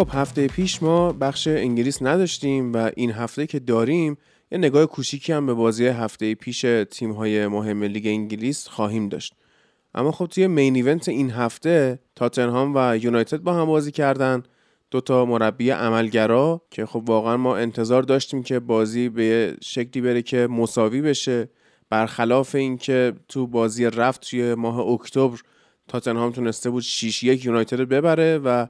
خب هفته پیش ما بخش انگلیس نداشتیم و این هفته که داریم یه نگاه کوچیکی هم به بازی هفته پیش تیم های مهم لیگ انگلیس خواهیم داشت. اما خب توی مین ایونت این هفته تاتنهام و یونایتد با هم بازی کردن. دو تا مربی عملگرا که خب واقعا ما انتظار داشتیم که بازی به شکلی بره که مساوی بشه. برخلاف اینکه تو بازی رفت توی ماه اکتبر تاتنهام تونسته بود 6 1 یونایتد ببره و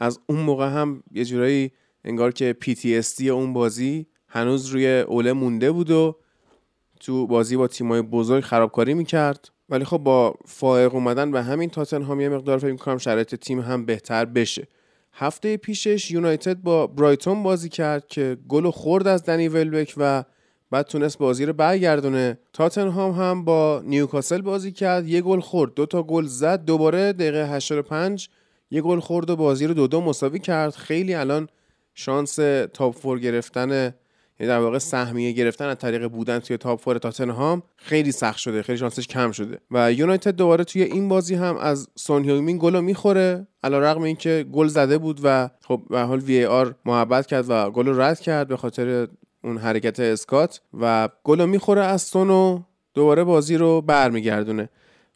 از اون موقع هم یه جورایی انگار که PTSD اون بازی هنوز روی اوله مونده بود و تو بازی با تیمای بزرگ خرابکاری می‌کرد. ولی خب با فائق اومدن به همین تاتنهام یه مقدار فکر می‌کنم شرایط تیم هم بهتر بشه. هفته پیشش یونایتد با برایتون بازی کرد که گل خورد از دنی ولبک و بعد تونست بازی رو برگردونه. تاتنهام هم با نیوکاسل بازی کرد یه گل خورد دو تا گل زد دوباره دقیقه 85 یه گل خورد و بازی رو دو دو مساوی کرد. خیلی الان شانس top four گرفتن یعنی در واقع سهمیه گرفتن از طریق بودن توی top four تاتنهام خیلی سخت شده خیلی شانسش کم شده. و یونایتد دوباره توی این بازی هم از سون هیومین گل رو می‌خوره علیرغم اینکه گل زده بود و خب به حال VAR محبت کرد و گل رو رد کرد به خاطر اون حرکت اسکات و گل رو می‌خوره از سون و دوباره بازی رو برمیگردونه.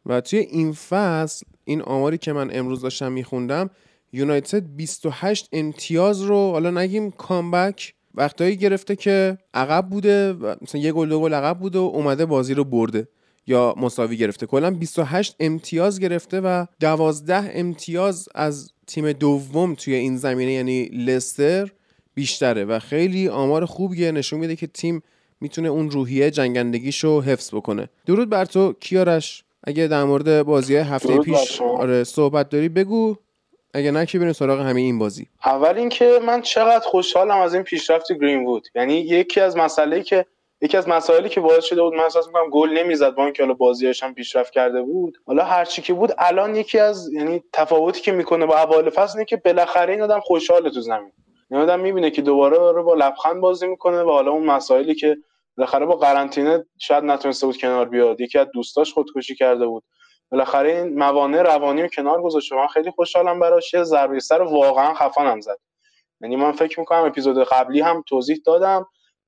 و توی این فصل این آماری که من امروز داشتم میخوندم یونایتد 28 امتیاز رو حالا نگیم کامبک وقتایی گرفته که عقب بوده مثلا یه گل دو گل عقب بوده و اومده بازی رو برده یا مساوی گرفته. کلا 28 امتیاز گرفته و 12 امتیاز از تیم دوم توی این زمینه یعنی لستر بیشتره و خیلی آمار خوبیه. نشون میده که تیم می‌تونه اون روحیه جنگندگیشو حفظ بکنه. درود بر تو کیارش؟ اگه در مورد بازی هفته پیش آره صحبت داری بگو. اگه نه که بریم سراغ همین این بازی. اول اینکه من چقدر خوشحالم از این پیشرفت گرین وود یعنی یکی از مسائلی که یکی از مسائلی که باعث شده بود من احساس می‌کنم گل نمی‌زد با اینکه حالا بازیش هم پیشرفت کرده بود. حالا هر چی که بود الان یکی از یعنی تفاوتی که می‌کنه با اول فصل اینه که بالاخره این آدم خوشحاله تو زمین. این آدم می‌بینه که دوباره رو با لبخند بازی می‌کنه و حالا اون مسائلی که بالاخره با قرنطینه شاید نتونسته بود کنار بیاد. یکی از دوستاش خودکشی کرده بود. بالاخره این موانع روانی رو کنار گذاشته من خیلی خوشحالم براش. یه ضربه سر واقعا خفنم زد. یعنی من فکر می‌کنم اپیزود قبلی هم توضیح دادم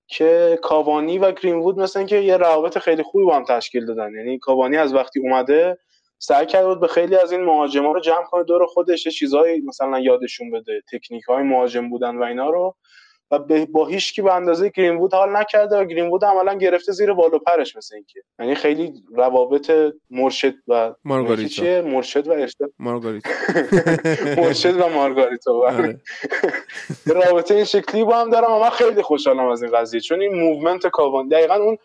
که کاوانی و گرینوود مثل اینکه یه روابط خیلی خوبی با هم تشکیل دادن. یعنی کاوانی از وقتی اومده سعی کرده بود به خیلی از این مهاجما رو جمع کنه دور خودش چیزهایی مثلا یادشون بده تکنیک های مهاجم بودن و اینا رو. و با هیچ کی به اندازه گرینوود حال نکرده و گرینوود عملا گرفته زیر بالو پرش مثل اینکه. یعنی خیلی روابط مرشد و مارگاریتا. مرشد و ارشد. مارگاریتا. مرشد و مارگاریتا. آره. رابطه این شکلی با هم دارم و من خیلی خوشحالم از این قضیه. چون این movement کاوان دقیقا اون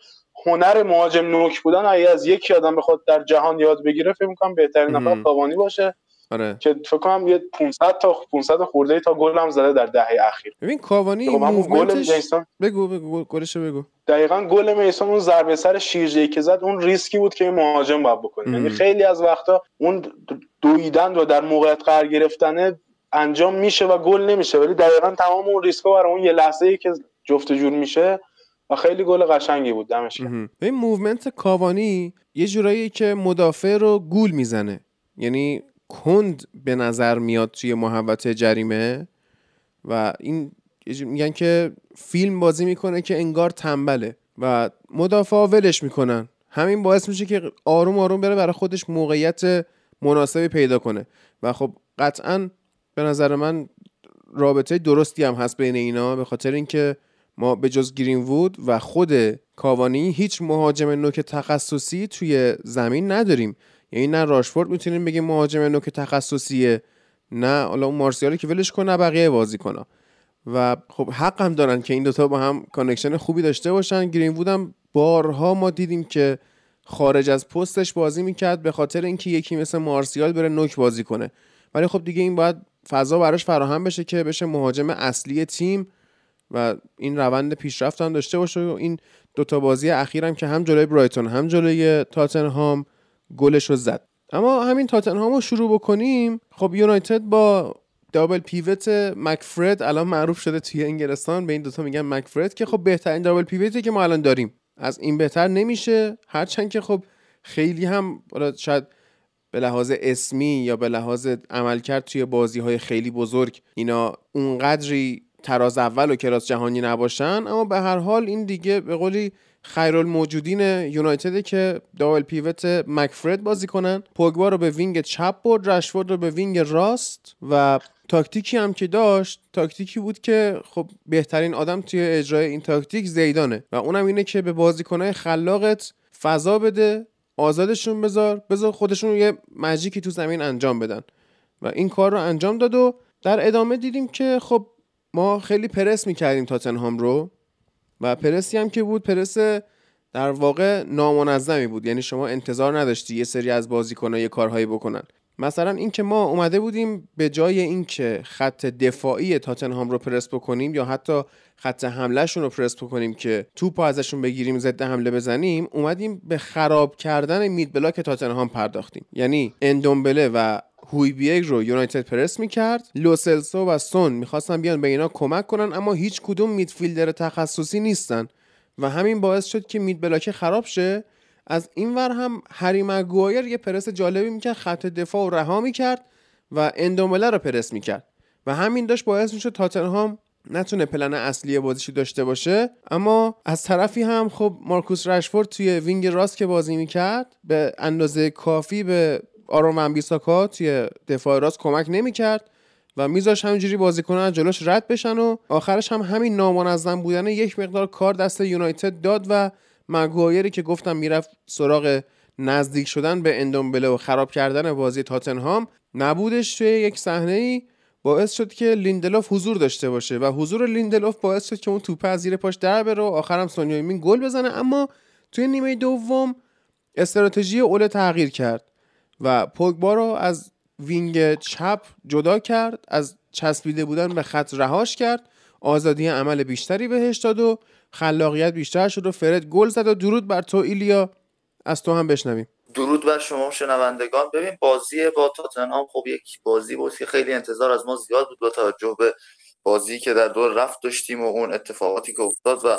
هنر مهاجم نوک بودن اگه از یکی آدم بخواد در جهان یاد بگیره فکر می‌کنم بهترین نفر کاوانی باشه. آره. که فکر کنم یه 500 تا 500 خورده تا گل هم زده در دهه اخیر. ببین کاوانی movement ش بگو بگو گلش بگو. دقیقا گل میسون اون ضربه سر شیرجه که زد اون ریسکی بود که مهاجم باید بکنه. یعنی خیلی از وقتا اون دویدن و در موقعیت قرار گرفتن انجام میشه و گل نمیشه. ولی دقیقا تمام اون ریسکا برای اون یه لحظه ای که جفت جور میشه و خیلی گل قشنگی بود دمش این movement کاوانی یه جورایی که مدافع رو گول می‌زنه. یعنی کند به نظر میاد توی محوطه جریمه و این میگن که فیلم بازی می‌کنه که انگار تنبله و مدافع ولش می‌کنن. همین باعث میشه که آروم آروم بره برای خودش موقعیت مناسبی پیدا کنه. و خب قطعا به نظر من رابطه درستی هم هست بین اینا به خاطر اینکه ما به جز گرین وود و خود کاوانی هیچ مهاجم نوک تخصصی توی زمین نداریم. یعنی نه راشفورد می‌تونیم بگیم مهاجم نوک تخصصیه نه حالا اون مارسیالی که ولش کنه بقیه بازی کنه و خب حق هم دارن که این دوتا با هم connection خوبی داشته باشن. گرین هم بارها ما دیدیم که خارج از پستش بازی می‌کرد به خاطر اینکه یکی مثل مارسیال بره نوک بازی کنه. ولی خب دیگه این باید فضا براش فراهم بشه که بشه مهاجم اصلی تیم و این روند پیشرفت هم داشته باشه. و این دوتا بازی اخیرم که هم جلوی برایتون هم جلوی تاتنهام گلش رو زد. اما همین تاتنهام رو شروع بکنیم. خب یونایتد با دابل پیوت مکفرد الان معروف شده توی انگلستان. به این دوتا میگن مکفرد که خب بهترین دابل پیوتی که ما الان داریم. از این بهتر نمیشه. هرچند که خب خیلی هم شاید به لحاظ اسمی یا به لحاظ عملکرد توی بازی های خیلی بزرگ اینا اونقدری تراز اول و کلاس جهانی نباشن. اما به هر حال این دیگه به قولی خیرالموجودین یونایتد که double pivot مکفرد بازی کنن. پوگبا رو به wing چپ برد رشفورد رو به wing راست و تاکتیکی هم که داشت تاکتیکی بود که خب بهترین آدم توی اجرای این تاکتیک زیدانه و اونم اینه که به بازیکنهای خلاقت فضا بده آزادشون بذار بذار خودشون یه magic ی تو زمین انجام بدن. و این کار رو انجام داد و در ادامه دیدیم که خب ما خیلی پرس می‌کردیم تاتنهام رو. و پرسی هم که بود پرس در واقع نامنظمی بود. یعنی شما انتظار نداشتی یه سری از بازیکن‌ها یه کارهایی بکنن. مثلا اینکه ما اومده بودیم به جای اینکه خط دفاعی تاتنهام رو پرس بکنیم یا حتی خط حملهشون رو پرس بکنیم که توپ ازشون بگیریم ضد حمله بزنیم اومدیم به خراب کردن مید بلاک تاتنهام پرداختیم. یعنی اندومبله و بیرگ رو یونایتد پرس می‌کرد. لوسلسو و سون می‌خواستن بیان به اینا کمک کنن اما هیچ کدوم midfielder تخصصی نیستن. و همین باعث شد که mid block خراب شه. از این ور هم هری مگوایر یه پرس جالبی می‌کرد خط دفاع رو رها می‌کرد و اندومله رو پرس می‌کرد. و همین داشت باعث می‌شد تاتنهام نتونه پلن اصلی بازیشو داشته باشه. اما از طرفی هم خب مارکوس رشفورد توی wing راست که بازی می‌کرد به اندازه کافی به آرون ونبیساکا توی دفاع راست کمک نمی‌کرد و میذاش همینجوری بازیکنان از جلوش رد بشن و آخرش هم همین نامنظم بودن یک مقدار کار دست یونایتد داد و مگوایری که گفتم می‌رفت سراغ نزدیک شدن به اندومبله و خراب کردن بازی تاتنهام نبودش توی یک صحنه ای باعث شد که لیندلوف حضور داشته باشه و حضور لیندلوف باعث شد که اون توپ از زیر پاش در بره و آخرم سون هیونگ مین گل بزنه. اما توی نیمه دوم استراتژی اول تغییر کرد. و پوگبا رو از وینگ چپ جدا کرد از چسبیده بودن به خط رهاش کرد آزادی عمل بیشتری بهش داد و خلاقیت بیشتر شد و فرد گل زد و درود بر تو ایلیا. از تو هم بشنویم. درود بر شما شنوندگان. ببین بازی با تاتنهام خب یک بازی بود که خیلی انتظار از ما زیاد بود با توجه به بازی که در دور رفت داشتیم و اون اتفاقاتی که افتاد و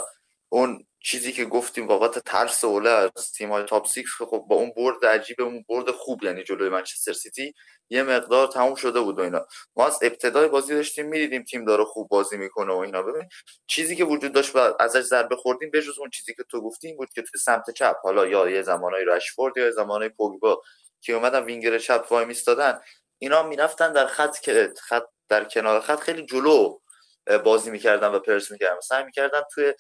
اون چیزی که گفتیم بابت ترس اوله از تیم های تاپ 6 خب با اون برد عجیب اون برد خوب یعنی جلوی منچستر سیتی یه مقدار تموم شده بود و اینا. ما از ابتدای بازی داشتیم می‌دیدیم تیم داره خوب بازی می‌کنه و اینا. ببین چیزی که وجود داشت و ازش ضربه خوردیم بجز اون چیزی که تو گفتی این بود که تو سمت چپ حالا یا یه زمانای رشفورد یا زمانای پوگبا که اومدن وینگر چپ وای میستادن اینا می‌رفتن در خط که خط در کنار خط خیلی جلو بازی می‌کردن و پرس می‌کردن. سعی می‌کردن توی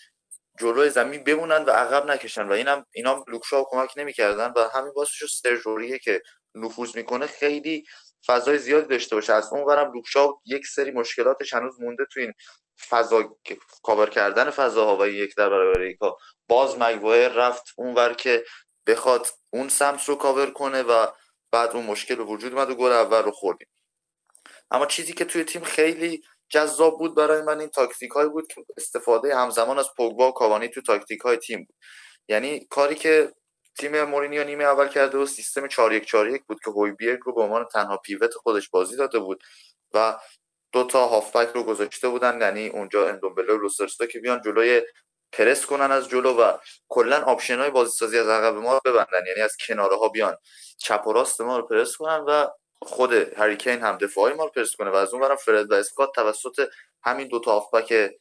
جلوی زمین بمونن و عقب نکشن. و اینم اینا لوکشاو کمک نمی‌کردن و همین باعث سرژ اوریه که نفوذ می‌کنه خیلی فضای زیادی داشته باشه. از اون ورم لوکشاو یک سری مشکلاتش هنوز مونده تو این فضا کاور کردن فضاها و یک در برابر یکا باز مگوایر رفت اونور که بخواد اون سمت رو کاور کنه و بعد اون مشکل به وجود اومد و گل اول رو خوردیم. اما چیزی که توی تیم خیلی جذاب بود برای من. این تاکتیک های بود که استفاده همزمان از پوگبا و کاوانی تو تاکتیک های تیم بود. یعنی کاری که تیم مورینیو نیمه اول کرده و سیستم 4 1 4 1 بود که هویبیرگ رو به عنوان تنها pivot خودش بازی داده بود و دو تا هافبک رو گذاشته بودن. یعنی اونجا اندومبله و که بیان جلوی پرس کنن از جلو و کلا option های بازی سازی از عقب ما ببندن. یعنی از کناره ها بیان چپ و راست ما رو پرس کنن و خود هریکین هم دفاعی ما رو پرس کنه و از اون برم فرد و اسکات توسط همین دو تا هافبک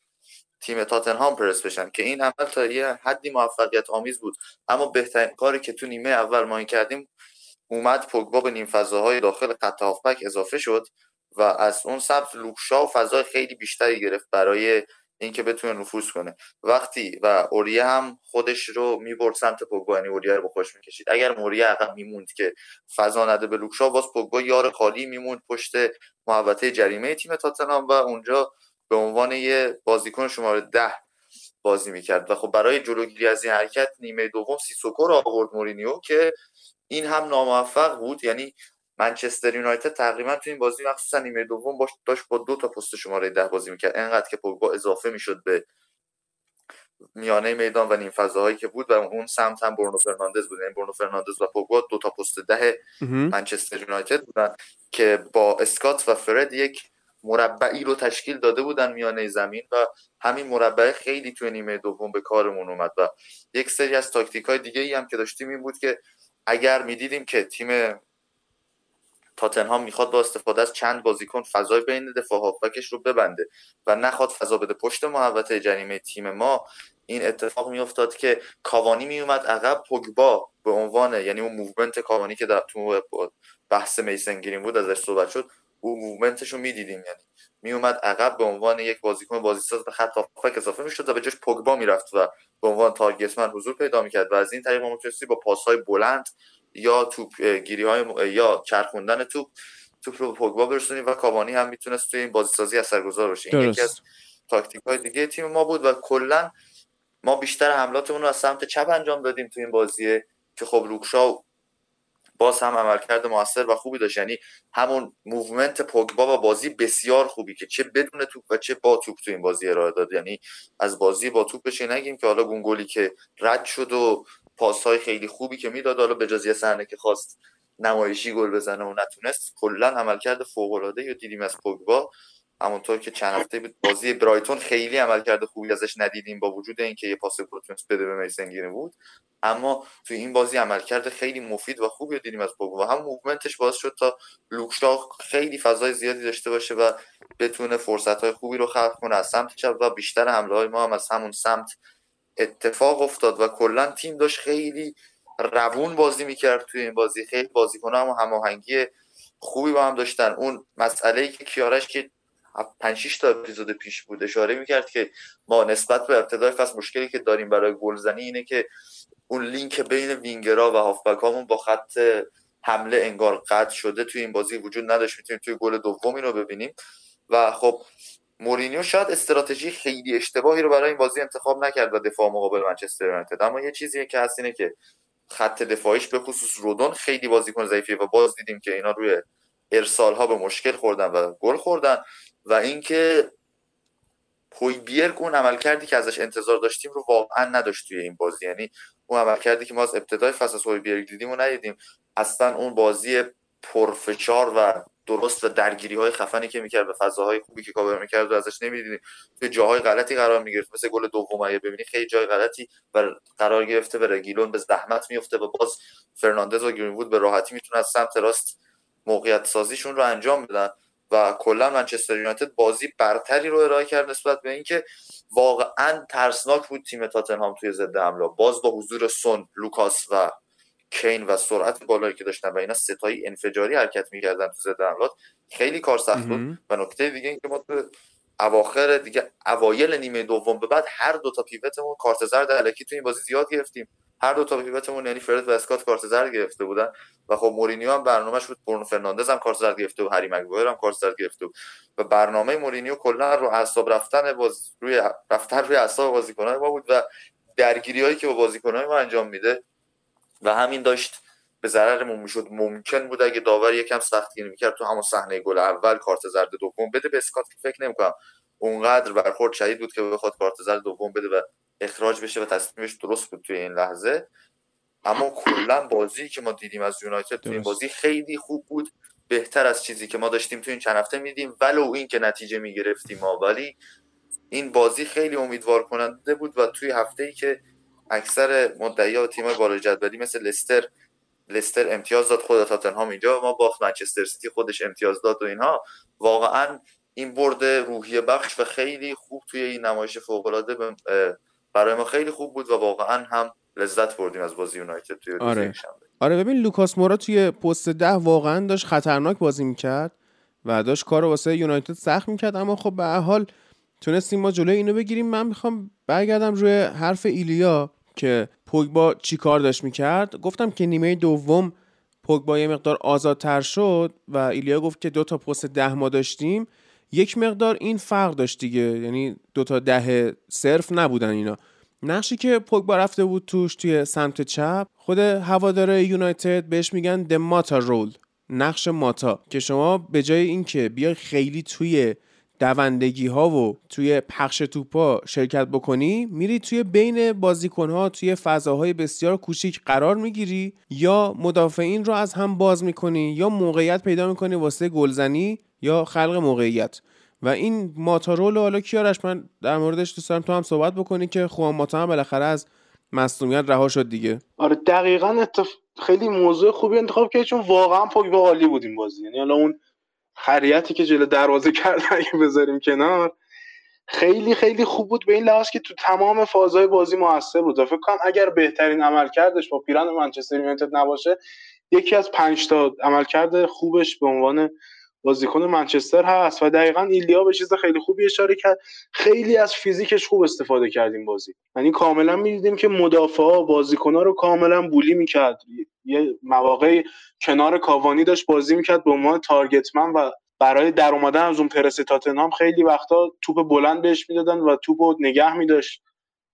تیم تاتنهام پرس بشن که این عمل تا یه حدی موفقیت آمیز بود. اما بهترین کاری که تو نیمه اول ما این کردیم اومد پوگبا به نیم فضاهای داخل خط هافبک اضافه شد و از اون سمت لوکشا و فضای خیلی بیشتری گرفت برای اینکه بتونه نفوذ کنه. وقتی و اوریه هم خودش رو می‌برد سمت پوگبا یعنی اوریه رو به خوش می‌کشید. اگر موریه عقب میموند که فضا نده به لوکشا باز پوگبا یار خالی میموند پشت محوطه جریمه تیم تاتنهام و اونجا به عنوان یه بازیکن شماره ده بازی می‌کرد. و خب برای جلوگیری از این حرکت نیمه دوم سیسوکو رو آورد مورینیو که این هم ناموفق بود. یعنی منچستر یونایتد تقریبا تو این بازی مخصوصا نیمه دوم باش داشت با دو تا پست شماره ده بازی می‌کرد. انقدر که پوگبا اضافه می‌شد به میانه میدان و نیم فضاهایی که بود و اون سمت هم برونو فرناندز بود. یعنی برونو فرناندز و پوگبا دو تا پست ده منچستر یونایتد بودن که با اسکات و فرد یک مربعی رو تشکیل داده بودن میانه زمین و همین مربع خیلی توی نیمه دوم به کارمون اومد و یک سری از تاکتیک های دیگه ای هم که داشتیم این بود که اگر می‌دیدیم که تیم تاتنهام می‌خواد با استفاده از چند بازیکن فضای بین دفاع هافبکش رو ببنده و نخواد فضا بده. پشت محوطه جریمه تیم ما این اتفاق میافتاد که کاوانی میومد عقب. پوگبا به عنوان یعنی اون movement کاوانی که در تو بحث میسن گرینوود ازش صحبت شد اون movement ش رو می‌دیدیم. یعنی میومد عقب به عنوان یک بازیکن بازیساز به خط هافبک اضافه می‌شد و به جاش پوگبا می‌رفت و به عنوان target man حضور پیدا می‌کرد و از این طریق ما با پاسهای بلند یا توپ گیری های یا چرخوندن توپ توپ رو به پوگبا برسونیم و کاوانی هم می‌تونست توی این بازیسازی اثرگذار باشه. این یکی از تاکتیک های دیگه تیم ما بود و کلا ما بیشتر حملاتمون رو از سمت چپ انجام دادیم تو این بازیه که خب لوکشا باز هم عملکرد موثر و خوبی داشت. یعنی همون movement پوگبا و بازی بسیار خوبی که چه بدون توپ و چه با توپ تو این بازی ارائه داد. یعنی از بازی با توپش نگیم که حالا اون گلی که رد شد و پاسهای خیلی خوبی که می‌داد. حالا به جز یه صحنه که خواست نمایشی گل بزنه و نتونست کلا عملکرد فوق العاده یا دیدیم از پوگبا. همونطور که چند هفته بود بازی برایتون خیلی عملکرد خوبی ازش ندیدیم با وجود اینکه یه پاس گل رو تونس بده به میسن بود. اما تو این بازی عملکرد خیلی مفید و خوبی دیدیم از پوگبا. هم موومنتش باعث شد تا لوکشا خیلی فضای زیادی داشته باشه و بتونه فرصت های خوبی رو خلق کنه از سمت چپ و بیشتر حمله های ما هم از همون سمت اتفاق افتاد و کلا تیم داشت خیلی روون بازی می‌کرد توی این بازی خیلی بازیکن هم هماهنگی خوبی با هم داشتن. اون مسئله ای که کیارش که 5 تا اپیزود پیش بود اشاره می‌کرد که ما نسبت به ابتدای فصل مشکلی که داریم برای گلزنی اینه که اون لینک بین وینگرا و هافبک هامون با خط حمله انگار قطع شده. توی این بازی وجود نداشت. می‌تونیم توی گل دومی رو ببینیم. و خب مورینیو شاید استراتژی خیلی اشتباهی رو برای این بازی انتخاب نکرد و دفاع مقابل منچستر یونایتد. اما یه چیزی که هست اینه که خط دفاعیش به خصوص رودون خیلی بازیکن ضعیفیه و باز دیدیم که اینا روی ارسال ها به مشکل خوردن و گل خوردن و اینکه بیرگ اون عمل کردی که ازش انتظار داشتیم رو واقعا نداشت توی این بازی. یعنی اون عمل کردی که ما از ابتدای فصل از بیرگ دیدیم و ندیدیم اصلا اون بازی پرفشار و درست و درگیری های خفنی که می‌کرد به فضاهای خوبی که کاور می‌کرد و ازش نمی‌دیدیم توی جاهای غلطی قرار می‌گرفت. مثل گل دوم اگه ببینی خیلی جای غلطی و قرار گرفته و رگیلون به زحمت میفته و باز فرناندز و گرینوود به راحتی می‌تونه از سمت راست موقعیت سازیشون رو انجام بدن و کلا منچستر یونایتد بازی برتری رو ارائه کرد نسبت به اینکه واقعا ترسناک بود تیم تاتنهام توی ضد حمله. باز با حضور سون لوکاس و کین و سرعت بالایی که داشتن و اینا ستایی انفجاری حرکت می‌کردن تو ضد حملات خیلی کار سخت بود. و نکته دیگه اینکه ما تو اواخر دیگه اوایل نیمه دوم به بعد هر دو تا پیوتمون کارت زرد الکی تو این بازی زیاد گرفتیم. هر دو تا pivot مون یعنی فرد و اسکات کارت زرد گرفته بودن. و خب مورینیو هم برنامهش بود برونو فرناندز هم کارت زرد گرفته و هری مگوایر هم کارت زرد گرفته بود. و برنامه مورینیو کلا رو اعصاب رفتن باز روی رفتن روی اعصاب بازیکنان ما بود و درگیری هایی که با بازیکنان ما انجام میده و همین داشت به ضررمون می‌شد ممکن بود اگه داور یکم سختگیری می‌کرد تو همون صحنه گل اول کارت زرد دوم بده به اسکات فکر نمی‌کنم اونقدر برخورد شدید بود که بخواد کارت زرد دوم بده و اخراج بشه و تصمیمش درست بود توی این لحظه. اما کلا بازی که ما دیدیم از یونایتد تو این بازی خیلی خوب بود. بهتر از چیزی که ما داشتیم تو این چند هفته میدیم ولو این که نتیجه می‌گرفتیم ما ولی این بازی خیلی امیدوار کننده بود و توی هفته ای که اکثر مدعی و تیم‌های بالای جدولی مثل لستر لستر امتیاز داد خود تاتنهام اینجا ما باخت منچستر سیتی خودش امتیاز داد و اینها. واقعا این برد روحیه بخش و خیلی خوب توی این نمایش فوق العاده برای ما خیلی خوب بود و واقعا هم لذت بردیم از بازی یونایتد توی آره. آره ببین لوکاس مورا توی پست ده واقعا داشت خطرناک بازی می‌کرد و داشت کار واسه یونایتد سخت می‌کرد. اما خب به حال تونستیم ما جلوی اینو بگیریم. من می‌خوام برگردم روی حرف ایلیا. که پوگبا چی کار داشت می‌کرد؟ گفتم که نیمه دوم پوگبا یه مقدار آزادتر شد و ایلیا گفت که دو تا پست ده ما داشتیم. یک مقدار این فرق داشت دیگه یعنی دوتا ده صرف نبودن اینا. نقشی که پوگبا رفته بود توش توی سمت چپ خود هواداره یونایتد بهش میگن د ماتا رول نقش ماتا. که شما به جای اینکه بیای خیلی توی دوندگی ها و توی پخش توپا شرکت بکنی میری توی بین بازیکن ها توی فضاهای بسیار کوچیک قرار می‌گیری یا مدافعین رو از هم باز می‌کنی یا موقعیت پیدا می‌کنی واسه گلزنی یا خلق موقعیت. و این ماتارول حالا کیارش من در موردش دوست دارم تو هم صحبت بکنی که خوان ماتا هم بالاخره از مصونیت رها شد دیگه. آره دقیقا اتف... خیلی موضوع خوبی انتخاب کرد چون واقعا پوگبا عالی بود این بازی. یعنی حالا اون خریتی که جلو دروازه کرد اگه بذاریم کنار خیلی خیلی خوب بود. به این لحاظ که تو تمام فازهای بازی موثر بود. فکر کنم اگر بهترین عمل کردش با پیران منچستر یونایتد نباشه یکی از پنج تا عملکرد خوبش به عنوان بازیکن منچستر هست و دقیقا ایلیا به چیز خیلی خوبی اشاره کرد. خیلی از فیزیکش خوب استفاده کردیم بازی. یعنی کاملا می‌دیدیم که مدافعا بازیکنها رو کاملا بولی می‌کرد. یه مواقعی کنار کاوانی داشت بازی می‌کرد به عنوان تارگتمن و برای در اومدن از اون پرس تاتنهام خیلی وقتا توپ بلند بهش می‌دادن و توپ رو نگه میداشت.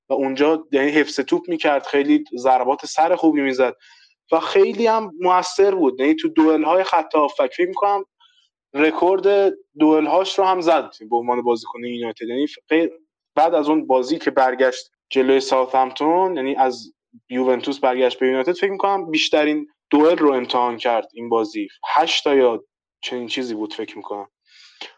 و اونجا یعنی حفظ توپ می‌کرد. خیلی ضربات سر خوبی می‌زد. و خیلی هم موثر بود. یعنی تو دوئل های خط هافبک فکر می‌کنم رکورد دوئل هاش رو هم زد به عنوان بازیکن یونایتد. یعنی بعد از اون بازی که برگشت جلوی ساوثهمپتون یعنی از یوونتوس برگشت به یونایتد فکر می‌کنم بیشترین دوئل رو امتحان کرد این بازی. هشت تا یا چنین چیزی بود فکر می‌کنم.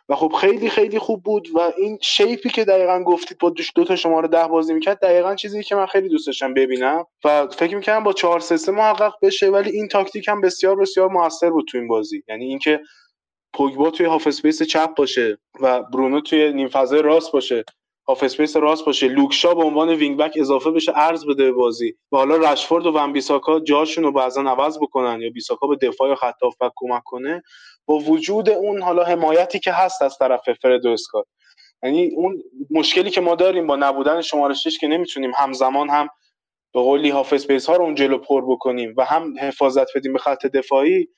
و خب خیلی خیلی خوب بود و این shape ی که دقیقا گفتید با دو تا شماره ده بازی می‌کرد دقیقا چیزی که من خیلی دوست داشتم ببینم و فکر می‌کردم با 4 3 محقق بشه ولی این تاکتیک هم بسیار بسیار موثر بود تو این بازی. یعنی اینکه پوگبا توی half space چپ باشه و برونو توی نیم فضای راست باشه. half space راست باشه. لوک شاو به عنوان wing back اضافه بشه عرض بده به بازی. و حالا رشفورد و ون بیساکا جاشون رو بعضا عوض بکنن یا بیساکا به دفاع یا خط بک کمک کنه. با وجود اون حالا حمایتی که هست از طرف فرد یعنی اون مشکلی که ما داریم با نبودن شماره 6 که نمی‌تونیم همزمان هم به قولی half space ها رو اون جلو پر بکنیم و هم حفاظت بدیم به خط دفاعی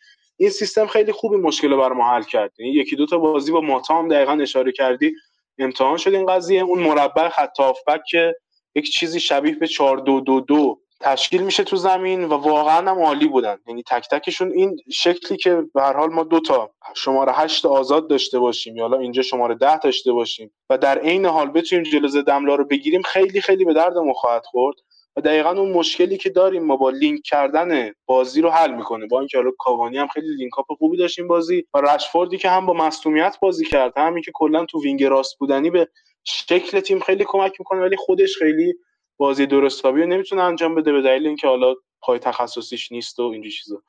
این سیستم خیلی خوبی مشکل رو بر ما حل کرد. یعنی یکی دو تا بازی با ماتا هم دقیقا اشاره کردی. امتحان شد این قضیه. اون مربع خط هافبک که یک چیزی شبیه به 4 2 2 2 تشکیل میشه تو زمین و واقعا هم عالی بودن. یعنی تک تکشون این شکلی که به هر حال ما دو تا شماره 8 آزاد داشته باشیم یا حالا اینجا شماره 10 داشته باشیم و در عین حال بتونیم جلوه دملا رو بگیریم خیلی خیلی به درد ما خواهد خورد. و دقیقا اون مشکلی که داریم ما با لینک کردن بازی رو حل می‌کنه. با اینکه حالا کاوانی هم خیلی link up خوبی داشت این بازی و رشفوردی که هم با مصدومیت بازی کرد همین که کلا تو wing راست بودنی به شکل تیم خیلی کمک می‌کنه ولی خودش خیلی بازی درستابی رو نمی‌تونه انجام بده به دلیل اینکه حالا پای تخصصیش نیست و اینجور چیزا.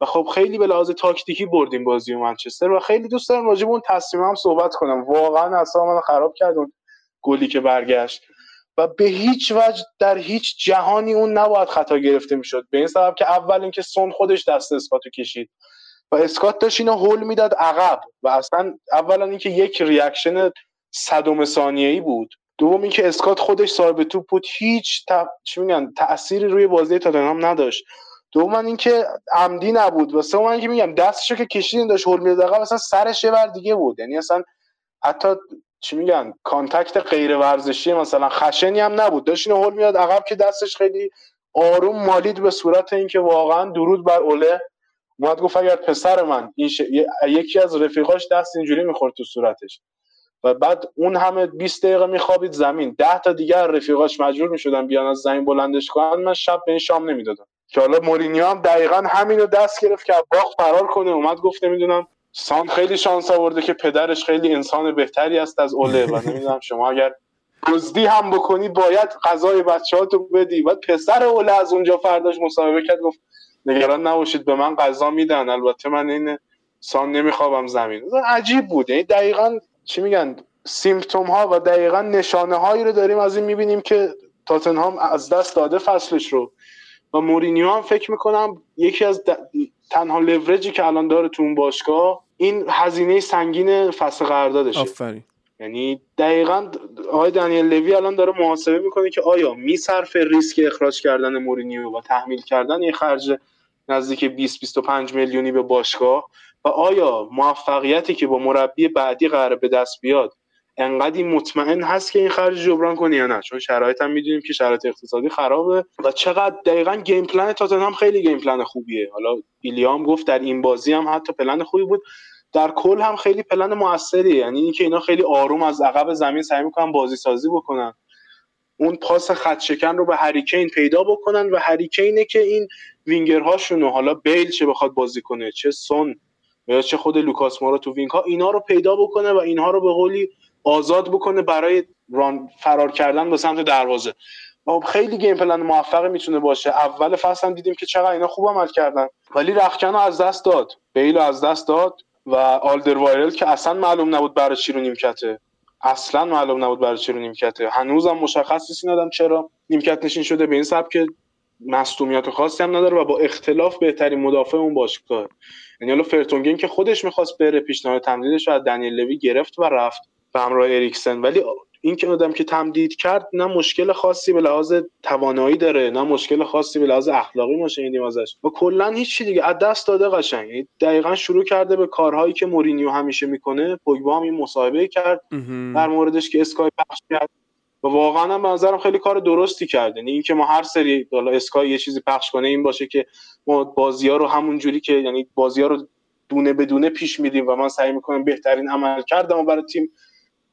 و خب خیلی به لحاظ تاکتیکی بردیم بازی منچستر و خیلی دوست دارم راجع به اون تصمیم هم صحبت کنم. واقعا اصلا من خراب کرد گلی که برگشت. و به هیچ وجه در هیچ جهانی اون نباید خطا گرفته می‌شد. به این سبب که اول اینکه سون خودش دست اسکاتو کشید و اسکات داشت اینو هول می‌داد عقب و اصلا اولا اینکه یک reaction صدم ثانیه‌ای بود. دوم اینکه اسکات خودش صاحب توپ بود هیچ ت... چی میگن تأثیری روی بازی تاتنهام نداشت. دوم اینکه عمدی نبود و سوم اینکه میگم دستشو که کشید داشت هول می‌داد عقب اصلا سرش یه دیگه بود. یعنی اصلا حتی چی میگن contact غیر ورزشی مثلا خشنی هم نبود. داشت اینو هول میاد عقب که دستش خیلی آروم مالید به صورت اینکه واقعا درود بر اوله. اومد گفت اگر پسر من این ش... یکی از رفیقاش دست اینجوری می‌خورد تو صورتش. و بعد اون همه 20 دقیقه میخوابید زمین. 10 تا دیگر رفیقاش مجبور می‌شدن بیان از زمین بلندش کنن. من شب به این شام نمی‌دادم. که حالا مورینیو هم دقیقا همینو دست گرفت که باخ فرار کنه. اومد گفت نمی‌دونم سان خیلی شانس آورده که پدرش خیلی انسان بهتری است از اوله و نمی‌دونم شما اگر دزدی هم بکنی باید غذای بچه‌هاتو بدی و پسر اوله از اونجا فرداش مصاحبه کرد گفت نگران نباشید به من غذا میدن. البته من این سان نمیخوابم زمین. عجیب بود. یعنی دقیقا چی میگن؟ symptom ها و دقیقا نشانه هایی رو داریم از این می‌بینیم که تاتنهام از دست داده فصلش رو. و مورینیو هم فکر می‌کنم یکی از تنها لورجی که الان داره تو اون باشگاه این هزینه سنگین فصل قراردادشه. آفرین. یعنی دقیقا آقای دنیل لوی الان داره محاسبه می‌کنه که آیا می‌صرفه ریسک اخراج کردن مورینیو و تحمیل کردن یه خرج نزدیک 20 25 میلیونی به باشگاه؟ و آیا موفقیتی که با مربی بعدی قرار به دست بیاد انقدی مطمئن هست که این خرج جبران کنه یا نه؟ چون شرایط هم می‌دونیم که شرایط اقتصادی خرابه و چقدر دقیقا game plan تاتنهام خیلی game plan خوبیه. حالا ایلیام گفت در این بازی هم حتی پلن خوبی بود. در کل هم خیلی پلن موثریه. یعنی اینکه اینا خیلی آروم از عقب زمین سعی می‌کنن بازی سازی بکنن. اون پاس خط شکن رو به هریکین پیدا بکنن و هریکینه که این وینگرهاشون حالا بیل چه بخواد بازی کنه چه سون یا چه خود لوکاس مورا تو wing ها اینا رو پیدا بکنه و اینها رو به قولی آزاد بکنه برای run فرار کردن به سمت دروازه. خب خیلی game plan موفقی می‌تونه باشه. اول فصل هم دیدیم که چقدر اینا خوب عمل کردن. ولی رختکن از دست داد. بیل از دست داد و آلدر وایرل که اصلا معلوم نبود برای چی رو نیمکته. اصلا معلوم نبود برای چی رو نیمکته. هنوزم مشخص نیست این چرا. نیمکت نشین شده به این سبب که مصدومیت خاصی هم نداره و با اختلاف بهترین مدافع اون باشگاه. یعنی حالا فرتونگن که خودش می‌خواست بره پیشنهاد تمدیدش از دنیل لوی گرفت و رفت. به همراه اریکسن. ولی این که آدم که تمدید کرد نه مشکل خاصی به لحاظ توانایی داره نه مشکل خاصی به لحاظ اخلاقی ما شنیدیم ازش. و کلا هیچ چی دیگه. از دست داده قشنگ. یعنی دقیقا شروع کرده به کارهایی که مورینیو همیشه می‌کنه. پوگبا هم این مصاحبه کرد. در موردش که اسکای پخش کرد. و واقعا هم به نظرم خیلی کار درستی کرده یعنی اینکه ما هر سری حالا اسکای یه چیزی پخش کنه این باشه که ما بازی ها رو همون جوری که یعنی بازی ها رو دونه به دونه پیش میدیم و من سعی می‌کنم بهترین عمل کردم برای تیم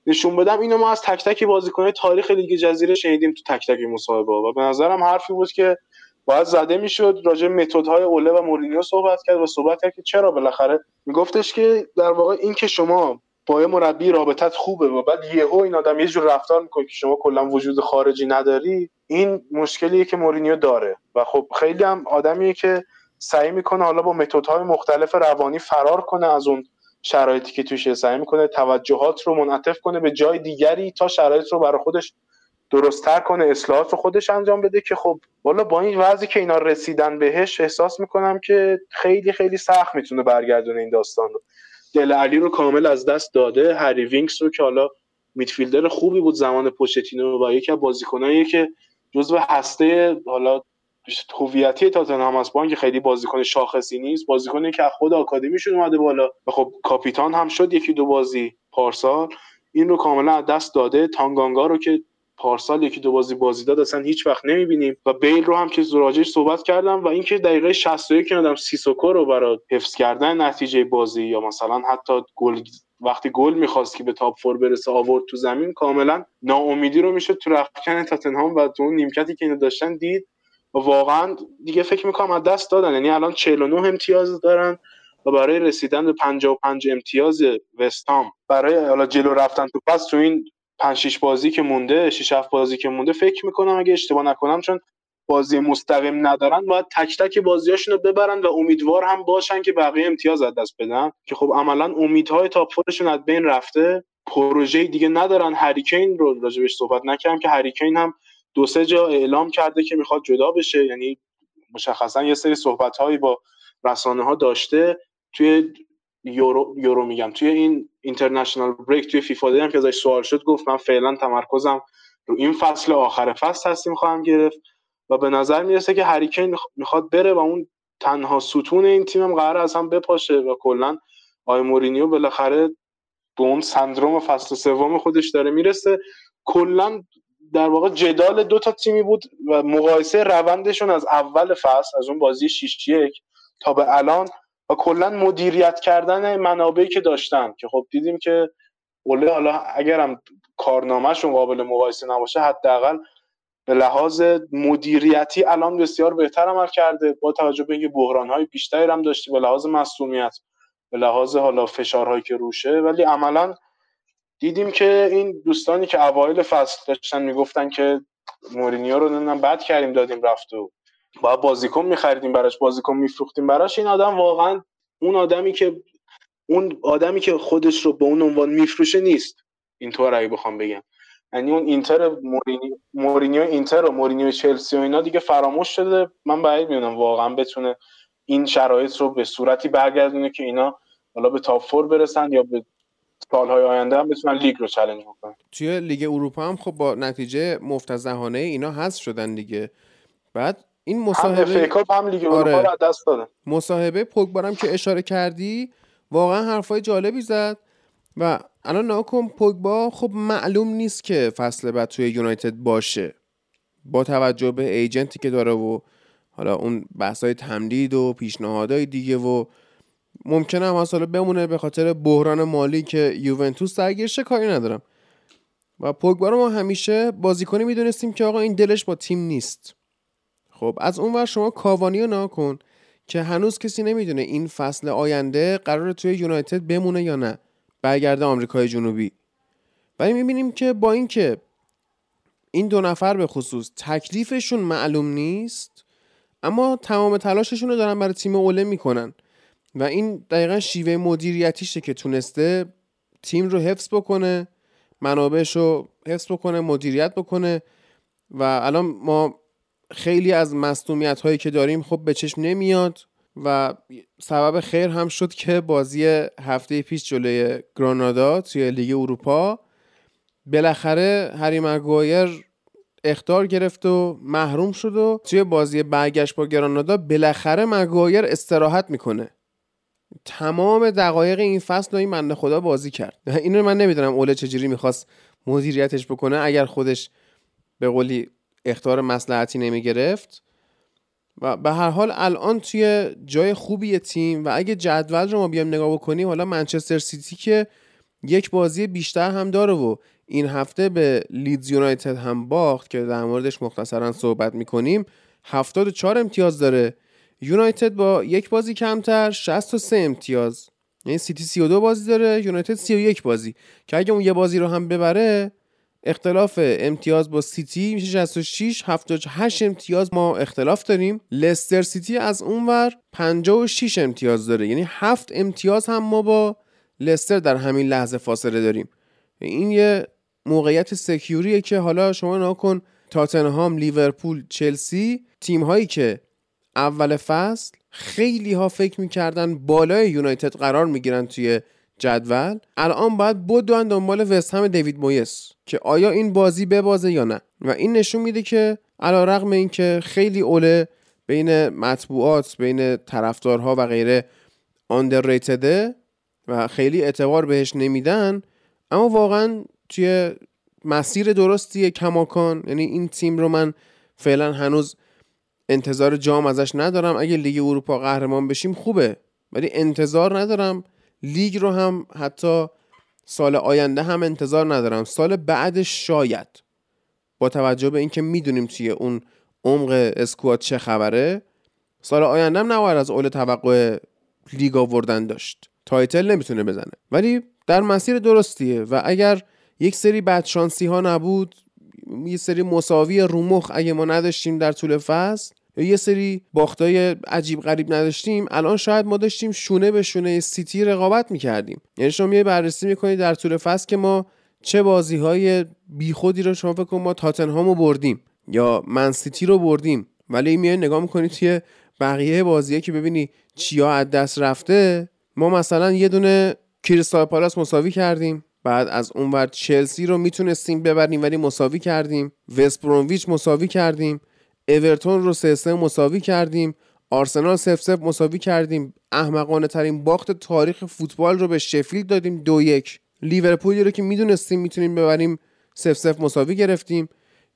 نشون بدم. اینو ما از تک تک بازیکن‌های تاریخ لیگ جزیره شنیدیم تو تک تک مصاحبه و به نظرم حرفی بود که باید زده می‌شد. راجع متدهای اوله و مورینیو صحبت کرد و صحبت کرد که چرا بالاخره میگفتش که در واقع این که شما با یه مربی رابطت خوبه و بعد یهو این آدم یه جور رفتار می‌کنه که شما کلا وجود خارجی نداری این مشکلیه که مورینیو داره. و خب خیلی هم آدمیه که سعی می‌کنه حالا با متدهای مختلف روانی فرار کنه از اون شرایطی که توش سعی می‌کنه توجهات رو منعطف کنه به جای دیگری تا شرایط رو برای خودش درستتر کنه اصلاحات رو خودش انجام بده که خب والا با این وضعی که اینا رسیدن بهش احساس می‌کنم که خیلی خیلی سخت می‌تونه برگردونه این داستان رو. دله الی رو کامل از دست داده. هری وینکس رو که حالا midfielder خوبی بود زمان پوچتینو و یکی از بازیکنایی که جزو هسته حالا هویتی تاتنهام است با اینکه خیلی بازیکن شاخصی نیست بازیکنی که از خود آکادمیشون اومده بالا و خب کاپیتان هم شد یکی دو بازی پارسال. این رو کاملا از دست داده. تانگانگا رو که پارسال یکی دو بازی بازی داد اصلا هیچ وقت نمی‌بینیم. و بیل رو هم که راجعش صحبت کردم و اینکه دقیقه 61 که آدم سیسوکو رو برای حفظ کردن نتیجه بازی یا مثلا حتی گل وقتی گل می‌خواست که به تاپ فور برسه آورد تو زمین کاملا ناامیدی رو میشه تو رخکن تاتنهام و تو اون نیمکتی که اینو داشتن دید. واقعا دیگه فکر می‌کنم از دست دادن. یعنی الان 49 امتیاز دارن و برای رسیدن به 55 امتیاز وستام برای حالا جلو رفتن تو پس تو این 5 6 بازی که مونده 6 7 بازی که مونده فکر می‌کنم اگه اشتباه نکنم چون بازی مستقیم ندارن باید تک تک بازیاشون رو ببرن و امیدوار هم باشن که بقیه امتیاز از دست بدن. که خب عملا امیدهای تاپ از بین رفته. پروژه دیگه ندارن. هریکین رو راجبش صحبت نکردم که هریکین هم دو سه جا اعلام کرده که می‌خواد جدا بشه. یعنی مشخصا یه سری صحبت با رسانه ها داشته. توی یورو, یورو میگم توی این اینترنشنال بریک توی فیفا هم که ازش سوال شد گفت من فعلا تمرکزم رو این فصل آخر فصل هستیم خواهم گرفت. و به نظر می‌رسه که هریکین می‌خواد بره و اون تنها ستون این تیمم قرار از هم بپاشه و کلا آی مورینیو بالاخره به اون سندروم فصل سوم خودش داره می‌رسه. کلا در واقع جدال دو تا تیمی بود و مقایسه روندشون از اول فصل از اون بازی 6 1 تا به الان و کلا مدیریت کردن منابعی که داشتن که خب دیدیم که اوله حالا اگرم کارنامهشون قابل مقایسه نباشه حداقل به لحاظ مدیریتی الان بسیار بهتر عمل کرده با توجه به اینکه بحرانهای بیشتری هم داشته به لحاظ مسئولیت به لحاظ حالا فشارهایی که روشه ولی عملا دیدیم که این دوستانی که اوایل فصل داشتن می‌گفتن که مورینیو رو نمی‌دونم بد کردیم دادیم رفت و باید بازیکن میخریدیم براش بازیکن میفروختیم براش. این آدم واقعا اون آدمی که اون آدمی که خودش رو به اون عنوان میفروشه نیست. اینطور اگه بخوام بگم. یعنی اون اینتر مورینیو مورینیو اینتر و مورینیو چلسی و اینا دیگه فراموش شده. من بعید می‌دونم واقعا بتونه این شرایط رو به صورتی برگردونه که اینا حالا به top four برسن یا به سالهای آینده هم بتونن لیگ رو چالش بکنن. توی لیگ اروپا هم خب با نتیجه مفتضحانه اینا هست شدن دیگه. بعد این مصاحبه هم هم لیگ آره. اروپا رو دست دادن مصاحبه پوگبارم که اشاره کردی واقعا حرفای جالبی زد. و الان ناکن پوگبا خب معلوم نیست که فصل بعد توی یونایتد باشه. با توجه به agent ی که داره و حالا اون بحثای تمدید و پیشنهادهای دیگه و ممکنه هم حالا بمونه به خاطر بحران مالی که یوونتوس درگیرشه کاری ندارم. و پوگبا ما همیشه بازیکنی می‌دونستیم که آقا این دلش با تیم نیست. خب از اون ور شما کاوانی رو ناکن که هنوز کسی نمی‌دونه این فصل آینده قرار توی یونایتد بمونه یا نه. برگرده آمریکای جنوبی. ولی می‌بینیم که با اینکه این دو نفر به خصوص تکلیفشون معلوم نیست اما تمام تلاششون رو دارن برای تیم اوله می‌کنن. و این دقیقا شیوه مدیریتیشه که تونسته تیم رو حفظ بکنه منابعش رو حفظ بکنه مدیریت بکنه. و الان ما خیلی از مصومیت هایی که داریم خب به چشم نمیاد و سبب خیر هم شد که بازی هفته پیش جلوی گرانادا توی لیگ اروپا بالاخره هری مگوایر اختار گرفت و محروم شد و توی بازی برگشت با گرانادا بالاخره مگوایر استراحت می‌کنه. تمام دقایق این فصل رو این منده خدا بازی کرد. اینو من نمی‌دونم اوله چجوری می‌خواست مدیریتش بکنه. اگر خودش به قولی اختار مسلحتی نمی‌گرفت و به هر حال الان توی جای خوبی تیم و اگه جدول رو ما بیایم نگاه بکنیم حالا منچستر سیتی که یک بازی بیشتر هم داره و این هفته به لیدز یونایتد هم باخت که در موردش مختصرا صحبت می‌کنیم 74 امتیاز داره یونایتد با یک بازی کمتر 63 امتیاز. یعنی سیتی 32 بازی داره یونایتد 31 بازی. که اگه اون یه بازی رو هم ببره اختلاف امتیاز با سیتی میشه 66 78 امتیاز ما اختلاف داریم. لستر سیتی از اونور 56 امتیاز داره. یعنی 7 امتیاز هم ما با لستر در همین لحظه فاصله داریم. این یه موقعیت سکیوریه که حالا شما ناکن تاتنهام لیورپول چلسی تیم هایی که اول فصل خیلی ها فکر می‌کردن بالای یونایتد قرار می‌گیرن توی جدول. الان باید بدون دنبال وست هم دیوید مویس که آیا این بازی ببازه یا نه. و این نشون میده که علا رقم این که خیلی اوله بین مطبوعات بین طرفدارها و غیره آندرریتده و خیلی اعتبار بهش نمیدن اما واقعا توی مسیر درستیه کماکان. یعنی این تیم رو من فعلا هنوز انتظار جام ازش ندارم. اگه لیگ اروپا قهرمان بشیم خوبه ولی انتظار ندارم. لیگ رو هم حتی سال آینده هم انتظار ندارم. سال بعدش شاید. با توجه به اینکه می‌دونیم توی اون عمق اسکواد چه خبره سال آینده هم نباید از اول توقع لیگ آوردن داشت. title نمی‌تونه بزنه. ولی در مسیر درستیه و اگر یک سری بدشانسی ها نبود یه سری مساوی رومخ اگه ما نداشتیم در طول فصل یه سری باختای عجیب غریب نداشتیم الان شاید ما داشتیم شونه به شونه سیتی رقابت می‌کردیم. یعنی شما یه بررسی می‌کنید در طول فصل که ما چه بازی های بیخودی رو شما فکر ما تاتنهامو بردیم یا من سیتی رو بردیم ولی میای نگاه می‌کنید توی بقیه بازیه که ببینی چیا از دست رفته. ما مثلا یه دونه کریستال پالاس مساوی کردیم. بعد از اونور چلسی رو می‌تونستیم ببریم ولی مساوی کردیم. وست مساوی کردیم. اورتون رو سه سه مساوی کردیم. آرسنال سف سف مساوی کردیم. احمقانه ترین باخت تاریخ فوتبال رو به شفیلد دادیم دو یک. لیورپولی رو که می‌دونستیم می‌تونیم ببریم صفر صفر مساوی گرفتیم.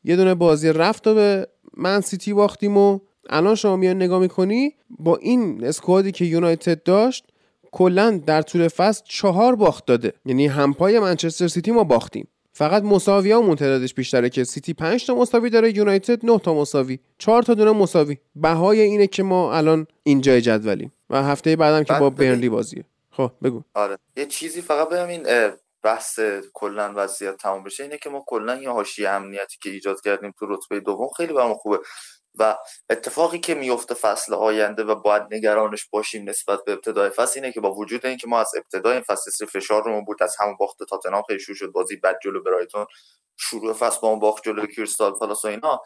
یه دونه بازی رفت و به من سیتی باختیم و الان شما میان نگاه می‌کنی با این squad ی که یونایتد داشت کلا در طول فصل چهار باخت داده. یعنی همپای منچستر سیتی ما باختیم. فقط مساوی ها تعدادش بیشتره که سیتی 5 تا مساوی داره یونایتد 9 تا مساوی. 4 تا دونه مساوی. بهای اینه که ما الان اینجای جدولیم. و هفته بعدم که با برنلی بازیه. خب بگو. آره. یه چیزی فقط بگم این بحث کلا وضعیت تمام بشه اینه که ما کلا یه حاشیه امنیتی که ایجاد کردیم تو رتبه دوم خیلی برام خوبه. و اتفاقی که میفته فصل آینده و باید نگرانش باشیم نسبت به ابتدای فصل اینه که با وجود اینکه ما از ابتدای این فصل فشار رو بود از همون باخت تاتنهام خیلی شروع شد بازی بد جلو برایتون شروع فصل با اون باخت جلو کریستال پالاس و اینا.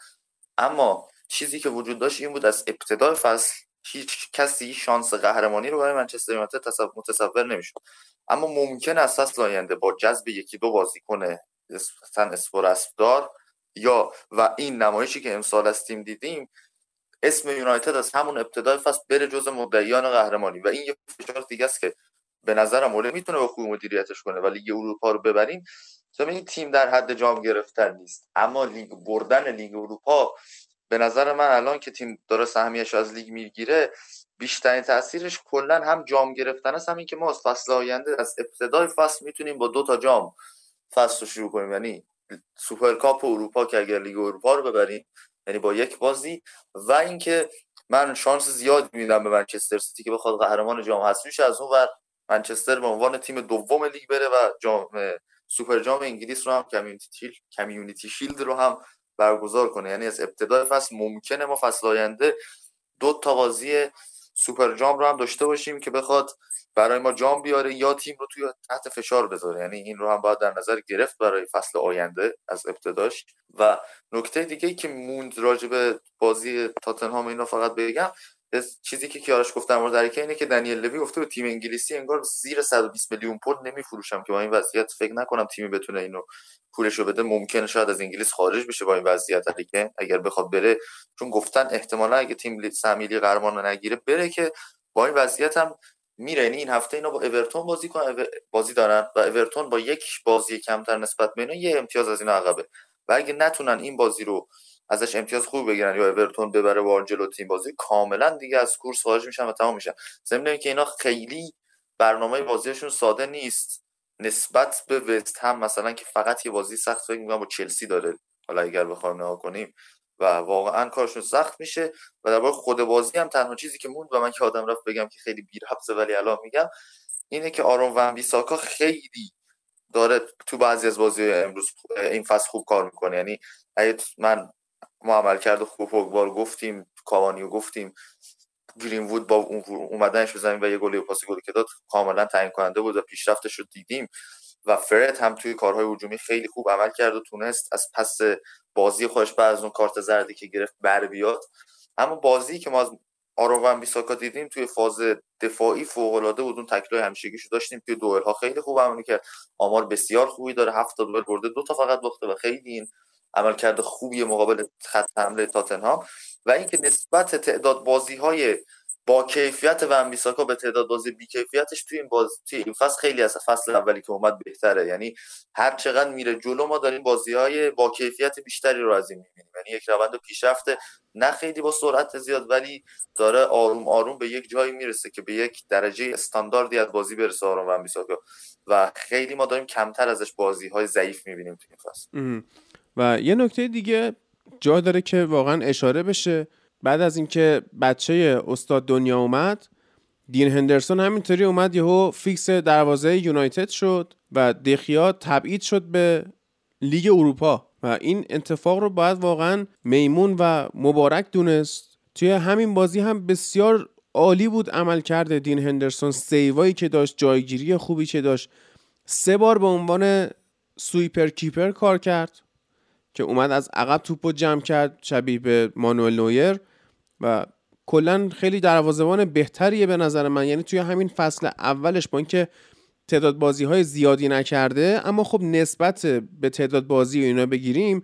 اما چیزی که وجود داشت این بود از ابتدای فصل هیچ کسی شانس قهرمانی رو برای منچستر یونایتد متصور نمی‌شد. اما ممکن است فصل آینده با جذب یکی دو بازیکن سوپر سوپراستار یا و این نمایشی که امسال از تیم دیدیم اسم یونایتد از همون ابتدای فصل بره جز مدعیان قهرمانی. و این یه فشار دیگه است که به نظرم اوله می‌تونه با خوب مدیریتش کنه و لیگ اروپا رو ببریم تو این تیم در حد جام گرفتن نیست. اما لیگ بردن لیگ اروپا به نظر من الان که تیم داره سهمیش از لیگ می‌گیره بیشترین تاثیرش کلا هم جام گرفتن است. همین که ما از فصل آینده از ابتدای فصل می‌تونیم با دو تا جام فصل رو شروع کنیم. یعنی سوپرکاپ اروپا که اگر لیگ اروپا رو ببریم یعنی با یک بازی. و اینکه من شانس زیاد میدم به منچستر سیتی که بخواد قهرمان جام حذفی از اون ور منچستر به عنوان تیم دوم لیگ بره و جام سوپر جام انگلیس رو هم Community Community Shield رو هم برگزار کنه. یعنی از ابتدای فصل ممکنه ما فصل آینده دو تا بازی سوپر جام رو هم داشته باشیم که بخواد برای ما جام بیاره یا تیم رو توی تحت فشار بذاره. یعنی این رو هم باید در نظر گرفت برای فصل آینده از ابتداش. و نکته دیگه ای که موند راجع بازی تاتنهام اینا فقط بگم چیزی که کیارش گفتم مورد حرکت اینه که دنیل لوی گفته به تیم انگلیسی انگار زیر 120 میلیون پوند نمیفروشم که با این وضعیت فکر نکنم تیمی بتونه اینو پولشو بده. ممکنه شاید از انگلیس خارج بشه با این وضعیت که اگر بخواد بره. چون گفتن احتمالا اگه تیم سمیلی قهرمان نگیره بره که با این وضعیت هم میره. یعنی این هفته اینا با اورتون بازی کنن بازی دارن و اورتون با یک بازی کمتر نسبت به اینا یه امتیاز از اینا عقبه. و اگه نتونن این بازی رو ازش امتیاز خوب بگیرن یا اورتون ببره و تیم بازی کاملا دیگه از کورس خارج میشن و تمام میشن. ضمن که اینا خیلی برنامه بازیشون ساده نیست. نسبت به وست هم مثلا که فقط یه بازی سخت فکر میگم با چلسی داره. حالا اگر بخوایم نگاه کنیم و واقعا کارشون سخت میشه و در واقع خود بازی هم تنها چیزی که موند و من که آدم رفت بگم که خیلی بیرحبسه ولی الان میگم اینه که آرون ون بیساکا خیلی داره تو بعضی از بازی امروز این فصل خوب کار می‌کنه. یعنی من ما عمل کرده خوب پوگبا گفتیم کاوانیو گفتیم گرین وود با اومدنش به زمین و یه گلی و پاس گلی که داد کاملا تعیین کننده بود و پیشرفتش رو دیدیم. و فرد هم توی کارهای هجومی خیلی خوب عمل کرد و تونست از پس بازی خودش بعد از اون کارت زردی که گرفت بر بیاد. اما بازی که ما از آروان بیساکا دیدیم توی فاز دفاعی فوق العاده بود. اون تکلای همیشگیشو داشتیم توی دوئل ها. خیلی خوب عمل کرد آمار بسیار خوبی داره. هفت دوئل برده. دو تا فقط باخته و خیلی این عملکرد خوبی مقابل خط حمله تاتنهام. و اینکه نسبت تعداد بازی های با کیفیت و بیساکا به تعداد بازی بی کیفیتش توی این باز توی این فصل خیلی از فصل اولی که اومد بهتره. یعنی هر چقدر میره جلو ما داریم بازی های با کیفیت بیشتری رو از این می‌بینیم. یعنی یک روند پیشرفته نه خیلی با سرعت زیاد ولی داره آروم آروم به یک جایی می‌رسه که به یک درجه استانداردی از بازی برسه آروم و بیساکا و خیلی ما داریم کمتر ازش بازی های ضعیف می‌بینیم توی این فصل. و یه نکته دیگه جا داره که واقعا اشاره بشه. بعد از اینکه بچه استاد دنیا اومد دین هندرسون همینطوری اومد یهو فیکس دروازه یونایتد شد و دخیا تبعید شد به لیگ اروپا و این اتفاق رو باید واقعا میمون و مبارک دونست. توی همین بازی هم بسیار عالی بود عمل کرده دین هندرسون. سیوایی که داشت جایگیری خوبی که داشت. سه بار به عنوان سویپر کیپر کار کرد که اومد از عقب توپ جمع کرد شبیه به مانوئل نویر. و کلا خیلی دروازه‌بان بهتریه به نظر من. یعنی توی همین فصل اولش با اینکه تعداد بازی های زیادی نکرده اما خب نسبت به تعداد بازی و اینا بگیریم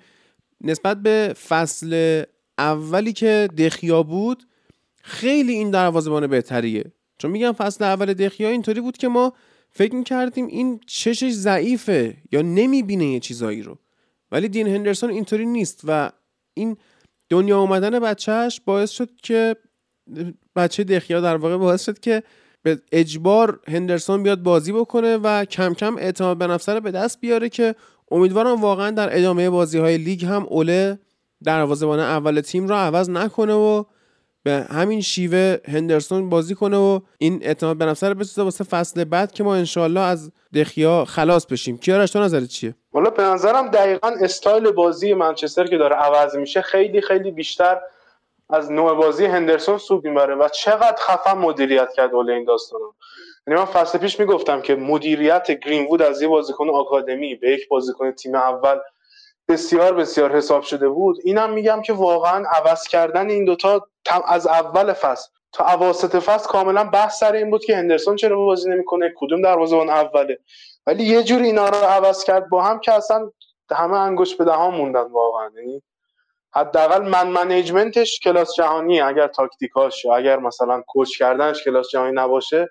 نسبت به فصل اولی که دخیا بود خیلی این دروازه‌بان بهتریه. چون میگم فصل اول دخیا اینطوری بود که ما فکر می‌کردیم این چشش ضعیفه یا نمی‌بینه یه چیزایی رو. ولی دین هندرسون اینطوری نیست و این دنیا اومدن بچهش باعث شد که بچه دخیا در واقع باعث شد که به اجبار هندرسون بیاد بازی بکنه و کم کم اعتماد به نفسه به دست بیاره که امیدوارم واقعا در ادامه بازی های لیگ هم اوله دروازه‌بان اول تیم رو عوض نکنه و به همین شیوه هندرسون بازی کنه و این اعتماد به نفس رو بسازه واسه فصل بعد که ما انشالله از دخیا خلاص بشیم. کیارش تو نظرت چیه؟ والا به نظرم دقیقا استایل بازی منچستر که داره عوض میشه خیلی خیلی بیشتر از نوع بازی هندرسون سود می‌بره و چقدر خفن مدیریت کرد ولی این داستان یعنی من فصل پیش می‌گفتم که مدیریت گرین از یه بازیکن آکادمی به یک بازیکن تیم اول بسیار بسیار حساب شده بود. اینم میگم که واقعا عوض کردن این دوتا از اول فصل تا اواسط فصل کاملا بحث سر این بود که هندرسون چرا بازی نمی‌کنه کدوم دروازه‌بان اوله. ولی یه جوری اینا رو عوض کرد. با هم که اصلا همه انگوش به دهان موندن واقعا. یعنی حداقل من منیجمنتش کلاس جهانی اگر تاکتیکاش اگر مثلا کوچ کردنش کلاس جهانی نباشه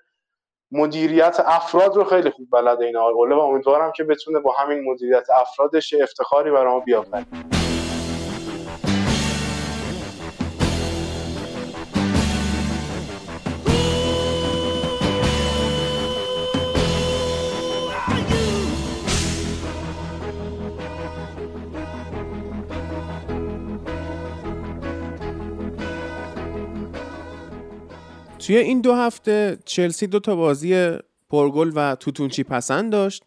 مدیریت افراد رو خیلی خوب بلده این آقای و امیدوارم که بتونه با همین مدیریت افرادش افتخاری برای ما بیافرینه. توی این دو هفته چلسی دو تا بازی پرگل و توتونچی پسند داشت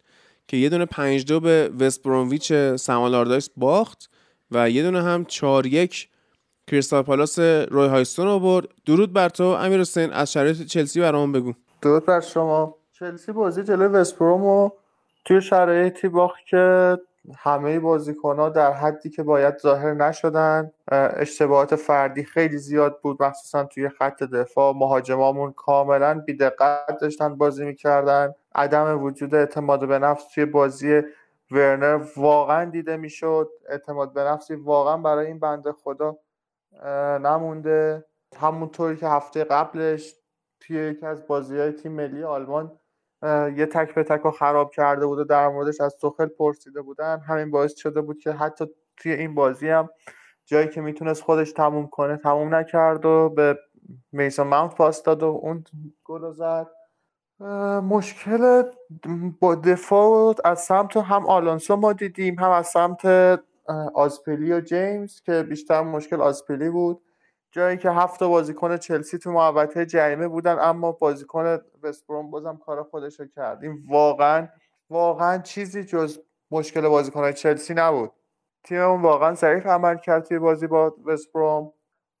که یه دونه پنج دو به وست برونویچ سمالاردایس باخت و یه دونه هم چار یک کریستال پالاس روی هایستون رو برد. درود بر تو امیر حسین از شرایط چلسی برام بگو. درود بر شما. چلسی بازی جلوی وست بروم توی شرایطی باخت که همه بازیکن ها در حدی که باید ظاهر نشدن. اشتباهات فردی خیلی زیاد بود مخصوصا توی خط دفاع. مهاجمامون کاملا بیدقت داشتن بازی می‌کردن. عدم وجود اعتماد به نفس توی بازی ورنر واقعا دیده می‌شد. اعتماد به نفسی واقعا برای این بنده خدا نمونده. همونطوری که هفته قبلش توی یکی از بازی های تیم ملی آلمان یه تک به تک رو خراب کرده بود و در موردش از سخل پرسیده بودن. همین باعث شده بود که حتی توی این بازی هم جایی که می‌تونست خودش تموم کنه تموم نکرد و به میسون ماونت پاس داد و اون گل زد. مشکل با دفاع از سمت هم آلانسو ما دیدیم هم از سمت آزپلی و جیمز که بیشتر مشکل آزپلی بود. جایی که هفت بازیکن چلسی تو محوطه جریمه بودن اما بازیکن وستبروم بازم کار خودش رو کرد. این واقعا واقعا چیزی جز مشکل بازیکن چلسی نبود. تیممون واقعا ضعیف عمل کرد توی بازی با وستبروم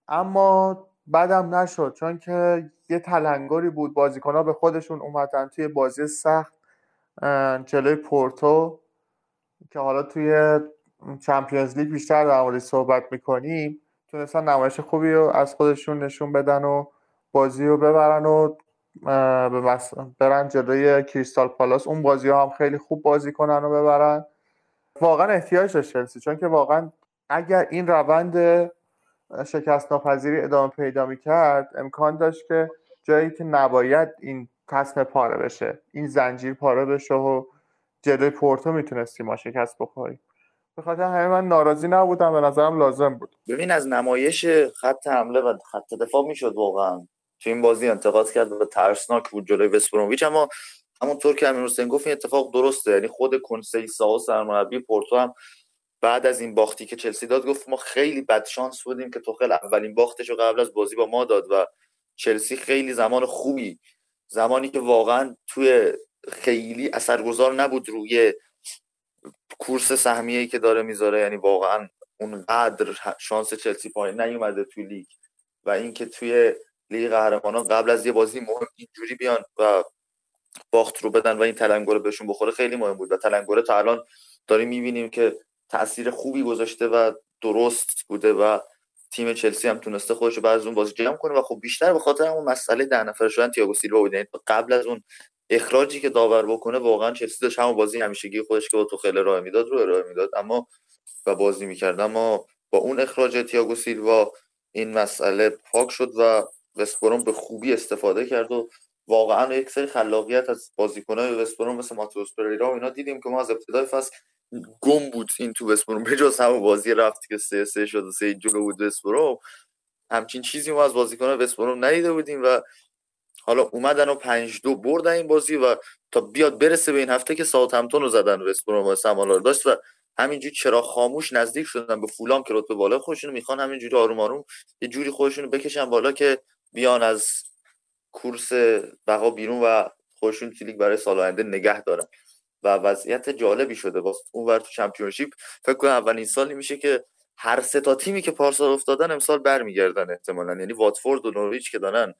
اما بدم نشد چون که یه تلنگری بود. بازیکنها به خودشون اومدن توی بازی سخت جلوی پورتو که حالا توی چمپیونز لیگ بیشتر در صحبت می‌کنیم. تونستن نمایش خوبی رو از خودشون نشون بدن و بازی رو ببرن و برن جلوی کریستال پالاس. اون بازی هم خیلی خوب بازی کنن و ببرن. واقعا احتیاج داشت چلسی چون که واقعا اگر این روند شکست ناپذیری ادامه پیدا می‌کرد امکان داشت که جایی که نباید این قسم پاره بشه این زنجیر پاره بشه و جلوی پورتو می‌تونستیم ما شکست بخوریم. به خاطر همه من ناراضی نبودم به نظرم لازم بود. ببین از نمایش خط حمله و خط دفاع می‌شد واقعا. تو این بازی انتقاد کرد و ترسناک بود جلوی وسپرومویچ اما همونطور که امیر حسین گفت این اتفاق درسته. یعنی خود کنسی ساو سرمربی پورتو هم بعد از این باختی که چلسی داد گفت ما خیلی بد شانس بودیم که توخل اولین باختش رو قبل از بازی با ما داد و چلسی خیلی زمان خوبی زمانی که واقعا توی خیلی اثرگذار نبود روی کورس سهمیه که داره می‌ذاره یعنی واقعا اونقدر شانس چلسی پایین نیومده توی لیگ و اینکه توی لیگ قهرمانان قبل از یه بازی مهم اینجوری بیان و باخت رو بدن و این تلنگره بهشون بخوره خیلی مهم بود. و تلنگره تا الان داریم می‌بینیم که تاثیر خوبی گذاشته و درست بوده و تیم چلسی هم تونسته خودش رو بعد از اون بازی جمع کنه و خب بیشتر به خاطر همون مسئله ده نفر شدن تییاگو سیلوا بود یعنی قبل از اون اخراجی که داور بکنه واقعا چلسی داشت همون بازی همیشگی خودش که با تو خیلی راه می‌داد رو ارائه می‌داد. اما و بازی می‌کرد. اما با اون اخراج تییاگو سیلوا این مسئله پاک شد و وستبروم به خوبی استفاده کرد و واقعا یک سری خلاقیت از بازیکنای وستبروم مثل ماتوس پریرا و اینا دیدیم که ما از ابتدای فصل گم بود این تو وستبروم به جز همون بازی رفت که سه سه شد و سه جلو بود وستبروم همچین چیزی ما از بازیکنان وستبروم ندیده بودیم و حالا اومدن و پنج دو بردن این بازی و تا بیاد برسه به این هفته که ساوثهمپتون رو زدن و سمالار داشت و همینجوری چرا خاموش نزدیک شدن به فولام که رتبه بالا خودشون می‌خوان همینجوری آروم آروم یه جوری خودشون بکشن بالا که بیان از کورس بقا بیرون و خودشون لیگ برای سال آینده نگه دارن. و وضعیت جالبی شده. واسه اون تو Championship فکر کنم اولین سالی میشه که هر سه تا تیمی که پارسال افتادن امسال برمیگردن احتمالا. یعنی واتفورد و نوریچ که دارن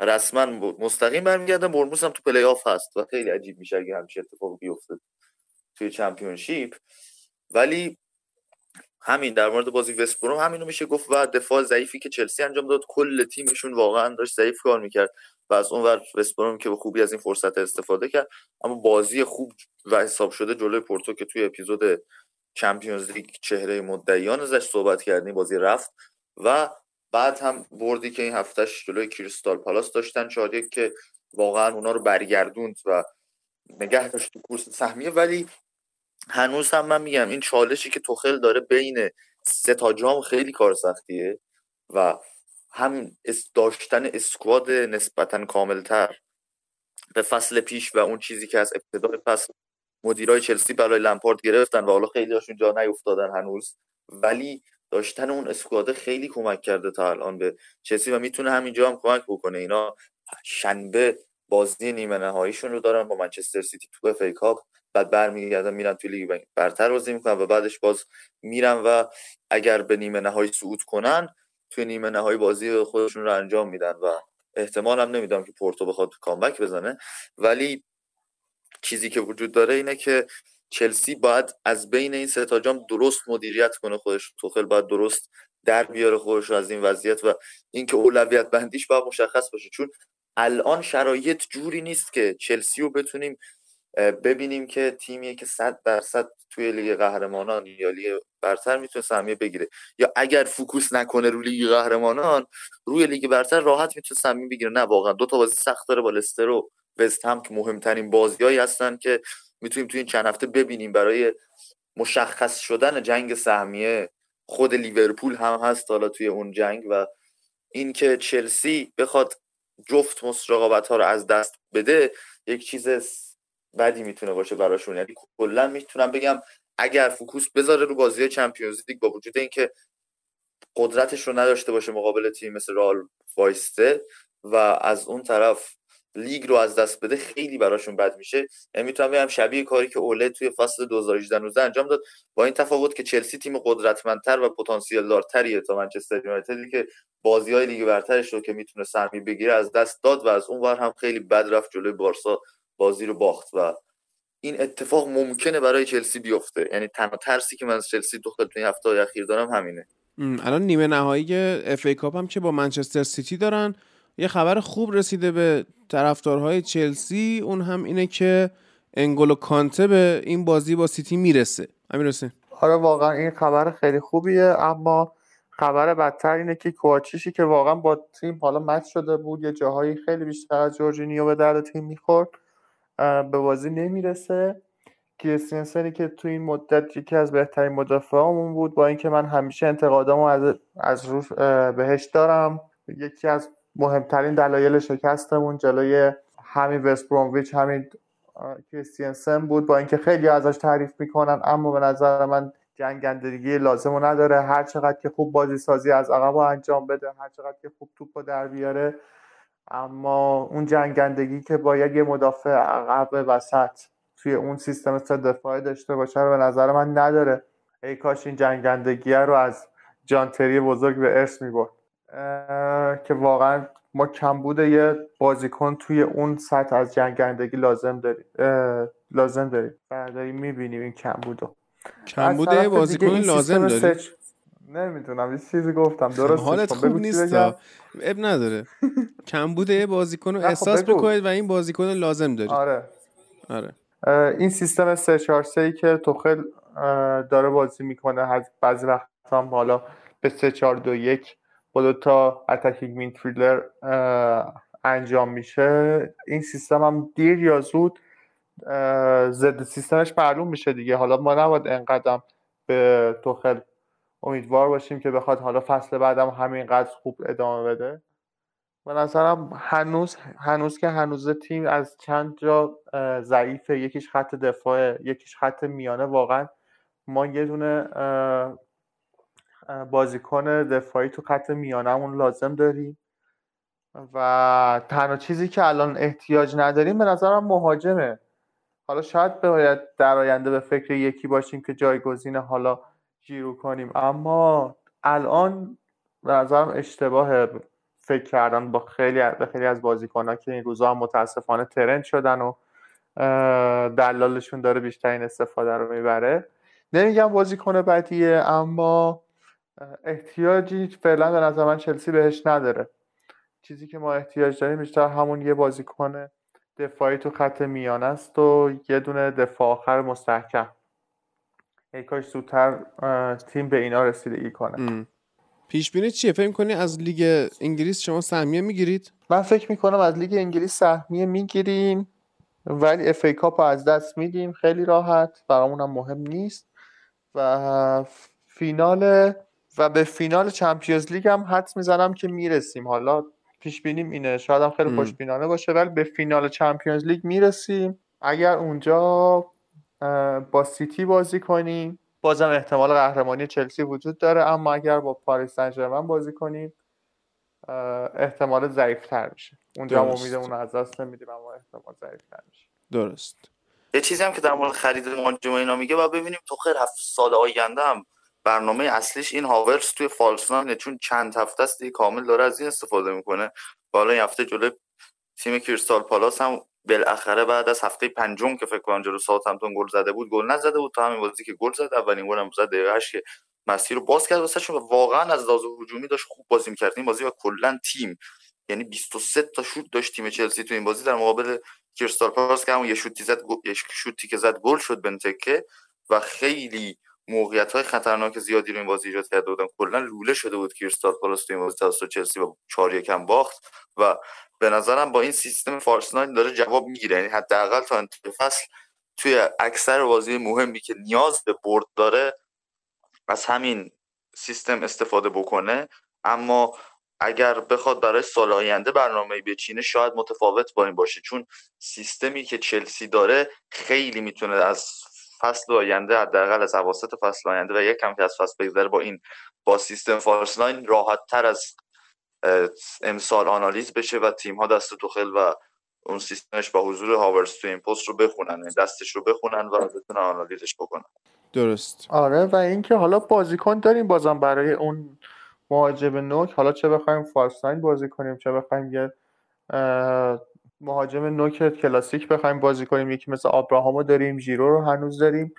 رسما مستقیم برمیگردن بورنموث هم تو پلی آف هست و خیلی عجیب میشه اگه همچین اتفاق بیفته توی Championship. ولی همین در مورد بازی وستبروم همینو میشه گفت و دفاع ضعیفی که چلسی انجام داد. کل تیمشون واقعا داشت ضعیف کار می‌کرد و از اون ور وستبروم که به خوبی از این فرصت استفاده کرد. اما بازی خوب و حساب شده جلوی پورتو که توی اپیزود چمپیونز لیگ چهره مدعیان ازش صحبت کردیم بازی رفت و بعد هم بردی که این هفتهش جلوی کریستال پالاس داشتن چهار که واقعا اونا رو برگردوند و نگه داشت تو کورس سهمیه. ولی هنوز هم من میگم این چالشی که توخل داره بین سه تا جام خیلی کار سختیه و هم داشتن squad نسبتا کاملتر به فصل پیش و اون چیزی که از ابتدای فصل مدیرای چلسی برای لمپارد گرفتن و حالا خیلی هاشون جا نیفتادن هنوز. ولی داشتن اون squad خیلی کمک کرده تا الان به چلسی و می‌تونه همینجا هم کمک بکنه. اینا شنبه بازی نیمه نهاییشون رو دارن با منچستر سیتی تو FA بعد برمیگردن میرن توی لیگ برتر بازی می‌کنن و بعدش باز میرن و اگر به نیمه نهایی صعود کنن توی نیمه نهایی بازی خودشون رو انجام میدن و احتمال هم نمیدم که پورتو بخواد کامبک بزنه. ولی چیزی که وجود داره اینه که چلسی باید از بین این سه تا جام درست مدیریت کنه خودش. توخل باید درست در بیاره خودش از این وضعیت و اینکه اولویت بندیش باید مشخص باشه. چون الان شرایط جوری نیست که چلسی رو بتونیم ببینیم که تیمیه که صد درصد توی لیگ قهرمانان یا لیگ برتر می‌تونه سهمیه بگیره. یا اگر focus نکنه روی لیگ قهرمانان روی لیگ برتر راحت می‌تونه سهمیه بگیره. نه واقعا دو تا بازی سخت داره با لستر و وست هم که مهمترین بازیهایی هستن که می‌تونیم توی این چند هفته ببینیم برای مشخص شدن جنگ سهمیه خود لیورپول هم هست حالا توی اون جنگ و اینکه چلسی بخواد جفت رقابت ها رو از دست بده یک چیز بدی می‌تونه باشه براشون. یعنی کلا می‌تونم بگم اگر focus بذاره رو بازی Champions League با وجود اینکه قدرتش رو نداشته باشه مقابل تیم مثل رال وایسته و از اون طرف لیگ رو از دست بده خیلی براشون بد میشه. یعنی می‌تونم بگم شبیه کاری که اوله توی فصل 2018 انجام داد با این تفاوت که چلسی تیم قدرتمندتر و پتانسیل دارتریه تا منچستر یونایتدی که بازی های لیگ برترش رو که می‌تونه سهمیه بگیره از دست داد و از اون ور هم خیلی بد رفت جلوی بارسا بازی رو باخت و این اتفاق ممکنه برای چلسی بیفته. یعنی تنها ترسی که من از چلسی تو خدمت هفته اخیر دارم همینه. الان نیمه نهایی FA Cup هم که با منچستر سیتی دارن. یه خبر خوب رسیده به طرفدارهای چلسی اون هم اینه که انگولو کانته به این بازی با سیتی می‌رسه. امیر حسین. آره واقعا این خبر خیلی خوبیه اما خبر بدتر اینه که کوچیشی که واقعا با تیم حالا مچ شده بود یه جاهایی خیلی بیشتر از جورجینیو به درد تیم می‌خورد به بازی نمی‌رسه. کریستینسنی که تو این مدت یکی از بهترین مدافعامون بود با اینکه من همیشه انتقادامو از از روش بهش دارم. یکی از مهمترین دلایل شکستمون جلوی همین وست برومویچ همین کریستینسن بود با اینکه خیلی ازش تعریف می‌کنن اما به نظر من جنگندگی لازم رو نداره. هر چقدر که خوب بازی سازی از عقب انجام بده هر چقدر که خوب توپ در بیاره. اما اون جنگندگی که باید یه مدافع عقب وسط توی اون سیستم سه دفاعی داشته باشه رو به نظر من نداره. ای کاش این جنگندگی رو از جانتری بزرگ به ارث می‌برد. که واقعا ما کمبود یه بازیکن توی اون سطح از جنگندگی لازم داریم لازم داریم. و داریم می‌بینیم این کمبود کمبود یه بازیکن لازم داریم نمی‌تونم یه چیزی گفتم. درست حالت خوب نیست اب نداره. کمبود یه بازیکن رو خب احساس بکنید و این بازیکن لازم دارید. آره. آره. این سیستم 3 4 3 که توخل داره بازی می‌کنه بعضی وقت هم حالا به 3 4 2 1 دو تا اتکینگ انجام میشه. این سیستم هم دیر یا زود ضد سیستمش معلوم میشه دیگه. حالا ما نباید انقدر به توخل امیدوار باشیم که بخواد حالا فصل بعدم همینقدر خوب ادامه بده. به نظرم هنوز هنوز که هنوز تیم از چند جا ضعیفه. یکیش خط دفاعه یکیش خط میانه. واقعا ما یه دونه بازیکن دفاعی تو خط میانمون لازم داریم. و تنها چیزی که الان احتیاج نداریم به نظرم مهاجمه. حالا شاید باید در آینده به فکر یکی باشیم که جایگزین حالا جیرو کنیم. اما الان به نظرم اشتباه فکر کردن با خیلی به خیلی از بازیکنها که این روزا هم متاسفانه ترند شدن و دلالشون داره بیشترین استفاده رو می‌بره. نمیگم بازیکن بدیه اما احتیاجی فعلا به نظر من چلسی بهش نداره. چیزی که ما احتیاج داریم بیشتر همون یه بازیکن دفاعی تو خط میان است و یه دونه دفاع آخر مستحکم. ای کاش زودتر تیم به اینا رسیدگی کنه. پیش بینی چیه؟ فکر کنی از لیگ انگلیس شما سهمیه می‌گیرید؟ من فکر می‌کنم از لیگ انگلیس سهمیه می‌گیریم ولی FA Cup از دست میدیم. خیلی راحت برامون هم مهم نیست. و فینال و به فینال Champions League هم حدس می‌زنم که می‌رسیم. حالا پیش بینیم اینه. شاید هم خیلی خوشبینانه باشه ولی به فینال Champions League می‌رسیم. اگر اونجا با سیتی بازی کنیم بازم احتمال قهرمانی چلسی وجود داره اما اگر با پاریس سن بازی کنیم احتمال ضعیفتر میشه. اونجا هم امیدمون از دست نمیدیم اما احتمال ضعیفتر میشه. درست. یه چیزی هم که در مورد خرید مهاجم اینا میگه و ببینیم تو خیر هفت سال آینده هم برنامه اصلیش این هاورس توی فالسنانه چون چند هفته است کامل داره از این استفاده می‌کنه. بالا این هفته جلوی تیم کریستال پالاس هم بالاخره بعد از هفته پنجم که فکر کنم جلو ساوثهمپتون گل زده بود گل نزده بود. تا همین بازی که گل زد اولین گل هم زد دقیقه که مسیر رو باز کرد واسهشون و واقعا از لحاظ هجومی داشت خوب بازی می‌کرد. این بازی و کلا تیم. یعنی 23 تا شوت داشت تیم چلسی تو این بازی. در مقابل کریستال پالاس که همون یه شوتی زد یه شوتی که زد گل شد بنتکه و خیلی موقعیت های خطرناک زیادی رو این بازی ایجاد کرده بودن. کلا لوله شده بود کریستال پالاس تو این بازی توسط چلسی و 4 یکم باخت و به نظرم با این سیستم فارس ناین داره جواب می‌گیره. یعنی حداقل تا انتهای فصل توی اکثر بازی مهمی که نیاز به برد داره از همین سیستم استفاده بکنه. اما اگر بخواد برای سال آینده برنامه بچینه شاید متفاوت با این باشه. چون سیستمی که چلسی داره خیلی می‌تونه از فصل آینده حداقل از اواسط فصل آینده و یک کم که از فصل بگذره با این با سیستم false nine راحت تر از امسال آنالیز بشه و تیم ها دست توخل و اون سیستمش با حضور هاورس تو این پست رو بخونن دستش رو بخونن و بتونن آنالیزش بکنن. درست. آره و اینکه حالا بازیکن داریم بازم برای اون مهاجم نوک حالا چه بخوایم فارساین بازی کنیم چه بخوایم یه مهاجم نوک کلاسیک بخوایم بازی کنیم. یکی مثل آبراهامو داریم ژیرو رو هنوز داریم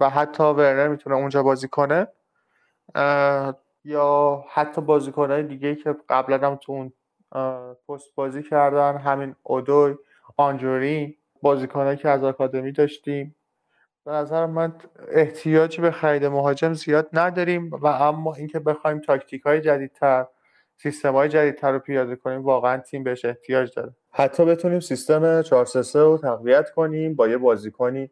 و حتی ورنر می‌تونه اونجا بازی کنه. یا حتی بازیکنهای دیگه که قبلا هم تو اون پست بازی کردن همین اودوی آنجوری بازیکنهایی که از آکادمی داشتیم. به نظر من احتیاجی به خرید مهاجم زیاد نداریم و اما اینکه بخوایم تاکتیک های جدیدتر سیستم های جدیدتر رو پیاده کنیم واقعا تیم بهش احتیاج داره. حتی بتونیم سیستم 4 رو تقویت کنیم با یه بازیکنی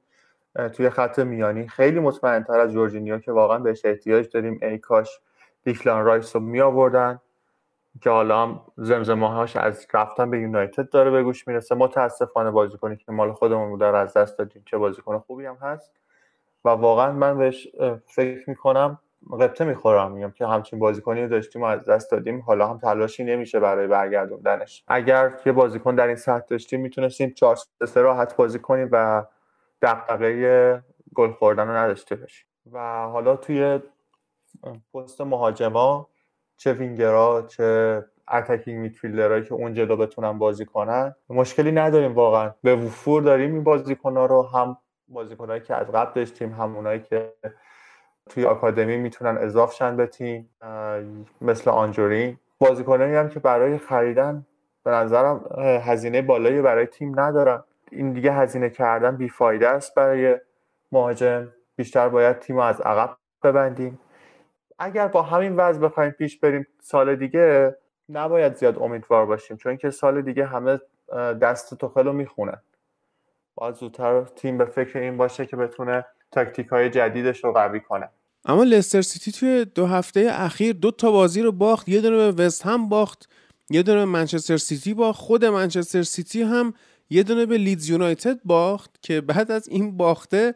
توی خط میانی. خیلی مطمئنتر از جورجینیا که واقعا بهش احتیاج داریم. ای کاش دیکلان رایس رو می آوردن که حالا هم زمزمه هاش از رفتن به یونایتد داره به گوش می‌رسه. متاسفانه بازیکنی که مال خودمون رو از دست دادیم. چه بازیکن خوبی هم هست. و واقعا من بهش فکر می‌کنم قبطه می‌خورم میگم که همچین بازیکنی رو داشتیم و از دست دادیم حالا هم تلاشی نمیشه برای برگردوندنش. اگر یه بازیکن در این سطح داشتیم می‌تونستیم 4 3 راحت بازی کنیم و دغدغه گل خوردن رو نداشته باشیم. و حالا توی پست مهاجما چه وینگرا چه اتکینگ میدفیلدرهایی که اون جلو بتونن بازی کنن مشکلی نداریم واقعا. به وفور داریم این بازیکنها رو هم بازیکنهایی که از قبل داشتیم همونایی که توی آکادمی می‌تونن اضاف شن به تیم مثل آنجورین بازیکنایی هم که برای خریدن به نظرم هزینه بالایی برای تیم ندارن. این دیگه هزینه کردن بیفایده است برای مهاجم. بیشتر باید تیم از عقب ببندیم. اگر با همین وضع بخوایم پیش بریم سال دیگه نباید زیاد امیدوار باشیم چون که سال دیگه همه دست توخل رو می‌خونن. باید زودتر تیم به فکر این باشه که بتونه تاکتیک های جدیدش رو قوی کنه. اما لستر سیتی توی دو هفته اخیر دو تا بازی رو باخت یه دونه به وست هم باخت یه دونه به منچستر سیتی باخت خود منچستر سیتی هم یه دونه به لیدز یونایتد باخت که بعد از این باخته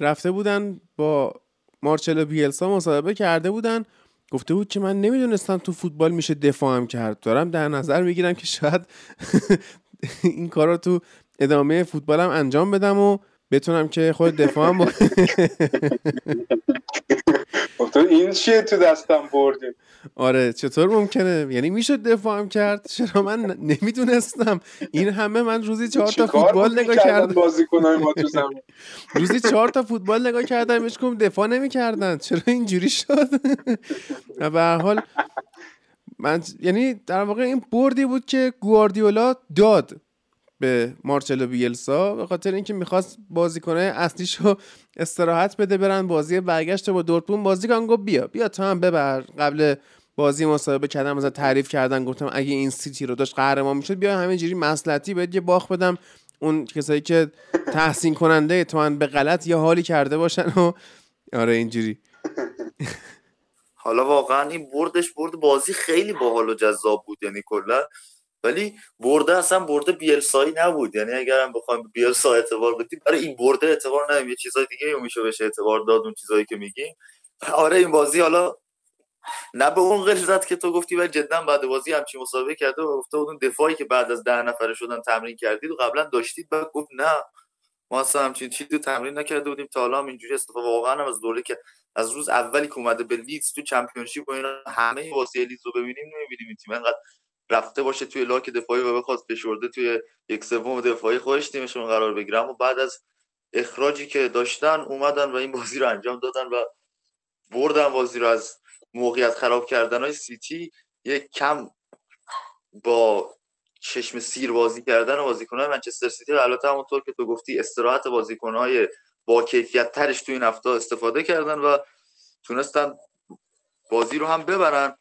رفته بودن با مارچلو بیلسا مصاحبه کرده بودن گفته بود که من نمی‌دونستم تو فوتبال میشه دفاعم کرد. دارم در نظر می‌گیرم که شاید این کار تو ادامه فوتبالم انجام بدم و بتونم که خود دفاعم با... تو این چیه تو دستم بردیم؟ آره چطور ممکنه؟ یعنی می‌شد دفاعم کرد؟ چرا من نمی‌دونستم. این همه من روزی چهار تا فوتبال نگاه کردم. ما تو زمین؟ روزی چهار تا فوتبال نگاه کردم هیچ دفاع نمی‌کردن. چرا اینجوری شد؟ و به هر حال من یعنی در واقع این بردی بود که گواردیولا داد. به مارچلو بیلسا به خاطر اینکه می‌خواست بازیکنه اصلیشو استراحت بده برن بازی برگشت با دورتموند بازی کن گفت بیا بیا تا هم ببر. قبل بازی مصاحبه کردم مثلا تعریف کردن گفتم اگه این سیتی رو داشت قهرمان می‌شد بیا همینجوری مسلطی بهت یه باخ بدم. اون کسایی که تحسین کننده تو به غلط یه حالی کرده باشن و آره اینجوری. حالا واقعا این بردش برد بازی خیلی باحال و جذاب بود یعنی کلا ولی برده اصلا برده بیلسایی نبود. یعنی اگر هم بخوایم بیلسا اعتبار بدیم برای این برده اعتبار ندیم یه چیزای دیگه میشه بشه اعتبار داد اون چیزایی که میگیم. آره این بازی حالا نه به اون غلظت که تو گفتی ولی جدا بعد بازی همچین مسابقه کرده و گفته اون دفاعی که بعد از ده نفره شدن تمرین کردید و قبلا داشتید. بعد گفت نه ما اصلا همچین چیزی تمرین نکرده بودیم. تا حالا اینجوری استفاده واقعا هم از دوره که از روز اولی که اومده به لیدز تو چمپیونشیپ و اینا همه بازی لیدز رو ببینیم نمی‌بینیم این تیم انقدر رفته باشه توی لاک دفاعی و بخواد فشرده توی یک سوم دفاعی خودش تیمشون قرار بگیرم و بعد از اخراجی که داشتن اومدن و این بازی رو انجام دادن و بردن بازی رو از موقعیت خراب کردن های سیتی یک کم با چشم سیر بازی کردن های منچستر سیتی و البته همونطور که تو گفتی استراحت های با کیفیت ترش توی این هفته استفاده کردن و تونستن بازی رو هم ببرن.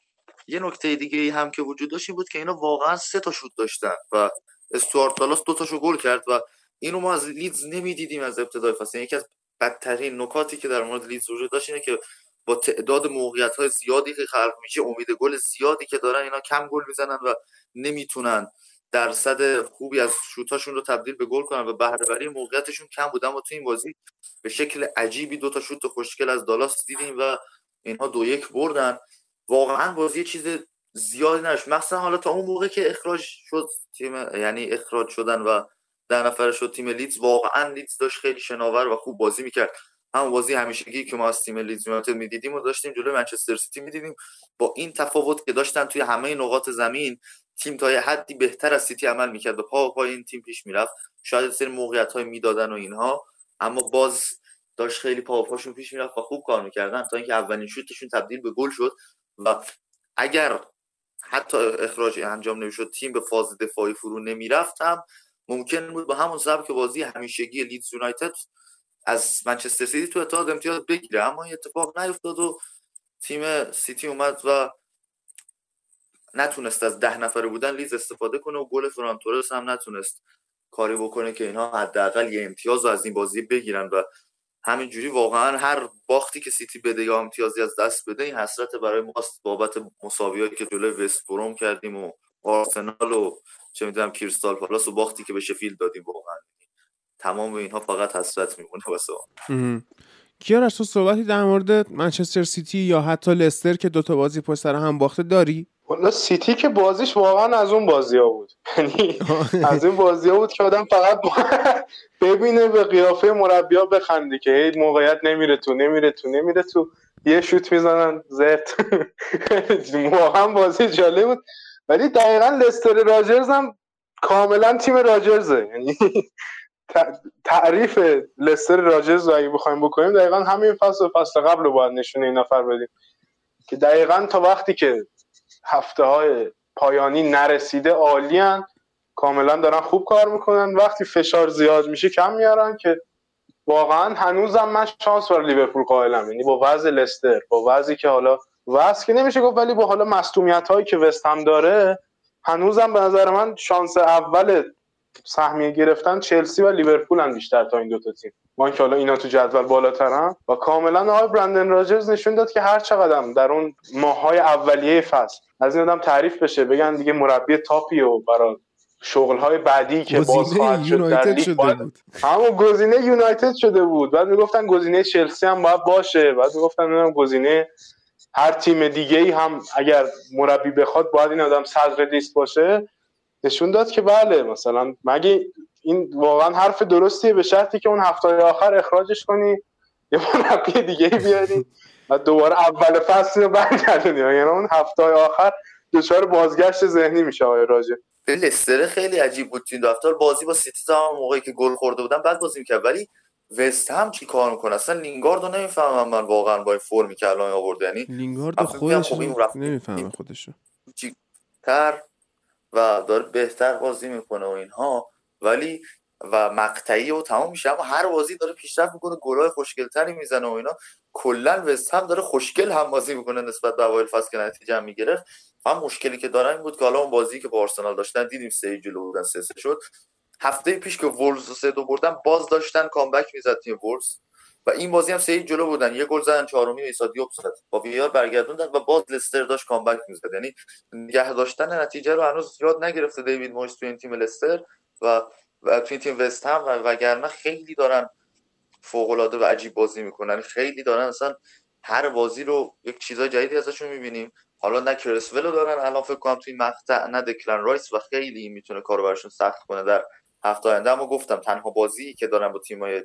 یه نکته دیگه ای هم که وجود داشت بود که اینا واقعا سه تا شوت داشتن و استوارت تالاس دو تاشو گل کرد و اینو ما از لیدز نمی‌دیدیم از ابتدای فصل. یکی از بدترین نکاتی که در مورد لیدز وجود داشت اینه که با تعداد موقعیت های زیادی که خلق میشه امید گل زیادی که دارن اینا کم گل می‌زنن و نمی‌تونن درصد خوبی از شوتاشون رو تبدیل به گل کنن و بهره موقعیتشون کم بود. اما تو این بازی به شکل عجیبی دو تا شوت خوشگل از دالاس دیدیم و اینها دو یک بردن. واقعا بازی چیز زیادی نشد مثلا حالا تا اون موقع که اخراج شد تیم یعنی اخراج شدن و ده نفره شد تیم لیدز واقعا لیدز داشت خیلی شناور و خوب بازی می‌کرد. همون بازی همیشگی که ما از تیم لیدز یونایتد می‌دیدیم و داشتیم جلوی منچستر سیتی می‌دیدیم. با این تفاوت که داشتن توی همه نقاط زمین تیم تا یه حدی بهتر از سیتی عمل می‌کرد و پا پای این تیم پیش می‌رفت. شاید سری موقعیت های می‌دادن و اینها اما باز داشت خیلی پا پاشون پیش می‌رفت و خوب کار می‌کردن. تا اینکه اولین شوتشون تبدیل به گل شد. و اگر حتی اخراج انجام نمی‌شد تیم به فاز دفاعی فرو نمی‌رفت ممکن بود با همون سبک بازی همیشگی لیدز یونایتد از منچستر سیتی تو اتحاد امتیاز بگیره. اما این اتفاق نیفتاد و تیم سیتی اومد و نتونست از ده نفره بودن لیدز استفاده کنه و گل فران هم نتونست کاری بکنه که اینها حداقل یه امتیاز رو از این بازی بگیرن و همینجوری واقعا هر باختی که سیتی بده یا امتیازی از دست بده این حسرت برای ماست. بابت مساویاتی که جلوی وست بروم کردیم و آرسنال و چه می‌دونم کریستال پالاس و باختی که به شفیلد دادیم واقعا. تمام اینها فقط حسرت میمونه واسه کیارش تو صحبتی در مورد منچستر سیتی یا حتی لستر که دوتا بازی پشت سر هم باخته داری؟ والا سیتی که بازیش واقعا از اون بازی ها بود. یعنی از اون بازی ها بود که آدم فقط ببینه به قیافه مربیا بخنده که هی موقعیت نمیره تو نمیره تو نمیره تو. یه شوت می‌زنن زرت. واقعا بازی جالب بود. ولی دقیقا لستر راجرز هم کاملا تیم راجرزه. یعنی تعریف لستر راجرز رو اگه بخوایم بکنیم دقیقا همین فصل و فصل قبل رو باید نشونه این نفر بدیم. که دقیقا تا وقتی که هفته های پایانی نرسیده عالیان کاملا دارن خوب کار می‌کنن. وقتی فشار زیاد میشه کم میارن که واقعا هنوزم من شانس برای لیورپول قائلم. یعنی با وضع لستر با وضعی که حالا وضع که نمیشه گفت ولی با حالا مصدومیت هایی که وست هم داره هنوزم به نظر من شانس اول سهمیه گرفتن چلسی و لیورپول هم بیشتر تا این دوتا تیم. ما که حالا اینا تو جدول بالاترن. و کاملا آقای برندن راجرز نشون داد که هر چقدر در اون ماهای اولیه فصل از این آدم تعریف بشه بگن دیگه مربی تاپی و برای شغل های بعدی که باز خواهد شد در لیگ همون گزینه یونایتد شده بود. بعد می‌گفتن گزینه چلسی هم باید باشه. بعد می‌گفتن گزینه هر تیم دیگه ای هم اگر مربی بخواد باید این آدم صدر لیست باشه. نشون داد که بله مثلا مگه این واقعا حرف درستیه به شرطی که اون هفته آخر اخراجش کنی؟ یه مربی دیگه بیاری و دوباره اول فصل رو برگردونی. یعنی اون هفته آخر دچار بازگشت ذهنی میشه آقای راجع. لستر خیلی عجیب بود این دفتر. بازی با سیتی تا موقعی که گل خورده بودن بعد بازی می‌کرد. ولی وست هم چی کار می‌کنه؟ اصلا لینگارد رو نمی‌فهمم من واقعا با این فرمی که الان آورده. یعنی لینگارد خودش نمی‌فهمه خودشو. تر؟ و داره بهتر بازی می‌کنه و اینها. ولی و مقطعی و تمام میشه. اما هر بازی داره پیشرفت می‌کنه گلای خوشگلتری می‌زنه و اینا. کلا وست هم داره خوشگل هم بازی می‌کنه نسبت به اوایل فصل که نتیجه می‌گرفت. هم مشکلی که دارن این بود که حالا اون بازی که با آرسنال داشتن دیدیم سه جلو بودن سه سه شد. هفته پیش که وولز سه دو بردن باز داشتن کامبک می‌زد تیم وولز. و این بازی هم سه جلو بودن. یه گل زدن چهارمی ایسا دیوب زد با ویار برگردوندن و باز لستر داشت کامبک می‌زد. یعنی نگه داشتن نتیجه رو هنوز یاد نگرفته دیوید مویس تو این تیم لستر و و تو این تیم وست هم و وگرنه خیلی دارن فوق و عجیب بازی می‌کنن. خیلی دارن اصلا هر بازی رو یک چیزای جدیدی ازشون می‌بینیم. حالا نه کرسول رو دارن الان فکر کنم توی مقطع نه دکلن رایس و خیلی می‌تونه کارو براشون سخت کنه. در هفته آینده اما گفتم تنها بازی که دارن با تیمای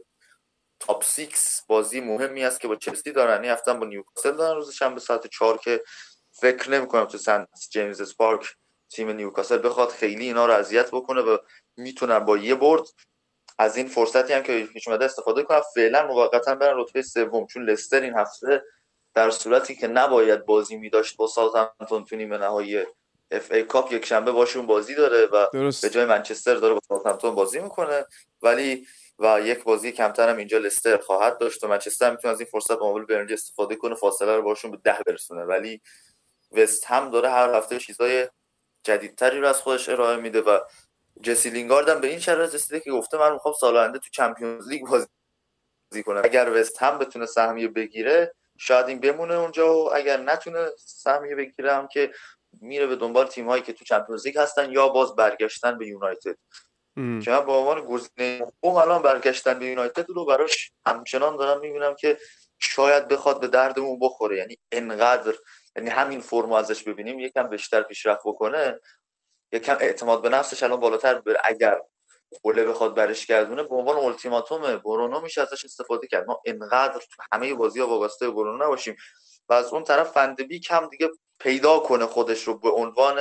top 6 بازی مهمی است که با چلسی دارن. این هفته با نیوکاسل دارن. روز شنبه ساعت 4 که فکر نمی کنم تو سنت جیمز پارک تیم نیوکاسل بخواد خیلی اینا رو اذیت بکنه و می‌تونن با یه برد از این فرصتی هم که پیش اومده استفاده کنن. فعلا موقتا برن رتبه سوم. چون لستر این هفته در صورتی که نباید بازی میداشت با ساوثهمپتون تو نیمه نهایی FA Cup یک شنبه باشون بازی داره و درست. به جای منچستر داره با ساوثهمپتون بازی می‌کنه. ولی و یک بازی کمتر هم اینجا لستر خواهد داشت و منچستر می‌تونه از این فرصت مقابل برنلی استفاده کنه فاصله رو باشون به ده برسونه. ولی وست هم داره هر هفته چیزای جدیدتری رو از خودش ارائه میده و جسی لینگارد هم به این شرایط رسیده که گفته من می‌خوام سال آینده تو چمپیونز لیگ بازی کنم. اگر وست هم بتونه سهمیه بگیره شاید این بمونه اونجا و اگر نتونه سهمیه بگیره هم که میره به دنبال تیم هایی که تو چمپیونز لیگ هستن یا باز برگشتن به یونایتد. که من به عنوان گزینه اون الان برگشتن به یونایتد رو براش همچنان دارم می‌بینم که شاید بخواد به دردمون بخوره. یعنی انقدر یعنی همین فرمو ازش ببینیم یکم بیشتر پیشرفت بکنه یکم اعتماد به نفسش الان بالاتر بره. اگر اوله بخواد برش گردونه به عنوان التیماتوم برونو میشه ازش استفاده کرد. ما انقدر تو همه بازی ها وابسته برونو نباشیم. و از اون طرف فندبی کم دیگه پیدا کنه خودش رو به عنوان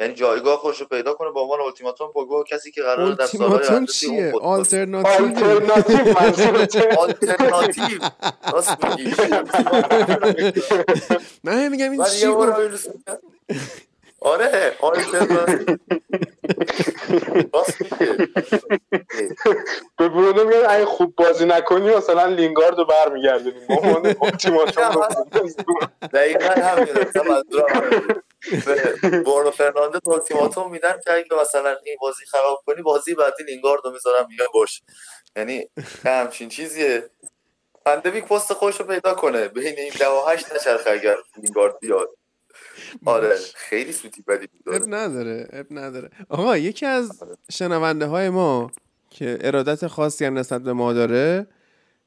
یعنی جایگاه خودش رو پیدا کنه به عنوان التیماتوم با کسی که قرار در سالهای تیم چیه؟ آلترناتیو آلترناتیو راست میگی. من میگم این چی آره راست. میگه. به برونو میگن اگه خوب بازی نکنی مثلا لینگارد رو رو دقیقا. به برونو فرناندز التیماتوم میدن که اگه مثلا این بازی خراب کنی بازی بعدی لینگارد رو می‌ذارم میگه باش یعنی همچین چیزیه. پندویک پست خودش رو پیدا کنه. بین این ده و هشت نچرخه اگر لینگارد بیاد. آره خیلی سوتی بدی اب بود نداره اب نداره. آقا یکی از شنونده های ما که ارادت خاصی هم نسبت به ما داره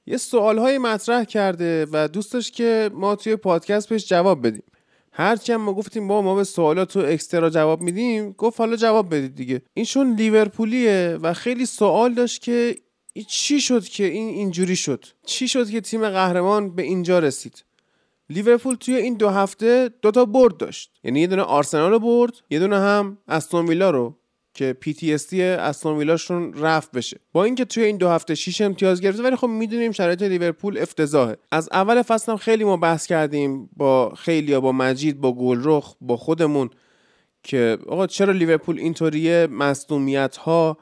یه سوال های مطرح کرده و دوست داشت که ما توی پادکست بهش جواب بدیم. هرچی هم ما گفتیم با ما به سوالات تو اکسترا جواب میدیم. گفت حالا جواب بدید دیگه. این چون لیورپولیه و خیلی سوال داشت که چی شد که این اینجوری شد؟ چی شد که تیم قهرمان به اینجا رسید؟ لیورپول توی این دو هفته دوتا برد داشت. یعنی یه دونه آرسنال رو برد یه دونه هم استون ویلا رو که PTSD استون ویلاشون رفع بشه. با اینکه توی این دو هفته 6 امتیاز گرفته ولی خب می‌دونیم شرایط لیورپول افتضاحه. از اول فصل هم خیلی ما بحث کردیم با خیلی با مجید با گلرخ با خودمون که آقا چرا لیورپول اینطوریه؟ مصدومیت ها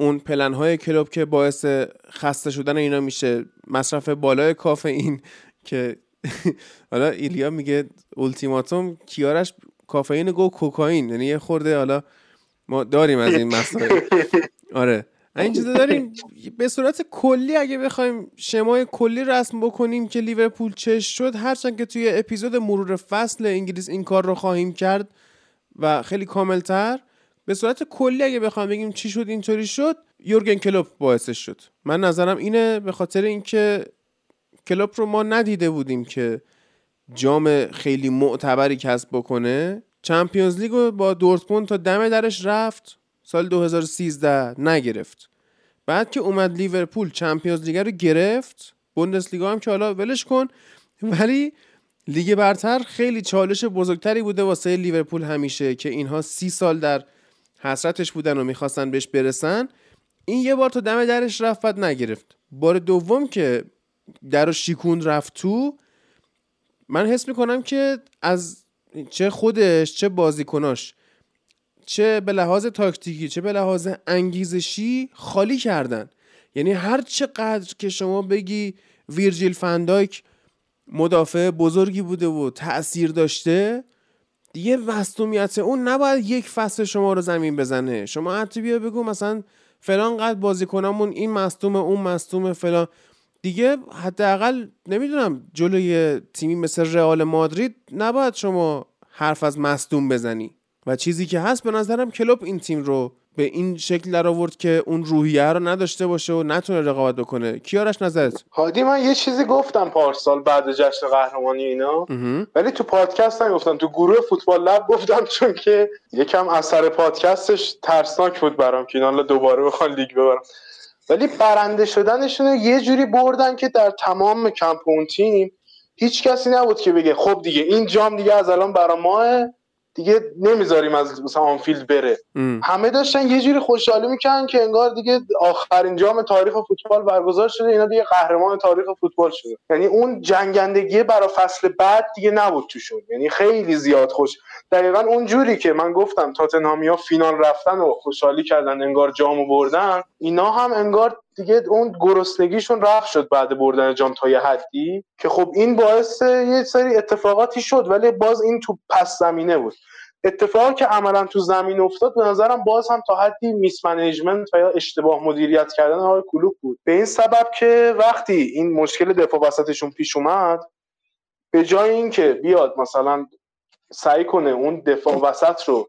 اون پلن های کلوب که باعث خسته شدن اینا میشه مصرف بالای کافئین که حالا ایلیا میگه التیماتوم کیارش کافئین گو کوکائین. یعنی یه خورده حالا ما داریم از این مسائل. آره. این چیزا داریم. به صورت کلی اگه بخوایم شمای کلی رسم بکنیم که لیورپول چش شد هرچند که توی اپیزود مرور فصل انگلیس این کار رو خواهیم کرد و خیلی کاملتر به صورت کلی اگه بخوام بگیم چی شد اینطوری شد یورگن کلوپ باعثش شد. من نظرم اینه به خاطر اینکه کلوپ رو ما ندیده بودیم که جام خیلی معتبری کسب بکنه. چمپیونز لیگ رو با دورتموند تا دم درش رفت سال 2013 نگرفت. بعد که اومد لیورپول چمپیونز لیگ رو گرفت. بوندسلیگا هم که حالا ولش کن. ولی لیگ برتر خیلی چالش بزرگتری بوده واسه لیورپول همیشه که اینها سی سال در حسرتش بودن و می‌خواستن بهش برسن. این یه بار تا دم درش رفت نگرفت. بار دوم که در شیکون رفت تو من حس می‌کنم که از چه خودش چه بازیکناش چه به لحاظ تاکتیکی چه به لحاظ انگیزشی خالی کردن. یعنی هر چقدر که شما بگی ویرجیل فندایک مدافع بزرگی بوده و تاثیر داشته دیگه مصدومیت اون نباید یک فصل شما رو زمین بزنه. شما حتی بیا بگو مثلا فلان قد بازیکنامون این مصدوم اون مصدوم فلان. دیگه حداقل نمی‌دونم جلوی تیمی مثل رئال مادرید نباید شما حرف از مصدوم بزنی. و چیزی که هست به نظرم کلوب این تیم رو به این شکل در آورد که اون روحیه رو نداشته باشه و نتونه رقابت بکنه. کیارش نظرت؟ هادی من یه چیزی گفتم پارسال بعد جشن قهرمانی اینا. ولی تو پادکست گفتم تو گروه فوتبال لب گفتم چون که یکم اثر پادکستش ترسناک بود برام که اینا دوباره بخوان لیگ ببرن. ولی برنده شدنشون یه جوری بردن که در تمام کمپ اون تیم هیچ کسی نبود که بگه خب دیگه این جام دیگه از الان برا ماه دیگه نمی‌ذاریم از مثلا آنفیلد بره. ام. همه داشتن یه جوری خوشحالی می‌کنن که انگار دیگه آخرین جام تاریخ فوتبال برگزار شده اینا دیگه قهرمان تاریخ فوتبال شده. یعنی اون جنگندگی برای فصل بعد دیگه نبود توشون. یعنی خیلی زیاد خوش. دقیقا اون جوری که من گفتم تاتنهامیا فینال رفتن و خوشحالی کردن انگار جامو بردن اینا هم انگار دیگه اون گرسنگیشون رفت شد بعد بردن جام تا یه حدی که خب این باعث یه سری اتفاقاتی شد ولی باز این تو پس زمینه بود. اتفاقی که عملا تو زمین افتاد به نظرم باز هم تا حدی mismanagement یا اشتباه مدیریت کردن آقای کلوپ بود. به این سبب که وقتی این مشکل دفاع وسطشون پیش اومد به جای اینکه بیاد مثلا سعی کنه اون دفاع وسط رو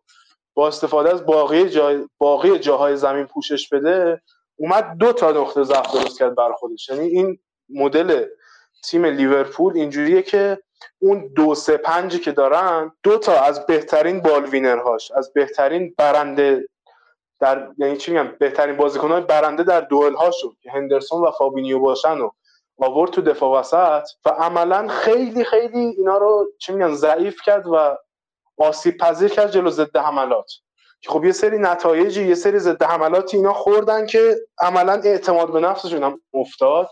با استفاده از باقی, جای باقی جاهای زمین پوشش بده اومد دو تا نقطه ضعف درست کرد بر خودش. یعنی این مدل تیم لیورپول اینجوریه که اون دو سه پنجی که دارن دو تا از بهترین ball winner هاش از بهترین برنده در یعنی چی میگم بهترین بازیکنهای برنده در دوئل هاشو که هندرسون و فابینیو باشن و آورد تو دفاع وسط و عملا خیلی خیلی اینا رو چی میگن ضعیف کرد و آسیب پذیر کرد جلو ضد حملات. خب یه سری نتایجی یه سری ضد حملاتی اینا خوردن که عملا اعتماد به نفسشون هم افتاد.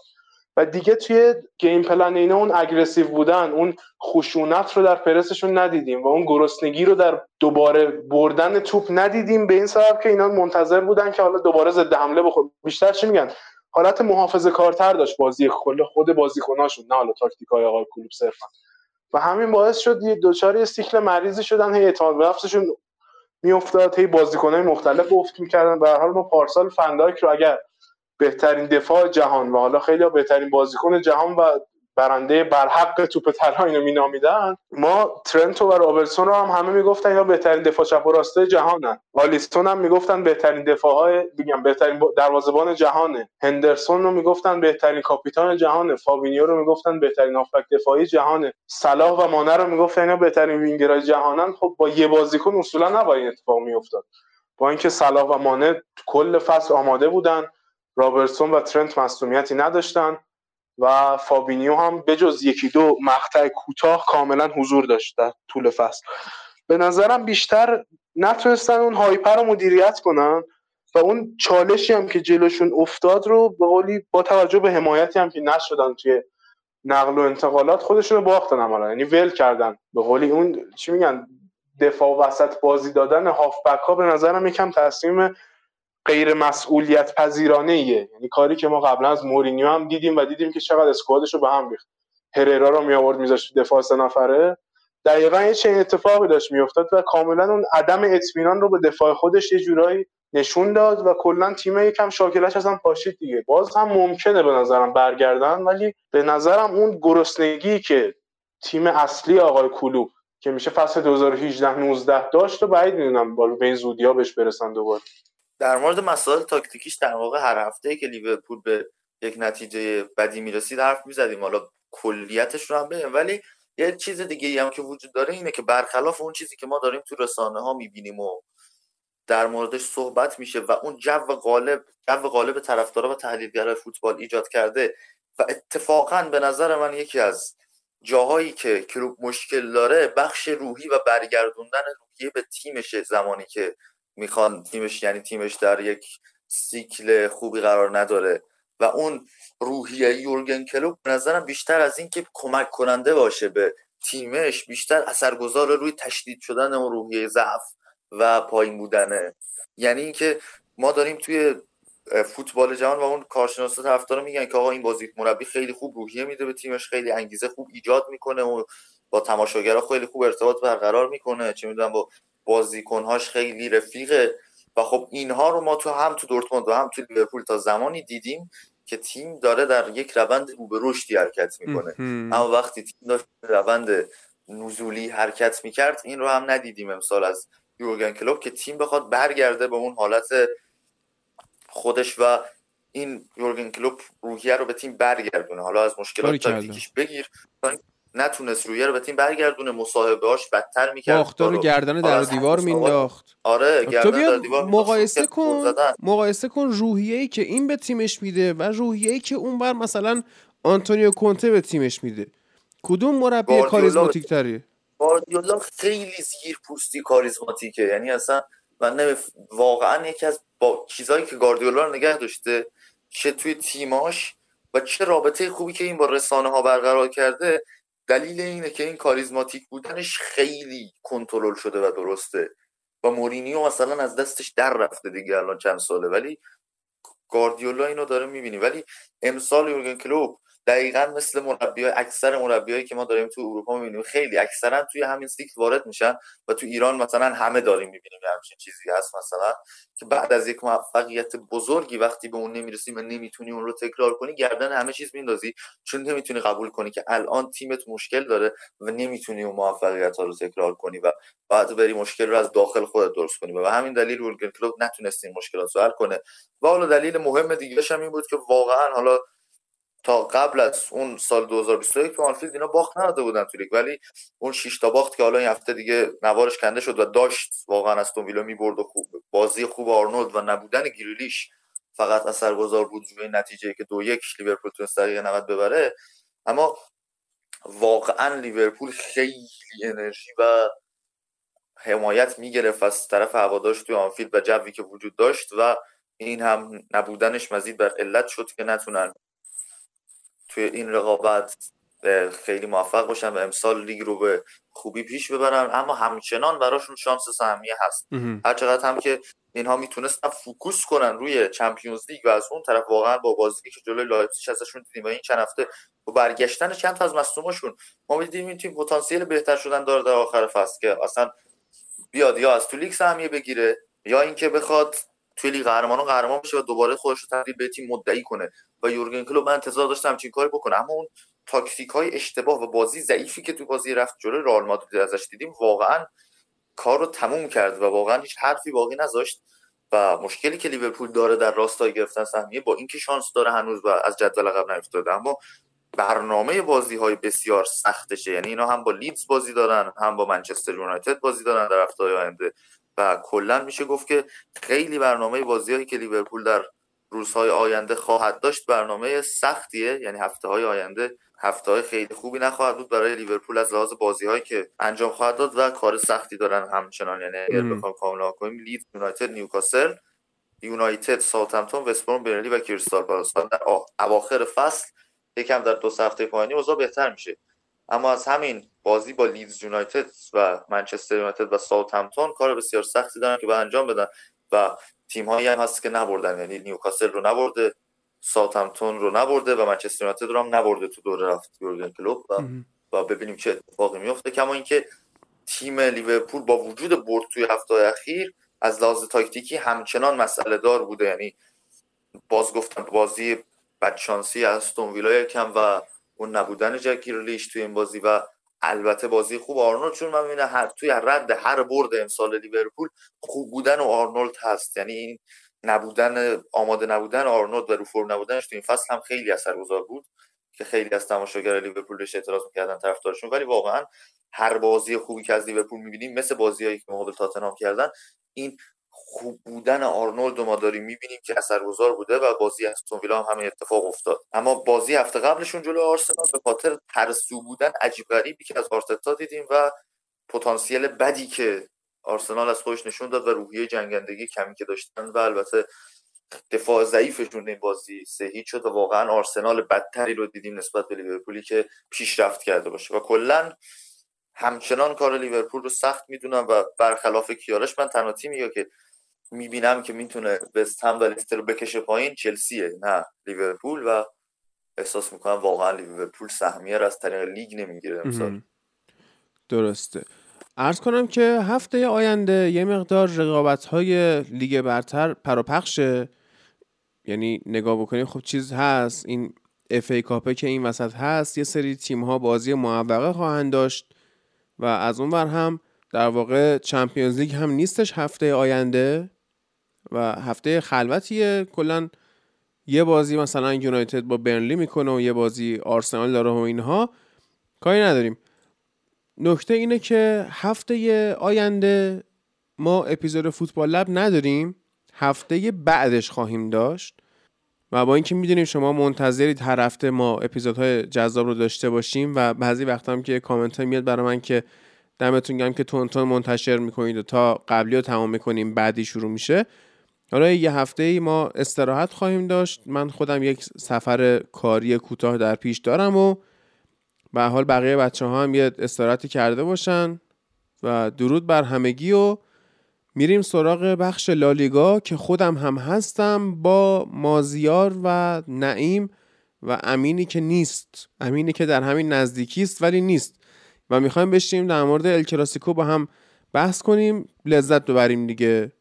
و دیگه توی game plan اینا اون aggressive بودن اون خشونت رو در پرسشون ندیدیم و اون گرسنگی رو در دوباره بردن توپ ندیدیم به این سبب که اینا منتظر بودن که حالا دوباره ضد حمله بخورن بیشتر چی میگن؟ حالت محافظه کارتر داشت بازی کل خود بازیکناشون نه حالا تاکتیکای آقای کلوپ صرفا. و همین باعث شد یه دچار یه سیکل مریضی شدن هی اعتماد به نفسشون میافتاد هی بازیکنای مختلف افت می‌کردن به حال ما پارسال فندایک رو اگر بهترین دفاع جهان و حالا خیلی بهترین بازیکن جهان و برنده برحق توپ طلا اینو مینامیدن. ما ترنت رو و رابرتسون رو هم همه می‌گفتن اینا بهترین دفاع چپ و راسته جهانن. آلیستون هم می‌گفتن بهترین دفاع های بگم بهترین دروازه‌بان جهانه. هندرسون رو می‌گفتن بهترین کاپیتان جهانه. فابینیو رو می‌گفتن بهترین هافبک دفاعی جهانه. صلاح و مانه رو می‌گفتن اینا بهترین وینگرای جهانن. خب با یه بازیکن اصولا نباید اتفاق میافتاد. با اینکه صلاح و مانه کل فصل آماده بودن رابرتسون و ترنت مصدومیتی نداشتن. و فابینیو هم بجز یکی دو مقطع کوتاه کاملا حضور داشت در طول فصل. به نظرم بیشتر نتونستن اون hype رو مدیریت کنن و اون چالشی هم که جلوشون افتاد رو به قولی با توجه به حمایتی هم که نشدن توی نقل و انتقالات خودشون رو باختن عملا. یعنی ول کردن. به قولی اون چی میگن؟ دفاع وسط بازی دادن هافبک ها به نظرم یکم تصمیم غیر مسئولیت پذیرانه ایه. یعنی کاری که ما قبلا از مورینیو هم دیدیم و دیدیم که چقدر اسکوادش رو به هم ریخت. هررا رو می آورد میذاشت دفاع سه نفره. دقیقا یه چنین اتفاقی داشت میافتاد و کاملا اون عدم اطمینان رو به دفاع خودش یه جورایی نشون داد و کلا تیم یکم شاکلش ازم پاشید دیگه. باز هم ممکنه به نظرم برگردن ولی به نظرم اون گرسنگی که تیم اصلی آقای کلوب که میشه فصل 2018 19 داشت و بعید می‌دونم به این زودیا بهش برسن دوباره. در مورد مسائل تاکتیکیش در واقع هر هفته که لیورپول به یک نتیجه بدی می‌رسید حرف می‌زدیم. حالا کلیتش رو هم بگیم ولی یه چیز دیگه هم که وجود داره اینه که برخلاف اون چیزی که ما داریم تو رسانه ها می‌بینیم و در موردش صحبت میشه و اون جو غالب جو غالب طرفدارا و تحلیلگرای فوتبال ایجاد کرده و اتفاقا به نظر من یکی از جاهایی که کلوب مشکل داره بخش روحی و برگردوندن روحیه به تیمشه زمانی که می‌خوان تیمش یعنی تیمش در یک سیکل خوبی قرار نداره. و اون روحیه یورگن کلوب به نظرم بیشتر از اینکه کمک کننده باشه به تیمش بیشتر اثرگذار روی تشدید شدن اون روحیه ضعف و پایین بودنه. یعنی اینکه ما داریم توی فوتبال جهان و اون کارشناسا طرفدارا میگن که آقا این بازی مربی خیلی خوب روحیه میده به تیمش خیلی انگیزه خوب ایجاد می‌کنه و با تماشاگرها خیلی خوب ارتباط برقرار می‌کنه. چه می‌دونم با بازیکنهاش خیلی رفیقه. و خب اینها رو ما تو هم تو دورتموند و هم تو لیورپول تا زمانی دیدیم که تیم داره در یک روند رو به رشدی حرکت می‌کنه. اما وقتی تیم داشت روند نزولی حرکت می‌کرد این رو هم ندیدیم امسال از یورگن کلوب که تیم بخواد برگرده به اون حالت خودش و این یورگن کلوب روحیه رو به تیم برگردونه. حالا از مشکلات تاکتیکیش بگیر نتونست رویه رو به تیم برگردونه مصاحبه هاش بدتر می‌کرد. باختار رو گردن در دیوار مینداخت. آره گردن در دیوار مقایسه کن مقایسه کن روحیه ای که این به تیمش میده و روحیه ای که اون بر مثلا آنتونیو کونته به تیمش میده. کدوم مربی کاریزماتیک تریه گواردیولا خیلی زیر پوستی کاریزماتیکه. یعنی اصلا من واقعا یکی از با چیزایی که گاردیولا رو نگه داشته چه توی تیماش و چه رابطه خوبی که این با رسانه ها برقرار کرده دلیل اینه که این کاریزماتیک بودنش خیلی کنترل شده و درسته. و مورینیو مثلا از دستش در رفته دیگه الان چند ساله. ولی گاردیولا اینو داره می‌بینی. ولی امسال یورگن کلوب دقیقا مثل مربی اکثر مربیایی که ما داریم تو اروپا می‌بینیم خیلی اکثرا توی همین سیکل وارد میشن و تو ایران مثلا همه داریم می‌بینیم همچین چیزی هست مثلا. که بعد از یک موفقیت بزرگی وقتی به اون نمی‌رسیم و نمی‌تونی اون رو تکرار کنی گردن همه چیز میندازی چون نمی‌تونی قبول کنی که الان تیمت مشکل داره و نمی‌تونی اون موفقیت ها رو تکرار کنی و بعد بری مشکل رو از داخل خودت درست کنی. و همین دلیل یورگن کلوب نتونست این مشکلات رو حل کنه. و حالا دلیل مهم دیگه هم این بود که واقعا حالا تا قبل از اون سال 2021 تو آنفیلد اینا باخت نداده بودن تو لیگ. ولی اون 6 تا باخت که حالا این هفته دیگه نوارش کنده شد و داشت. واقعا از ویلا می‌برد و خوب بازی خوب آرنولد و نبودن گریلیش فقط اثرگذار بود روی نتیجه که دو یک لیورپول تونست دقیقه 90 ببره. اما واقعا لیورپول خیلی انرژی و حمایت می‌گرفت از طرف هوادارش توی آنفیلد و جوی که وجود داشت و این هم نبودنش مزید بر علت شد که نتونن توی این رقابت خیلی موفق باشن و امسال لیگ رو به خوبی پیش ببرن اما همچنان براشون شانس سهمیه هست. هر چقدر هم که اینها می‌تونستن فوکوس کنن روی چمپیونز لیگ و از اون طرف واقعا با بازی که جلوی لایپزیگ ازشون دیدیم و این چند هفته با برگشتن چند تا از مصدوماشون ما دیدیم این تیم پتانسیل بهتر شدن داره در آخر فصل که اصلا بیاد یا از تو لیگ سهمیه بگیره یا اینکه بخواد توی لیگ قهرمانان قهرمان بشه و دوباره خودش رو تبدیل به تیم مدعی کنه. و یورگن کلوپ من انتظار داشتم چنین کاری بکنه. اما اون تاکتیک های اشتباه و بازی ضعیفی که تو بازی رفت جلوی رئال مادرید ازش دیدیم واقعا کار رو تموم کرد و واقعا هیچ حرفی باقی نذاشت. و مشکلی که لیورپول داره در راستای گرفتن سهمیه با اینکه شانس داره هنوز و از جدول عقب نیفتاده اما برنامه بازی های بسیار سختشه. یعنی اینا هم با لیدز بازی دارن هم با منچستر یونایتد بازی دارن در هفته آینده. و کلا میشه گفت که خیلی برنامه بازیهایی که لیورپول در روزهای آینده خواهد داشت برنامه سختیه. یعنی هفته های آینده هفته های خیلی خوبی نخواهد بود برای لیورپول از لحاظ بازی هایی که انجام خواهد داد و کار سختی دارن همچنان. یعنی اگر بخوام کاملا کنیم لیدز یونایتد نیوکاسل یونایتد ساوثهمپتون وستبروم برنلی و کریستال پالاس. در اواخر فصل یکم در دو هفته پایانی اوضاع بهتر میشه. اما از همین بازی با لیدز یونایتد و منچستر یونایتد و ساوثهمپتون کار بسیار سختی دارن که به انجام بدن و تیم هایی هم هست که نبردن. یعنی نیوکاسل رو نبرده ساوثهمپتون رو نبرده و منچستر یونایتد رو هم نبرده تو دوره رفت یورگن کلوپ و, و ببینیم چه اتفاقی میفته. کما اینکه تیم لیورپول با وجود برد توی هفته اخیر از لحاظ تاکتیکی همچنان مسئله دار بوده. یعنی باز گفتم بازی بدشانسی استون ویلا یکم و اون نبودن جک گریلیش توی این بازی و البته بازی خوب آرنولد چون من می‌بینم هر توی هر برد امسال لیورپول خوب بودن و آرنولد هست. یعنی این نبودن آماده نبودن آرنولد و رو فرم نبودنش تو این فصل هم خیلی اثرگذار بود که خیلی از تماشاگر لیورپول بهش اعتراض می‌کردن طرفدارشون. ولی واقعا هر بازی خوبی که از لیورپول می‌بینیم مثل بازیایی که مقابل تاتنهام کردن این خوب بودن آرنولد ما داریم می‌بینیم که اثرگذار بوده و بازی استون ویلا هم همین اتفاق افتاد. اما بازی هفته قبلشون جلو آرسنال به خاطر ترسو بودن عجیب غریبی که از آرتتا دیدیم و پتانسیل بدی که آرسنال از خودش نشون داد و روحیه جنگندگی کمی که داشتن و البته دفاع ضعیفشون این بازی سه شد و واقعا آرسنال بدتری رو دیدیم نسبت به لیورپولی که پیشرفت کرده باشه. و کلا همچنان کار لیورپول رو سخت می‌دونم و برخلاف کیارش من تنها تیمی که می‌بینم که می‌تونه وست هم و لستر رو بکشه پایین چلسیه. نه لیورپول و احساس می‌کنم واقعا لیورپول سهمیه رو از طریق لیگ نمی‌گیره درسته. ارز کنم که هفته آینده یه مقدار رقابت های لیگ برتر پراپخشه. یعنی نگاه بکنیم خب چیز هست این اف ای کاپه که این وسط هست یه سری تیم ها بازی معوقه خواهند داشت. و از اون بر هم در واقع چمپیونز لیگ هم نیستش هفته آینده و هفته خلوتیه. کلا یه بازی مثلا یونایتد با برنلی می‌کنه و یه بازی آرسنال داره و اینها. کاری نداریم. نکته اینه که هفته آینده ما اپیزود فوتبال لب نداریم. هفته بعدش خواهیم داشت. و با اینکه می‌دونیم شما منتظرید هر هفته ما اپیزودهای جذاب رو داشته باشیم و بعضی وقتا هم که کامنت های میاد برای من که دمتون گرم که تون تون منتشر می‌کنید و تا قبلی رو تمام می‌کنیم بعدی شروع میشه. حالا یه هفته ای ما استراحت خواهیم داشت. من خودم یک سفر کاری کوتاه در پیش دارم و به حال بقیه بچه ها هم یه استراحتی کرده باشن و درود بر همگی و میریم سراغ بخش لالیگا که خودم هم هستم با مازیار و نعیم و امینی که نیست. امینی که در همین نزدیکی است ولی نیست. و می‌خوایم بشیم در مورد الکلاسیکو با هم بحث کنیم. لذت ببریم دیگه.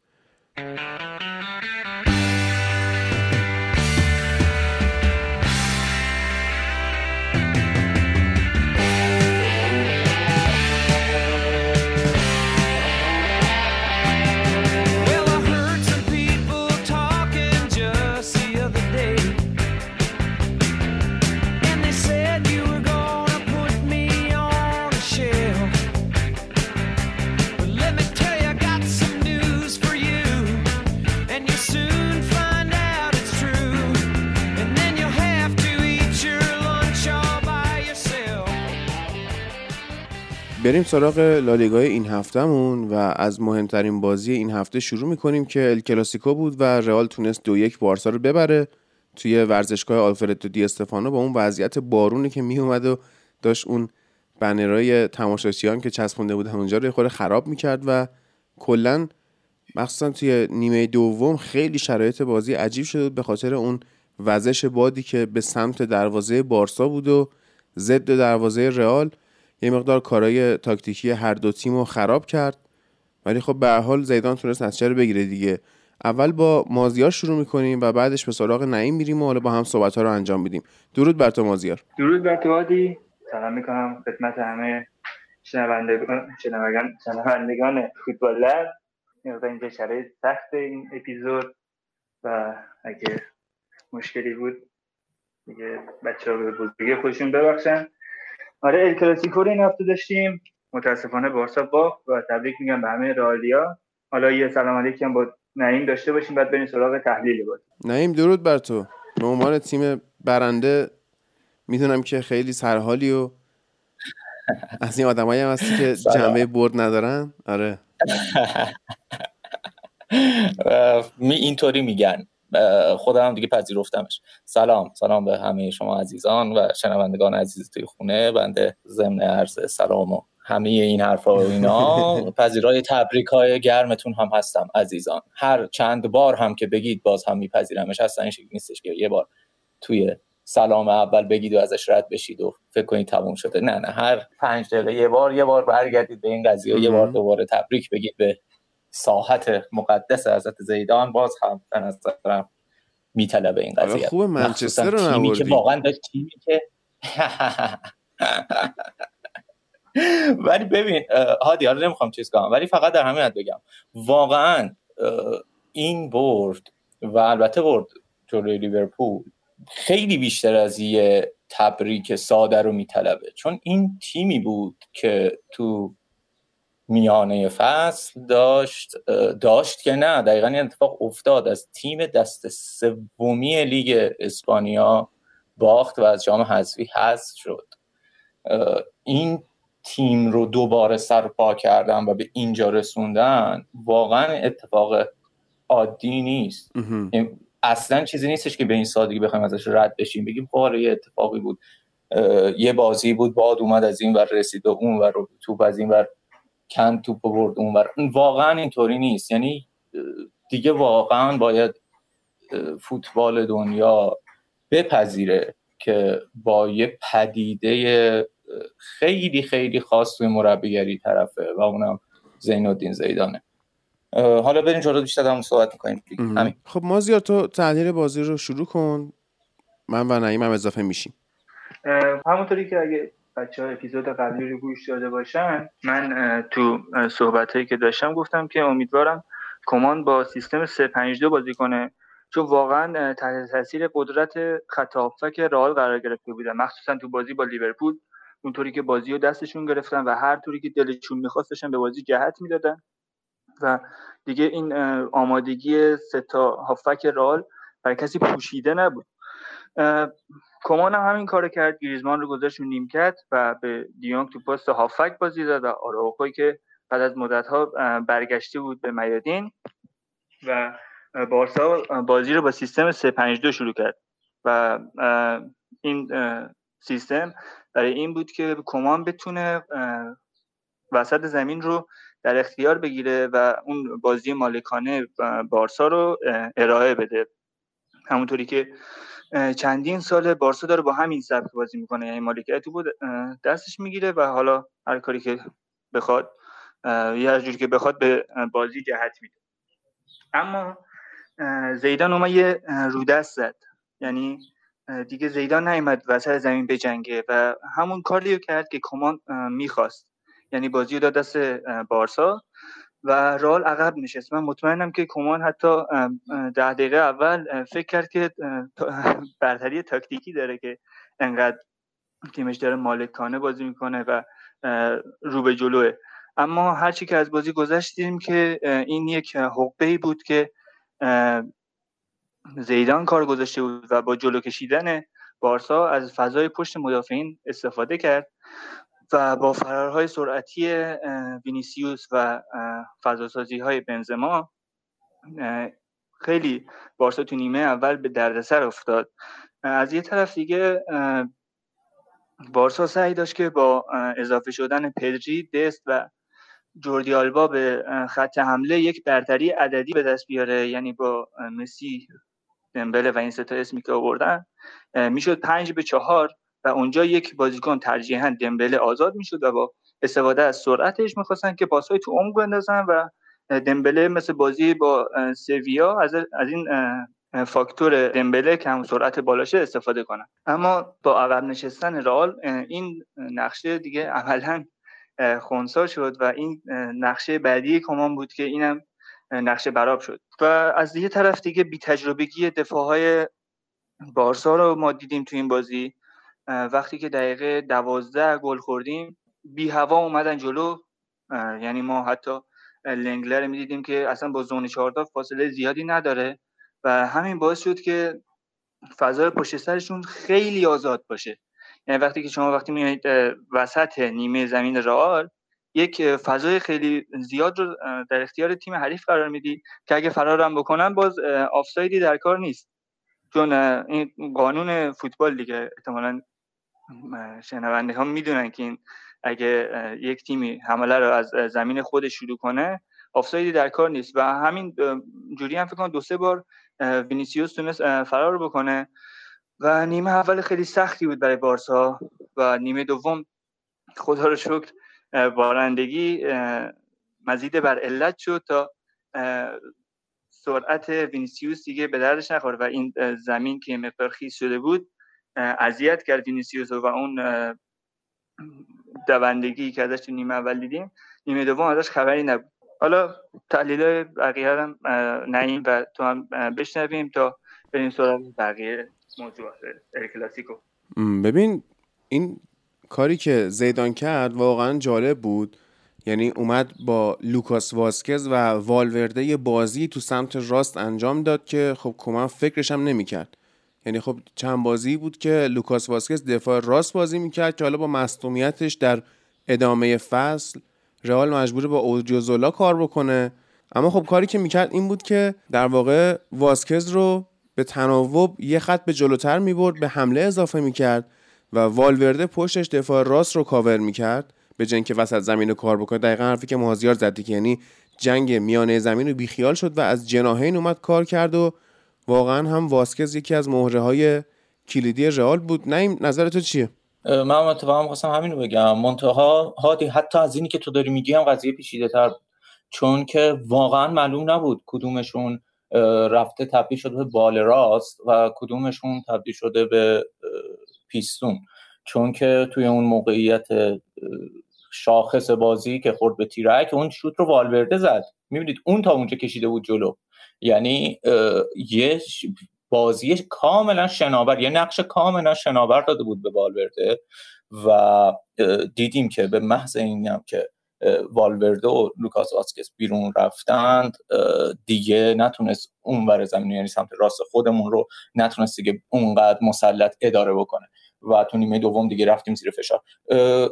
بریم سراغ لالیگای این هفتهمون و از مهمترین بازی این هفته شروع می‌کنیم که الکلاسیکو بود و رئال تونست دو یک بارسا رو ببره توی ورزشگاه آلفردو دی استفانو با اون وضعیت بارونی که میومد و داشت اون بنرهای تماشاچیان که چسبونده بود همونجا رو خود خراب می‌کرد و کلا مخصوصا توی نیمه دوم خیلی شرایط بازی عجیب شده به خاطر اون وزش بادی که به سمت دروازه بارسا بود و ضد دروازه رئال یه مقدار کارهای تاکتیکی هر دو تیم رو خراب کرد. ولی خب به حال زیدان تونست نتیجه رو بگیره دیگه. اول با مازیار شروع می‌کنیم و بعدش به سراغ نعیم میریم و حالا با هم صحبت ها رو انجام میدیم. درود بر تو مازیار. درود بر تو عادی. سلام می‌کنم خدمت همه شنوندگان شنوندگان فوتبال لب. اینجا شرایط سخت این اپیزود و اگه مشکلی بود دیگه بچه ها به بزرگی خودشون ببخشن. آره ال کلاسیکو رو این هفته داشتیم. متاسفانه بارسا باخت و تبریک میگم به همه رئالیا. حالا یه سلام علیکم با نعیم داشته باشیم بعد بریم سراغ تحلیل بازی. نعیم درود بر تو. به عنوان تیم برنده می‌دونم که خیلی سرحالی و از این آدمایی هم هستی که جنبه برد ندارن. آره. اینطوری میگن. خودم دیگه پذیرفتمش. سلام. سلام به همه شما عزیزان و شنوندگان عزیز توی خونه بنده ضمن عرض سلام و همه این حرفا و اینا. پذیرای تبریک های گرمتون هم هستم عزیزان. هر چند بار هم که بگید باز هم میپذیرمش اصلا این شکل نیستش که یه بار توی سلام اول بگید و ازش رد بشید و فکر کنید تموم شده. نه نه هر پنج دقیقه یه بار یه بار برگردید به این قضیه یه بار دوباره تبریک بگید به ساحت مقدس حضرت زیدان باز هم به نظرم میطلبه این قضیه. خوب منچستر رو تیمی که واقعا داشت تیمی که ولی ببین هادی حالا نمی‌خوام چیز کنم ولی فقط در همین بگم. واقعا این برد و البته برد جلوی لیورپول خیلی بیشتر از یه تبریک ساده رو میطلبه. چون این تیمی بود که تو میانه فصل داشت داشت که نه دقیقا این اتفاق افتاد. از تیم دست سومی لیگ اسپانیا باخت و از جام حذفی حذف شد. این تیم رو دوباره سرپا کردن و به اینجا رسوندن واقعا اتفاق عادی نیست. اصلا چیزی نیستش که به این سادگی بخوایم ازش رد بشیم. بگیم خب یه اتفاقی بود. یه بازی بود باد اومد از این ور رسید و اون ور توپ از این ور. کند توپ برد اون ور واقعا اینطوری نیست. یعنی دیگه واقعا باید فوتبال دنیا بپذیره که با یه پدیده خیلی خیلی خاص توی مربیگری طرفه و اونم زین الدین زیدانه حالا بریم جلو بیشتر هم صحبت می‌کنیم. همین خب ما زیاد تو تحلیل بازی رو شروع کن. من و نعیم هم اضافه میشیم. همونطوری که اگه بچه ها اپیزود قبلی رو گوش داده باشن من تو صحبت هایی که داشتم گفتم که امیدوارم کمان با سیستم 352 بازی کنه. چون واقعا تحت تاثیر قدرت خط که رئال قرار گرفته بودن مخصوصا تو بازی با لیورپول اونطوری که بازی رو دستشون گرفتن و هر طوری که دلشون میخواستشن به بازی جهت می‌دادن. و دیگه این آمادگی سه تا هافک رال برای کسی پوشیده نبود. کمان هم همین کار کرد گریزمان رو گذاشت نیم کرد و به دیونگ تو پست هافک بازی داد و آراوکوی که بعد از مدت ها برگشته بود به میادین و بارسا بازی رو با سیستم 352 شروع کرد و این سیستم برای این بود که کمان بتونه وسط زمین رو در اختیار بگیره و اون بازی مالکانه بارسا رو ارائه بده. همونطوری که چندین سال بارسا داره با همین سبک بازی می‌کنه. یعنی مالکیت بود دستش می‌گیره و حالا هر کاری که بخواد یا جوری که بخواد به بازی جهت میده. اما زیدان اومد یه رودست زد. یعنی دیگه زیدان نیومد وسط زمین بجنگه و همون کاری رو کرد که کمان می‌خواست. یعنی بازی رو داد دست بارسا. و رال عقب نشست. من مطمئنم که کمان حتی ده دقیقه اول فکر کرد که برتری تاکتیکی داره که انقدر تیمش داره مالکانه بازی می‌کنه و رو به جلوه. اما هرچی که از بازی گذشتیم که این یک حقبه بود که زیدان کار گذاشته بود و با جلو کشیدن بارسا از فضای پشت مدافعین استفاده کرد. و با فرارهای سرعتی وینیسیوس و فضاسازی های بنزما خیلی بارسا تو نیمه اول به دردسر افتاد. از یه طرف دیگه بارسا سعی داشت که با اضافه شدن پدری دست و جوردی آلبا به خط حمله یک برتری عددی به دست بیاره یعنی با مسی دمبله و این ستا اسمی که آوردن می‌شد پنج به چهار. و اونجا یک بازیکن ترجیحاً دمبله آزاد می‌شد و با استفاده از سرعتش می‌خواستن که پاسهای تو عمق بندازن و دمبله مثل بازی با سویا از از این فاکتور دمبله که هم سرعت بالاشه استفاده کنن. اما با عقب نشستن رئال این نقشه دیگه عملا خونسا شد و این نقشه بعدی کمان بود که اینم نقشه براب شد. و از یه طرف دیگه بی تجربگی دفاع های بارسا رو ما دیدیم تو این بازی. وقتی که دقیقه دوازده گل خوردیم بی هوا اومدن جلو. یعنی ما حتی لنگلر می‌دیدیم که اصلا با زون چهارتا فاصله زیادی نداره. و همین باعث شد که فضای پشت سرشون خیلی آزاد باشه. یعنی وقتی که شما وقتی میایید وسط نیمه زمین رئال یک فضای خیلی زیاد رو در اختیار تیم حریف قرار میدی که اگه فرارم بکنن باز آفسایدی در کار نیست. چون این قانون فوتبال دیگه احتمالا شنونده ها می‌دونن که این اگه یک تیمی حمله رو از زمین خود شروع کنه آفسایدی در کار نیست و همین جوری هم فکر کنم دو سه بار وینیسیوس تونست فرار بکنه و نیمه اول خیلی سختی بود برای بارسا و نیمه دوم خدا رو شکر بارندگی مزید بر علت شد تا سرعت وینیسیوس دیگه به دردش نخوره و این زمین که مقدار خیس شده بود اذیت کرد وینیسیوس و اون دوندگی که ازش نیمه اول دیدیم نیمه دوم ازش خبری نبود. حالا تحلیل بقیه هم نعیم و تو هم بشنویم تا بریم سراغ بقیه موضوعات کلاسیکو. ببین این کاری که زیدان کرد واقعا جالب بود. یعنی اومد با لوکاس واسکز و والورده بازی تو سمت راست انجام داد که خب کومان فکرش هم نمی‌کرد. یعنی خب چند بازی بود که لوکاس واسکز دفاع راست بازی می‌کرد که حالا با مصدومیتش در ادامه فصل رئال مجبور با اودریوزولا کار بکنه. اما خب کاری که می‌کرد این بود که در واقع واسکز رو به تناوب یه خط به جلوتر می‌برد به حمله اضافه می‌کرد و والورده پشتش دفاع راست رو کاور می‌کرد. به جنگ که وسط زمین رو کار بکنه دقیقا حرفی که مازیار زدی که یعنی جنگ میانه زمین رو بیخیال شد و از جناهین اومد کار کرد و واقعا هم واسکز یکی از مهره های کلیدی رئال بود. نه نظر تو چیه؟ من اتفاقا خواستم همینو بگم. منتها هادی حتی از اینی که تو داری میگی هم قضیه پیچیده تر چون که واقعا معلوم نبود کدومشون رفته تبدیل شده به بال راست و کدومشون تبدیل شده به پیستون. چون که توی اون موقعیت شاخص بازی که خورد به تیرک اون شوت رو والورده زد. می‌بینید اون تا اونجا کشیده بود جلو. یعنی یه بازی کاملا شناور یه نقش کاملا شناور داده بود به والورده و دیدیم که به محض این هم که والورده و لوکاس واسکس بیرون رفتند دیگه نتونست اون ور زمین یعنی سمت راست خودمون رو نتونست دیگه اونقدر مسلط اداره بکنه و تو نیمه دوم دیگه رفتیم زیر فشار.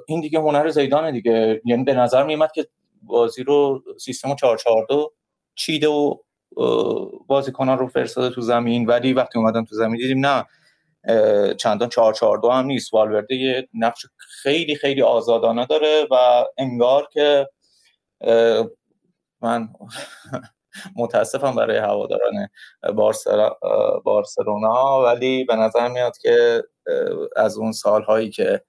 این دیگه هنر زیدانه دیگه. یعنی به نظر میومد که بازی رو سیستم 442 چیده و بازیکنان رو فرستاده تو زمین ولی وقتی اومدن تو زمین دیدیم نه چندان 442 هم نیست. والورده یه نقش خیلی خیلی آزادانه داره و انگار که من متاسفم برای هواداران بارسلونا ولی به نظر میاد که از اون سالهایی که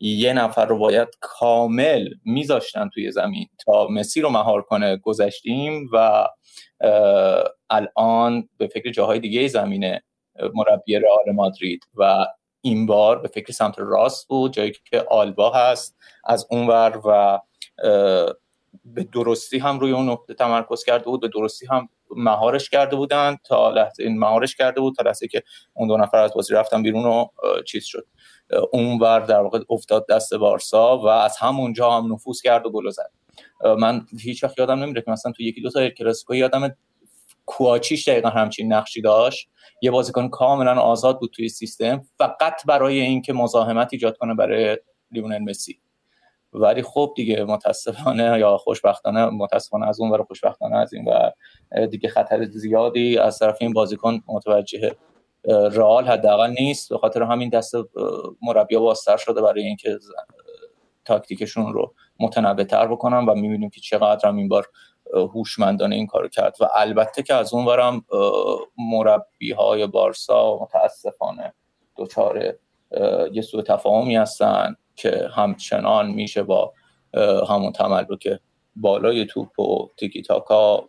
یه نفر رو باید کامل میذاشتن توی زمین تا مسی رو مهار کنه گذشتیم و الان به فکر جاهای دیگه زمینه مربی رئال مادرید و این بار به فکر سمت راست بود جایی که آلبا هست از اونور و به درستی هم روی اون نقطه تمرکز کرده بود به درستی هم مهارش کرده بودن تا لحظه این مهارش کرده بود تا لحظه که اون دو نفر از بازی رفتن بیرون و چیز شد. اونور در واقع افتاد دست بارسا و از همونجا هم نفوذ کرد و گل زد. من هیچ وقت یادم نمیره که مثلا تو یکی دو تا کلاسیکو یادم کوچیش دقیقا همچین نقشی داشت. یه بازیکن کاملا آزاد بود توی سیستم فقط برای اینکه مزاحمت ایجاد کنه برای لیونل مسی. ولی خب دیگه متاسفانه یا خوشبختانه متاسفانه از اون و خوشبختانه از این و دیگه خطر زیادی از طرف این بازیکن متوجه رئال حداقل نیست. به خاطر همین دست مربیا بازتر شده برای اینکه تاکتیکشون رو متنوع تر بکنم و می‌بینیم که چقدر هم این بار هوشمندانه این کارو کرد. و البته که از اون برم مربی های بارسا متاسفانه دچار یه سوء تفاهمی هستن که همچنان میشه با همون تملک بالای توپ و تیکی تاکا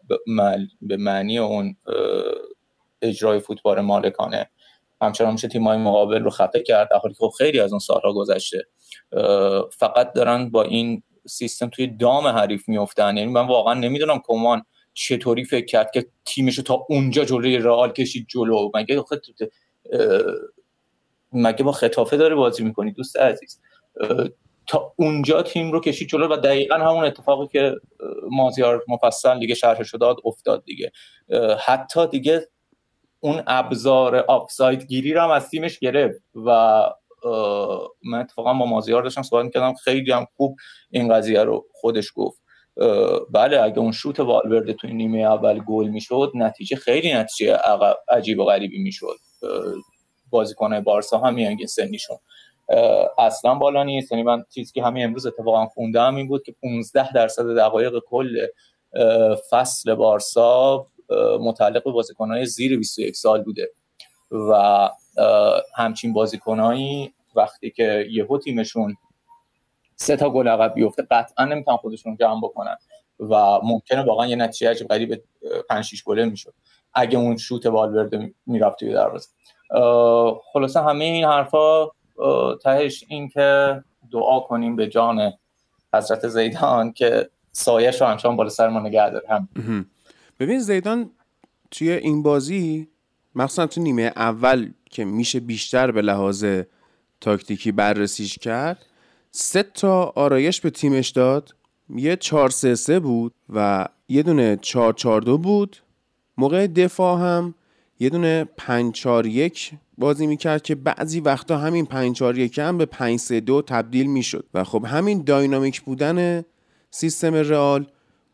به معنی اون اجرای فوتبال مالکانه همچنان میشه تیمای مقابل رو خفه کرد. در حالی که خب خیلی از اون سالها گذشته فقط دارن با این سیستم توی دام حریف میفتن یعنی من واقعا نمی‌دونم کمان چطوری فکر کرد که تیمش تا اونجا جلوی رئال کشید جلو. مگه مگه با خطافه داره بازی می‌کنی دوست عزیز؟ تا اونجا تیم رو کشید جلو و دقیقا همون اتفاقی که مازیار مفصل دیگه شرح شده افتاد دیگه. حتی دیگه اون ابزار آفساید گیری رو هم از تیمش گرفت و من اتفاقا با مازیار داشتم صحبت می‌کردم. خیلی هم خوب این قضیه رو خودش گفت. بله اگه اون شوت والورده توی نیمه اول گل می‌شد نتیجه خیلی نتیجه عجیب و غریبی می‌شد. بازیکن بارسا هم میانگین سنیشون. اصلا بالا نیست. یعنی من چیزی که همین امروز اتفاقا خوندم این بود که 15 درصد دقایق کل فصل بارسا متعلق به بازیکنهای زیر 21 سال بوده. و همچین بازیکنهایی وقتی که یهو تیمشون سه تا گل عقب بیفته قطعا نمی‌تونن خودشون جمع بکنن و ممکنه واقعا یه نتیجه عجیب غریب 5 6 گله می‌شد. اگه اون شوت والورده می‌رفت توی دروازه. خلاصه همه این حرفا تهش این که دعا کنیم به جان حضرت زیدان که سایش رو همچنان بالا سر ما نگه داره. هم. ببین زیدان توی این بازی مخصوصا تو نیمه اول که میشه بیشتر به لحاظ تاکتیکی بررسیش کرد سه تا آرایش به تیمش داد. یه 4 3 3 بود و یه دونه 4 4 2 بود. موقع دفاع هم یه دونه 5 4 1 بازی می‌کرد که بعضی وقتا همین 5 4 1 هم به 5 3 2 تبدیل می‌شد. و خب همین داینامیک بودن سیستم رئال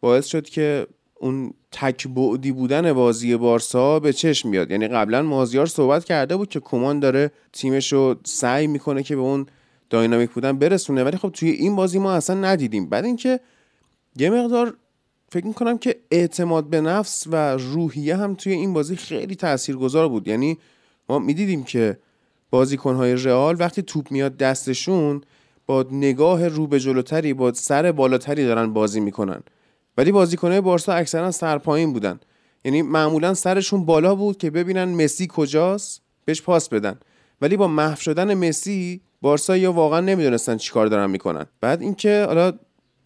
باعث شد که اون تک بعدی بودن بازی بارسا به چشم میاد. یعنی قبلا مازیار صحبت کرده بود که کمان داره تیمش رو سعی می‌کنه که به اون داینامیک بودن برسونه ولی خب توی این بازی ما اصلا ندیدیم. بعد اینکه یه مقدار فکر می‌کنم که اعتماد به نفس و روحیه هم توی این بازی خیلی تاثیرگذار بود. یعنی ما می‌دیدیم که بازیکنهای رئال وقتی توپ میاد دستشون با نگاه رو به جلوتری با سر بالاتری دارن بازی می‌کنن. ولی بازیکنهای بارسا اکثرا سرپایین بودن. یعنی معمولا سرشون بالا بود که ببینن مسی کجاست بهش پاس بدن. ولی با محو شدن مسی بارسا یا واقعا نمی‌دونستن چیکار دارن می‌کنن. بعد اینکه حالا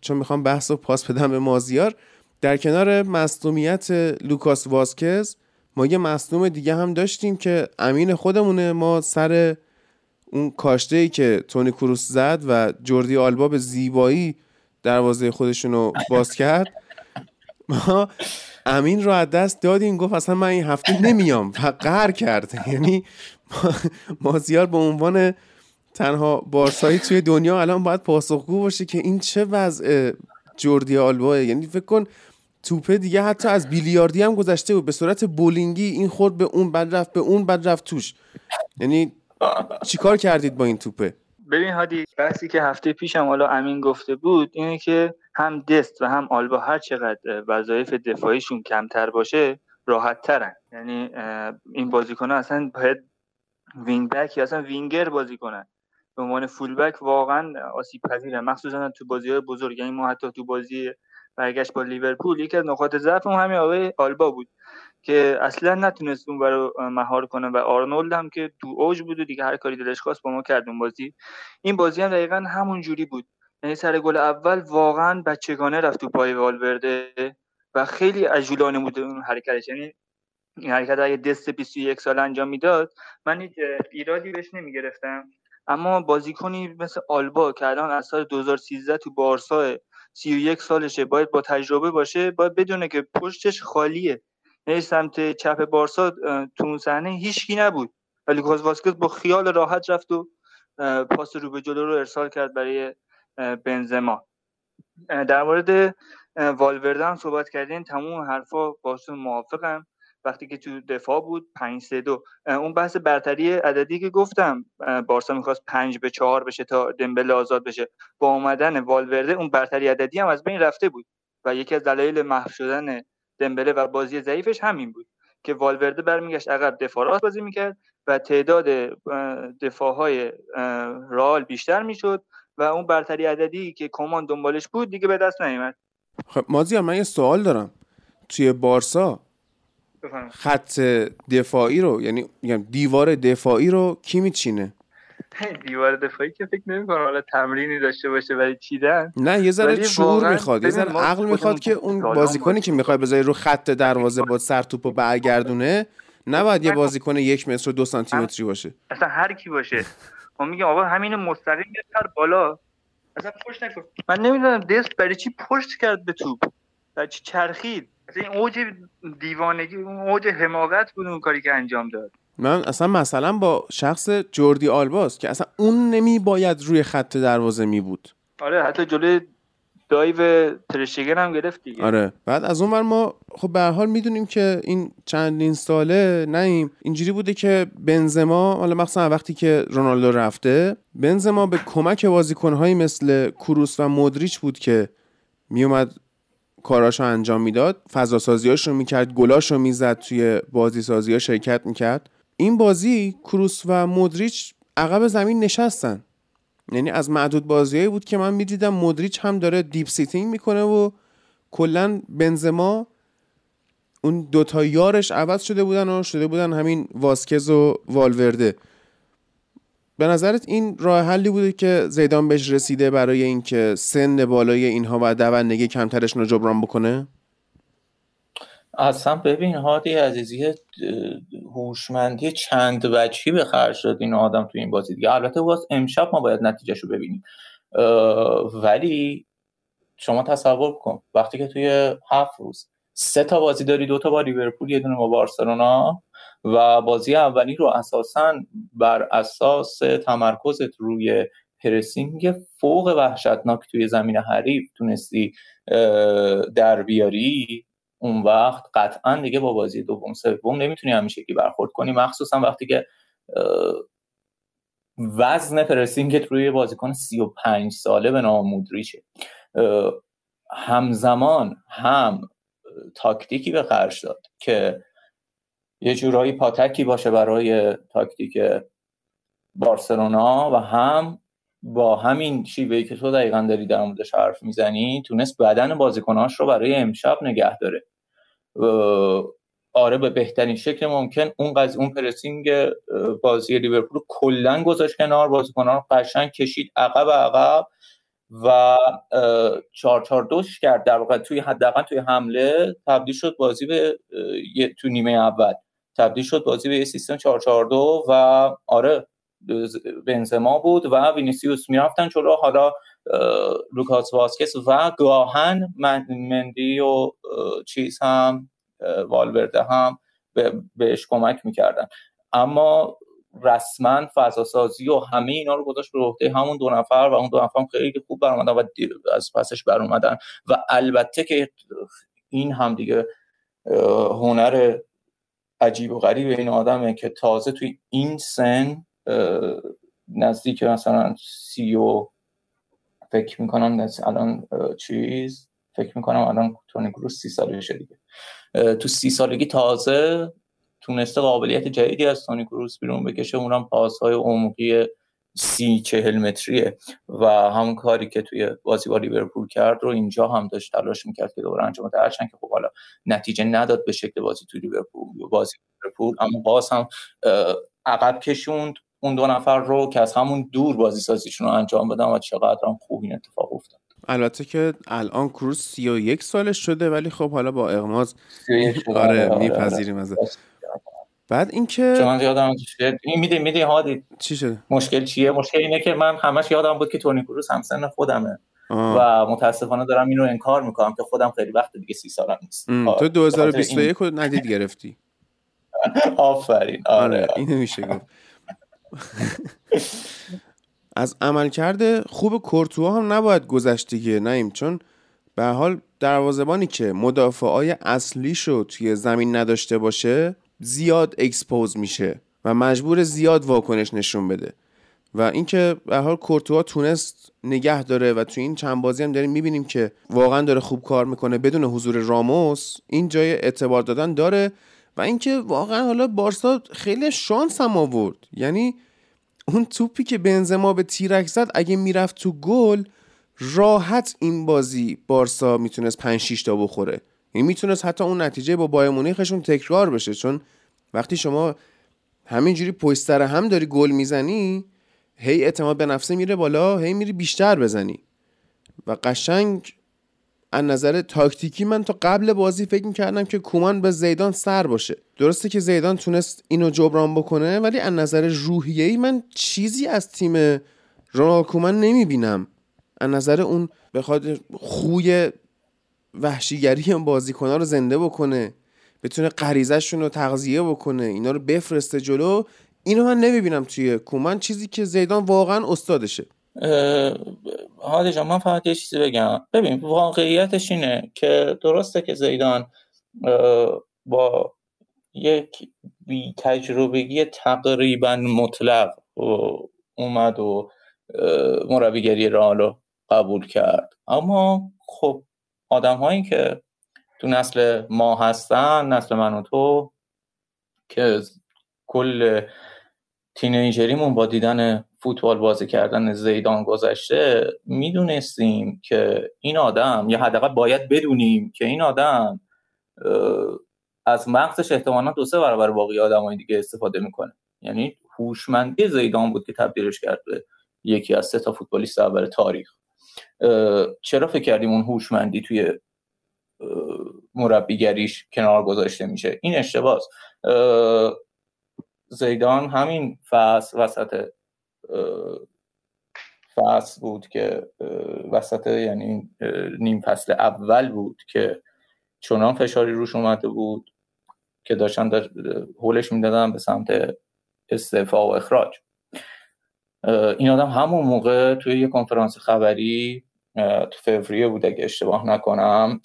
چون می‌خوام بحث و پاس بدم به مازیار در کنار مصدومیت لوکاس واسکز ما یه مصدوم دیگه هم داشتیم که امین خودمونه. ما سر اون کاشته ای که تونی کروس زد و جوردی آلبا به زیبایی دروازه خودشون رو باز کرد ما امین رو از دست دادیم گفت اصلا من این هفته نمیام و قهر کرد یعنی مازیار به عنوان تنها بارسایی توی دنیا الان باید پاسخگو باشه که این چه وضع جوردی آلباه یعنی فکر کن توپه دیگه حتی از بیلیاردی هم گذشته بود. به صورت بولینگی این خورد به اون بد رفت به اون بد رفت توش. یعنی چیکار کردید با این توپه؟ ببین هادی بحثی که هفته پیشم حالا امین گفته بود اینه که هم دست و هم آلبا هر چقدر وظایف دفاعیشون کمتر باشه راحت ترن یعنی این بازیکن اصلا باید wing back یا اصلا وینگر بازی کنن. به عنوان full back واقعا آسیب پذیره. مخصوصا تو بازی های بزرگ یعنی ما حتی تو بازی برگشت با لیورپول یکی از نقاط ضعف همین آقای آلبا بود که اصلا نتونست اون برای مهار کنه و آرنولد هم که تو اوج بود و دیگه هر کاری دلش خواست با ما کرد اون بازی. این بازی هم دقیقا همون جوری بود. یعنی سر گل اول واقعا بچگانه رفت تو پای والورده و خیلی عجولانه بود اون حرکتش. یعنی این حرکت اگه دست 21 سال انجام می‌داد من هیچ ایرادی بهش نمی‌گرفتم. اما بازیکنی مثل آلبا که الان از سال 2013 تو بارسا 31 سالشه باید با تجربه باشه باید بدونه که پشتش خالیه. نه سمت چپ بارسا تو اون صحنه هیچکی نبود. ولی واسکز با خیال راحت رفت و پاس رو به جلو رو ارسال کرد برای بنزما. در مورد والورده هم صحبت کردین. تموم حرفا باشون موافقم. وقتی که تو دفاع بود 5 3 2 اون بحث برتری عددی که گفتم بارسا می‌خواست 5 به 4 بشه تا دمبله آزاد بشه. با اومدن والورده اون برتری عددی هم از بین رفته بود و یکی از دلایل محو شدن دمبله و بازی ضعیفش همین بود که والورده برمیگشت عقب دفاع بازی می‌کرد و تعداد دفاعهای رال بیشتر می‌شد و اون برتری عددی که کمان دنبالش بود دیگه به دست نیومد. خب مازیار من یه سوال دارم. توی بارسا خط دفاعی رو یعنی دیوار دفاعی رو کی میچینه؟ دیوار دفاعی که فکر نمی کنم حالا تمرینی داشته باشه ولی چیدن. نه یه ذره شعور می‌خواد یه ذره عقل می‌خواد که اون بازیکنی که می‌خوای بذاری رو خط دروازه با سر توپو برگردونه نباید یه بازیکن یک متر و دو سانتی متری باشه. اصلا هر کی باشه. ما میگم آقا همین مستقیم سر بالا. اصلا پشت نکن. من نمی‌دونم دست برای چی پشت کرد به توپ؟ برای چی چرخید؟ این اوج دیوانگی اون اوج حماقت بود اون کاری که انجام داد. من اصلا مثلا با شخص جوردی آلباس که اصلا اون نمی باید روی خط دروازه می بود آره حتی جلوی دایو ترشگن هم گرفت دیگه. آره. بعد از اون ما خب به حال می‌دونیم که این چندین ساله نیم اینجوری بوده که بنزما حالا مخصوصا وقتی که رونالدو رفته بنزما به کمک بازیکنهایی مثل کروس و مودریچ بود که میومد کاراشو انجام می‌داد. فضا سازیاش رو می‌کرد رو می‌زد توی بازی سازی ها شرکت می‌کرد. این بازی کروس و مودریچ عقب زمین نشستن. یعنی از معدود بازیایی بود که من می‌دیدم مودریچ هم داره deep sitting می‌کنه و کلا بنزما اون دوتا یارش عوض شده بودن و شده بودن همین واسکز و والورده. به نظرت این راه حلی بوده که زیدان بهش رسیده برای اینکه سن بالای اینها و دوندگی کمترش رو جبران بکنه؟ اصلا ببین هادی عزیزی هوشمندی چند وجهی به خرج داد این آدم تو این بازی دیگه. البته باز امشب ما باید نتیجهش رو ببینیم ولی شما تصور کن وقتی که توی هفت روز سه تا بازی داری دو تا با لیورپول یه دونه با بارسلونا و بازی اولی رو اساسا بر اساس تمرکزت روی پرسینگ فوق وحشتناک توی زمین حریف تونستی در بیاری. اون وقت قطعا دیگه با بازی دوم سوم نمی‌تونی که برخورد کنی. مخصوصا وقتی که وزن پرسینگت روی بازیکن 35 ساله به نام مودریچه. همزمان هم تاکتیکی به خرج داد که یه جورایی پاتکی باشه برای تاکتیک بارسلونا و هم با همین شیوهی که تو دقیقا داری در موردش حرف می‌زنی تونست بدن بازیکناش رو برای امشب نگه داره. آره به بهترین شکل ممکن اون قضیه اون پرسینگ بازی لیورپول کلا گذاشت کنار. بازیکنان رو قشنگ کشید عقب عقب و چهار چهار دوش کرد. در واقع توی حداقل توی حمله تبدیل شد بازی به تو نیمه اول. تبدیل شد بازی به یه سیستم 442 و آره بنزما بود و وینیسیوس می‌رفتن چرا حالا لوکاس واسکس و گاهن مندی و چیز هم والورده هم بهش کمک می‌کردن. اما رسما فضا سازی و همه اینا رو گذاشت به عهده همون دو نفر و اون دو نفر خیلی خوب برآمدن و از پسش بر اومدن. و البته که این هم دیگه هنر عجیب و غریب این آدمه که تازه توی این سن نزدیک مثلا سی و فکر می‌کنم الان چیز؟ فکر می‌کنم الان تونی کروس سی سالشه دیگه. تو سی سالگی تازه تونسته قابلیت جدیدی از تونی کروس بیرون بکشه. اونم پاسهای عمقی سی چهل متریه و همون کاری که توی بازی با لیورپول کرد رو اینجا هم داشت تلاش می‌کرد که دوباره انجام بده. که خب حالا نتیجه نداد به شکل بازی توی لیورپول. بازی لیورپول اما باز هم عقب کشوند. اون دو نفر رو که از همون دور بازی سازیشون رو انجام بدن و چقدر هم خوب این اتفاق افتاد. البته که الان کروز 31 سالش شده ولی خب حالا با اغماز آره, آره، میپذیریم از بعد اینکه چون یادم این میده میده هادی. چی شده؟ مشکل چیه؟ مشکل اینه که من همش یادم بود که تونی کروز همسن خودمه. و متاسفانه دارم اینو انکار می‌کنم که خودم خیلی وقت دیگه سی سالم نیست تو 2021 این... ندید گرفتی. آفرین. آره, آره اینو میشه گفت. از عملکرد خوب کورتوا هم نباید گذشت دیگه نیم چون به حال دروازبانی که مدافعای اصلیشو توی زمین نداشته باشه زیاد expose میشه و مجبور زیاد واکنش نشون بده. و اینکه به حال کورتوا تونست نگه داره و تو این چند بازی هم داریم می‌بینیم که واقعا داره خوب کار می‌کنه بدون حضور راموس این جای اعتبار دادن داره. اینکه واقعا حالا بارسا خیلی شانس هم آورد. یعنی اون توپی که بنزما به تیرک زد اگه می‌رفت تو گل راحت این بازی بارسا می‌تونست 5 6 تا بخوره. یعنی می‌تونست حتی اون نتیجه با بایر مونیخشون تکرار بشه. چون وقتی شما همینجوری پشت سر هم داری گل می‌زنی هی اعتماد به نفسه میره بالا هی میری بیشتر بزنی. و قشنگ از نظر تاکتیکی من تا قبل بازی فکر می‌کردم که کومان به زیدان سر باشه. درسته که زیدان تونست اینو جبران بکنه ولی از نظر روحیه‌ای من چیزی از تیم رونالد کومان نمی‌بینم. از نظر اون بخواد خوی وحشیگری هم بازیکنها رو زنده بکنه بتونه غریزهشون رو تغذیه بکنه اینا رو بفرسته جلو اینو من نمی‌بینم توی کومان. چیزی که زیدان واقعا استادشه. حالی جان من فقط یه چیزی بگم. ببین واقعیتش اینه که درسته که زیدان با یک بی تجربگی تقریبا مطلق اومد و مربیگری رالو قبول کرد. اما خب آدم هایی که تو نسل ما هستن نسل من و تو که کل تینیجریمون با دیدن فوتبال بازی کردن زیدان گذشته می‌دونستیم که این آدم یا حداقل باید بدونیم که این آدم از مغزش احتمالا دو سه برابر باقی آدمای دیگه استفاده می‌کنه. یعنی هوشمندی زیدان بود که تبدیلش کرد به یکی از سه تا فوتبالیست اول تاریخ. چرا فکر کردیم اون هوشمندی توی مربیگریش کنار گذاشته میشه؟ این اشتباس زیدان همین فصل وسط فصل بود که وسط یعنی نیم فصل اول بود که چنان فشاری روش اومده بود که داشتن داشت هولش می‌دادن به سمت استعفا و اخراج. این آدم همون موقع توی یه کنفرانس خبری تو فوریه بود اگه اشتباه نکنم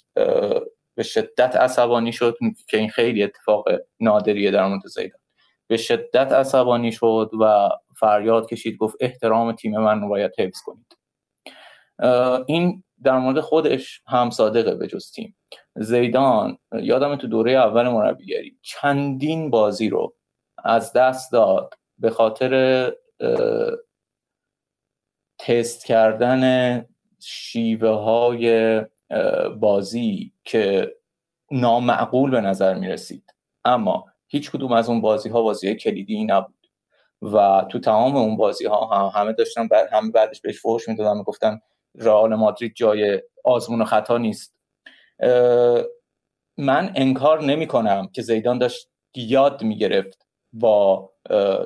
به شدت عصبانی شد که این خیلی اتفاق نادریه در مورد زیدان. به شدت عصبانی شد و فریاد کشید گفت احترام تیم من رو باید حفظ کنید. این در مورد خودش هم صادقه به جز تیم. زیدان یادم تو دوره اول مربیگری چندین بازی رو از دست داد به خاطر تست کردن شیوه های بازی که نامعقول به نظر می رسید اما هیچ کدوم از اون بازی ها بازی کلیدی نبود. و تو تمام اون بازی ها هم همه داشتن بعد همه بعدش بهش فحش می‌دادن می‌گفتن رئال مادرید جای آزمون و خطا نیست. من انکار نمی کنم که زیدان داشت یاد می‌گرفت با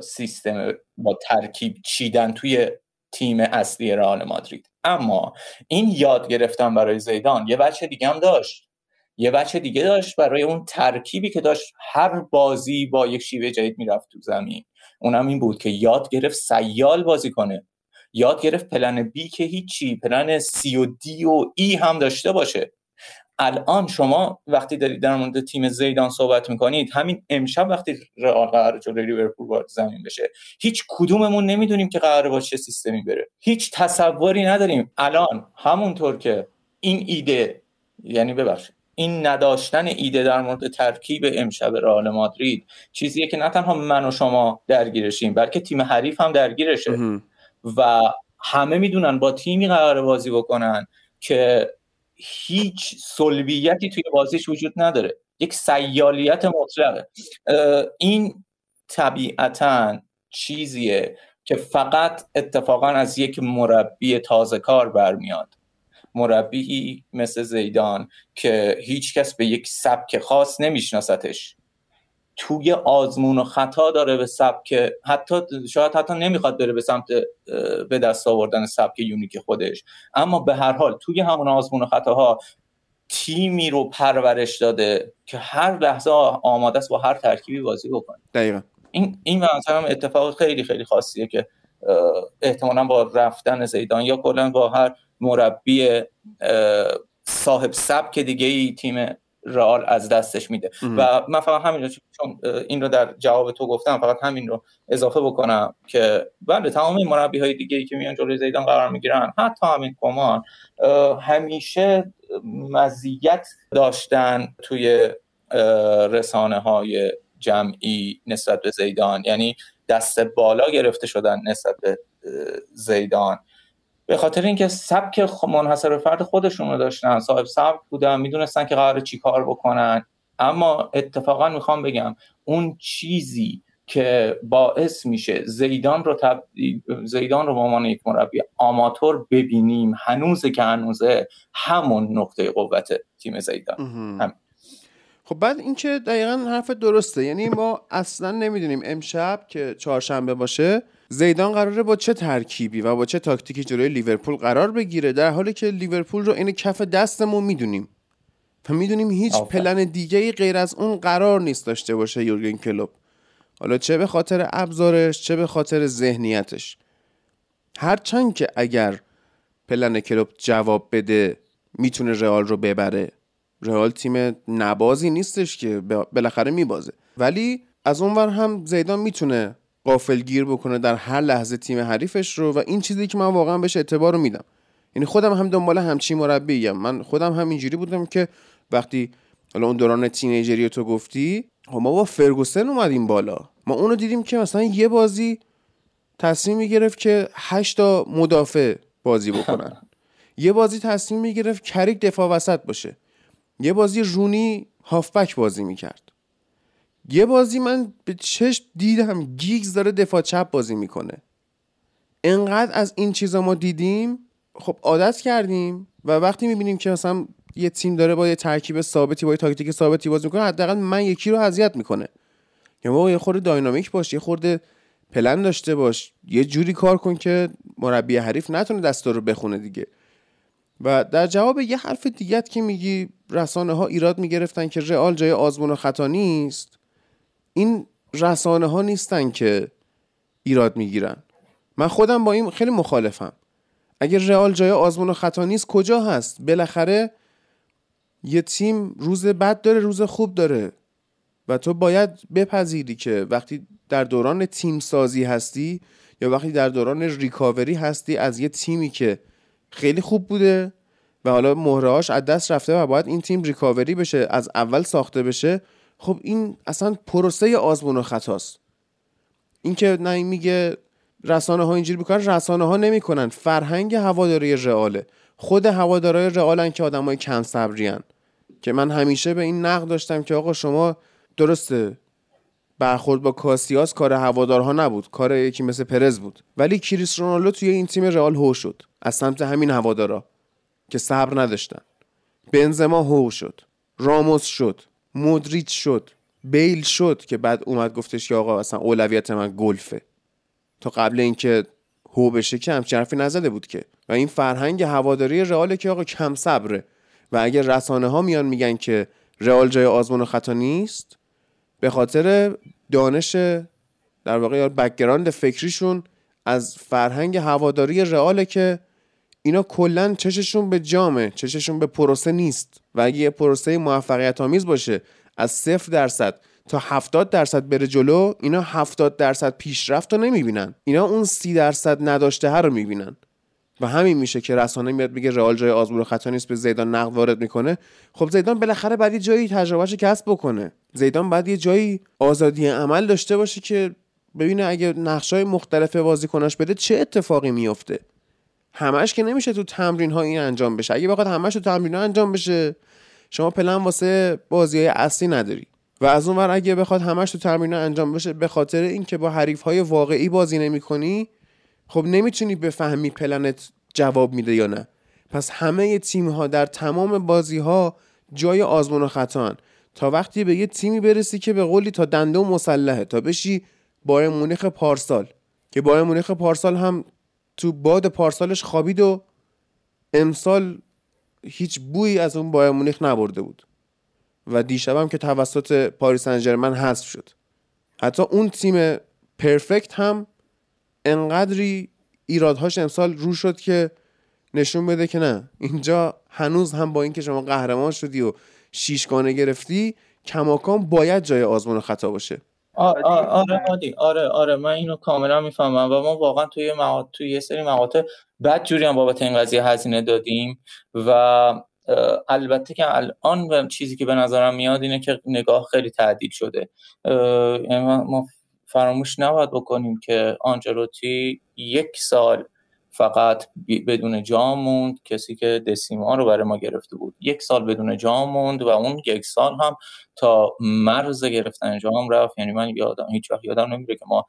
سیستم با ترکیب چیدن توی تیم اصلی رئال مادرید. اما این یاد گرفتن برای زیدان یه بچه دیگه هم داشت. یه بچه دیگه داشت برای اون ترکیبی که داشت هر بازی با یک شیوه جدید می‌رفت تو زمین. اونم این بود که یاد گرفت سیال بازی کنه. یاد گرفت پلن بی که هیچی پلن سی و دی و ای هم داشته باشه. الان شما وقتی دارید در مورد تیم زیدان صحبت می‌کنید همین امشب وقتی رئال قرار جلوی لیورپول وارد زمین بشه هیچ کدوممون نمی‌دونیم که قرار با چه سیستمی بره. هیچ تصوری نداریم. الان همونطور که این ایده یعنی ببخشید. این نداشتن ایده در مورد ترکیب امشب رئال مادرید چیزیه که نه تنها من و شما درگیرشیم بلکه تیم حریف هم درگیرشه. و همه می‌دونن با تیمی قرار بازی بکنن که هیچ سلبیتی توی بازیش وجود نداره. یک سیالیت مطلقه. این طبیعتا چیزیه که فقط اتفاقا از یک مربی تازه کار برمیاد. مربی مثل زیدان که هیچ کس به یک سبک خاص نمیشناستش توی آزمون و خطا داره به سبک حتی شاید حتی نمی‌خواد بره به سمت به دست آوردن سبک یونیک خودش. اما به هر حال توی همون آزمون و خطاها تیمی رو پرورش داده که هر لحظه آماده است با هر ترکیبی بازی بکنه. دقیقا. این این هم اتفاق خیلی خیلی خاصیه که احتمالا با رفتن زیدان یا کلا با هر مربی صاحب سبک دیگه ای تیم رئال از دستش میده. و من فقط همین رو چون این رو در جواب تو گفتم فقط همین رو اضافه بکنم که بله تمام این مربی های دیگه ای که میان جلوی زیدان قرار می‌گیرن حتی همین کمان همیشه مزیت داشتن توی رسانه های جمعی نسبت به زیدان. یعنی دست بالا گرفته شدن نسبت به زیدان. به خاطر اینکه سبک منحصر به فرد خودشون رو داشتن. صاحب سبک بودن می‌دونستن که قرار چی کار بکنن. اما اتفاقا می‌خوام بگم اون چیزی که باعث میشه زیدان رو زیدان رو به عنوان یک مربی آماتور ببینیم هنوزه که هنوزه همون نقطه قوت تیم زیدان. هم. خب بعد اینکه دقیقا حرف درسته. یعنی ما اصلا نمی‌دونیم امشب که چهارشنبه باشه زیدان قراره با چه ترکیبی و با چه تاکتیکی جلوی لیورپول قرار بگیره؟ در حالی که لیورپول رو این کف دستمون می‌دونیم. و می‌دونیم هیچ پلن دیگه ای غیر از اون قرار نیست داشته باشه یورگن کلوب حالا چه به خاطر ابزارش چه به خاطر ذهنیتش. هرچند که اگر پلن کلوب جواب بده می‌تونه رئال رو ببره. رئال تیم نبازی نیستش که بالاخره میبازه. ولی از اونور هم زیدان می‌تونه گیر بکنه در هر لحظه تیم حریفش رو و این چیزی که من واقعا بهش اعتبار رو میدم. یعنی خودم هم دنبال همچین مربی من خودم هم اینجوری بودم که وقتی حالا اون دوران تینیجری تو گفتی خب ما با فرگوسن اومدیم بالا. ما اونو دیدیم که مثلا یه بازی تصمیم می‌گرفت که هشتا مدافع بازی بکنن. یه بازی تصمیم می‌گرفت کریک دفاع وسط باشه. یه بازی رونی هافبک بازی می‌کرد. یه بازی من به چشم دیدم گیگز داره دفاع چپ بازی می‌کنه. انقدر از این چیزا ما دیدیم خب عادت کردیم و وقتی می‌بینیم که مثلا یه تیم داره با یه ترکیب ثابتی با یه تاکتیک ثابتی بازی می‌کنه حداقل من یکی رو اذیت می‌کنه. یا یه خورده داینامیک باش یه خورده پلن داشته باش یه جوری کار کن که مربی حریف نتونه دستا رو بخونه دیگه. و در جواب یه حرف دیگه که میگی رسانه ها ایراد می‌گرفتن که رئال جای آزمون و خطا نیست. این رسانه ها نیستن که ایراد می‌گیرن. من خودم با این خیلی مخالفم. اگر رئال جای آزمون و خطا نیست کجا هست؟ بالاخره یه تیم روز بد داره روز خوب داره. و تو باید بپذیری که وقتی در دوران تیم سازی هستی یا وقتی در دوران ریکاوری هستی از یه تیمی که خیلی خوب بوده و حالا مهرهاش از دست رفته و باید این تیم ریکاوری بشه از اول ساخته بشه خب این اصلا پروسه آزمون و خطاست. این که نه میگه رسانه ها اینجوری می‌کنن رسانه ها نمی‌کنن. فرهنگ هواداری رئاله. خود هوادارای رئالن که آدمای کم صبریان که من همیشه به این نقد داشتم که آقا شما درسته برخورد با کاسیاس کار هوادارها نبود. کار یکی مثل پرز بود. ولی کریس رونالدو توی این تیم رئال هو شد. از سمت همین هوادارا که صبر نداشتن. بنزما هو شد. راموس شد. مودریچ شد بیل شد که بعد اومد گفتش که آقا اصلا اولویت من گلفه. تا قبل اینکه هو بشه که همچین حرفی نزده بود که. و این فرهنگ هواداری رئال که آقا کم صبره. و اگر رسانه ها میان میگن که رئال جای آزمون و خطا نیست به خاطر دانش در واقع یا بکگراند فکریشون از فرهنگ هواداری رئاله که اینا کلا چششون به جامه چششون به پروسه نیست. و اگه یه پروسه موفقیت آمیز باشه از صفر درصد تا 70 درصد بره جلو اینا 70 درصد پیشرفت رو نمی‌بینن. اینا اون 30 درصد نداشته رو می‌بینن. و همین میشه که رسانه میاد میگه رئال جای آزمون خطا نیست به زیدان نقد وارد می‌کنه. خب زیدان بالاخره بعد یه جایی تجربهش کسب بکنه. زیدان بعد یه جایی آزادی عمل داشته باشه که ببینه اگه نقشای مختلف بازیکناش بده چه اتفاقی میفته همش که نمیشه تو تمرین ها این انجام بشه. اگه بخواد همش تو تمرین ها انجام بشه شما پلن واسه بازی های اصلی نداری. و از اون ور اگه بخواد همش تو تمرین ها انجام بشه به خاطر اینکه با حریف های واقعی بازی نمی‌کنی خب نمی‌تونی بفهمی پلنت جواب میده یا نه. پس همه تیم ها در تمام بازی ها جای آزمون و خطان تا وقتی به یه تیمی برسی که به قولی تا دنده و مسلحه تا بشی بایر مونیخ پارسال. که بایر مونیخ پارسال هم تو باد پارسالش خوابید و امسال هیچ بویی از اون بایر مونیخ نبرده بود. و دیشبم که توسط پاریس انجرمن حذف شد. حتی اون تیم پرفکت هم انقدری ایرادهاش امسال رو شد که نشون بده که نه. اینجا هنوز هم با اینکه شما قهرمان شدی و شیشگانه گرفتی کماکان باید جای آزمون خطا باشه. آره آره آره آره. من اینو کاملا می‌فهمم و ما واقعا توی مقاطع توی یه سری مقاطع بد جوری هم بابت این قضیه هزینه دادیم و البته که الان چیزی که به نظرم میاد اینه که نگاه خیلی تعدیل شده. یعنی ما فراموش نباید بکنیم که آنجلوتی یک سال فقط بدون جام موند. کسی که دسیما رو برای ما گرفته بود. یک سال بدون جام موند و اون یک سال هم تا مرز گرفتن جام رفت. یعنی من یادم هیچ وقت یادم نمیره که ما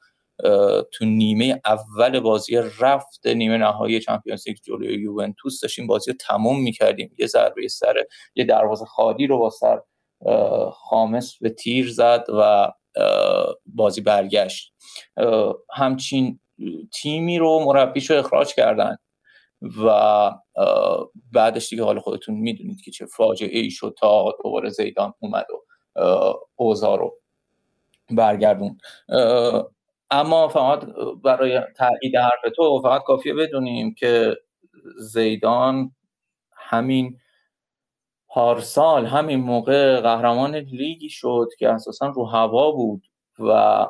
تو نیمه اول بازی رفت نیمه نهایی چمپیونز لیگ جلوی یوونتوس داشتیم بازی رو تموم می‌کردیم. یه ضربه سر یه دروازه خالی رو با سر خامس به تیر زد و بازی برگشت. همچین تیمی رو مربیش رو اخراج کردن و بعدش دیگه حال خودتون می‌دونید که چه فاجعه ای شد تا دوباره زیدان اومد و اوزا رو برگردون اما فقط برای تایید حرف تو فقط کافیه بدونیم که زیدان همین پارسال همین موقع قهرمان لیگی شد که اساسا رو هوا بود و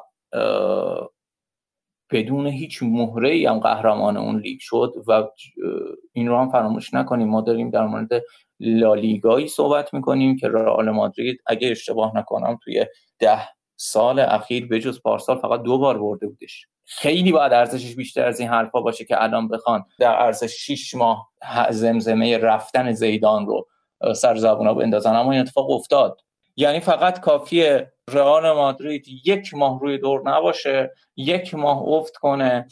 بدون هیچ مهره ای هم قهرمان اون لیگ شد و این رو هم فراموش نکنیم. ما داریم در مورد لالیگایی صحبت می‌کنیم که رئال مادرید اگه اشتباه نکنم توی ده سال اخیر بجز پارسال فقط دو بار برده بودش. خیلی باید ارزشش بیشتر از این حرفا باشه که الان بخوان در عرض 6 ماه زمزمه رفتن زیدان رو سر زبونا بندازن. اما این اتفاق افتاد. یعنی فقط کافیه رئال مادرید یک ماه روی دور نباشه یک ماه افت کنه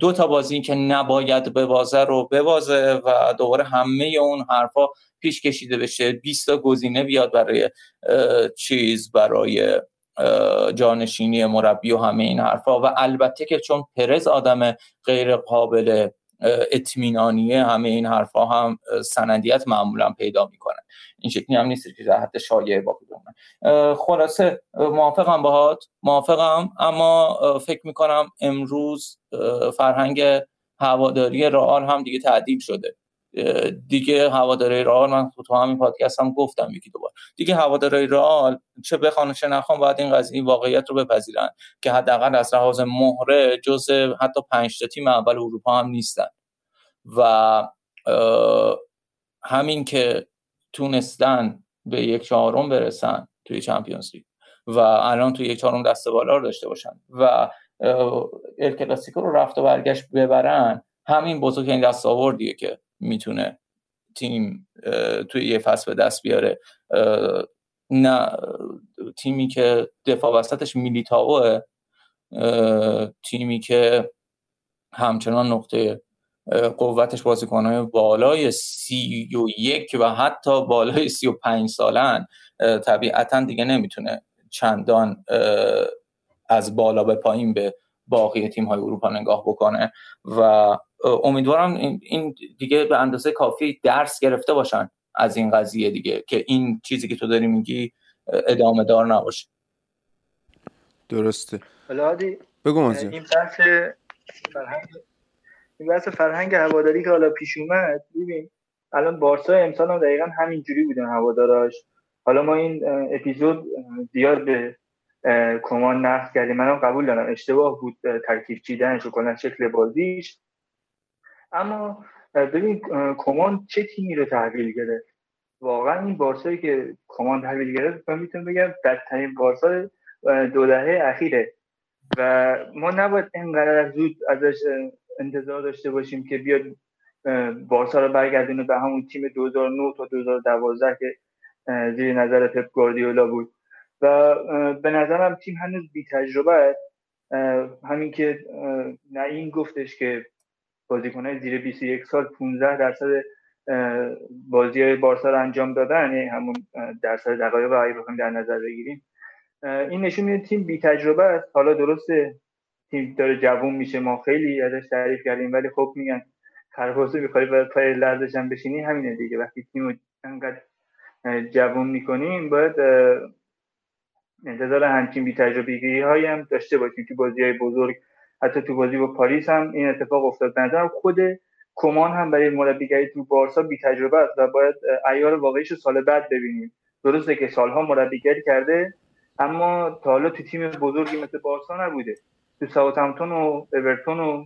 دو تا بازی که نباید ببازه رو ببازه و دوباره همه اون حرفا پیش کشیده بشه. 20 تا گزینه بیاد برای چیز برای جانشینی مربی و همه این حرفا. و البته که چون پرز آدم غیر قابل اطمینانیه همه این حرفا هم سندیت معمولا پیدا می‌کنن. این شکلی هم نیست که در حد شایعه باقی بمونه. خلاصه موافقم باهات موافقم اما فکر می‌کنم امروز فرهنگ هواداری رئال هم دیگه تعدیل شده. دیگه هواداری رئال من تو همین پادکست هم گفتم یکی دوبار دیگه هواداری رئال چه بخوان چه نخوان باید این قضیه واقعیت رو بپذیرن که حداقل از لحاظ مهره جز حتی پنج تا تیم اول اروپا هم نیستن. و همین که تونستن به یک چهارم برسن توی چمپیونز لیگ و الان توی یک چهارم دست بالا رو داشته باشن و ال کلاسیکو رو رفت و برگشت ببرن همین بزرگترین دستاوردیه که می‌تونه تیم توی یه فصل به دست بیاره. نه تیمی که دفاع وسطش میلیتاوه تیمی که همچنان نقطه قوتش بازیکنهای بالای سی و یک و حتی بالای سی و پنج سالن. طبیعتا دیگه نمی‌تونه چندان از بالا به پایین به باقی تیم های اروپا نگاه بکنه. و امیدوارم این دیگه به اندازه کافی درس گرفته باشن از این قضیه دیگه که این چیزی که تو داری میگی ادامه دار نباشه. درسته. بگو این بحث فرهنگ این بحث فرهنگ هواداری که حالا پیش اومد ببین الان بارسا امسال هم دقیقا همینجوری بودن هواداراش. حالا ما این اپیزود زیاد به کمان نقد کردیم. منم قبول دارم. اشتباه بود ترکیب چیدنش و کلا شکل بازیش. اما ببین کمان چه تیمی رو تحویل گرفت؟ واقعا این بارسایی که کمان تحویل گرفت من می‌تونم بگم بدترین بارسا دو دهه اخیره. و ما نباید اینقدر زود ازش انتظار داشته باشیم که بیاد بارسا رو برگردونه به همون تیم 2009 تا 2012 که زیر نظر پپ گواردیولا بود. و به نظرم تیم هنوز بی تجربه است همین که این گفتش که بازیکنهای زیر 21 سال 15 درصد بازی بارسا رو انجام دادن یعنی همون درصد دقایق رو بخوایم در نظر بگیریم. این نشون میده تیم بی تجربه است. حالا درسته تیم داره جوون میشه ما خیلی ازش تعریف کردیم ولی خب میگن خرفاسو می‌خوای باید پای لرزش هم بشینی همینه دیگه. وقتی تیم انقدر جوون می‌کنیم باید انتظار همچین بی تجربگی هایی هم داشته باشیم تو بازی های بزرگ حتی تو بازی با پاریس هم این اتفاق افتاد. نظرم خود کمان هم برای مربیگری تو بارسا بی تجربه است و باید ایار واقعیش سال بعد ببینیم. درسته که سالها مربیگری کرده اما تا حالا تو تیم بزرگی مثل بارسا نبوده. تو ساوثهمپتون و اورتون و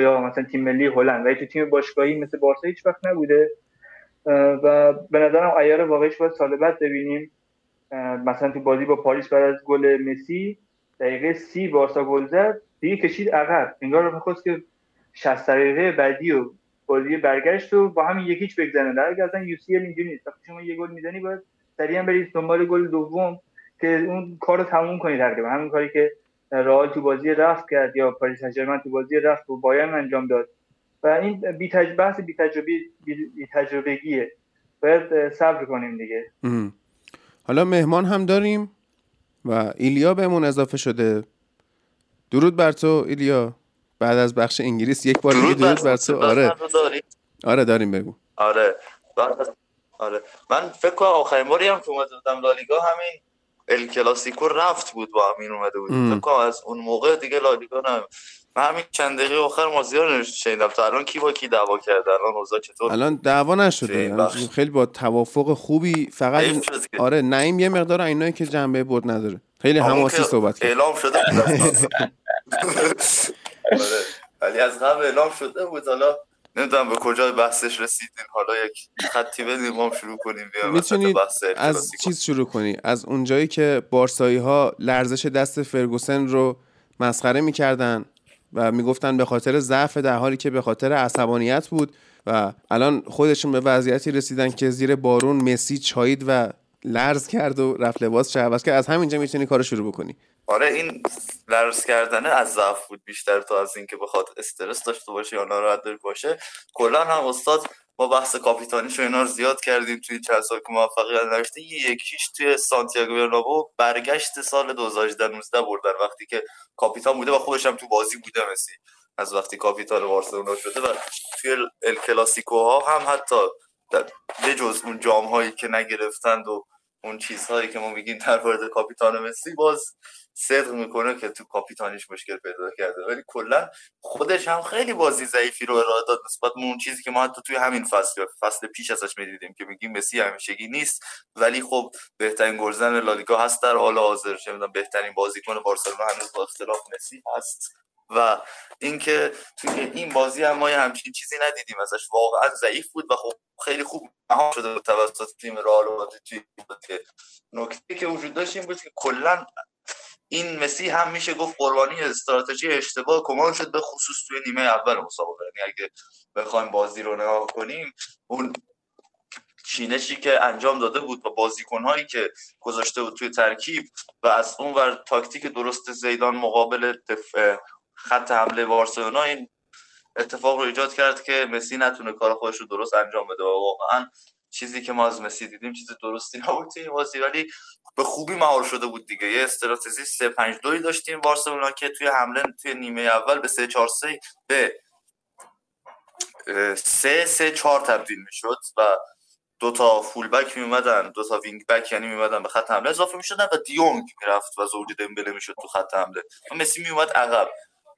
یا مثلا تیم ملی هلند. ولی تو تیم باشگاهی مثل بارسا هیچ وقت نبوده. و به نظرم عیار واقعیش باید سال بعد ببینیم. مثلا تو بازی با پاریس بعد از گل مسی دقیقه سی بارسا گل زد. دیگه کشید عقب. انگار می‌خواست که 60 دقیقه بعدی و بازی برگشت و با همین یکیچ بگذرونه در حالی UC اینجوری نیست. وقتی شما یه گل می‌زنی باید سریعا برید دنبال گل دوم که اون کار رو تموم کنید تقریبا. همین کاری که رئال تو بازی رفت کرد یا پاریس سن تو بازی رفت و بایرن انجام داد. و این بی تج... بحث بی تجربی بی تجربگیه. باید صبر کنیم دیگه. حالا مهمان هم داریم و ایلیا بهمون اضافه شده. درود بر تو ایلیا. بعد از بخش انگلیس یک بار دیگه درود بر تو. آره. آره داریم بگو. آره. آره. من فکر کنم آخرین باری هم که اومده لالیگا همین ال کلاسیکو رفت بود با همین اومده بود. فکر کنم از اون موقع دیگه لالیگا نه. من همین چند دقیقه آخر مازیار شنیدم. تا الان کی با کی دعوا کرده؟ الان اوضاع چطور؟ الان دعوا نشده. خیلی با توافق خوبی فقط آره نعیم یه مقدار اینایی که جنبه برد نداره. خیلی حماسی صحبت کرد. اعلام شده ولی از قبل اعلام شده بود. حالا نمی‌دونم به کجا بحثش رسیدین حالا یک خطی بدیم شروع کنیم. می‌تونید از چیز شروع کنی؟ از اونجایی که بارسایی ها لرزش دست فرگوسن رو مسخره می‌کردن و می‌گفتن به خاطر ضعف در حالی که به خاطر عصبانیت بود و الان خودشون به وضعیتی رسیدن که زیر بارون مسی چایید و لرز کرد و رفت لباس عوض که از همینجا می‌تونی کارو شروع بکنی. آره این لرز کردنه از ضعف بود بیشتر تا از اینکه بخواد استرس داشته باشه یا ناراحت باشه. کلا هم استاد ما بحث کاپیتانیش و اینا رو زیاد کردیم توی چند سال که موفقیت نداشته یکیش توی سانتیاگو برنابو برگشت سال 2018 19 بردن. وقتی که کاپیتان بوده و خودش هم تو بازی بوده مسی. از وقتی کاپیتان بارسلونا شده و توی ال کلاسیکو ها هم حتی جز اون جام هایی که نگرفتند و اون چیزهایی که ما میگیم در مورد کاپیتان مسی باز صدق می‌کنه که تو کاپیتانیش مشکل پیدا کرده. ولی کلا خودش هم خیلی بازی ضعیفی رو ارائه داد نسبت به اون چیزی که ما حتی توی همین فصل فصل پیش ازش می‌دیدیم که میگیم مسی همیشگی نیست. ولی خب بهترین گلزن لالیگا هست در حال حاضر. چه بهترین بازیکن بارسلونا هنوز با اختلاف مسی هست. و اینکه توی این بازی هم ما همچین چیزی ندیدیم. ازش واقعا ضعیف بود و خب خیلی خوب مهار شده بود توسط تیم رئال توی نکته که وجود داشت این بود که کلا این مسی هم میشه گفت قربانی استراتژی اشتباه کمان شد به خصوص توی نیمه اول مسابقه. یعنی اگه بخوایم بازی رو نگاه کنیم اون چینشی که انجام داده بود و بازیکنهایی که گذاشته بود توی ترکیب و از اون ور تاکتیک درست زیدان مقابل خط حمله بارسلونا این اتفاق رو ایجاد کرد که مسی نتونه کار خودش رو درست انجام بده. و واقعا چیزی که ما از مسی دیدیم چیز درستی نبود توی بازی ولی به خوبی مهار شده بود دیگه. یه استراتژی 3 5 2 داشتیم. بارسلونا که توی حمله توی نیمه اول به 3 4 3 به 3 3 4 تبدیل می‌شد و دو تا فول بک می اومدن دو تا وینگ بک یعنی می اومدن به خط حمله. اضافه می‌شدن و دیونگ می‌رفت و زوج دمبله می‌شد تو خط حمله. و مسی می اومد عقب.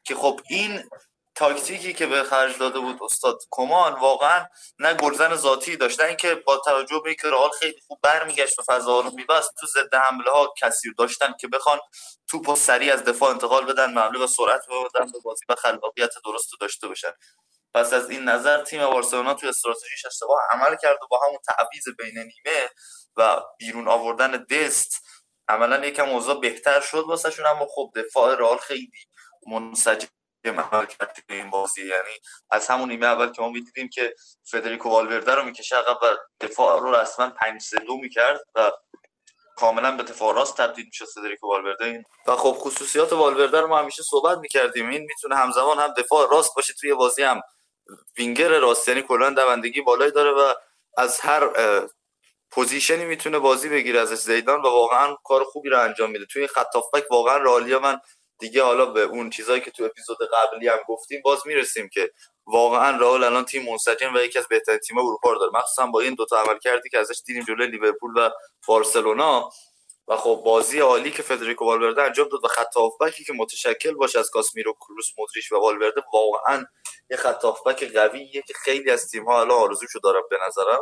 که خب این تاکتیکی که به خرج داده بود استاد کمان واقعا نه گلزن ذاتی داشت نه اینکه با توجه به اینکه رئال خیلی خوب برمیگشت و فضا رو میبست تو ضد حمله ها کثیر داشتن که بخوان توپ سریع از دفاع انتقال بدن معامله و سرعت بدن به بازی و خلاقیت درست داشته باشن. پس از این نظر تیم بارسلونا توی استراتژیش اشتباه عمل کرد و با همون تعویض بین نیمه و بیرون آوردن دست عملا یکم اوضاع بهتر شد واسهشون اما خب دفاع رئال خیلی منسجم عمل کرد این بازی یعنی از همون نیمه اول که ما می‌دیدیم که فدریکو والورده رو می‌کشه عقب و دفاع رو رسما 5 3 2 می‌کرد و کاملا به دفاع راست تبدیل میشه فدریکو والورده. این و خب خصوصیات والورده رو ما همیشه صحبت می‌کردیم. این می‌تونه همزمان هم دفاع راست باشه توی بازی هم وینگر راست یعنی کلا دوندگی بالایی داره و از هر position ی می‌تونه بازی بگیره ازش زیدان و واقعا کار خوبی رو انجام میده. توی خط واقعا رئالیا من دیگه حالا به اون چیزایی که تو اپیزود قبلی هم گفتیم باز می‌رسیم که واقعا رئال الان تیم منسجم و یکی از بهترین تیم اروپا رو داره. مخصوصا با این دوتا عملکردی که ازش دیدیم جلوی لیورپول و بارسلونا. و خب بازی عالی که فدریکو والورده انجام داد و خط هافبکی که متشکل باشه از کاسمیرو کروس مودریچ و والورده واقعا یه خط هافبک قویه که خیلی از تیم ها الان آرزوشو دارم به نظرم.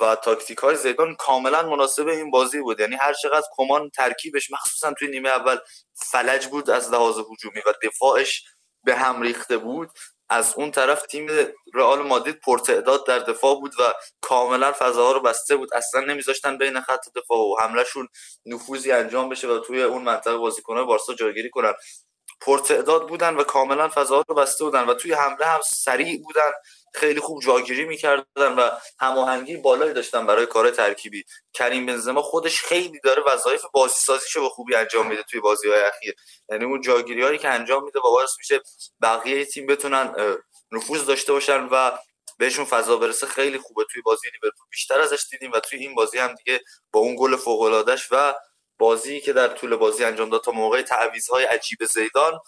و تاکتیک های زیدان کاملا مناسب این بازی بود. یعنی هر چقدر کمان ترکیبش مخصوصا توی نیمه اول فلج بود از لحاظ هجومی و دفاعش به هم ریخته بود از اون طرف تیم رئال مادرید پرتعداد در دفاع بود و کاملا فضاها رو بسته بود. اصلا نمیذاشتن بین خط دفاع و حملهشون نفوذی انجام بشه و توی اون منطقه بازیکن‌های بارسا جایگیری کنن. پرتعداد بودن و کاملا فضاها رو بسته بودن و توی حمله هم سریع بودن خیلی خوب جاگیری می‌کردن و هماهنگی بالایی داشتن برای کار ترکیبی. کریم بنزما خودش خیلی داره وظایف بازی سازیشو به خوبی انجام میده توی بازی های اخیر. یعنی اون جاگیری هایی که انجام میده و باعث میشه بقیه تیم بتونن نفوذ داشته باشن و بهشون فضا برسه. خیلی خوبه. توی بازی لیورپول بیشتر ازش دیدیم و توی این بازی هم دیگه با اون گل فوق و بازی که در طول بازی انجام داد تا موقع تعویض‌های عجیب زیدان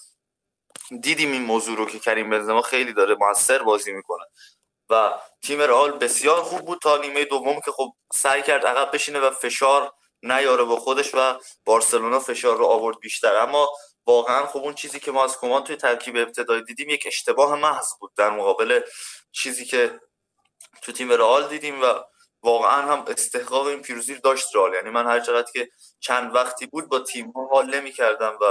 دیدیم این موضوع رو که کریم بنزما خیلی داره موثر بازی می‌کنه. و تیم رئال بسیار خوب بود تا نیمه دوم که خب سعی کرد عقب بشینه و فشار نیاره با خودش و بارسلونا فشار رو آورد بیشتر. اما واقعا خب اون چیزی که ما از کمان توی ترکیب ابتدایی دیدیم یک اشتباه محض بود در مقابل چیزی که تو تیم رئال دیدیم و واقعا هم استحقاق این پیروزی داشت رئال. یعنی من هر چقدر که چند وقتی بود با تیم ها حال نمی‌کردم و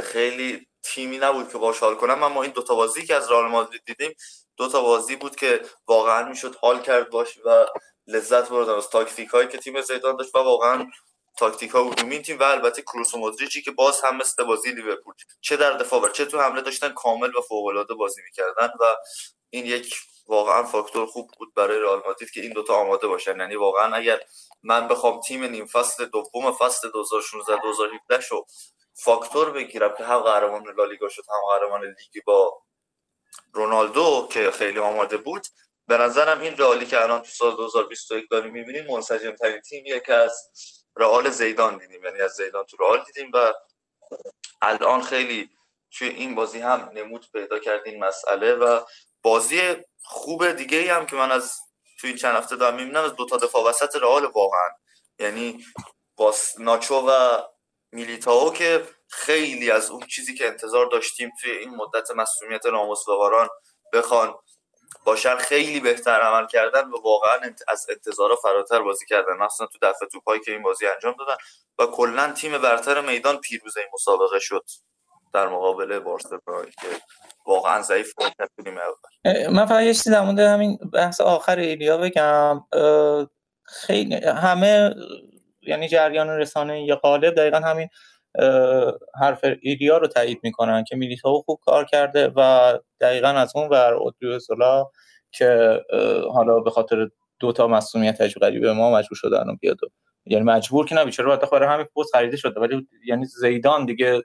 خیلی تیمی نبود که باش حال کنم. اما این دوتا بازی که از رئال مادرید دیدیم دوتا بازی بود که واقعا می‌شد حال کرد باش و لذت بردم از تاکتیک هایی که تیم زیدان داشت و واقعا تاکتیک ها بود تیم و البته کروس و مودریچی که باز هم مثل بازی لیورپول چه در دفاع و چه تو حمله داشتن کامل و فوق العاده بازی می‌کردن و این یک واقعا فاکتور خوب بود برای رئال مادرید که این دوتا آماده باشن. یعنی واقعا اگر من بخوام تیم نیم فصل دوم فصل 2016 2017 شو فاکتور بگیرم که هم قهرمان لالیگا شد هم قهرمان لیگی با رونالدو که خیلی آماده بود به نظرم این رئالی که الان تو سال 2021 داریم می‌بینیم منسجم ترین تیمیه که از رئال زیدان دیدیم. یعنی از زیدان تو رئال دیدیم و الان خیلی توی این بازی هم نمود پیدا کرد این مسئله و بازی خوب دیگه ای هم که من از توی این چند هفته دارم می‌بینم از دو تا دفاع وسط رئال واقعا. یعنی با ناچو و میلیتاو که خیلی از اون چیزی که انتظار داشتیم توی این مدت مسئولیت نامسلواران بخوان باشن خیلی بهتر عمل کردن و واقعا از انتظارا فراتر بازی کردن. مثلا تو دفعه توپایی که این بازی انجام دادن و کلا تیم برتر میدان پیروز این مسابقه شد در مقابل بارسلونا که واقعا ضعیف بود من فقط یه چیزی در مورد همین بحث آخر ایلیا بگم. خیلی همه یعنی جریان رسانه یه قالب دقیقا همین حرف ایلیا رو تایید می‌کنن که میلیتاو خوب کار کرده و دقیقا از اون ور اودریوزولا که حالا به خاطر دو تا مسئولیت عجیب به ما مجبور شدن و بیاد یعنی مجبور که نبی چرا باید برای همین پست خریده شده ولی یعنی زیدان دیگه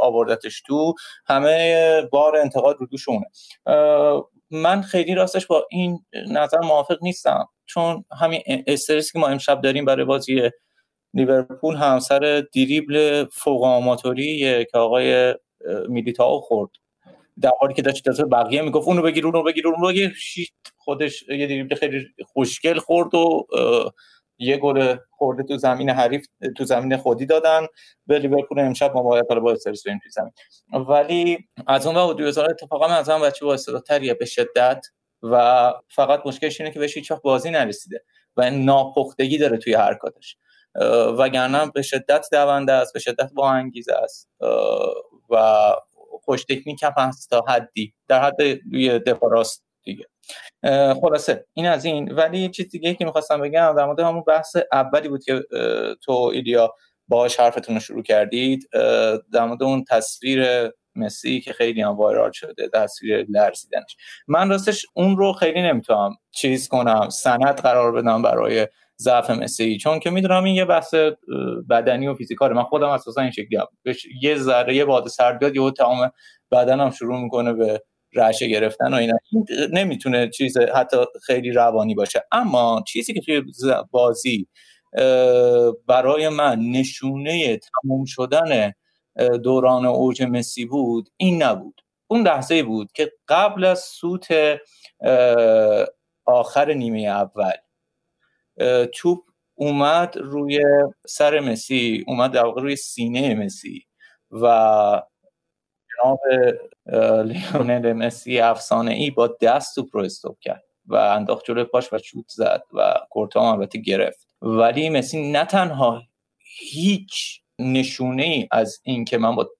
آوردتش تو همه بار انتقاد رو دوشونه من خیلی راستش با این نظر موافق نیستم چون همین استرسی که ما امشب داریم برای بازی لیورپول هم سر دریبل فوق آماتوری که آقای میلیتائو خورد. در حالی که داشت داشت بقیه می‌گفت اونو بگیر اونو بگیر اونو بگیر. خودش یه دریبل خیلی خوشگل خورد و یه گل خورده تو زمین حریف تو زمین خودی دادن. به لیورپول امشب ما باید با استرس بریم تو زمین. ولی از اون وقت دوزار اتفاقا من از هم بچه با استعدادتریه؟ به شدت. و فقط مشکلش اینه که بهش هیچ بازی نرسیده. و ناپختگی داره توی حرکاتش. وگرنه به شدت دونده است به شدت با انگیزه است و خوش تکنیک هم هست تا حدی در حد روی دفاع راست دیگه. خلاصه این از این. ولی یه چیز دیگه که می‌خواستم بگم در مورد همون بحث اولی بود که تو ایلیا باهاش حرفتون رو شروع کردید. در مورد اون تصویر مسی که خیلی هم وایرال شده تصویر لرزیدنش. من راستش اون رو خیلی نمی‌تونم چیز کنم سند قرار بدم برای ضعف مسی. چون که می‌دونم این یه بحث بدنی و فیزیکاله من خودم اساسا این شکلی هم. یه ذره یه باد سرد بیاد یهو تمام بدنم شروع می‌کنه به رعشه گرفتن و اینا. نمی‌تونه چیز حتی خیلی روانی باشه. اما چیزی که توی بازی برای من نشونه تموم شدن دوران اوج مسی بود این نبود. اون لحظه بود که قبل از سوت آخر نیمه اول توپ اومد روی سر مسی اومد در واقع روی سینه مسی و جناب لیونل مسی افسانه ای با دست توپ رو استوب کرد و انداخت جلوی پاش و شوت زد و کورتا هم البته گرفت. ولی مسی نه تنها هیچ نشونه ای از اینکه من با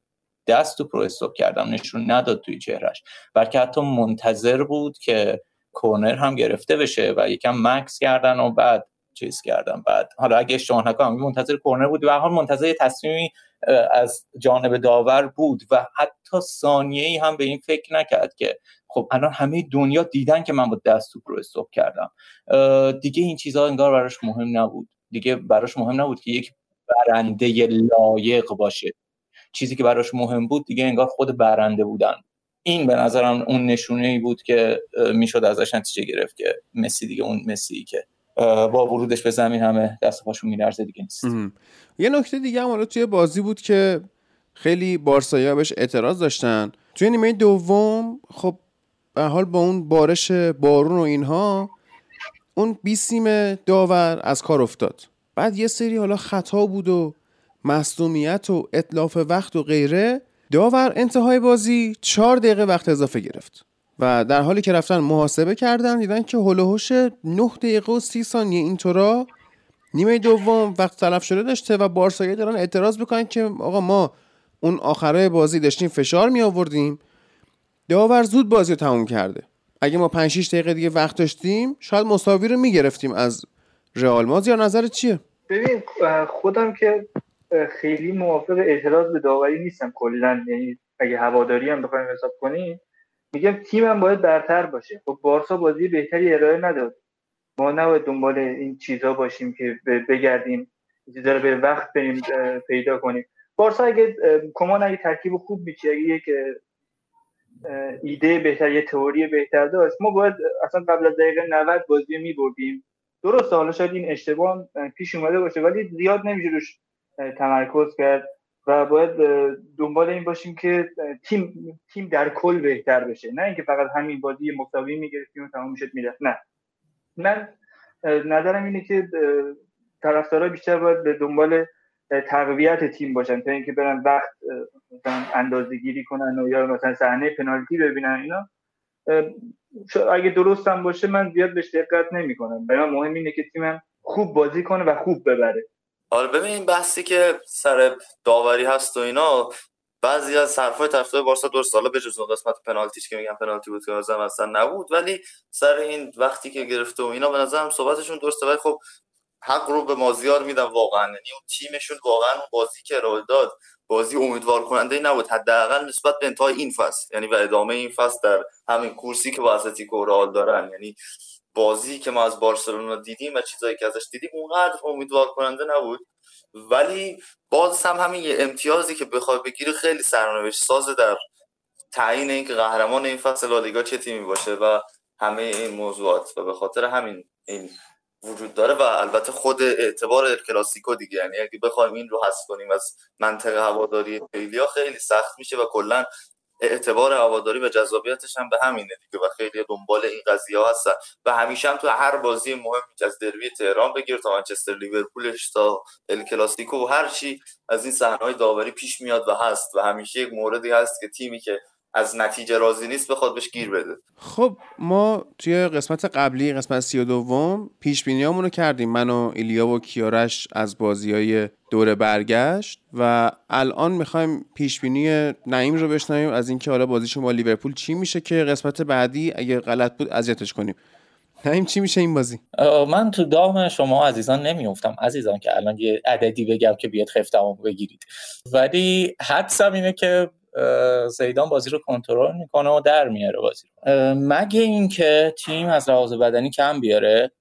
دست توپ رو کردم نشون نداد توی چهرش بلکه حتی منتظر بود که کورنر هم گرفته بشه و یکم مکس کردن و بعد چیز کردم بعد حالا اگه اشتباه نکنم منتظر کورنر بود. و حال منتظر تصمیمی از جانب داور بود و حتی ثانیه ای هم به این فکر نکرد که خب الان همه دنیا دیدن که من با دست توپ رو استوب کردم. دیگه این چیزها انگار براش مهم نبود. دیگه براش مهم نبود که یک برنده لایق باشه. چیزی که براش مهم بود دیگه انگار خود برنده بودن. این به نظرم اون نشونه ای بود که می‌شد ازش نتیجه گرفت که مسی دیگه اون مسی که با ورودش به زمین همه دست پاشون میلرزه دیگه نیست. یه نکته دیگه هم توی بازی بود که خیلی بارسایا بهش اعتراض داشتن. توی نیمه دوم خب به حال با اون بارش بارون و اینها اون بیسیم داور از کار افتاد. بعد یه سری حالا خطا بود و مصدومیت و اطلاف وقت و غیره. داور انتهای بازی چهار دقیقه وقت اضافه گرفت و در حالی که رفتن محاسبه کردن دیدن که هلوهوش 9 دقیقه و 30 ثانیه اینطورا نیمه دوم وقت تلف شده داشته و بارسایی دارن اعتراض بکنن که آقا ما اون آخره بازی داشتیم فشار می آوردیم داور زود بازی رو تموم کرده. اگه ما 5 6 دقیقه دیگه وقت داشتیم شاید مساوی رو می‌گرفتیم از رئال. ماز یا نظر چیه؟ ببین خودم که خیلی موافق اعتراض به داوری نیستم کلا. یعنی اگه هواداری هم بخوایم حساب کنیم میگم تیمم باید برتر باشه. خب بارسا بازی بهتری ارائه نداد. ما نباید دنبال این چیزا باشیم که بگردیم. چیزا رو به وقت بریم پیدا کنیم. بارسا اگه کمان اگه ترکیب خوب میچی اگه یک ایده بهتر یه تئوری بهتر داشت ما باید اصلا قبل از دقیقه 90 بازی میبردیم. درست حالا شاید این اشتباه پیش اومده باشه ولی زیاد نمیشه روش تمرکز کرد و باید دنبال این باشیم که تیم تیم در کل بهتر بشه. نه اینکه فقط همین بازی مساوی می‌گرفتیم و تمام می‌شد می‌رفت. نه. من نظرم اینه که طرفدارا بیشتر باید به دنبال تقویت تیم باشن. تا اینکه برن وقت مثلا اندازه گیری کنن و یا مثلا صحنه پنالتی ببینن اینا. اگه درستم باشه من زیاد بهش دقت نمی‌کنم. برای من مهم اینه که تیمم خوب بازی کنه و خوب ببره. آره ببین این بحثی که سر داوری هست و اینا بعضی از حرفای طرفدار بارسا درست حالا بجز اون قسمت پنالتیش که میگن پنالتی بود که اصلا نبود ولی سر این وقتی که گرفته و اینا به نظرم صحبتشون درسته ولی خب حق رو به مازیار میدم واقعا یعنی اون تیمشون واقعا اون بازی که ارائه داد بازی امیدوار کننده نبود حداقل نسبت به انتهای این فصل یعنی و ادامه این فصل در همین کورسی که با اتلتیکو دارن یعنی بازی که ما از بارسلونا دیدیم و چیزایی که ازش دیدیم اونقدر امیدوار کننده نبود. ولی باز هم همین یه امتیازی که بخوای بگیری خیلی سرنوشت سازه در تعیین اینکه قهرمان این فصل لالیگا چه تیمی باشه و همه این موضوعات. و به خاطر همین این وجود داره و البته خود اعتبار کلاسیکو دیگه. یعنی اگه بخوایم این رو حذف کنیم از منطقه هواداری خیلی خیلی سخت میشه و کلا اعتبار هواداری و جذابیتش هم به همینه دیگه و خیلی دنبال این قضیه ها هستن. و همیشه هم تو هر بازی مهم از دروی تهران بگیر تا منچستر لیورپولش تا ال کلاسیکو و هر چی از این صحنه‌های داوری پیش میاد و هست. و همیشه یک موردی هست که تیمی که از نتیجه راضی نیست بخواد بهش گیر بده. خب ما توی قسمت قبلی قسمت سی و دوم پیش رو کردیم. من و ایلیا و کیارش از بازی های دور برگشت و الان می‌خوایم پیش بینی نعیم رو بشنویم از اینکه حالا بازیشون با لیورپول چی میشه که قسمت بعدی اگه غلط بود اذیتش کنیم. نعیم چی میشه این بازی؟ من تو دام شما عزیزان نمیافتم. عزیزان که الان یه عددی بگم که بیاد خفتمو بگیرید. ولی حدسم اینه که زیدان بازی رو کنترل می‌کنه و در میاره بازی رو. مگه اینکه تیم از لحاظ بدنی کم بیاره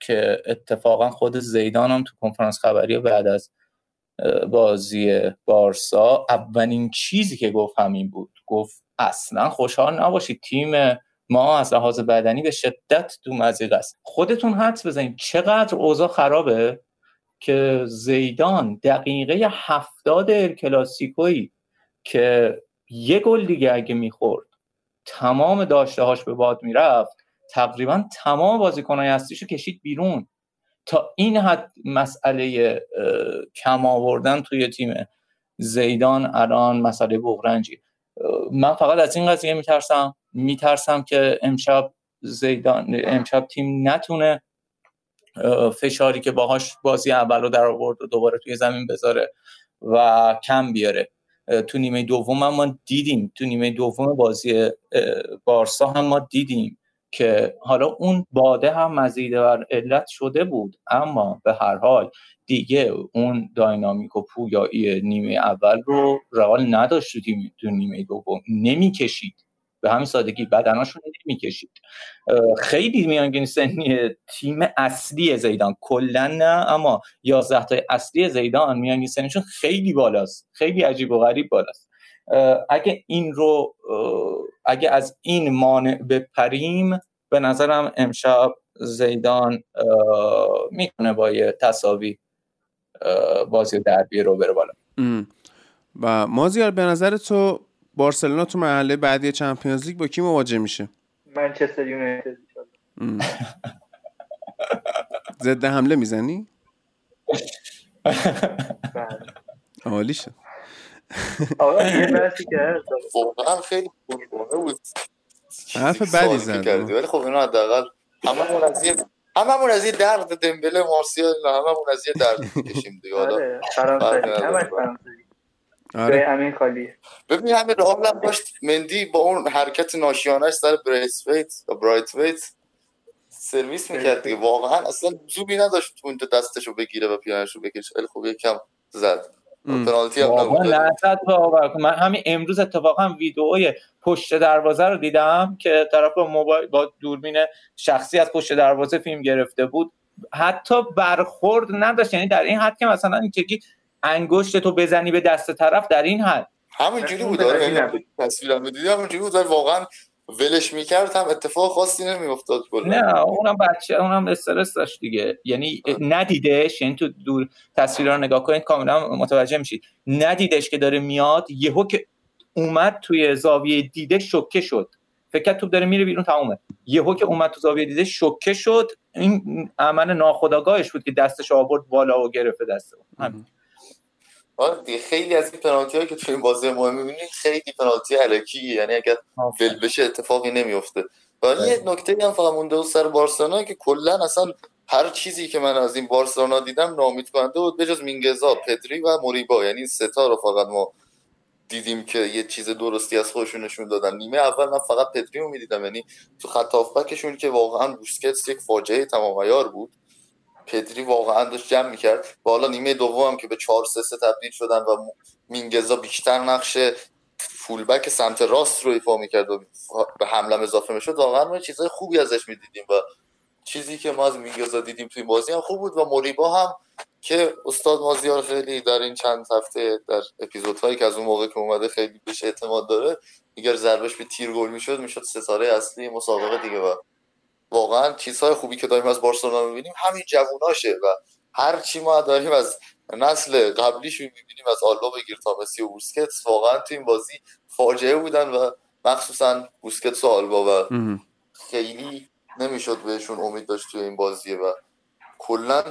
که اتفاقا خود زیدان هم تو کنفرانس خبری بعد از بازی بارسا اولین چیزی که گفت همین بود. گفت اصلا خوشحال نباشید. تیم ما از لحاظ بدنی به شدت تو مزیق است. خودتون حدس بزنید. چقدر اوضاع خرابه که زیدان دقیقه هفتاد کلاسیکوی که یه گل دیگه اگه می‌خورد تمام داشته هاش به باد می‌رفت. تقریبا تمام بازیکنهای اصلیشو کشید بیرون. تا این حد مسئله کم آوردن توی تیم زیدان الان مسئله بغرنجی. من فقط از این قضیه میترسم. میترسم که امشب زیدان امشب تیم نتونه فشاری که باهاش بازی اول رو در آورد و دوباره توی زمین بذاره و کم بیاره. تو نیمه دوم هم ما دیدیم. تو نیمه دوم بازی بارسا هم ما دیدیم که حالا اون باده هم مزیده بر علت شده بود. اما به هر حال دیگه اون داینامیک و پویایی نیمه اول رو رئال نداشت تو نیمه دوم. نمی‌کشید. به همین سادگی بدناشون نمی‌کشید. خیلی میانگین سنی تیم اصلی زیدان. کلا نه اما 11 تا اصلی زیدان میانگین سنیشون خیلی بالاست. خیلی عجیب و غریب بالاست. اگه این رو اگه از این مانع بپریم به نظرم امشب زیدان می‌کنه با یه تصاوی بازی دربی رو بره بالا. و مازیار به نظر تو بارسلونا تو مرحله بعدی چمپیونز لیگ با کی مواجه میشه؟ منچستر یونایتد ضد حمله می‌زنی؟ بله. عالی شد. واقعا خیلی بود. حرف بدی زد. ولی خب اینا حداقل هممون از یه هممون از یه درد دمبله مارسیال هممون از یه درد کشیم دیگه. حالا آره،. همین خالیه. ببین همین راه هم داشت. مندی با اون حرکت ناشیانش سر بریس ویت و برایت ویت سرویس می‌کرد دیگه. واقعا اصلا زوبی نداشت تو اونجا دستشو بگیره و پیانشو بکشه. خیلی خوب یکم زد. پنالتی هم نبود. من همین امروز اتفاقا ویدئوی پشت دروازه رو دیدم که طرف با موبایل با دوربین شخصی از پشت دروازه فیلم گرفته بود. حتی برخورد نداشت. یعنی در این حد که مثلا این انگشت تو بزنی به دست طرف در این حد. همینجوری بود آره یعنی تصویرم دیدی همینجوری بود واقعا ولش می‌کرد هم اتفاق خاصی نمیافتاد نه اونم بچه اونم استرس داشت دیگه. یعنی ندیدش یعنی تو دور تصویر رو نگاه کنید کاملا متوجه میشید. ندیدش که داره میاد یهو که اومد توی زاویه دیده شوکه شد. فکر توپ داره میره بیرون تمومه. یهو که اومد تو زاویه دیده شوکه شد این عمل ناخودآگاهش بود که دستش آورد بالا و گرفت دست همین آره خیلی از این پنالتی هایی که تو این بازی مهم می‌بینید خیلی پنالتی علکی یعنی اگر ول بشه اتفاقی نمیفته ولی یه نکته هم فقط مونده و سر بارسلونا که کلا اصلا هر چیزی که من از این بارسلونا دیدم نامید کننده بود بجز مینگزا پدری و موریبا. یعنی ستا رو فقط ما دیدیم که یه چیز درستی از خودشون نشون دادن. نیمه اول من فقط پدری رو می‌دیدم. یعنی تو خط که واقعا بوسکتس یک فاجعه تمام عیار بود. پدری واقعا داشت جمع می‌کرد. و حالا نیمه دوم که به 4 3 تبدیل شدن و مینگزا بیشتر نقش فولبک سمت راست رو ایفا می‌کرد و به حمله اضافه می‌شد. واقعا ما چیزای خوبی ازش می‌دیدیم و چیزی که ما از مینگزا دیدیم توی بازی هم خوب بود و موریبا هم که استاد مازیار خیلی در این چند هفته در اپیزودهایی که از اون موقع که اومده خیلی بهش اعتماد داره اگر ضربش به تیر گل می‌شد می‌شد ستاره اصلی مسابقه دیگه و واقعا چیزهای خوبی که داریم از بارسلونا می‌بینیم همین جووناشه و هر چی ما داریم از نسل قبلیش می‌بینیم از آلبا بگیر تا مسی و بوسکتس واقعا تو این بازی فاجعه بودن و مخصوصا بوسکتس و آلبا و خیلی نمی‌شد بهشون امید داشت توی این بازی و کلا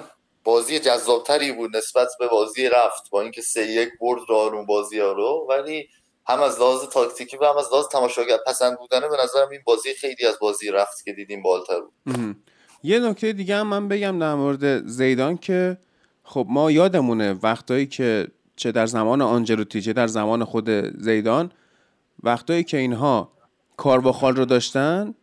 بازی جذابتری بود نسبت به بازی رفت با اینکه سه یک برد را اون بازی ها رو ولی هم از لحاظ تاکتیکی و هم از لحاظ تماشاگر پسند بودنه به نظرم این بازی خیلی از بازی رفت که دیدیم بالتر بود. یه نکته دیگه هم من بگم در مورد زیدان که خب ما یادمونه وقتایی که چه در زمان آنجلوتی چه در زمان خود زیدان وقتایی که اینها کارواخال رو داشتن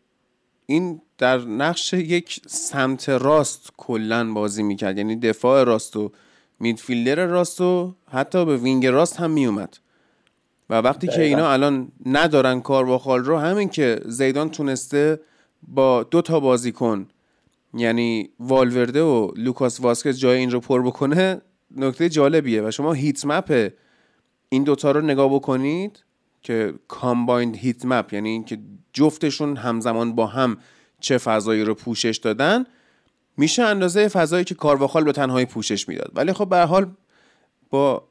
این در نقش یک سمت راست کلا بازی می‌کرد. یعنی دفاع راست و midfielder راست و حتی به وینگ راست هم میومد و وقتی که اینا الان ندارن کارواخال رو همین که زیدان تونسته با دو تا بازیکن یعنی والورده و لوکاس واسکز جای این رو پر بکنه نکته جالبیه و شما heat map این دوتا رو نگاه بکنید که کامبایند هیت مپ یعنی اینکه جفتشون همزمان با هم چه فضایی رو پوشش دادن میشه اندازه فضایی که کارواخال به تنهایی پوشش می‌داد. ولی خب به حال با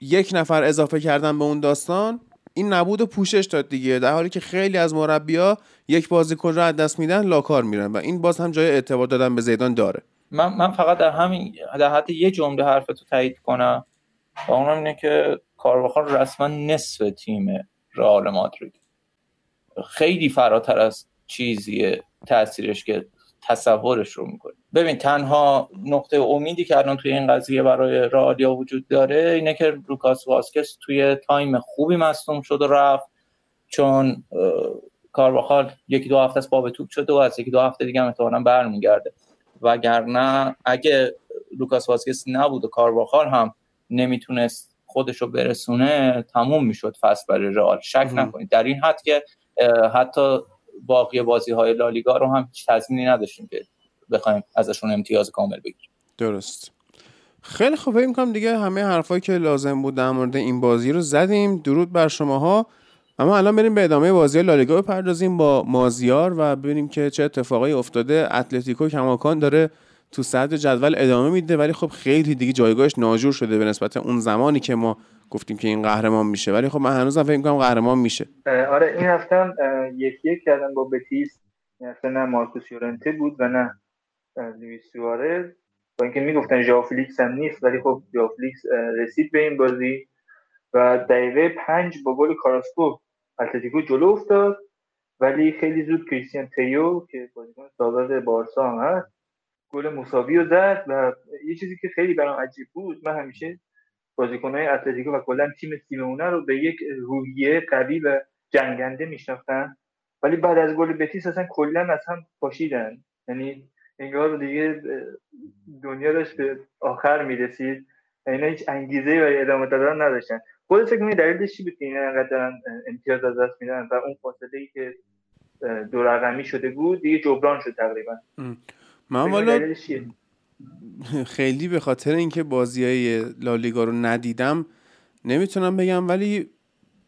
یک نفر اضافه کردن به اون داستان این نبود و پوشش داد دیگه. در حالی که خیلی از مربیا یک بازیکن رو از دست میدن لاکار میرن و این باز هم جای اعتبار دادن به زیدان داره. من, من فقط در همین در حد یه جمله حرف تو تایید کنم و اونم اینه که کارواخال رسما نصف تیم رئال مادرید. خیلی فراتر از چیزیه تاثیرش که تصورش رو می‌کنه ببین تنها نقطه امیدی که الان توی این قضیه برای رئالیا وجود داره اینه که لوکاس واسکس توی time خوبی مصدوم شد و رفت چون کارواخال یکی دو هفته از با توپ شده و از یکی دو هفته دیگه هم احتمالاً برمیگرده. وگرنه اگه لوکاس واسکس نبود و کارواخال هم نمی‌تونست خودش رو برسونه تموم می‌شد فصل برای رئال. شک نکنید. در این حد که حتی باقی بازی های لالیگا رو هم هیچ تضمینی نداشتیم که بخوایم ازشون امتیاز کامل بگیریم. درست. خیلی خوب فکر می‌کنم دیگه همه حرفایی که لازم بود در مورد این بازی رو زدیم. درود بر شماها. اما الان بریم به ادامه بازی لالیگا بپردازیم با مازیار و ببینیم که چه اتفاقایی افتاده. اتلتیکو کماکان داره تو صدر جدول ادامه میده ولی خب خیلی دیگه جایگاهش ناجور شده به نسبت اون زمانی که ما گفتیم که این قهرمان میشه. ولی خب من هنوزم فکر می‌کنم قهرمان میشه. آره این هفته هم یک یک کردن با بتیس. این هفته نه مارکوس یورنته بود و نه لوئیس سوارز. با اینکه می‌گفتن ژائو فلیکس هم نیست ولی خب ژائو رسید به این بازی و دقیقه پنج با گل کاراسکو اتلتیکو جلو افتاد. ولی خیلی زود کریستیان تیو که بازیکن سابق بارسا هم هست گل مساوی رو زد و یه چیزی که خیلی برام عجیب بود من همیشه بازیکنهای اتلتیکو و کلا تیم سیمونه رو به یک روحیه قوی و جنگنده میشناختن. ولی بعد از گل بتیس اصلا کلا از هم پاشیدن. یعنی انگار دیگه دنیا داشت به آخر می‌رسید. اینا هیچ انگیزه و ادامه دادن نداشتن. خودت فکر می‌کنی دلیلش چی بود که اینا انقدر دارن امتیاز از دست میدن و اون فاصله ای که دو رقمی شده بود دیگه جبران شد تقریبا. من والا خیلی به خاطر اینکه بازی های لالیگا رو ندیدم نمی‌تونم بگم ولی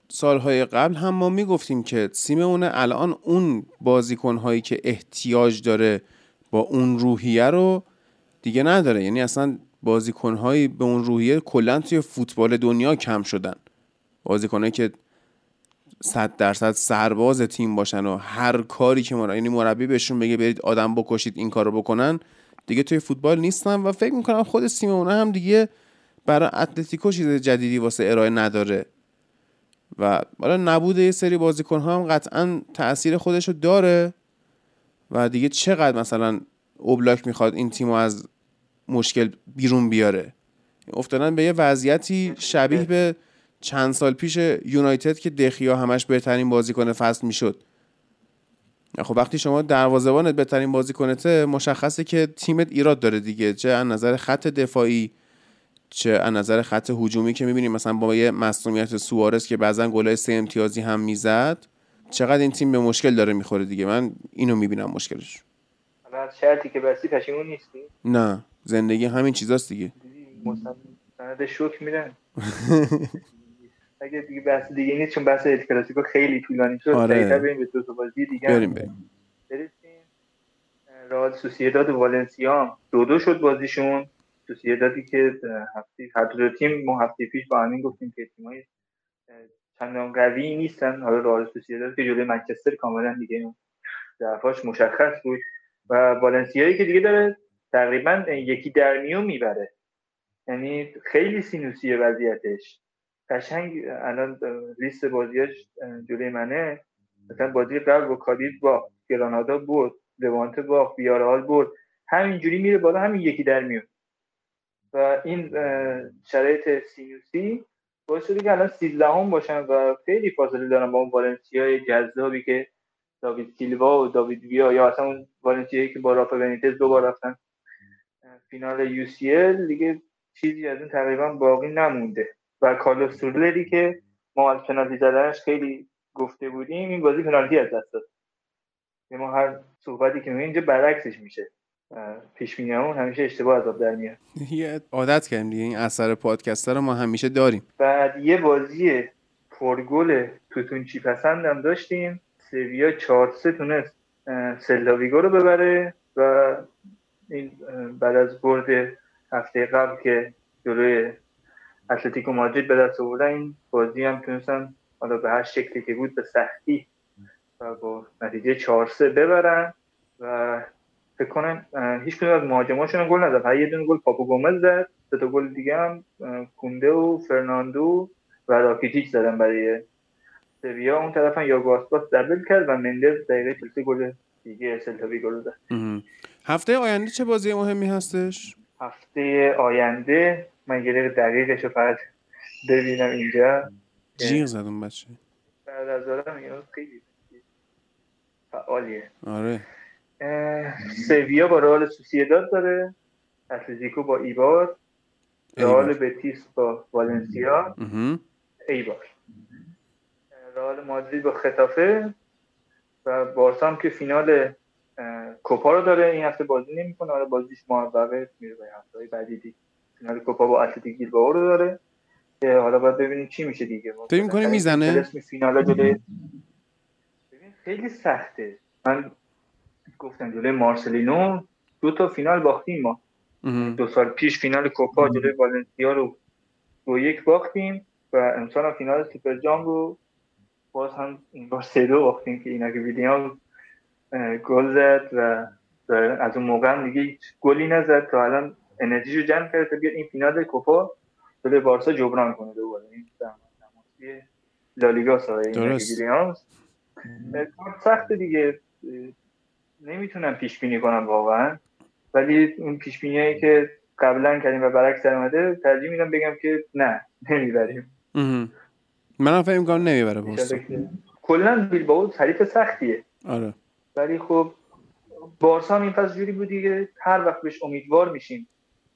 سالهای قبل هم ما می‌گفتیم که سیمونه الان اون بازیکن هایی که احتیاج داره با اون روحیه رو دیگه نداره. یعنی اصلا بازیکن هایی به اون روحیه کلا توی فوتبال دنیا کم شدن. بازیکن که صد درصد سرباز تیم باشن و هر کاری که مربی یعنی مربی بهشون بگه برید آدم بکشید این کارو بکنن دیگه توی فوتبال نیستن و فکر می‌کنم خود سیمونه هم دیگه برای اتلتیکو چیز جدیدی واسه ارائه نداره. و حالا نبود یه سری بازیکن ها هم قطعا تاثیر خودش رو داره و دیگه چقدر مثلا اوبلاک می‌خواد این تیم از مشکل بیرون بیاره. افتادن به یه وضعیتی شبیه به چند سال پیش یونایتد که دخیا همش بهترین بازیکن فصل می‌شد. خب وقتی شما دروازه‌بانت بهترین بازیکنته مشخصه که تیمت ایراد داره دیگه. چه از نظر خط دفاعی چه از نظر خط هجومی که می‌بینیم مثلا با یه مصونیت سوارز که بعضا گلای سه امتیازی هم می‌زد چقدر این تیم به مشکل داره می‌خوره دیگه؟ من اینو می‌بینم مشکلش. از شرطی که بستی پشیمون نیستی؟ نه زندگی همین چیزاست دیگه. سند شوک میرن اگه دیگه بحث دیگه نیست چون بحث کلاسیکو خیلی طولانی شد آره. بریم به دو تا بازی دیگه. بریم بریم. برسیم. رئال سوسییداد و والنسیا دو دو شد بازیشون. سوسییدادی که هفته هر دو تیم ما هفته پیش با همین گفتیم که تیمای چندان قوی نیستن. حالا رئال سوسییداد که جلوی منچستر کاملا دیگه ضعفاش مشخص بود. و والنسیایی که دیگه داره تقریبا یکی در میون می‌بره. یعنی خیلی سینوسی وضعیتش. قشنگ الان لیست بازیاش جلوی منه. مثلا بازی قبل با کادیز با گرانادا بود لوانت با ویارئال بود همینجوری میره بالا همین یکی در میون و این شرایط سینوسی باعث شده که الان سیزدهم باشن و خیلی فاصله دارن با اون والنسیای جذابی که داوید سیلوا و داوید ویا یا اصلا اون والنسیایی که با رافا بنیتز دو بار رفتن فینال یو سی دیگه چیزی از اون تقریبا باقی نمونده. و کارلوس سورلری که ما از پنالتی زدنش خیلی گفته بودیم این بازی پنالتی از دست داد. ما هر صحبتی که اینجا برعکسش میشه. پیش اون همیشه اشتباه از در میاد. یه عادت کردیم دیگه این اثر پادکست رو ما همیشه داریم. بعد یه بازی پرگل توتون چی پسندم داشتیم. سویا 4 3 تونست سلاویگو رو ببره و این بعد از برد هفته قبل که جلوی اتلتیکو مادرید به دست آوردن این بازی هم تونستن حالا به هر شکلی که بود به سختی و با نتیجه 4 3 ببرن و فکر کنم هیچ کدوم از مهاجماشون گل نزد. هر یه دونه گل پاپو گومز زد. سه تا گل دیگه هم کونده و فرناندو و راکیتیچ زدن برای سویا. اون طرف هم یاگو آسپاس دبل کرد و مندز دقیقه 43 گل دیگه سلتاوی گل زد. هفته آینده چه بازی مهمی هستش؟ هفته آینده من یه دقیقه دقیقش رو فقط ببینم اینجا. جیغ زد اون بچه. بعد از آرم خیلی فعالیه. آره. سویا با رئال سوسییداد داره اتلتیکو با ایبار رئال بتیس با والنسیا ایبار رئال مادرید با خطافه و بارسا هم که فینال کوپا رو داره این هفته بازی نمی‌کنه. آره بازیش موفقه میره به هفته بعدی دیگه. فینال کوپا با اتلتیک بیلبائو رو داره که حالا باید ببینیم چی میشه دیگه. فکر می‌کنی می‌زنه؟ فینال جلوی خیلی سخته. من گفتم جلوی مارسلینو دو تا فینال باختیم ما. دو سال پیش فینال کوپا جلوی والنسیا رو دو یک باختیم و امسال فینال سوپر جام رو باز هم این بار سه دو باختیم که اینا که ویدیو گل زد و از اون موقع هم دیگه گلی نزد. تا الان انرژیشو جمع کرده تا بیاد این فینال کوپا جلوی بارسا جبران کنه دوباره. این لالیگا سایه سخت دیگه. نمی‌تونم پیش بینی کنم واقعا. ولی اون پیش بینیایی که قبلا کردیم و برعکس در اومده ترجیح میدم بگم که نه نمی‌بریم. منم فکر می‌کنم نمی‌بره بارسا. کلا بیلبائو حریف سختیه. آره. ولی خب بارسا هم این فصل جوری بودی که هر وقت بهش امیدوار میشیم.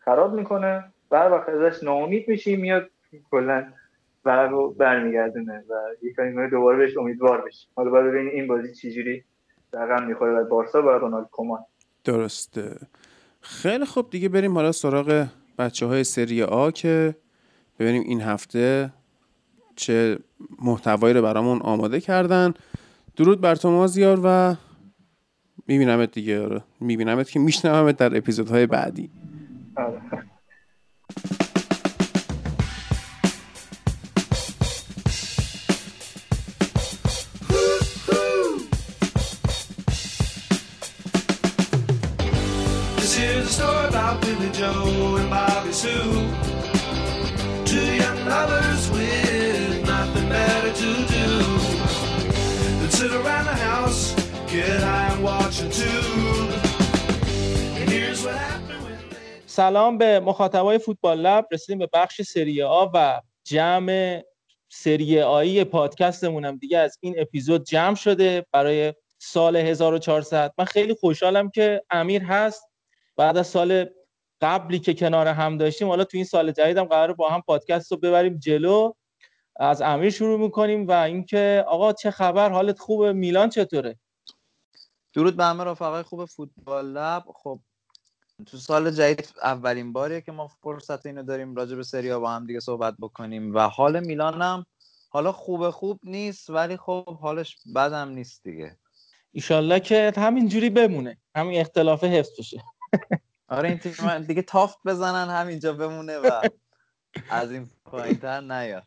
خراب می‌کنه هر وقت ازش ناامید میشیم میاد کلا برق رو برمیگردونه و یک کاری دوباره بهش امیدوار بشیم حالا باید ببینیم این بازی چجوری رقم می‌خوره و بارسا و رونالد کومان. درسته. خیلی خوب. دیگه بریم حالا سراغ بچه های سری آ که ببینیم این هفته چه محتوایی رو برامون آماده کردن. درود بر تو مازیار و میبینمت دیگه. آره میبینمت که میشنومت در اپیزودهای بعدی. This is a story about Billy Joe and Bobby Sue. lovers with nothing better to do than sit around the house, get high and watch a tube. سلام به مخاطبای فوتبال لب. رسیدیم به بخش سری آ و جمع سری آیی پادکستمونم. دیگه از این اپیزود جمع شده برای سال 1400 من خیلی خوشحالم که امیر هست. بعد از سال قبلی که کنار هم داشتیم حالا تو این سال جدیدم قرار با هم پادکست رو ببریم جلو. از امیر شروع می‌کنیم و اینکه آقا چه خبر؟ حالت خوبه؟ میلان چطوره؟ درود به همه رفقای خوب فوتبال لب. خب تو سال جدید اولین باریه که ما فرصت اینو داریم راجع به سریا با هم دیگه صحبت بکنیم و حال میلانم حالا خوب خوب نیست ولی خب حالش بدم نیست دیگه. ایشالله که همینجوری بمونه. همین اختلاف حفظ بشه. آره این تیم دیگه تافت بزنن همینجا بمونه و از این پایینتر نیاد.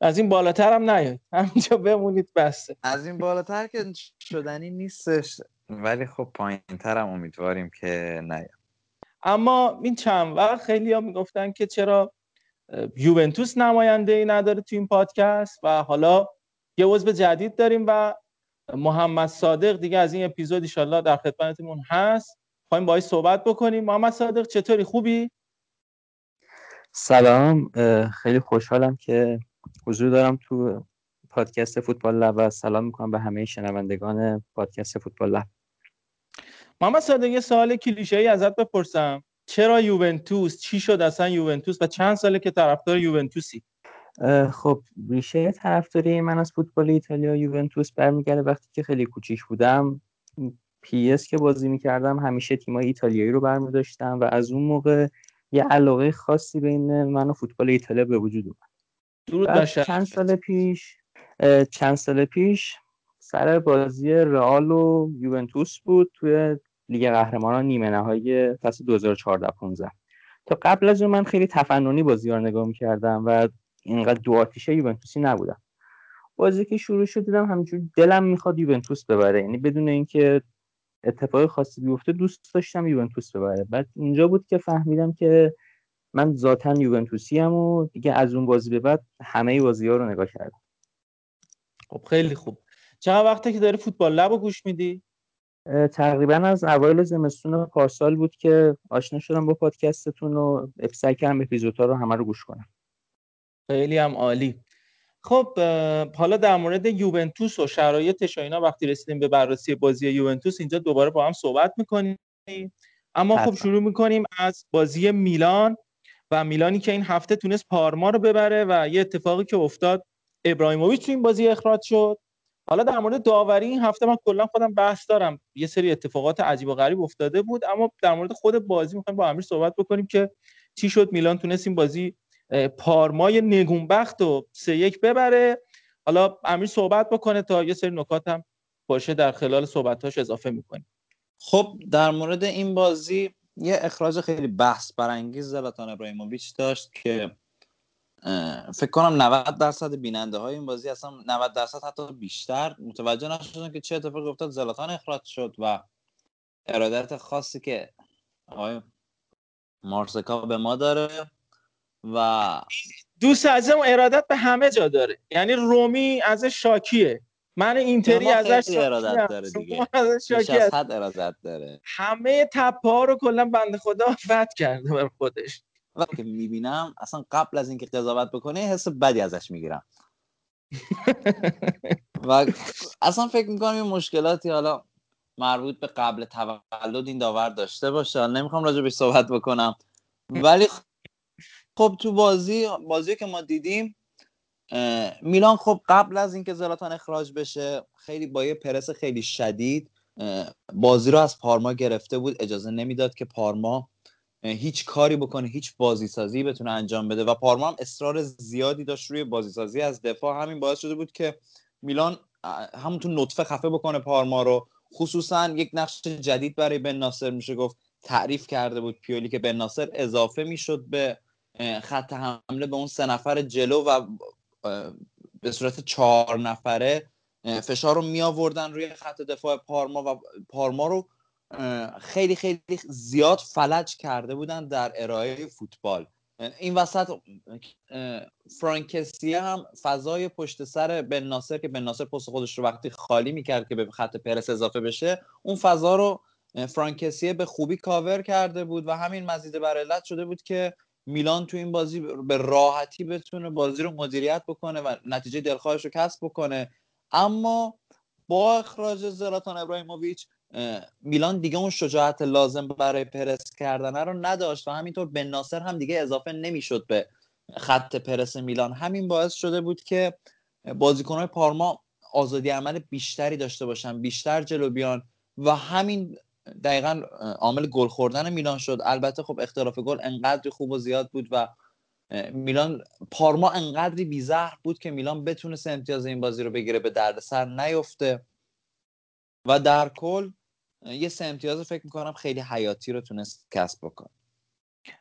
از این بالاتر هم نیاد. همینجا بمونید بسته از این بالاتر که شدنی نیستش. ولی خب پایینتر هم امیدواریم که نیاد. اما این چند وقت خیلی ها می‌گفتن که چرا یوونتوس نماینده ای نداره تو این پادکست و حالا یه عضو جدید داریم و محمد صادق دیگه از این اپیزود ایشالله در خدمتمون هست. خواهیم باهاش صحبت بکنیم. محمد صادق چطوری؟ خوبی؟ سلام. خیلی خوشحالم که حضور دارم تو پادکست فوتبال لب و سلام می‌کنم به همه شنوندگان پادکست فوتبال لب. محمد صادق یه سوال کلیشه‌ای ازت بپرسم. چرا یوونتوس؟ چی شد اصلا یوونتوس و چند ساله که طرفدار یوونتوسی؟ خب ریشه طرفداری من از فوتبال ایتالیا یوونتوس برمیگرده. وقتی که خیلی کوچیک بودم PES که بازی می‌کردم همیشه تیمای ایتالیایی رو برمیداشتم و از اون موقع یه علاقه خاصی بین من و فوتبال ایتالیا به وجود اومد. درود. چند سال پیش چند سال پیش سر بازی رئال و یوونتوس بود. توی لیگ قهرمانان نیمه نهایی فصل 2014 15 تا قبل از اون من خیلی تفننی بازی رو نگاه می‌کردم و اینقدر دو آتیشه یوونتوسی نبودم. بازی که شروع شد دیدم همینجور دلم می‌خواد یوونتوس ببره. یعنی بدون اینکه اتفاق خاصی بیفته دوست داشتم یوونتوس ببره. بعد اینجا بود که فهمیدم که من ذاتا یوونتوسی ام و دیگه از اون بازی به بعد همه بازی رو نگاه کردم. خب خیلی خوب. چقدر وقته که داری فوتبال لب گوش میدی؟ تقریبا از اوایل زمستون پارسال بود که آشنا شدم با پادکستتون و سعی کردم اپیزودها رو همه رو گوش کنم. خیلی هم عالی. خب حالا در مورد یوونتوس و شرایطش و اینا وقتی رسیدیم به بررسی بازی یوونتوس اینجا دوباره با هم صحبت می‌کنیم. اما خب. شروع می‌کنیم از بازی میلان و میلانی که این هفته تونست پارما رو ببره و یه اتفاقی که افتاد ابراهیموویچ تو این بازی اخراج شد. حالا در مورد داوری این هفته من کلا خودم بحث دارم. یه سری اتفاقات عجیب و غریب افتاده بود اما در مورد خود بازی می‌خوایم با امیر صحبت بکنیم که چی شد. میلان تونست این بازی پارمای نگونبخت و سه یک ببره. حالا امیر صحبت بکنه تا یه سری نکات هم باشه در خلال صحبتاش اضافه می‌کنیم. خب در مورد این بازی یه اخراج خیلی بحث برانگیز زلاتان ابراهیموویچ داشت که فکر کنم 90 درصد بیننده های این بازی اصلا 90 درصد حتی بیشتر متوجه نشدن که چه اتفاقی افتاد زلاتان اخراج شد و ارادت خاصی که آقای مارسکا به ما داره و دوست عزیزم ارادت به همه جا داره یعنی رومی ازش شاکیه من اینتری ازش ارادت. داره دیگه. ازش از. حد ارادت داره همه تپه ها رو کلا بنده خدا رد کرده بر خودش وقتی که می‌بینم اصلا قبل از اینکه قضاوت بکنه حس بدی ازش می‌گیرم. و اصلا فکر می‌کنم این مشکلاتی حالا مربوط به قبل تولد این داور داشته باشه. حالا نمی‌خوام راجع بهش صحبت بکنم. ولی خب تو بازی بازی که ما دیدیم میلان خب قبل از اینکه زلاتان اخراج بشه خیلی با یه پرس خیلی شدید بازی رو از پارما گرفته بود. اجازه نمی‌داد که پارما هیچ کاری بکنه هیچ بازی سازی بتونه انجام بده. و پارما هم اصرار زیادی داشت روی بازی سازی از دفاع. همین باعث شده بود که میلان همونطور نطفه خفه بکنه پارما رو. خصوصا یک نقش جدید برای بن ناصر میشه گفت. تعریف کرده بود پیولی که بن ناصر اضافه می‌شد به خط حمله به اون سه نفر جلو و به صورت چهار نفره فشار رو می آوردن روی خط دفاع پارما و پارما رو خیلی خیلی زیاد فلج کرده بودن در ارائه فوتبال. این وسط فرانکسیه هم فضای پشت سر بن ناصر که بن ناصر پست خودش رو وقتی خالی می‌کرد که به خط پرس اضافه بشه اون فضا رو فرانکسیه به خوبی کاور کرده بود و همین مزید بر علت شده بود که میلان تو این بازی به راحتی بتونه بازی رو مدیریت بکنه و نتیجه دلخواهش رو کسب بکنه. اما با اخراج زلاتان ابراهیموویچ اه، میلان دیگه اون شجاعت لازم برای پرس کردن رو نداشت و همینطور بن ناصر هم دیگه اضافه نمی‌شد به خط پرس میلان. همین باعث شده بود که بازیکنهای پارما آزادی عمل بیشتری داشته باشن بیشتر جلو بیان و همین دقیقا عامل گل خوردن میلان شد. البته خب اختلاف گل انقدری خوب و زیاد بود و میلان پارما انقدری بیزهر بود که میلان بتونست امتیاز این بازی رو بگیره به دردسر نیفته. و در کل یه سه امتیاز فکر می‌کنم خیلی حیاتی رو تونست کسب بکنه.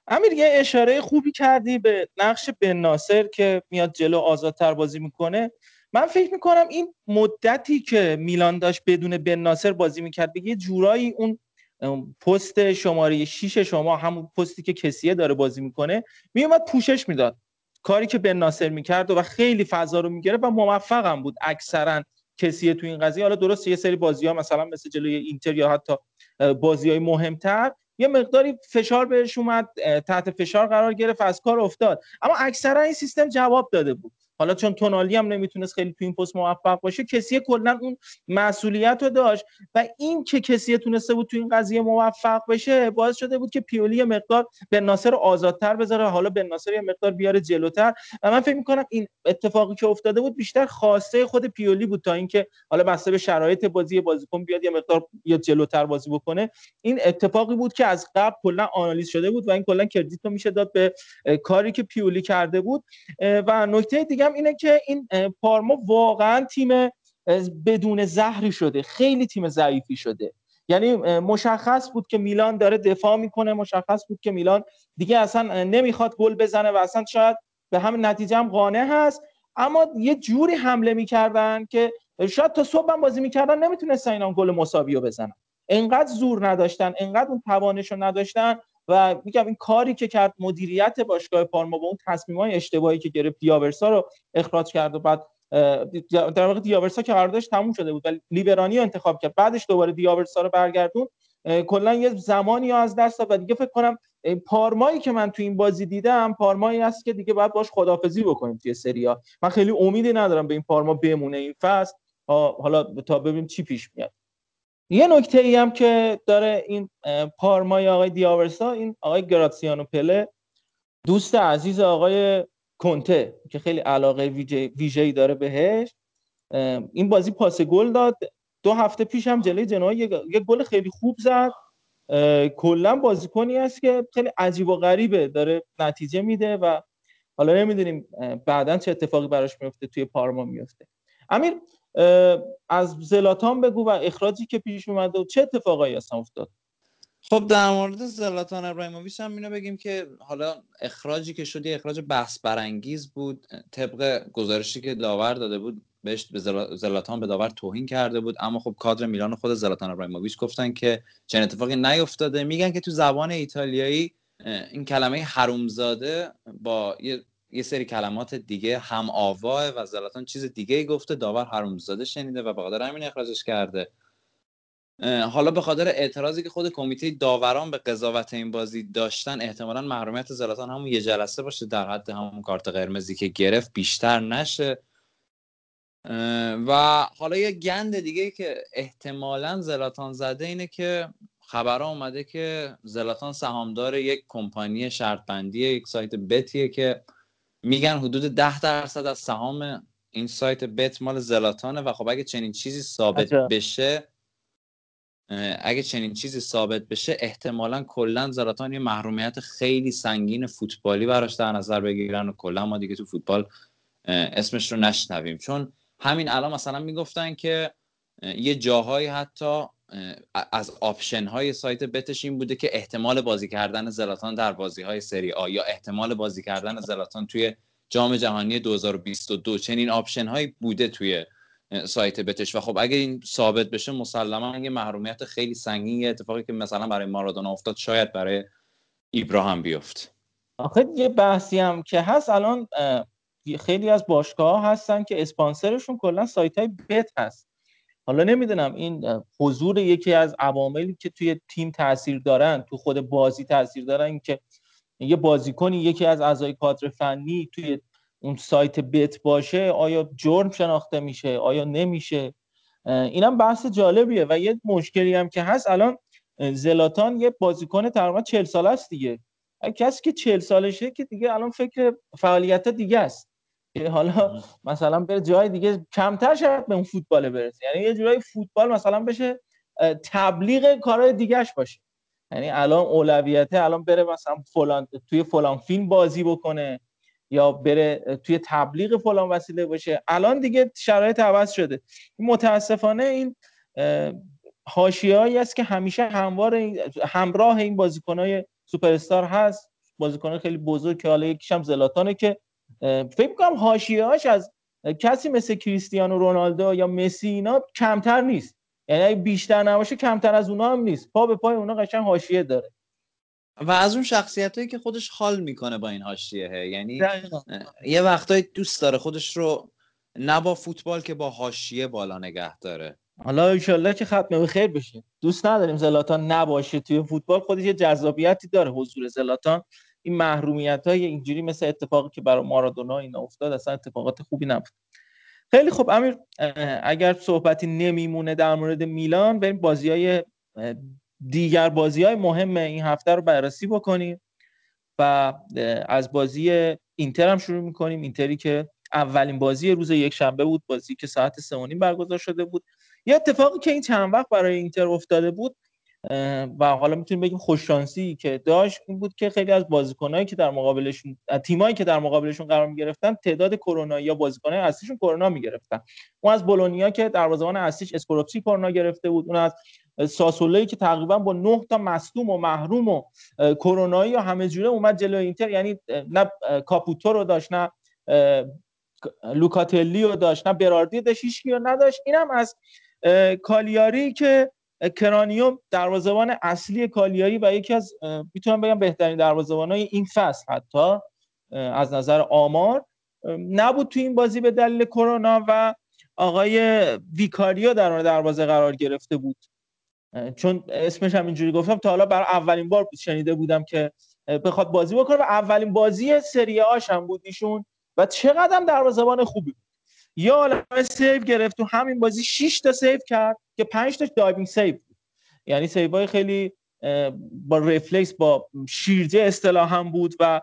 امیر یه اشاره خوبی کردی به نقش بن ناصر که میاد جلو آزادتر بازی می‌کنه. من فکر می‌کنم این مدتی که میلان داشت بدون بن ناصر بازی می‌کرد به یه جورایی اون پست شماره 6 شما همون پستی که کسیه داره بازی می‌کنه میومد پوشش می‌داد. کاری که بن ناصر می‌کرد و خیلی فضا رو می‌گرفت و موفقم بود اکثرا. کسیه تو این قضیه. حالا درست یه سری بازی ها مثلا مثل جلوی اینتر یا حتی بازی های مهمتر یه مقداری فشار بهش اومد تحت فشار قرار گرفت از کار افتاد. اما اکثرا این سیستم جواب داده بود. حالا چون تونالی هم نمی‌تونست خیلی تو این پست موفق باشه کسی کلا اون مسئولیت رو داشت و این که کسی تونسته بود تو این قضیه موفق بشه باعث شده بود که پیولی مقدار به ناصر آزادتر بذاره حالا به ناصر یه مقدار بیاره جلوتر. و من فکر می‌کنم این اتفاقی که افتاده بود بیشتر خواسته خود پیولی بود تا اینکه حالا بسته به شرایط بازی بازیکن بیاد یه مقدار یا جلوتر بازی بکنه. این اتفاقی بود که از قبل کلا آنالیز شده بود و این کلا کردیت رو میشه داد به کاری که پیولی کرده بود. و نکته دیگه هم اینه که این پارما واقعا تیم بدون زهری شده. خیلی تیم ضعیفی شده. یعنی مشخص بود که میلان داره دفاع می‌کنه مشخص بود که میلان دیگه اصلا نمی‌خواد گل بزنه و اصلا شاید به همین نتیجه هم قانع هست. اما یه جوری حمله می‌کردن که شاید تا صبح هم بازی می‌کردن نمی‌تونستن اینا گل مساوی رو بزنن. انقدر زور نداشتن انقدر اون توانش رو نداشتن و میگم این کاری که کرد مدیریت باشگاه پارما با اون تصمیمای اشتباهی که گرفت دیاورسا رو اخراج کرد و بعد در واقع دیاورسا که قراردادش تموم شده بود ولی لیبرانی رو انتخاب کرد. بعدش دوباره دیاورسا رو برگردون. کلا یه زمانی از دست داد و دیگه فکر کنم پارمایی که من تو این بازی دیدم پارمایی هست که دیگه باید باش خدافزی بکنیم توی سریا من خیلی امیدی ندارم به این پارما بمونه این فصل. حالا تا ببینیم چی پیش میاد. یه نکته ای هم که داره این پارمای آقای دیاورسا این آقای گراتسیانو پله دوست عزیز آقای کنته که خیلی علاقه ویژه ویژه‌ای داره بهش. این بازی پاس گل داد. دو هفته پیش هم جلوی جنوا یه گل خیلی خوب زد. کلا بازیکنی است که خیلی عجیب و غریبه داره نتیجه میده و حالا نمی‌دونیم بعدا چه اتفاقی براش میفته توی پارما میفته امیر از زلاتان بگو و اخراجی که پیش اومده و چه اتفاقایی اصلا افتاد؟ خب در مورد زلاتان ابراهیموویچ هم اینو بگیم که حالا اخراجی که شد یه اخراج بحث برانگیز بود. طبق گزارشی که داور داده بود بهش به زلا- زلاتان به داور توهین کرده بود. اما خب کادر میلان خود زلاتان ابراهیموویچ گفتن که چنین اتفاقی نیفتاده. میگن که تو زبان ایتالیایی این کلمه حرومزاده با یه یه سری کلمات دیگه هم آواه و زلاتان چیز دیگه گفته داور حرومزاده شنیده و به خاطر همین اخراجش کرده. حالا به خاطر اعتراضی که خود کمیته داوران به قضاوت این بازی داشتن احتمالا محرومیت زلاتان همون یه جلسه باشه در حد همون کارت قرمزی که گرفت بیشتر نشه. و حالا یه گند دیگه که احتمالا زلاتان زده اینه که خبرها اومده که زلاتان سهامدار یک کمپانی شرط بندی یک سایت بتیه که میگن حدود ده درصد از سهام این سایت بت مال زلاتانه و خب اگه چنین چیزی ثابت عجب. بشه اگه چنین چیزی ثابت بشه احتمالا کلا زلاتان یه محرومیت خیلی سنگین فوتبالی براش در نظر بگیرن و کلا ما دیگه تو فوتبال اسمش رو نشنویم چون همین الان مثلا می‌گفتن که یه جاهایی حتی از option های سایت bet ش این بوده که احتمال بازی کردن زلاتان در بازی های سری آ یا احتمال بازی کردن زلاتان توی جام جهانی 2022 چنین option هایی بوده توی سایت bet ش. و خب اگه این ثابت بشه مسلما یه محرومیت خیلی سنگین اتفاقی که مثلا برای مارادونا افتاد شاید برای ایبرا هم بیفت. آخه یه بحثی هم که هست الان خیلی از باشگاه هستن که اسپانسرشون کلا سایت های بت هست. حالا نمی‌دونم این حضور یکی از عواملی که توی تیم تاثیر دارن تو خود بازی تاثیر دارن که یه بازیکنی یکی از اعضای کادر فنی توی اون سایت بت باشه آیا جرم شناخته میشه؟ آیا نمیشه؟ اینم بحث جالبیه و یه مشکلی هم که هست. الان زلاتان یه بازیکن تقریبا 40 ساله است دیگه. کسی که 40 سالشه که دیگه الان فکر فعالیت دیگه است. که حالا مثلا بره جای دیگه کمتر شاید به اون فوتبال برسه. یعنی یه جورایی فوتبال مثلا بشه تبلیغ کارهای دیگهش باشه. یعنی الان اولویته الان بره مثلا فلان توی فلان فیلم بازی بکنه یا بره توی تبلیغ فلان وسیله باشه. الان دیگه شرایط عوض شده. متاسفانه این حاشیه‌ای است که همیشه هموار این- همراه این بازیکن‌های سوپر استار هست. بازیکن خیلی بزرگ که حالا یکیش هم زلاتانه که فکر می‌کنم حاشیه‌هاش از کسی مثل کریستیانو رونالدو یا مسی اینا کمتر نیست. یعنی اگه بیشتر نباشه کمتر از اونا هم نیست. پا به پای اونا قشنگ حاشیه داره. و از اون شخصیت هایی که خودش حال می‌کنه با این حاشیه یعنی دقیقاً. یه وقتایی دوست داره خودش رو نه با فوتبال که با حاشیه بالا نگه داره. حالا انشالله که ختم به خیر بشه. دوست نداریم زلاتان نباشه. توی فوتبال خودش یه جذابیتی داره. حضور زلاتان این محرومیت های اینجوری مثل اتفاقی که برای مارادونا این افتاد اصلا اتفاقات خوبی نبود. خیلی خوب امیر اگر صحبتی نمیمونه در مورد میلان بریم بازی های دیگر بازی های مهم این هفته رو بررسی بکنیم و از بازی اینتر هم شروع می‌کنیم. اینتری که اولین بازی روز یک شنبه بود بازی که ساعت سه برگزار شده بود. یه اتفاقی که این چند وقت برای اینتر افتاده بود و حالا می‌تونیم بگیم خوششانسی که داشت این بود که خیلی از بازیکنایی که در مقابلشون تیمایی که در مقابلشون قرار می‌گرفتن تعداد کرونا یا بازیکنای اصلیشون کرونا می‌گرفتن. اون از بولونیا که دروازه‌بان اصلیش اسکوروپسی کرونا گرفته بود. اون از ساسولوی که تقریبا با نه تا مصدوم و محروم و کرونایی یا همه جوره اومد جلوی اینتر. یعنی نه کاپوتو رو داشت نه لوکاتلی رو داشت نه براردی داشت رو نداشت. اینم از کالیاری که کرانیوم دروازه‌بان اصلی کالیاری و یکی از می‌تونم بگم بهترین دروازه‌بانای این فصل حتی از نظر آمار نبود تو این بازی به دلیل کرونا و آقای ویکاریو در دروازه قرار گرفته بود. چون اسمش هم اینجوری گفتم تا حالا برای اولین بار بود شنیده بودم که بخواد بازی بکنه و اولین بازی سری هم بود ایشون. و چقدر هم دروازه‌بان خوبی بود. یه عالمه save گرفت تو همین بازی 6 تا save کرد که 5 تا diving save بود. یعنی save های خیلی با رفلکس با شیرجه اصطلاحا بود و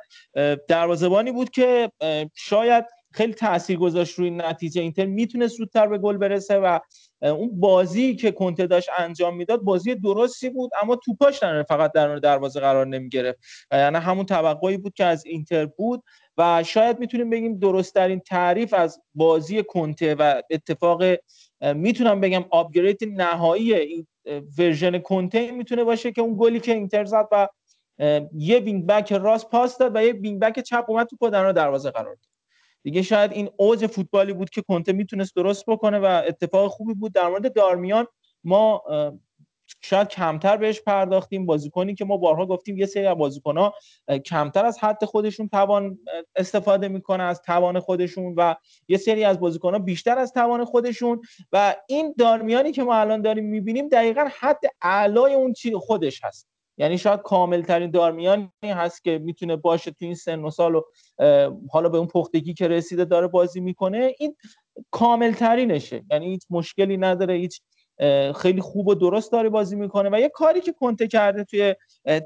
دروازه‌بانی بود که شاید خیلی تاثیر گذاشت روی نتیجه. اینتر می‌تونست زودتر به گل برسه و اون بازی که کنته داشت انجام می‌داد بازی درستی بود اما توپاش در فقط در دروازه قرار نمی‌گرفت. یعنی همون توقعی بود که از اینتر بود. و شاید می‌تونیم بگیم درست ترین تعریف از بازی کنته و اتفاقا می‌تونم بگم upgrade نهایی این version کنته می‌تونه باشه که اون گلی که اینتر زد و یه wing back راست پاس داد و یه wing back چپ اومد تو در دروازه قرار داد. دیگه شاید این اوج فوتبالی بود که کنته می‌تونست درست بکنه و اتفاق خوبی بود. در مورد دارمیان ما شاید کمتر بهش پرداختیم. بازیکنی که ما بارها گفتیم یه سری از بازیکن‌ها کمتر از حد خودشون توان استفاده می‌کنه از توان خودشون و یه سری از بازیکن‌ها بیشتر از توان خودشون. و این دارمیانی که ما الان داریم می‌بینیم دقیقا حد اعلای اون چی خودش هست. یعنی شاید کامل ترین دارمیانی هست که می‌تونه باشه تو این سن و سال و حالا به اون پختگی که رسیده داره بازی می‌کنه. این کامل ترینشه یعنی هیچ مشکلی نداره هیچ خیلی خوب و درست داره بازی می‌کنه و یه کاری که کنته کرده توی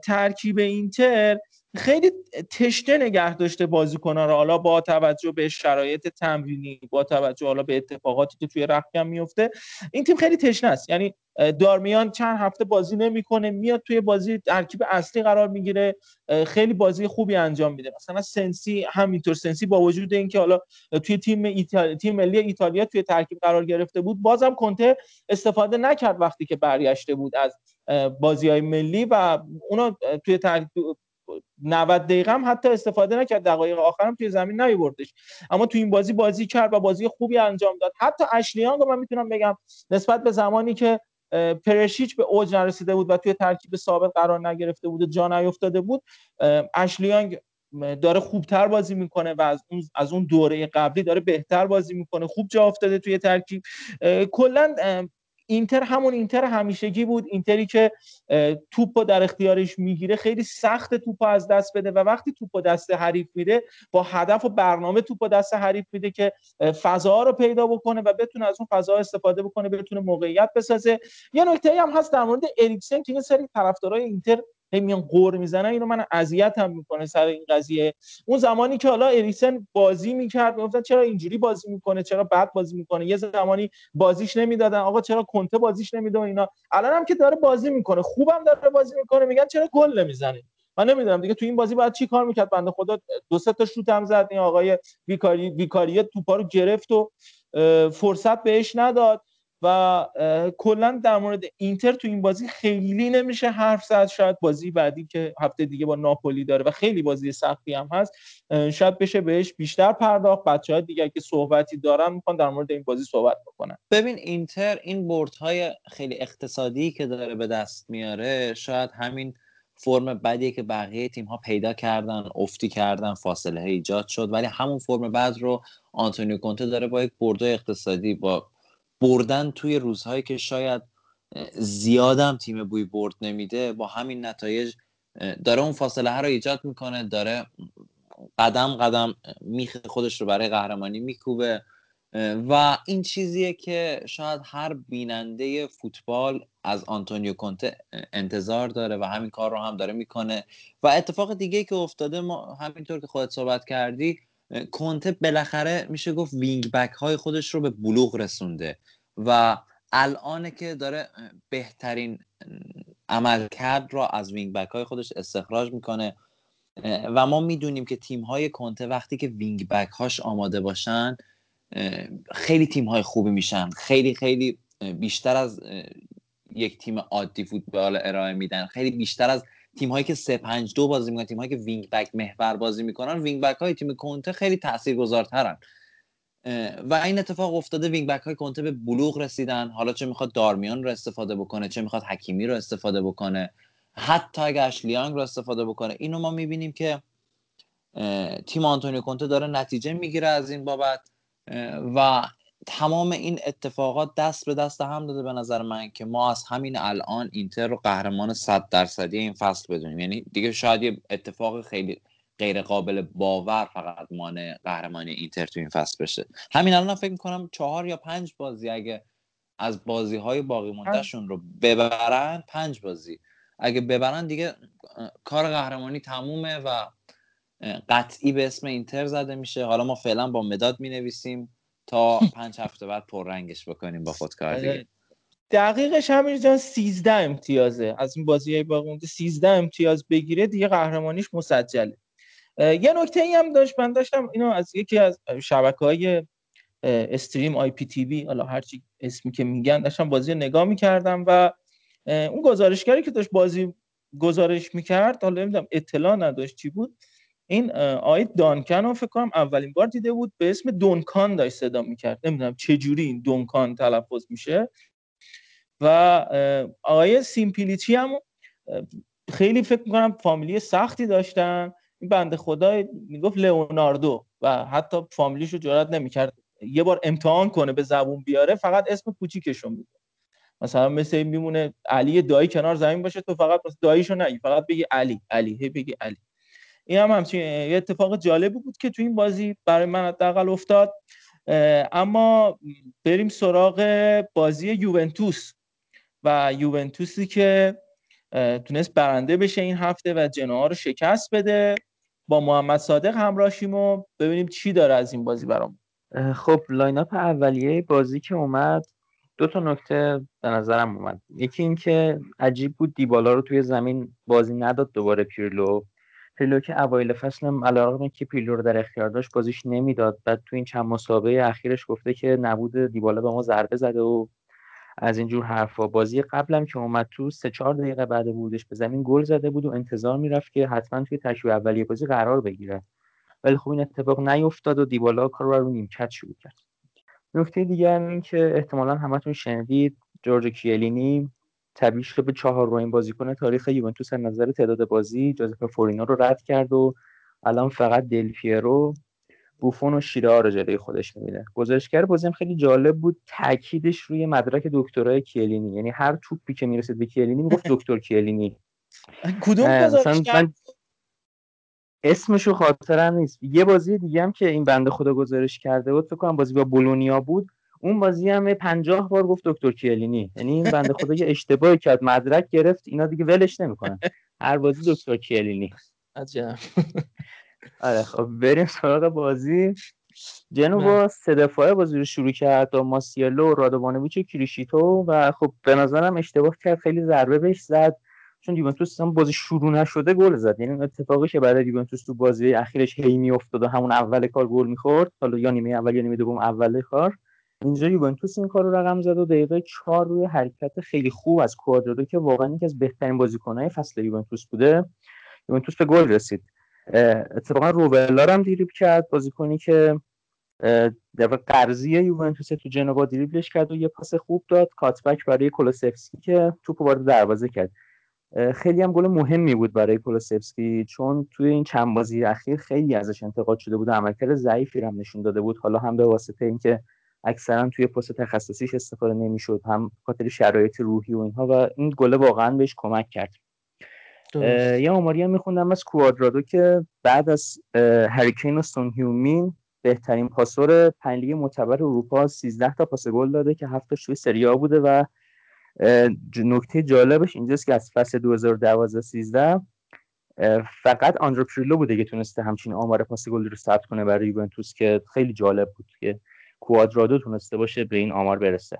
ترکیب اینتر خیلی تشنه نگه داشته بازیکن‌ها رو. حالا با توجه به شرایط تمرینی با توجه حالا به اتفاقاتی که توی رختکن میفته این تیم خیلی تشنه است. یعنی دارمیان چند هفته بازی نمی‌کنه میاد توی بازی ترکیب اصلی قرار می‌گیره. خیلی بازی خوبی انجام میده. مثلا سنسی همینطور سنسی با وجود اینکه حالا توی تیم ایتالیا تیم ملی ایتالیا توی ترکیب قرار گرفته بود بازم کنته استفاده نکرد وقتی که برگشته بود از بازی های ملی و اونا توی ترکیب 90 دقیقه هم حتی استفاده نکرد دقایق آخرم توی زمین نیوردش اما تو این بازی بازی کرد و بازی خوبی انجام داد. حتی اشلیانگ رو من می‌تونم بگم نسبت به زمانی که پرشیچ به اوج نرسیده بود و توی ترکیب ثابت قرار نگرفته بود و جا نیفتاده بود اشلیانگ داره خوبتر بازی می‌کنه و از اون از اون دوره قبلی داره بهتر بازی می‌کنه. خوب جا افتاده توی ترکیب. کلا اینتر همون اینتر همیشگی بود. اینتری که توپ در اختیارش می‌گیره خیلی سخت توپ از دست بده و وقتی توپ دست حریف میده با هدف و برنامه توپ دست حریف میده که فضا رو پیدا بکنه و بتونه از اون فضا استفاده بکنه بتونه موقعیت بسازه. یه نکته هم هست در مورد اریکسن که یه سری طرفدارای اینتر هی میان قور می‌زنن اینو من اذیت هم می‌کنه سر این قضیه. اون زمانی که حالا اریکسن بازی می‌کرد می‌گفتن چرا اینجوری بازی می‌کنه چرا بد بازی می‌کنه؟ یه زمانی بازیش نمی‌دادن آقا چرا کنته بازیش نمیده اینا. الان هم که داره بازی می‌کنه خوبم داره بازی می‌کنه میگن چرا گل نمی‌زنه؟ من نمی‌دونم دیگه تو این بازی باید چی کار می‌کرد؟ بنده خدا دو سه تا شوت هم زد این آقای ویکاری ویکاریه توپا رو گرفت و فرصت بهش نداد. و کلا در مورد اینتر تو این بازی خیلی نمیشه حرف زد. شاید بازی بعدی که هفته دیگه با ناپولی داره و خیلی بازی سختی هم هست شاید بشه بهش بیشتر پرداخت. بچه های دیگه که صحبتی دارن می‌خوان در مورد این بازی صحبت بکنن. ببین اینتر این بردهای خیلی اقتصادی که داره به دست میاره شاید همین فرم بدیه که بقیه تیم ها پیدا کردن افتی کردن فاصله ایجاد شد. ولی همون فرم بد رو آنتونیو کونته داره با یک برد اقتصادی با بردن توی روزهایی که شاید زیادم تیم بوی برد نمیده با همین نتایج داره اون فاصله ها رو ایجاد می‌کنه داره قدم قدم میخ خودش رو برای قهرمانی میکوبه. و این چیزیه که شاید هر بیننده فوتبال از آنتونیو کونته انتظار داره و همین کار رو هم داره می‌کنه. و اتفاق دیگه که افتاده ما همینطور که خودت صحبت کردی کنته بالاخره میشه گفت wing back های خودش رو به بلوغ رسونده و الان که داره بهترین عملکرد را از wing back های خودش استخراج می‌کنه. و ما می‌دونیم که تیم های کنته وقتی که wing back هاش آماده باشن خیلی تیم های خوبی میشن. خیلی خیلی بیشتر از یک تیم عادی فوتبال ارائه میدن. خیلی بیشتر از تیم هایی که 3 5 2 بازی می‌کنن تیم هایی که wing back محور بازی می‌کنن wing back های تیم کنته خیلی تاثیرگذارترن. و این اتفاق افتاده wing back های کنته به بلوغ رسیدن. حالا چه می‌خواد دارمیان رو استفاده بکنه چه می‌خواد حکیمی رو استفاده بکنه حتی اگه اشلی یانگ رو استفاده بکنه. اینو ما می‌بینیم که تیم آنتونیو کنته داره نتیجه می‌گیره از این بابت. و تمام این اتفاقات دست به دست هم داده به نظر من که ما از همین الان اینتر رو قهرمان 100 درصدی این فصل بدونیم. یعنی دیگه شاید یه اتفاق خیلی غیر قابل باور فقط مانع قهرمانی اینتر تو این فصل بشه. همین الان فکر می‌کنم چهار یا پنج بازی اگه از بازی های باقی موندهشون رو ببرن پنج بازی. اگه ببرن دیگه کار قهرمانی تمومه و قطعی به اسم اینتر زده میشه. حالا ما فعلا با مداد می نویسیم تا پنج هفته بعد پررنگش بکنیم با خودکار دیگه. دقیقش همین جان 13 امتیازه. از این بازی های باقی مونده 13 امتیاز بگیره دیگه قهرمانیش مسجله. یه نکته ای هم داشت من داشتم اینو از یکی از شبکه های استریم آی پی تی وی حالا هرچی اسمی که میگن داشتم بازی رو نگاه می‌کردم و اون گزارشگری که داشت بازی گزارش می‌کرد حالا نمی‌دونم اطلاع نداشت چی بود. این آقای دانکن رو فکر کنم اولین بار دیده بود به اسم دونکان داشت صدا می‌کرد. نمی‌دونم چه جوری این دونکان تلفظ میشه. و آقای سیمپلیچی هم خیلی فکر می‌کنم فامیلی سختی داشتن. این بنده خدا می‌گفت لئوناردو و حتی فامیلیش رو جرات نمی‌کرد یه بار امتحان کنه به زبون بیاره فقط اسم کوچیکشون میگه. مثلا مثل میمونه علی دایی کنار زمین باشه تو فقط داییشو نگی فقط بگی علی علی هی بگی علی. این هم همچین یه اتفاق جالبی بود که تو این بازی برای من حداقل افتاد. اما بریم سراغ بازی یوونتوس و یوونتوسی که تونست برنده بشه این هفته و جناها رو شکست بده. با محمد صادق همراهشیم و ببینیم چی داره از این بازی برام. خب line up اولیه بازی که اومد دو تا نکته به نظرم اومد. یکی اینکه عجیب بود دیبالا رو توی زمین بازی نداد دوباره پیرلو. پیرلو که اوایل فصل هم علیرغم که پیرلو رو در اختیار داشت بازیش نمی‌داد. بعد تو این چند مسابقه اخیرش گفته که نبود دیبالا به ما ضربه زده و از اینجور حرفا. بازی قبلم که اومد تو سه چهار دقیقه بعد بودش به زمین گل زده بود و انتظار می‌رفت که حتما توی ترکیب اولیه بازی قرار بگیره. ولی خب این اتفاق نیفتاد و دیبالا کار رو نیمکت شروع کرد. نکته دیگر این که احتمالا همتون شنیدید جورج کیلینی طبیعی شده به چهار روین بازیکن تاریخ یوونتوس از نظر تعداد بازی جوزف فورینو رو رد کرد و الان فقط دل پیرو بوفون و شیره رو جلوی خودش می‌بینه. گزارشگر بازی هم خیلی جالب بود تاکیدش روی مدرک دکترای کیلینی. یعنی هر توپی که می‌رسید به کیلینی می‌گفت دکتر کیلینی. کدوم اه، مثلا گزارش من اسمشو خاطرم نیست. یه بازی دیگه هم که این بنده خدا گزارش کرده بود فکر کنم بازی با بولونیا بود. اون بازی هم پنجاه بار گفت دکتر کیلینی. یعنی این بنده خدا یه اشتباهی کرد مدرک گرفت اینا دیگه ولش نمی‌کنن. هر بازی دکتر کیلینی. عجب. آره خب بریم سراغ بازی. جنوا سه دفاعه بازی رو شروع کرد با ماسیلو رادوانویچ و کریشیتو و خب به نظرم اشتباه کرد خیلی ضربه بهش زد. چون یوونتوس هم بازی شروع نشده گل زد. یعنی اتفاقی که برای یوونتوس تو بازی اخیرش هی میافتاد و همون اول کار گل می‌خورد. حالا یا نیمه اول یا نیمه دوم اول کار. اینجا یوونتوس این کار رو رقم زد و دقیقه چهار روی حرکت خیلی خوب از کوادرادو که واقعا یکی از بهترین بازیکنهای فصل یوونتوس بوده. یوونتوس به گل رسید. اتفاقا روبلا رو هم دریبل کرد بازیکنی که در قرضی یوونتوس تو جنوا دریبلش کرد و یه پاس خوب داد. کاتبک برای کولوسفسکی که توپ وارد دروازه کرد. خیلی هم گل مهمی بود برای کولوسفسکی چون توی این چند بازی اخیر خیلی ازش انتقاد شده بود عملکرد ضعیفی هم نشون داده بود. حالا هم به واسطه اینکه اکثرا توی پست تخصصیش استفاده نمی‌شد هم خاطر شرایط روحی و اینها و این گل واقعا بهش کمک کرد. یه آماری هم میخوندم از کوادرادو که بعد از هریکین و سون هیومین بهترین پاسور پنج لیگ معتبر اروپا 13 تا پاس گل داده که هفتاش توی سری آ بوده و نکته جالبش اینجاست که از فصل 2012 13 فقط آندرو پریلو بوده که تونسته همچین آمار پاس گل رو ثبت کنه برای یوونتوس که خیلی جالب بود که کوادرادو تونسته باشه به این آمار برسه.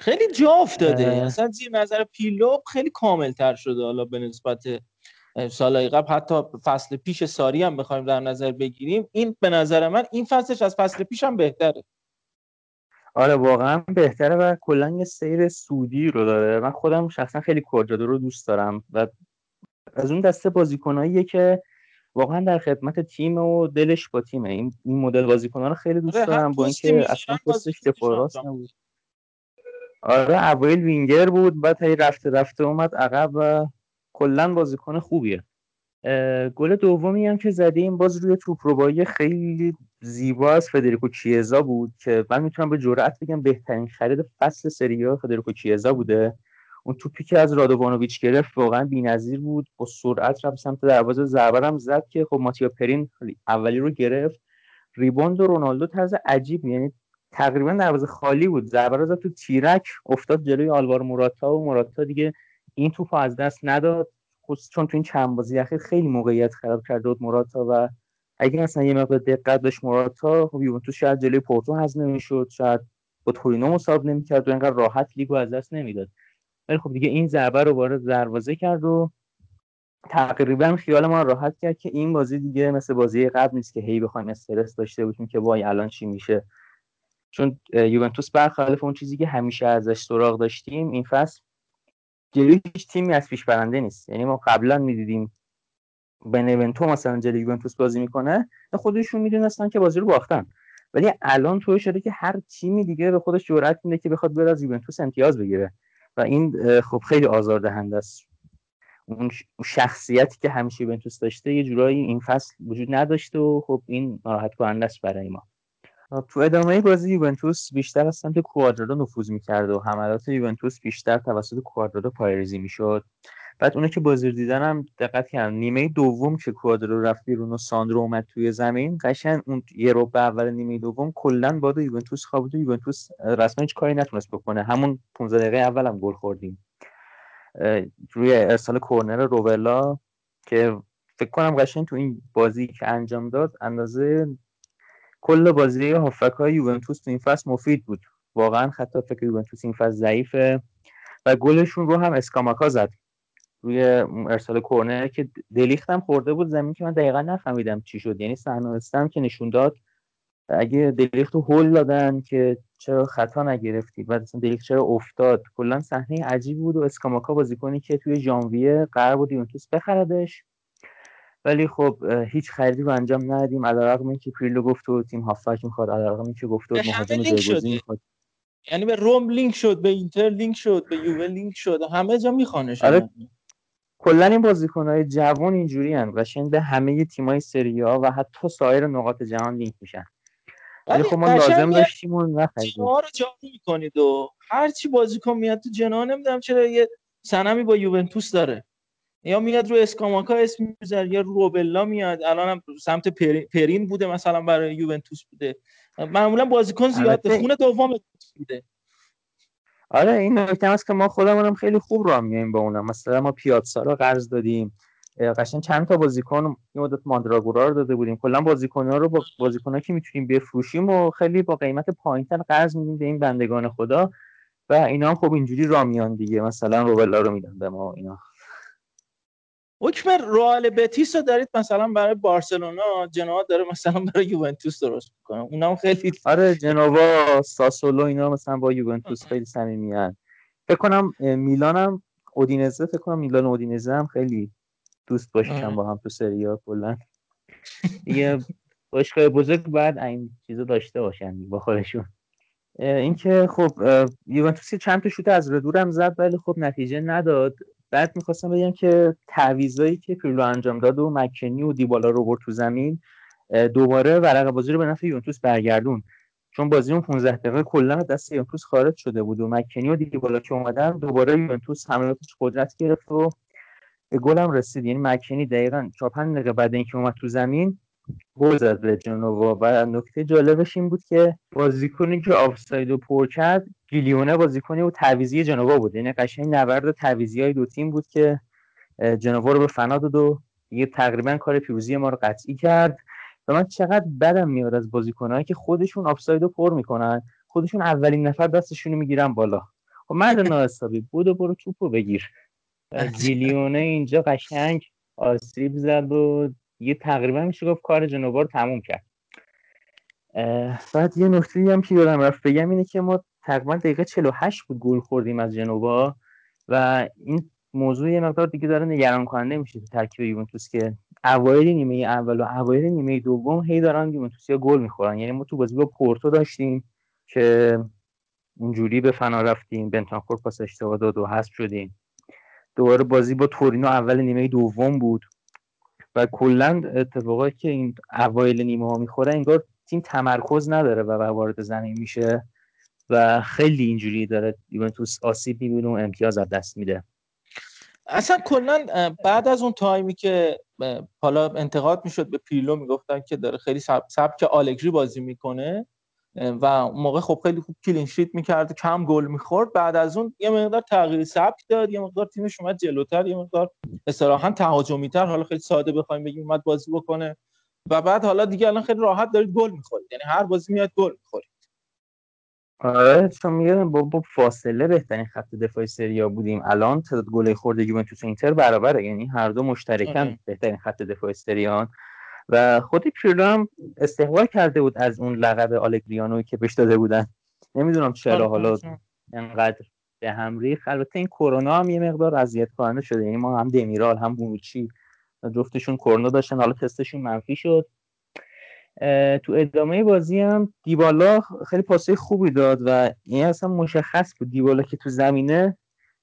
خیلی جا افتاده. اصلا زیر نظر پیلو خیلی کامل تر شده. حالا به نسبت سالهای قبل حتی فصل پیش ساری هم بخوایم در نظر بگیریم. این به نظر من این فصلش از فصل پیش هم بهتره. آره واقعا بهتره و کلا یه سیر سودی رو داره. من خودم شخصا خیلی کوادرادو رو دوست دارم و از اون دسته بازیکناییه که واقعا در خدمت تیم و دلش با تیمه. این این مدل بازیکن‌ها رو خیلی دوست آره، دارم. با اینکه اصلا پستش دفاع نبود. آره اوایل وینگر بود بعد هی رفته رفته اومد عقب و کلا بازیکن خوبیه. گل دومی هم که زدیم باز روی توپروبایی خیلی زیبا از فدریکو کیزا بود که من می‌تونم به جرئت بگم بهترین خرید فصل سری آ فدریکو کیزا بوده. اون توپی که از رادوانوویچ گرفت واقعا بی‌نظیر بود. با سرعت رفت سمت دروازه. ضربه هم زد که خب ماتیا پرین اولی رو گرفت. ریباند رونالدو طرز عجیب یعنی تقریبا دروازه خالی بود. ضربه رو زد تو تیرک افتاد جلوی آلوار موراتا و موراتا دیگه این توپ از دست نداد. خصوص چون تو این چند بازی اخیر خیلی موقعیت خراب کرده بود موراتا و اگه مثلا یه مقدار دقت داشت موراتا خب یوونتوس شاید جلوی پورتو هضم نمی‌شد. شاید با تورینو مساوی نمی‌کرد و اینقدر راحت لیگو از دست نمی‌داد. ولی خب دیگه این ضربه رو وارد دروازه کرد و تقریبا خیال ما راحت کرد که این بازی دیگه مثل بازی قبل نیست که هی بخوایم استرس داشته باشیم که وای الان چی میشه. چون یوونتوس برخلاف اون چیزی که همیشه ازش سراغ داشتیم این فصل جلوی هیچ تیمی از پیش برنده نیست. یعنی ما قبلا می‌دیدیم بنونتو مثلا جلوی یوونتوس بازی می‌کنه خودشون می‌دونستن که بازی رو باختن. ولی الان طوری شده که هر تیمی دیگه به خودش جرأت میده که بخواد بره از یوونتوس امتیاز بگیره. و این خب خیلی آزاردهنده است. اون شخصیتی که همیشه یوونتوس داشته یه جورایی این فصل وجود نداشته و خب این ناراحت کننده است برای ما. تو ادامه بازی یوونتوس بیشتر از سمت کوادرادو نفوذ می‌کرد و حملات یوونتوس بیشتر توسط کوادرادو پایریزی می‌شد. بعد اونو که بازی رو دیدن هم دقت کردن نیمه دوم که کوادرادو رفت بیرون و ساندرو اومد توی زمین قشنگ اون یه ربع اول نیمه دوم کلا باد یوونتوس خوابید و یوونتوس رسما هیچ کاری نتونست بکنه. همون 15 دقیقه اول هم گل خوردیم. روی ارسال کورنر روبلا که فکر کنم قشنگ تو این بازی که انجام داد اندازه کل بازی هافک های یوونتوس تو این فصل مفید بود. واقعا خط هافک یوونتوس این فصل ضعیفه و گلشون رو هم اسکاماکا زد. روی ارسال کورنر که دلیخت هم خورده بود زمین که من دقیقا نفهمیدم چی شد. یعنی صحنه که نشون داد اگه دلیخت رو هول دادن که چرا خطا نگرفتی؟ بعد اصلا دلیخت چرا افتاد؟ کلا صحنه عجیبی بود و اسکاماکا بازیکنی که توی ژانویه قرار بود یوونتوس بخردش ولی خب هیچ خریدی رو انجام ندادیم. علیرغم اینکه پیرلو گفت و تیم هافک می‌خواد علیرغم اینکه گفت و مهاجم جایگزین می‌خواد. یعنی به روم لینک شد به اینتر لینک شد به یووه لینک شد. همه جا میخوانش. آره. الان کلا این بازیکنهای جوان اینجوری هن قشنگ به همه تیمای سری آ و حتی سایر نقاط جهان لینک میشن. ولی خب ما لازم داشتیم اون نخریدیم رو جا می‌کنید و هر چی بازیکن میاد تو جناها نمی‌دونم چرا یه سنمی با یوونتوس داره. یا میاد رو اسکاماکا اسم می‌ذاره یا روبلا میاد. الان هم سمت پری- پرین بوده مثلا برای یوونتوس بوده. معمولا بازیکن البته- خونه دوم بوده. آره این نکته هست که ما خودمونم خیلی خوب راه میایم با اونم. مثلا ما پیاتسا رو قرض دادیم. قشنگ چند تا بازیکن یه مدت ماندراگورا رو داده بودیم. کلا بازیکن‌ها رو با بازیکن‌ها که می‌تونیم بفروشیم و خیلی با قیمت پایینتر قرض میدیم به این بندگان خدا. و اینا هم خب اینجوری راه میان دیگه. مثلا روبلا رو میدن به ما اینا. حکم رئال بتیس رو دارید مثلا برای بارسلونا جناها داره مثلا برای یوونتوس درست می‌کنه. اونم خیلی آره جنوا ساسولو اینا مثلا با یوونتوس خیلی صمیمیان فکر کنم میلانم اودینزه فکر کنم میلان اودینزه هم خیلی دوست باشن. با هم تو سری ها کلا. دیگه باشگاه بزرگ باید این چیزا داشته باشن با خودشون. اینکه خب یوونتوس یه چند تا شوت از ردور هم زد ولی خب نتیجه نداد. بعد می‌خواستم بگم که تعویضایی که پیرلو انجام داد و مکنی و دیبالا رو برد تو زمین دوباره ورق بازی رو به نفع یوونتوس برگردون چون بازی اون 15 دقیقه کلا دست یوونتوس خارج شده بود و مکنی و دیبالا که اومدن دوباره یوونتوس حملاتش قدرت گرفت و به گل هم رسید. یعنی مکنی دقیقا 4 5 دقیقه بعد اینکه اومد تو زمین گل زد به جنوا و نکته جالبش این بود که بازیکنی که آفساید رو پر کرد گیلیونه بازیکنی و تعویضی جنوا بود. یعنی قشنگ نبرد تعویضی های دو تیم بود که جنوا رو به فنا داد و دیگه تقریبا کار پیروزی ما رو قطعی کرد. و من چقدر بدم میاد از بازیکنهایی که خودشون آفساید رو پر می‌کنن. خودشون اولین نفر دستشون رو می‌گیرن بالا. خب مرد ناحسابی بودو برو توپو بگیر. و گیلیونه اینجا قشنگ آسیب زد و یه تقریبا میشه گفت کار جنوا رو تموم کرد. بعد یه نکته هم که یادم رفت بگم اینه که ما تقریبا دقیقه 48 بود گل خوردیم از جنوا و این موضوع یه مقدار دیگه داره نگران کننده میشه تو ترکیب یوونتوس که اوایل نیمه اول و اوایل نیمه دوم هی دارن یوونتوسیا گل می‌خورن. یعنی ما تو بازی با پورتو داشتیم که اونجوری به فنا رفتیم بنتانکور پاس اشتباه داد و حذف شدیم. دوباره بازی با تورینو اول نیمه دوم بود. و کلا اتفاقاتی که این اوایل نیمه ها می‌خوره انگار تیم تمرکز نداره و وارد زمین میشه و خیلی اینجوری داره یوونتوس آسیب می‌بینه و امتیاز از دست میده. اصلا کلا بعد از اون تایمی که حالا انتقاد می‌شد به پیرلو می‌گفتن که داره خیلی سب- سبک آلگری بازی می‌کنه. و اون موقع خب خیلی خوب کلین شیت می‌کرد کم گل می‌خورد. بعد از اون یه مقدار تغییر سبک داد یه مقدار تیمش اومد جلوتر یه مقدار اصطلاحا تهاجمی تر حالا خیلی ساده بخوایم بگیم اومد بازی بکنه. و بعد حالا دیگه الان خیلی راحت دارید گل می‌خورید. یعنی هر بازی میاد گل می‌خورید. آره چون میگه با, با فاصله بهترین خط دفاعی سریا بودیم. الان تعداد گل خورده یوونتوس و اینتر برابره. یعنی هر دو مشترکاً آره. بهترین خط دفاعی سریان و خود پیرلو هم استقبال کرده بود از اون لقب آلگریانوی که بهش داده بودن. نمی‌دونم چرا آره، حالا. انقدر به هم ریخت. البته این کرونا هم یه مقدار اذیت کننده شده. یعنی ما هم دمیرال هم بونوچی جفتشون کرونا داشتن. حالا تستشون منفی شد. تو ادامه بازی هم دیبالا خیلی پاسه خوبی داد و این اصلا مشخص بود. دیبالا که تو زمینه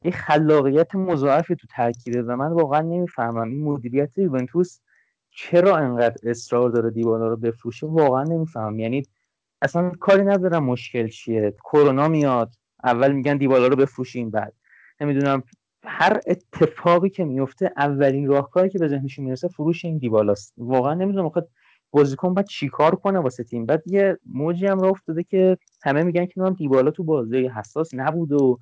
یه خلاقیت مضاعفی تو ترکیبه و من واقعا نمی‌فهمم. این مدیریت یوونتوس چرا انقدر اصرار داره دیبالا رو بفروشه؟ واقعا نمی‌فهمم. یعنی اصلا کاری ندارم مشکل چیه. کرونا میاد اول میگن دیبالا رو بفروشیم بعد نمی‌دونم. هر اتفاقی که میفته اولین راهکاری که به ذهنشون می‌رسه فروش این دیبالاست. واقعا نمی‌دونم آخه بازیکن باید چیکار کنه واسه تیم. بعد یه موجی هم راه افتاده که همه میگن که نام دیبالا تو بازی حساس نبود و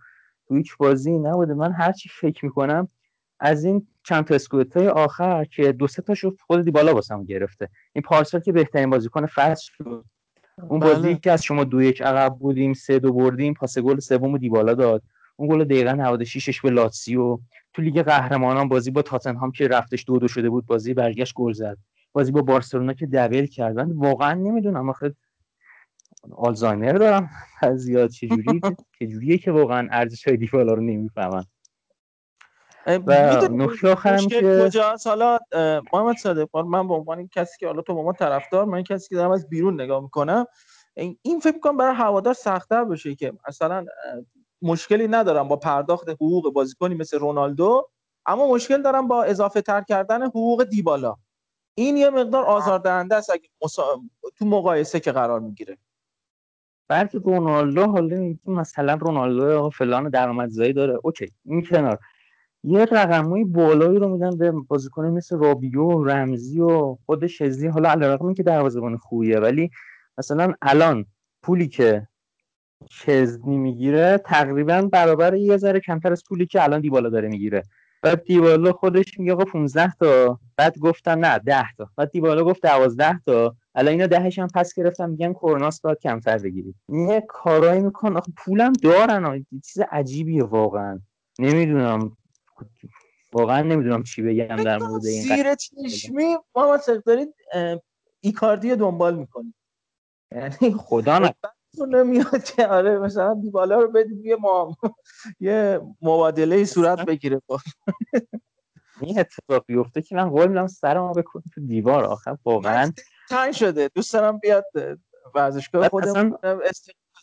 تو هیچ بازی نبوده. من هرچی فکر می‌کنم از این چند تا اسکوت های آخر که دو سه تاشو خود دیبالا واسم گرفته. این پارسال که بهترین بازیکن فصل شد. اون بازی بله. که از شما دو یک عقب بودیم سه دو بردیم پاس گل سوم دیبالا داد. اون گل دقیقا 96 به لاتسیو. تو لیگ قهرمانان بازی با تاتنهام که رفتش دو دو شده بود بازی برگشت گل زد. بازی با بارسلونا که دبل کردن. واقعا نمی‌دونم آخه آلزایمر دارم. زیاد چجوری؟ چجوریه که واقعا ارزش های دیبالا رو نمی‌فهمم. و نکته آخرم که کجاست؟ حالا محمد صادق من به عنوان کسی که حالا تو با ما طرفدار من کسی که دارم از بیرون نگاه می‌کنم این فکر کنم برای هوادار سختتر بشه که مثلا مشکلی ندارم با پرداخت حقوق بازیکنی مثل رونالدو اما مشکل دارم با اضافه تر کردن حقوق دیبالا. این یه مقدار آزاردهنده است اگه مسا... تو مقایسه که قرار می‌گیره. بلکه رونالدو حالا مثلا رونالدو فلان درآمدزایی داره. اوکی این کنار. یه رقمای بالایی رو میدن به بازیکن مثل رابیو رمزی و خود شزی حالا علیرغم اینکه دروازه‌بان خوبیه ولی مثلا الان پولی که شزنی می‌گیره تقریبا برابر یه ذره کمتر از پولی که الان دیبالا داره می‌گیره. بعد دیبالا خودش میگه آقا 15 تا. بعد گفتن نه 10 تا. بعد دیبالا گفت 12 تا. الان اینا دهش هم پس گرفتن میگن کروناس باید کمتر بگیرید یه کارایی میکن آخه پولم دارن. چیز عجیبیه واقعا. نمی‌دونم. واقعا نمی‌دونم چی بگم در مورد این زیر چشمی ما دارید ایکاردی دنبال می‌کنیم. یعنی خدا نه نمیاد که آره مثلا دیبالا رو بدید یه ما یه مبادله صورت بگیره. با این اتفاق بیفته که من قول میدم سرمو بکنم تو دیوار. آخر واقعا تنگ شده. دوست دارم بیاد ورزشگاه اصلا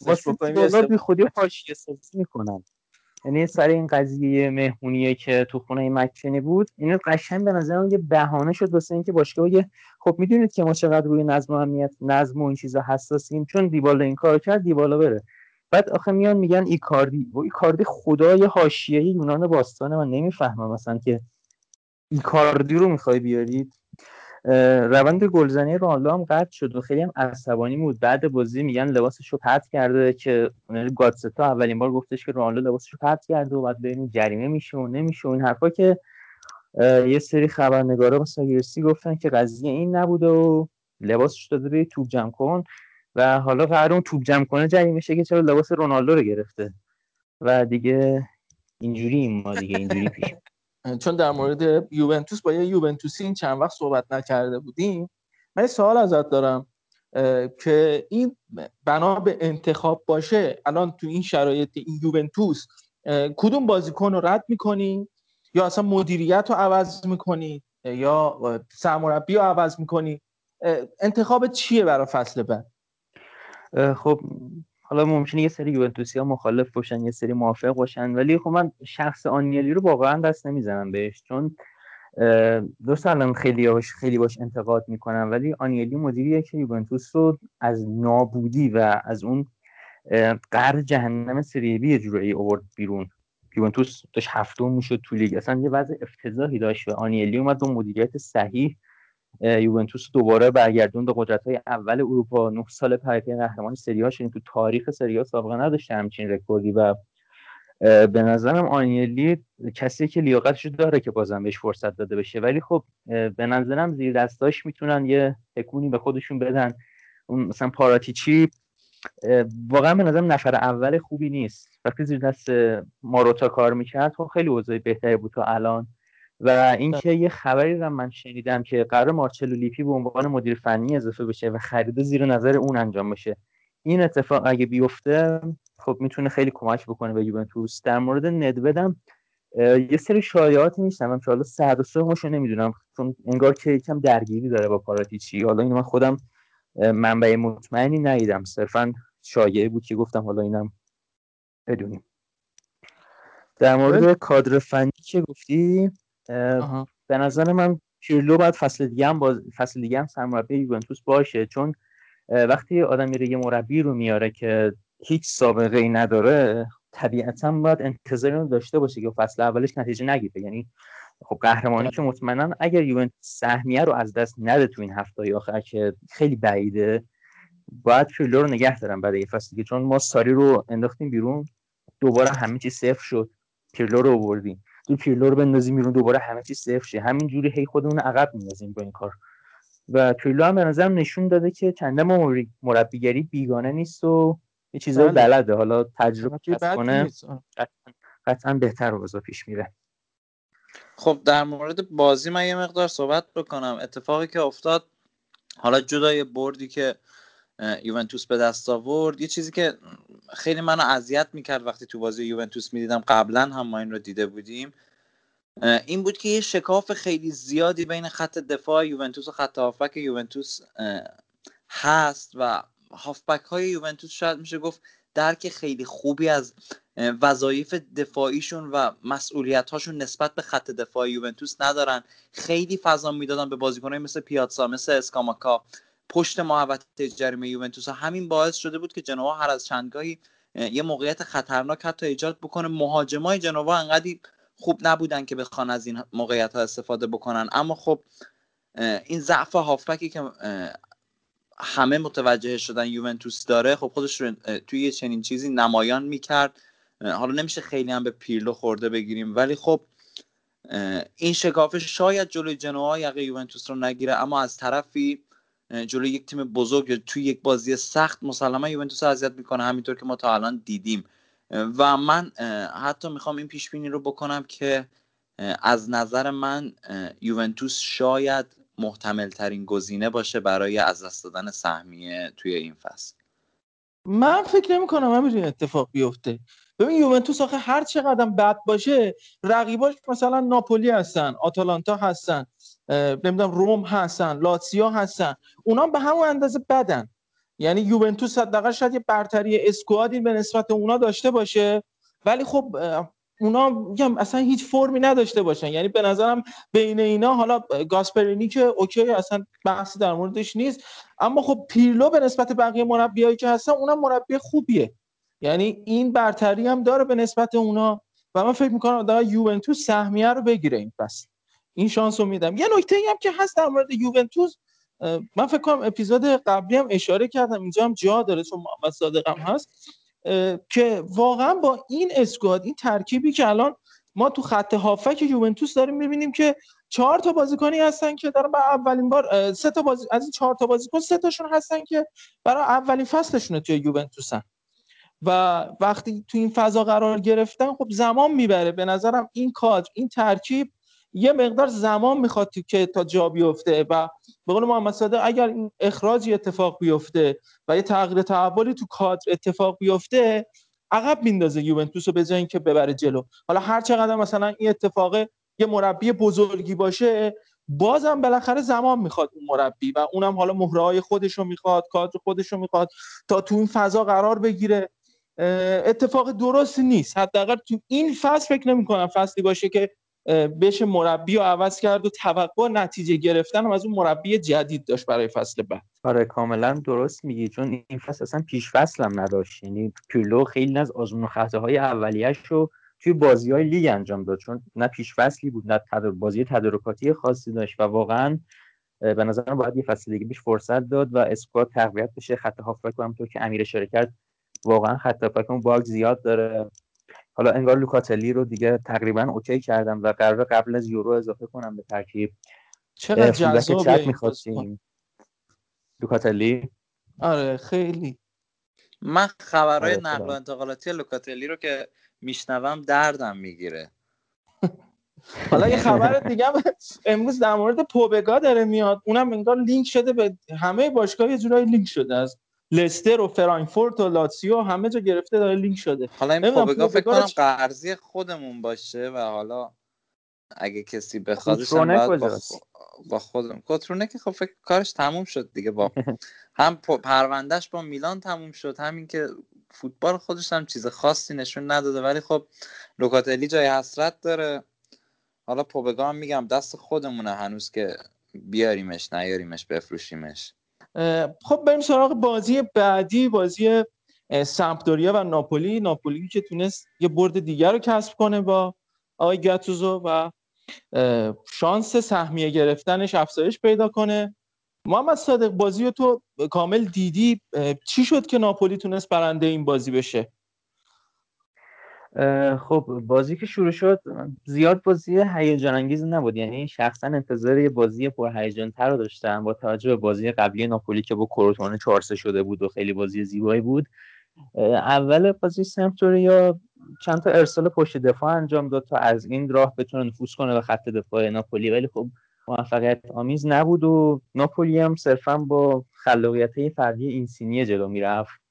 استفاده بکنیم خودی حاشیه سازی می‌کنن. یعنی سر این قضیه مهمونیه که تو خونه مکنی بود این قشنگ به نظرم یه بهانه شد واسه اینکه باشگاه بگه خب می‌دونید که ما چقدر روی نظم و امنیت نظم و این چیزا حساسیم چون دیبالا این کارو کرد دیبالا بره. بعد آخه میان میگن ایکاردی. و ایکاردی خدای حاشیه یونان باستانه من نمی‌فهمم مثلا که ایکاردی رو می‌خوای بیارید. روند گلزنی رونالدو هم قطع شد و خیلی هم عصبانی بود. بعد بازی میگن لباسش رو پرت کرده که گاتستا اولین بار گفتش که رونالدو لباسش رو پرت کرده و بعد ببینیم جریمه میشه و نمیشه و این حرفا که یه سری خبرنگارا با ساگرسی گفتن که قضیه این نبوده و لباسش داده به توپ جمع کن و حالا قرار اون توپ جمع کنه جریمه شه که چرا لباس رونالدو رو گرفته. و دیگه اینجوری ما دیگه اینجوری پیش. چون در مورد یوونتوس با یه یوونتوسی این چند وقت صحبت نکرده بودیم من سوال ازت دارم که این بنا به انتخاب باشه الان تو این شرایط این یوونتوس کدوم بازیکن رو رد می‌کنی؟ یا اصلا مدیریت رو عوض می‌کنی؟ یا سرمربی رو عوض می‌کنی؟ انتخاب چیه برای فصل بعد؟ خب حالا ممکنه یه سری یوونتوسی ها مخالف باشن یه سری موافق باشن ولی خب من شخص آنیلی رو واقعا دست نمی‌زنم بهش چون اه، درست الان خیلی باش خیلی باش انتقاد می‌کنم ولی آنیلی مدیریه که یوونتوس رو از نابودی و از اون قرن جهنم سری بی یه جورایی آورد بیرون. یوونتوس داشت هفتم می‌شد تو لیگ اصلا یه وضع افتضاحی داشت و آنیلی اومد با مدیریت صحیح یوونتوس دوباره برگردون به قدرت های اول اروپا. نه سال پیاپی قهرمان سری آ تو تاریخ سری آ سابقه نداشته همچین رکوردی و به نظرم آنیلی کسی که لیاقتش داره که بازم بهش فرصت داده بشه. ولی خب به نظرم زیر دستاش می‌تونن یه تکونی به خودشون بدن. مثلا پاراتیچی واقعا به نظرم نفر اول خوبی نیست. وقتی زیر دست ماروتا کار می‌کرد خب خیلی اوضاع بهتری بود تا الان. و اینکه یه خبری رو من شنیدم که قرار مارچلو لیپی به عنوان مدیر فنی اضافه بشه و خرید زیر نظر اون انجام بشه. این اتفاق اگه بیفته خب می‌تونه خیلی کمک بکنه به یوونتوس. در مورد ندودم یه سری شایعاتی میشنوم که حالا صد و سهمشو نمی‌دونم چون انگار که یکم درگیری داره با پاراتیچی. حالا اینو من خودم منبع مطمئنی ندیدم. صرفا شایعه بود که گفتم حالا اینم بدونیم. در مورد کادر فنی که گفتی. به نظر من پیرلو باید فصل دیگه هم باز... فصل دیگه هم سرمربی یوونتوس باشه چون وقتی آدم میره یه مربی رو میاره که هیچ سابقه ای نداره طبیعتا باید انتظاری رو داشته باشه که فصل اولش نتیجه نگیره. یعنی خب قهرمانی که مطمئنا اگر یوونتوس سهمیه رو از دست نده تو این هفته آخر که خیلی بعیده باید پیرلو رو نگه دارم برای فصل دیگه. چون ما ساری رو انداختیم بیرون دوباره همه چی صفر شد. پیرلو رو آوردیم. تو پیرلو رو بندازیم بیرون دوباره همه چی صفر شه. همینجوری هی خودمون عقب میندازیم با این کار. و پیرلو هم به نظرم نشون داده که چنده مر- مربیگری بیگانه نیست و یه چیزایی بله. بلده. حالا تجربه کسب کنه. قطعا, بهتر اوضاع پیش میره. خب در مورد بازی من یه مقدار صحبت بکنم. اتفاقی که افتاد حالا جدای بردی که یوونتوس به دست آورد یه چیزی که خیلی منو اذیت می‌کرد وقتی تو بازی یوونتوس می‌دیدم قبلا هم ما این رو دیده بودیم. این بود که یه شکاف خیلی زیادی بین خط دفاع یوونتوس و خط هافبک یوونتوس هست و هافبک های یوونتوس شاید میشه گفت درک خیلی خوبی از وظایف دفاعیشون و مسئولیت هاشون نسبت به خط دفاع یوونتوس ندارن. خیلی فضا می‌دادن به بازیکنهای مثل پیاتسا مثل اسکاماکا. پشت محوطه جریمه یوونتوس همین باعث شده بود که جنوا هر از چندگاهی اه، یه موقعیت خطرناک حتی ایجاد بکنه. مهاجمای جنوا انقدی خوب نبودن که بخوان از این موقعیت ها استفاده بکنن. اما خب این ضعف هافبکی که همه متوجه شدن یوونتوس داره خب خودش رو توی یه چنین چیزی نمایان می‌کرد. حالا نمیشه خیلی هم به پیرلو خورده بگیریم ولی خب این شکافه شاید جلوی جنوا یقه یوونتوس رو نگیره. اما از طرفی جلوی یک تیم بزرگ یا توی یک بازی سخت مسلما یوونتوس اذیت می‌کنه. همینطور که ما تا الان دیدیم. و من حتی می‌خوام این پیش بینی رو بکنم که از نظر من یوونتوس شاید محتمل ترین گزینه باشه برای از دست دادن سهمیه توی این فصل. من فکر نمی کنم همین اتفاق بیفته. ببین یوونتوس آخه هر چقدر بد باشه رقیباش مثلا ناپولی هستن آتالانتا هستن. نمی‌دونم روم هستن لاتسیو هستن. اونا به همون اندازه بدن. یعنی یوونتوس حداقل شاید یه برتری اسکوادی به نسبت اونا داشته باشه. ولی خب اونا میگم اصلا هیچ فرمی نداشته باشن. یعنی به نظرم بین اینا حالا گاسپرینی که اوکی اصلا بحثی در موردش نیست. اما خب پیرلو به نسبت بقیه مربیایی که هستن اونم مربی خوبیه. یعنی این برتری هم داره به نسبت اونا. و من فکر می‌کنم داره یوونتوس سهمیه رو بگیره این فصل. این شانس رو میدم. یه نکته ای هم که هست در مورد یوونتوس من فکر کنم اپیزود قبلی هم اشاره کردم اینجا هم جا داره چون محمد صادق هم هست که واقعا با این اسکواد این ترکیبی که الان ما تو خط هافک یوونتوس داریم می‌بینیم که چهار تا بازیکنی هستن که دارن برای اولین بار سه تا بازی از این چهار تا بازیکن سه تاشون هستن که برای اولین فصلشونه توی یوونتوسن. و وقتی تو این فضا قرار گرفتن خب زمان می‌بره. به نظرم این کادر این ترکیب یه مقدار زمان می‌خواد که تا جا بیفته و به قول محمد صادق اگر این اخراجی اتفاق بیفته و یه تغییر تحولی تو کادر اتفاق بیفته عقب میندازه یوونتوس رو به اینکه ببره جلو. حالا هر چقدر مثلا این اتفاق یه مربی بزرگی باشه بازم بالاخره زمان می‌خواد اون مربی و اونم حالا مهره های خودش رو می‌خواد کادر خودش رو می‌خواد تا تو این فضا قرار بگیره. اتفاق درستی نیست. حداقل تو این فصل فکر نمی کنم فصلی باشه که بشه مربی رو عوض کرد و توقع نتیجه گرفتن هم از اون مربی جدید داشت برای فصل بعد. آره کاملا درست میگی. چون این فصل اصلا پیش فصل هم نداشت. یعنی پیرلو خیلی از آزمون خطاهای های اولیش رو توی بازی های لیگ انجام داد. چون نه پیش فصلی بود نه تدار... بازی تدارکاتی خاصی داشت و واقعا به نظرم باید یه فصل دیگه بهش فرصت داد و squad تقویت بشه. خط هافبک و همونطور که امیر اشاره کرد واقعا خط هافبک bug زیاد داره. حالا انگار لوکاتلی رو دیگه تقریبا OK کردن و قرار قبل از یورو اضافه کنن به ترکیب چقدر بازیکن. می‌خواستیم. لوکاتلی آره خیلی من خبرهای آره، نقل و. انتقالاتی لوکاتلی رو که میشنوم دردم می‌گیره حالا یه خبر دیگه هم امروز در مورد پوبگا داره میاد اونم انگار لینک شده به همه باشگاه یه جورایی لینک شده از لستر و فرانکفورت و لاتسیو همه جا گرفته داره لینک شده. حالا این پوبگا فکر کنم قرضی خودمون باشه و حالا اگه کسی بخوادش با, با خودم کوترونه که خب فکر کارش تموم شد دیگه با هم پروندهش با میلان تموم شد همین که فوتبال خودش هم چیز خاصی نشون نداده ولی خب لوکاتلی جای حسرت داره. حالا پوبگا هم میگم دست خودمونه هنوز که بیاریمش نیاریمش بفروشیمش. خب بریم سراغ بازی بعدی بازی سمپدوریا و ناپولی. ناپولی که تونست یه برد دیگر رو کسب کنه با آقای گاتوزو و شانس سهمیه گرفتنش افزایش پیدا کنه. محمد صادق بازی تو کامل دیدی. چی شد که ناپولی تونست برنده این بازی بشه؟ خب بازی که شروع شد زیاد بازی هیجان انگیز نبود. یعنی شخصا انتظار یه بازی پر هیجان تر رو داشتم. با توجه به بازی قبلی ناپولی که با کروتونه 4 شده بود و خیلی بازی زیبایی بود اول بازی سمپدوریا چند تا ارسال پشت دفاع انجام داد تا از این راه بتونه نفوذ کنه به خط دفاع ناپولی. ولی خب موفقیت آمیز نبود و ناپولی هم صرفا با خلاقیت فردی اینسینیه جلو می‌رفت.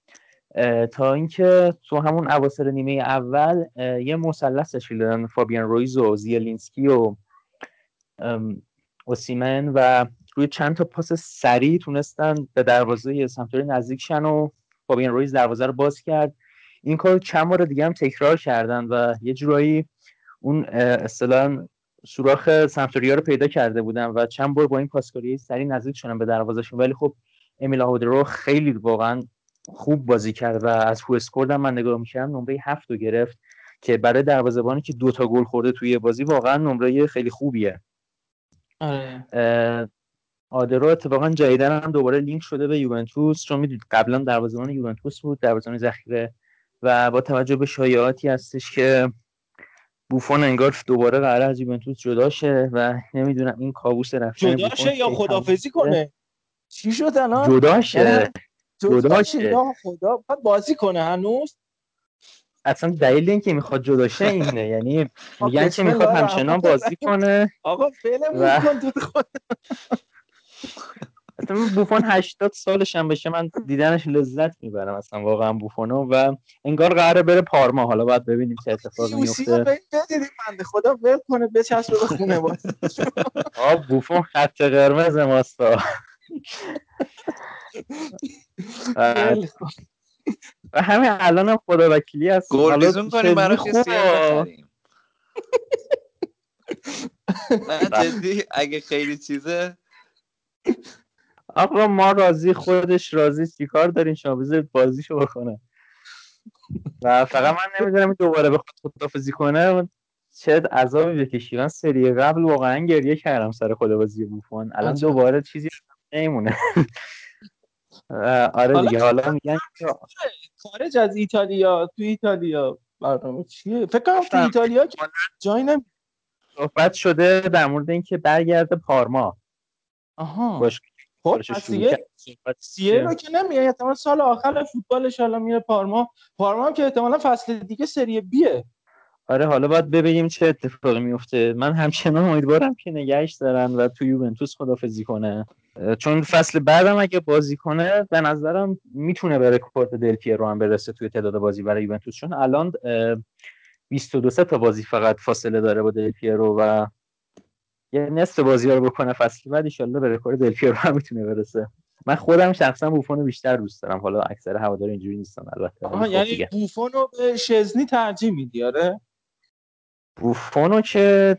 تا اینکه تو همون اواخر نیمه اول یه مثلث تشکیل دادن فابیان رویز و زیلینسکی و اوسیمن و روی چند تا پاس سریع تونستن به دروازه سمتوری نزدیک شن و فابیان رویز دروازه رو باز کرد. این کار چند بار دیگه هم تکرار کردن و یه جورایی اون اه، اصطلاحاً سوراخ سمتوریا رو پیدا کرده بودن و چند بار با این پاسکاری سری نزدیک شدن به دروازهشون. ولی خب امیل آهودرو خیلی واقعا خوب بازی کرد و از هو اسکورد من نگاه می‌کردم نمره هفت رو گرفت که برای دروازه‌بانی که دو تا گل خورده توی بازی واقعا نمره خیلی خوبیه. آره. آدرو اتفاقا جدیدن هم دوباره لینک شده به یوونتوس چون می‌دونید قبلا دروازه‌بان یوونتوس بود دروازه‌بان ذخیره و با توجه به شایعاتی هستش که بوفون انگار دوباره قرار از یوونتوس جدا شه و نمی‌دونم این کابوس رفتن جدا شه یا خدافزی. کنه؟ چی شد الان؟ جدا شه. جدا جدا شه شه. یا خدا. می‌خواد بازی کنه هنوز. اصلا دلیل اینکه می‌خواد جدا شه اینه. یعنی میگن که می‌خواد همچنان بازی کنه. آقا فعلمون و- کن تو خود. اصلا بوفون 80 سالش هم بشه. من دیدنش لذت می‌برم اصلا. واقعا بوفونو. و انگار قراره بره پارما. حالا باید ببینیم چه اتفاقی میفته. به این بدید بنده. خدا ول کنه بچسبه به خونه باز آ بوفون خط قرمز ماستا و همین الان هم خدا وکیلی هست گلریزون کنیم خوبه. بخریم نه جدی اگه خیلی چیزه. آقا ما راضی خودش راضی. چیکار دارین شما؟ بذارید بازیشو بکنه. و فقط من نمی‌دونم دوباره بخواد خدافزی کنه. چه عذابی بکشی؟ من سری قبل واقعا گریه کردم سر خدابازی بوفون. الان. دوباره چیزی نمیمونه. آره حالا دیگه حالا میگن خارج از ایتالیا تو ایتالیا برنامه چیه؟ فکر کنم تو. ایتالیا که جایی نمی صحبت شده در مورد اینکه برگرده پارما. آها. باش خب سیه رو که نمیاد احتمال سال آخر فوتبالش حالا میره پارما. پارما هم که احتمالا فصل دیگه سری بیه آره حالا باید ببینیم چه اتفاقی میفته. من همچنان امیدوارم که نگهش دارن و تو یوونتوس خدافزی کنه. چون فصل بعدم اگه بازی کنه به نظرم می‌تونه به رکورد دل پیرو هم برسه توی تعداد بازی برای یوونتوس. چون الان اه، 22 تا بازی فقط فاصله داره با دل پیرو و یه نصف بازی رو بکنه فصل بعد ان به رکورد دل پیرو هم می‌تونه برسه. من خودم شخصا بوفون رو بیشتر دوست دارم. حالا اکثر هوادار اینجوری نیستن البته. آها خب یعنی. بوفون رو به شزنی ترجیح میدی؟ آره. بوفونو که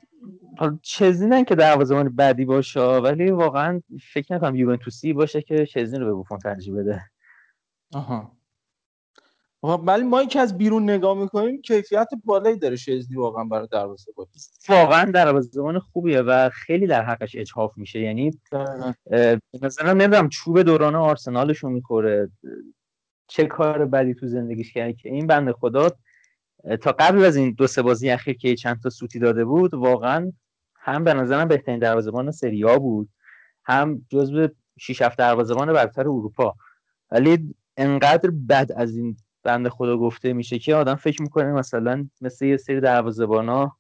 چزنی که دروازه‌بان بعدی باشه ولی واقعا فکر نکنم یوونتوسی باشه که چزنی رو به بوفون ترجیح بده. آها. ولی ما که از بیرون نگاه می‌کنیم کیفیت بالایی داره شزنی واقعا برای دروازه بازی واقعا دروازه‌بان خوبیه و خیلی در حقش اجحاف میشه. یعنی به نظرم نمی‌دونم چوب دوران آرسنالشو می‌خوره. چه کار بدی تو زندگیش کرده که این بنده خدا تا قبل از این دو سه بازی اخیر که چند تا سوتی داده بود واقعا هم به نظرم بهترین دروازه‌بان سری آ بود. هم جزو 6 7 دروازه‌بان برتر اروپا. ولی انقدر بد از این بنده خدا گفته میشه که آدم فکر می‌کنه مثلا مثل یه سری دروازه‌بانا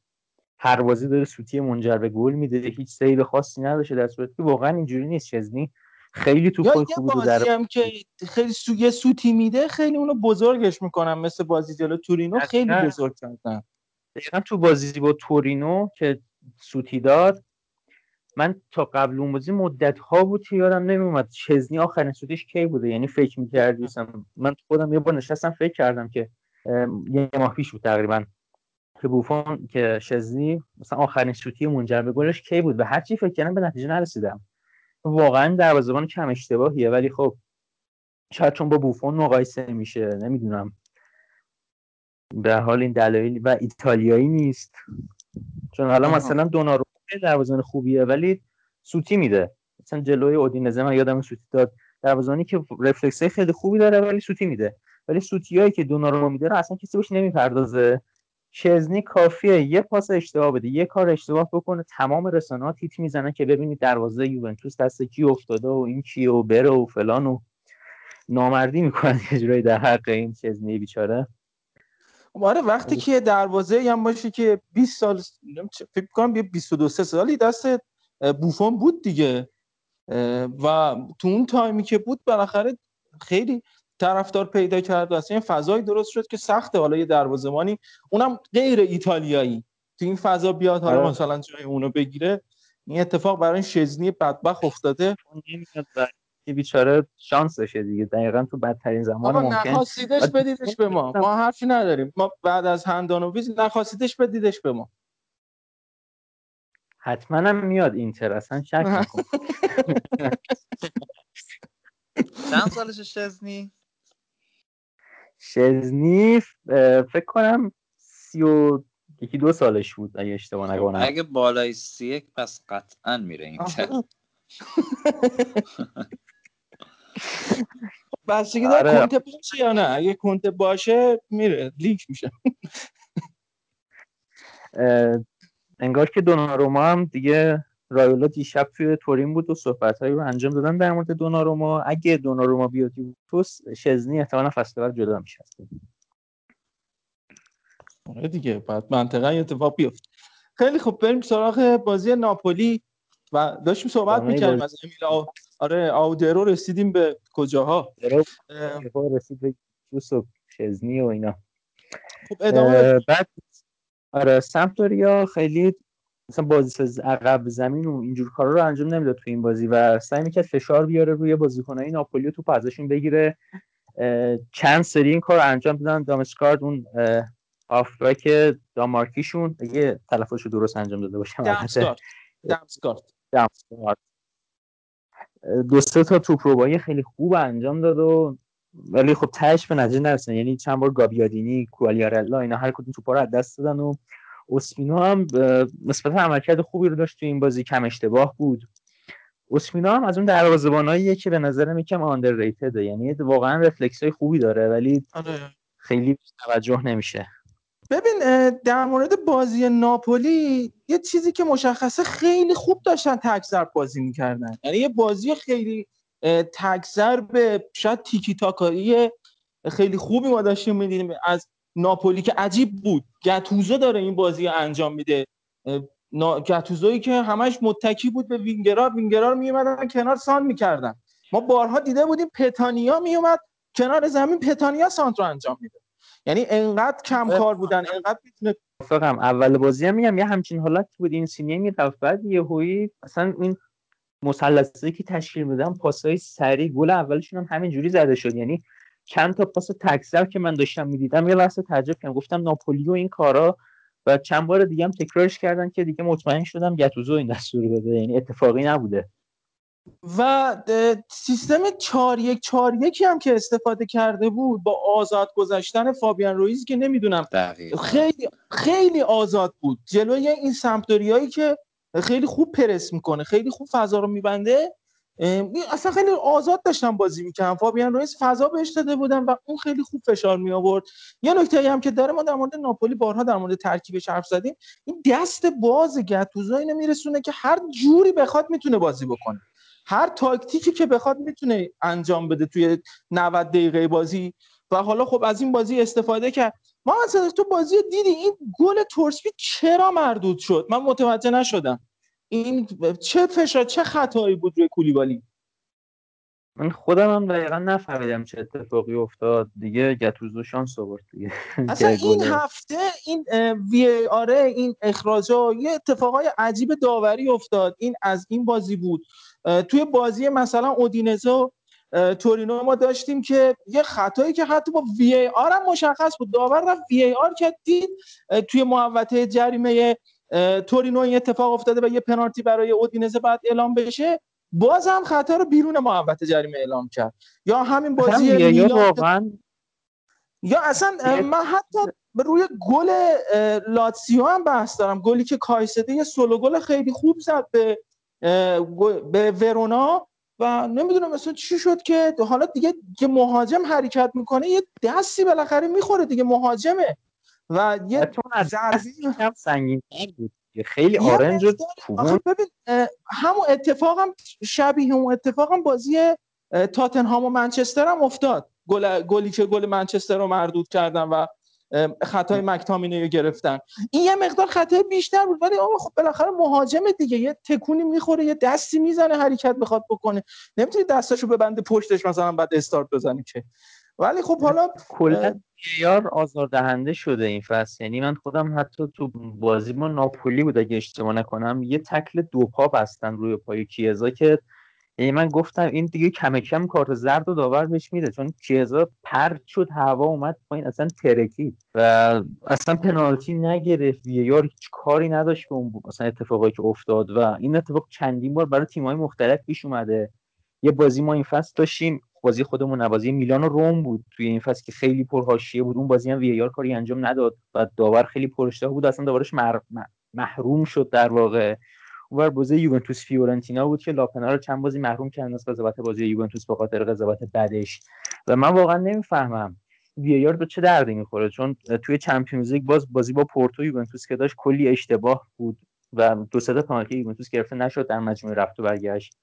هر بازی داره سوتی منجر به گل میده هیچ سیو خاصی نداشته در صورتی که واقعا اینجوری نیست. چزنی خیلی توپای یه خوبی رو در هم که خیلی سو... یه سوتی میده خیلی اونو بزرگش می‌کنن مثل بازی جلو تورینو خیلی. بزرگ کردن. دقیقا تو بازی با تورینو که سوتی داد من تا قبل اون بازی مدت ها بود که یادم نمیومد چزنی آخرین سوتیش کی بوده. یعنی فکر می‌کردی من خودم یه بار نشستم فکر کردم که یه ماه پیش بود تقریبا که بوفون که شزنی مثلا آخرین سوتی منجر به گلش کی بود. و هرچی فکر کردم به نتیجه نرسیدم. واقعا دروازه‌بان کم اشتباهیه ولی خب شاید چون با بوفون مقایسه میشه نمی‌دونم. به حال این دلایل و ایتالیایی نیست. چون حالا. مثلا دوناروما دروازه‌بان خوبیه ولی سوتی میده. مثلا جلوی اودینزه من یادم سوتی داد. دروازه‌بانی که رفلکس خیلی خوبی داره ولی سوتی میده. ولی سوتیایی که دوناروما میده رو اصلا کسی بهش نمی‌پردازه. چزنی کافیه. یه پاس اشتباه بده. یه کار اشتباه بکنه. تمام رسانه‌ها تیت می‌زنن که ببینید دروازه یوونتوس دست کی افتاده و این کیه و بره و فلان و نامردی می‌کنن. یه جورایی در حق این چزنی بیچاره. خب آره وقتی که دروازه هم باشه که 20 سال فکر کنم یه 22 3 سالی دست بوفون بود دیگه. و تو اون تایمی که بود بالاخره خیلی طرفدار پیدا کرد و اصلا یه فضایی درست شد که سخته. حالا یه دروازه‌بانی اونم غیر ایتالیایی. تو این فضا بیاد حالا آره. مثلا جای اونو بگیره. این اتفاق برای این شزنی بدبخت افتاده. بیچاره شانس داشته دیگه. دقیقا تو بدترین زمان آقا ممکن. نخواستیدش بدیدش به ما. ما حرفی نداریم. ما بعد از هندانویز نخواستیدش بدیدش به ما. حتما هم میاد اینتر. اصلا شک نکن. چند سالش شزنی؟ شزنی اه، فکر کنم سی و یکی دو سالش بود اگه اشتباه نکنم. اگه بالای سی یک پس قطعا میره اینتر بستگی داره آره. کنته باشه یا نه. اگه کنته باشه میره. لیک میشه. انگار که دوناروما هم دیگه رایولا دیشب توی تورین بود و صحبتهایی رو انجام دادن در مورد دوناروما. اگه دوناروما بیاد یوونتوس شزنی احتمالا فصل بعد جدا میشه. آره دیگه بعد منطقا یه اتفاق بیفت خیلی خوب بریم سراغ بازی ناپولی. و داشتیم صحبت ادامه می‌کردیم. از امیل آو... آره آودرو رسیدیم به کجاها؟ رسید به جوس و شزنی و اینا. خب ادامه. بعد آره سمپدوریا خیلی مثلا بازی ساز عقب زمین و اینجور کارا رو انجام نمی‌داد تو این بازی و سعی می‌کرد فشار بیاره روی بازیکنهای ناپولی و توپ ازشون بگیره. چند سری این کار انجام دادن. دامسکارد اون هافبک دامارکیشون اگه تلفظش رو درست انجام داده باشم. دمسکارد دمسکارد. دو سه تا توپ خیلی خوب انجام داد و ولی خب تهش به نتیجه نرسیدن. یعنی چند بار گابیادینی کوالیارلا اینا هر کدوم توپا رو از دست دادن و اسپینو هم نسبتا عملکرد خوبی رو داشت تو این بازی کم اشتباه بود. اسپینو هم از اون دروازه‌باناییه که به نظرم یکم آندرریتده یعنی واقعا رفلکس های خوبی داره ولی آره. خیلی توجه نمیشه. ببین در مورد بازی ناپولی یه چیزی که مشخصه خیلی خوب داشتن تکزر بازی می‌کردن. یعنی یه بازی خیلی تکزر به شاید تیکی تاکایی خیلی خوبی ما داشتیم می‌دیدیم. از ناپولی که عجیب بود. گتوزو داره این بازی رو انجام میده. گتوزویی که همش متکی بود به وینگرا وینگرا رو میومدن کنار سان می‌کردن. ما بارها دیده بودیم پتانیا میومد کنار زمین. پتانیا سانت رو انجام میده. یعنی انقدر کم کار بودن انقدر می‌تونه موافقم. اول بازی هم میگم یه همچین حالت بود. این سینیه می‌رفت. بعد یهویی اصلا این مثلثی که تشکیل میدن پاسای سریع گل اولشون هم همینجوری زده شد. یعنی چند تا پاس تکسر که من داشتم می‌دیدم یه لحظه تعجب کردم. گفتم ناپولی و این کارا. و چند بار دیگه هم تکرارش کردن که دیگه مطمئن شدم گتوزو این دستور داده یعنی اتفاقی نبوده. و سیستم 4 1 4 1 هم که استفاده کرده بود با آزاد گذاشتن فابیان رویز که نمی‌دونم. دقیقا. خیلی خیلی آزاد بود. جلوی این سمپدوریایی که خیلی خوب پرس می‌کنه خیلی خوب فضا رو میبنده. اصلا خیلی آزاد داشتن بازی می‌کنن فابیان رویز فضا بهش داده بودن و اون خیلی خوب فشار می آورد یه نکته هم که داره ما در مورد ناپولی بارها در مورد ترکیبش حرف زدیم. این دست باز گتوزو اینو میرسونه که هر جوری بخواد می‌تونه بازی بکنه. هر تاکتیکی که بخواد می‌تونه انجام بده توی 90 دقیقه بازی. و حالا خب از این بازی استفاده کرد. ما مثلا تو بازی دیدی؟ این گل تورسپی چرا مردود شد؟ من متوجه نشدم. این چه فشار چه خطایی بود روی کولیبالی؟ من خودم هم دقیقا نفهمیدم چه اتفاقی افتاد. دیگه گتوزو شانس آورد دیگه. اصلا این هفته این وی آره این اخراجا یه اتفاقای عجیب داوری افتاد. این از این بازی بود. توی بازی مثلا اودینزه و اه، تورینو ما داشتیم که یه خطایی که حتی با وی آر هم مشخص بود. داور رفت وی آر که دید توی محوطه جریمه تورینو این اتفاق افتاده و یه پنالتی برای اودینزه بعد اعلام بشه. باز هم خطا رو بیرون محوطه جریمه اعلام کرد. یا همین بازی میلان واقعا یا اصلا من حتی روی گل لاتسیو هم بحث دارم. گلی که کایسده یه سولو گل خیلی خوب زد به به ورونا و نمی‌دونم مثلا چی شد که حالا دیگه که مهاجم حرکت می‌کنه یه دستی بالاخره می‌خوره دیگه. مهاجمه. و یه حتی اون از یکم سنگین‌تر بود خیلی آرنج و کوبون ببین همون اتفاقم شبیه اون اتفاقم بازی تاتنهام و منچستر هم افتاد. گل گلی که گل منچستر رو مردود کردن و خطای مکتامینه رو گرفتن. این یه مقدار خطای بیشتر بود ولی آقا خب بالاخره مهاجم دیگه. یه تکونی می‌خوره یه دستی می‌زنه حرکت بخواد بکنه. نمی‌تونی دستاشو ببنده پشتش مثلا بعد استارت بزنی که. ولی خب حالا کلا یار آزاردهنده شده این فصل. یعنی من خودم حتی تو بازی ما ناپولی بود اگه اشتباه نکنم. یه تکل دو پا بستن روی پای کیزا که یعنی من گفتم این دیگه کم کم کارت زرد و داور بهش میده. چون کیزا پرت شد هوا اومد پایین اصلا ترکید. و اصلا پنالتی نگرفت. یار هیچ کاری نداشت به اون مثلا اتفاقی که افتاد. و این اتفاق چندین بار برای تیم‌های مختلف پیش اومده. یه بازی ما این فصل داشتیم بازی خودمون بازی میلان و روم بود. توی این فصل که خیلی پرحاشیه بود. اون بازی هم وی کاری انجام نداد و داور خیلی پراشتباه بود. اصلا داورش مر- محروم شد در واقع. اونور بازی یوونتوس فیورنتینا بود که لاپنا رو چند بازی محروم کردن از قضاوت بازی یوونتوس به خاطر قضاوت بدش و من واقعا نمی‌فهمم وی آر به چه دردی می‌خوره. چون توی چمپیونز لیگ باز بازی با پورتو یوونتوس که داشت کلی اشتباه بود و دو سه تا پنالتی یوونتوس گرفته نشد در مجموعه رفت و برگشت.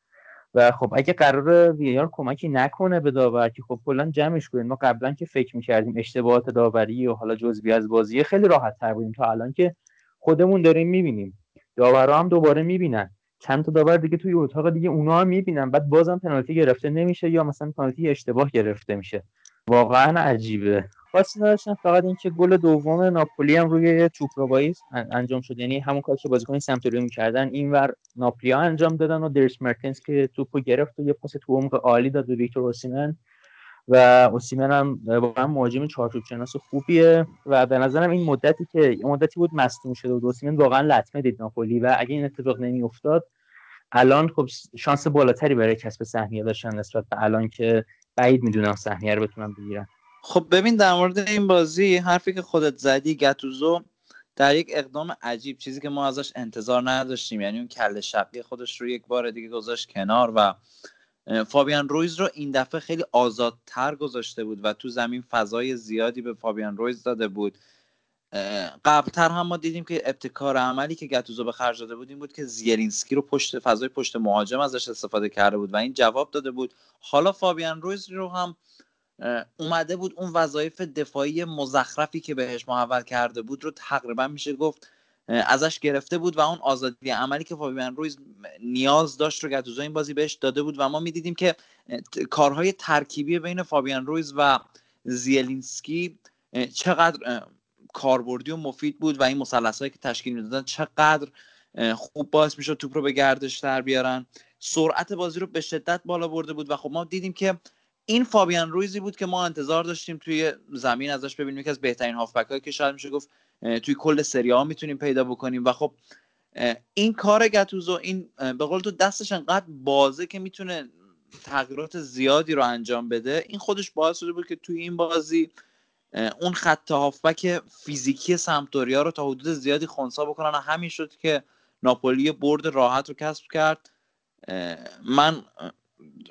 و خب اگه قرار وی آر کمکی نکنه به داور که خب کلا جمعش کنیم. ما قبلا که فکر می‌کردیم اشتباهات داوری و حالا جزوی از بازی خیلی راحت تر بودیم. تا الان که خودمون داریم می‌بینیم. داورا هم دوباره می‌بینن. چند تا داور دیگه توی اتاق دیگه اونا هم می‌بینن. بعد بازم پنالتی گرفته نمیشه یا مثلا پنالتی اشتباه گرفته میشه. واقعا عجیبه. خاصی نداشتم فقط اینکه گل دوم ناپولی هم روی توپروایی انجام شد. یعنی همون کاری که بازیکن سمتوریو می‌کردن اینور ناپولیا انجام دادن و درس مرتنس که توپو گرفت و یه پاس تو عمق عالی داد به ویکتور اوسیمن. و اوسیمن هم واقعا مهاجم چارچوب شناس خوبیه. و به نظرم این مدتی که مدتی بود مصدوم شده بود. اوسیمن واقعا لطمه دید ناپولی و اگه این اتفاق نمیافتاد الان خب شانس بالاتری برای کسب سهمیه داشتن نسبت به الان که بعید می‌دونم سهمیه رو بتونن بگیرن خب ببین در مورد این بازی حرفی که خودت زدی گتوزو در یک اقدام عجیب چیزی که ما ازش انتظار نداشتیم. یعنی اون کل شبی خودش رو یک بار دیگه گذاشت کنار و فابیان رویز رو این دفعه خیلی آزادتر گذاشته بود و تو زمین فضای زیادی به فابیان رویز داده بود. قبلتر هم ما دیدیم که ابتکار عملی که گتوزو به خرج داده بود این بود که زیلینسکی رو پشت فضای پشت مهاجم ازش استفاده کرده بود و این جواب داده بود. حالا فابیان رویز رو هم اومده بود اون وظایف دفاعی مزخرفی که بهش محول کرده بود رو تقریبا میشه گفت ازش گرفته بود و اون آزادی عملی که فابیان رویز نیاز داشت رو گتوزو این بازی بهش داده بود و ما می‌دیدیم که کارهای ترکیبی بین فابیان رویز و زیلینسکی چقدر کاربردی و مفید بود و این مثلث که تشکیل می‌دادن چقدر خوب باعث می‌شد توپ رو به گردش در بیارن. سرعت بازی رو به شدت بالا برده بود و خب ما دیدیم که این فابیان رویزی بود که ما انتظار داشتیم توی زمین ازش ببینیم یکی از بهترین هافبک هایی که شاید میشه گفت توی کل سری ها می‌تونیم پیدا بکنیم و خب این کار گتوزو این به قول تو دستش انقدر بازه که می‌تونه تغییرات زیادی رو انجام بده این خودش باعث شده بود که توی این بازی اون خط هافبک فیزیکی سمتوریا رو تا حدود زیادی خونسا بکنن و همین شد که ناپولی برد راحت رو کسب کرد. من اه،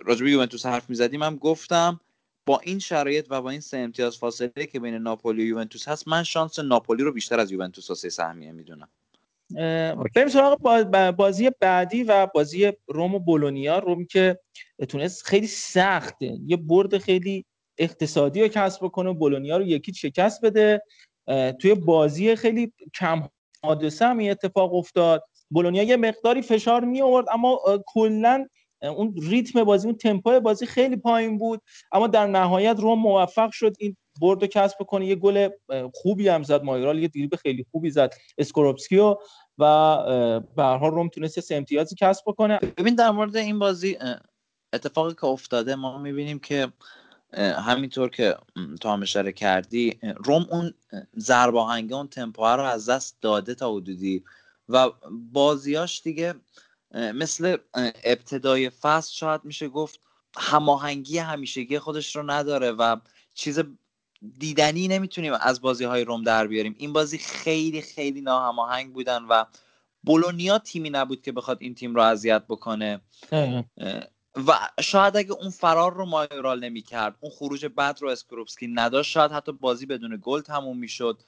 راجع به یوونتوس حرف می‌زدیم هم گفتم با این شرایط و با این سه امتیاز فاصله که بین ناپولی و یوونتوس هست من شانس ناپولی رو بیشتر از یوونتوس واسه سهمیه می‌دونم. بریم سراغ با- با- بازی بعدی و بازی روم و بولونیا روم که تونست خیلی سخت یه برد خیلی اقتصادی رو کسب بکنه و بولونیا رو یکی شکست بده. توی بازی خیلی کم حادثه هم اتفاق افتاد. بولونیا یه مقداری فشار می آورد اما کلا اون ریتم بازی اون تمپو بازی خیلی پایین بود. اما در نهایت روم موفق شد. این برد رو کسب بکنه. یه گل خوبی هم زد. مایورال یه دریبل خیلی خوبی زد. اسکوروپسکی و و اه، به هر روم تونست سه امتیازی کسب بکنه. ببین در مورد این بازی اتفاقی که افتاده ما می‌بینیم که همینطور که تو هم اشاره کردی روم اون اه، ضربه آهنگه اون تمپو رو از دست داده تا حدودی و بازیاش دیگه مثل ابتدای فصل شاید میشه گفت هماهنگی همیشگی خودش رو نداره و چیز دیدنی نمی‌تونیم از بازی های روم در بیاریم. این بازی خیلی خیلی ناهماهنگ بودن و بولونیا تیمی نبود که بخواد این تیم رو اذیت بکنه. اه، و شاید اگه اون فرار رو مایورال نمی کرد اون خروج بد رو اسکروپسکی نداشت شاید حتی بازی بدون گل تموم می‌شد.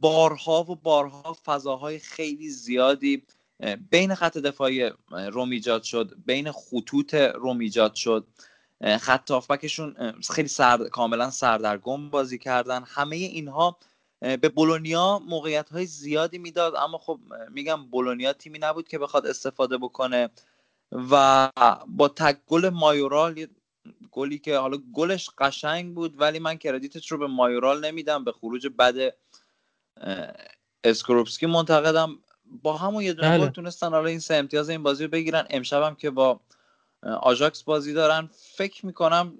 بارها و بارها فضاهای خیلی زیادی بین خط دفاعی روم ایجاد شد بین خطوط روم ایجاد شد. خط هافبکشون اه، خیلی سر... کاملا سردرگم بازی کردن. همه اینها به بولونیا موقعیت های زیادی می‌داد. اما خب میگم بولونیا تیمی نبود که بخواد استفاده بکنه. و با تک گل مایورال گلی که حالا گلش قشنگ بود ولی من credit ش رو به مایورال نمیدم به خروج بد اسکروپسکی معتقدم با همون یه دونه بله. گل تونستن حالا این سه امتیاز این بازی رو بگیرن امشب هم که با آژاکس بازی دارن فکر می‌کنم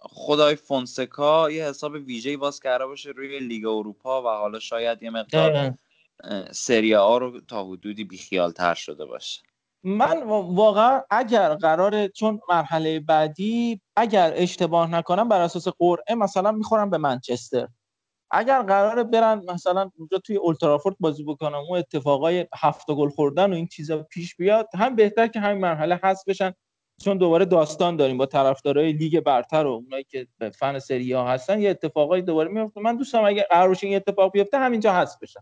آقای فونسکا یه حساب ویژه‌ای باز کرده باشه روی لیگ اروپا و حالا شاید یه مقدار. سری آ رو تا حدودی بیخیال تر شده باشه من وا- واقعا اگر قراره چون مرحله بعدی اگر اشتباه نکنم بر اساس قرعه مثلا می‌خورم به منچستر. اگر قراره برن مثلا اونجا توی اولترافورد بازی بکنم اون اتفاقای هفت گل خوردن و این چیزا پیش بیاد هم بهتر که همین مرحله حذف بشن. چون دوباره داستان داریم با طرفدارای لیگ برتر و اونایی که فن سری ها هستن یه اتفاقای دوباره میفته. من دوستم اگه قرار باشه این اتفاق بیفته همینجا حذف بشن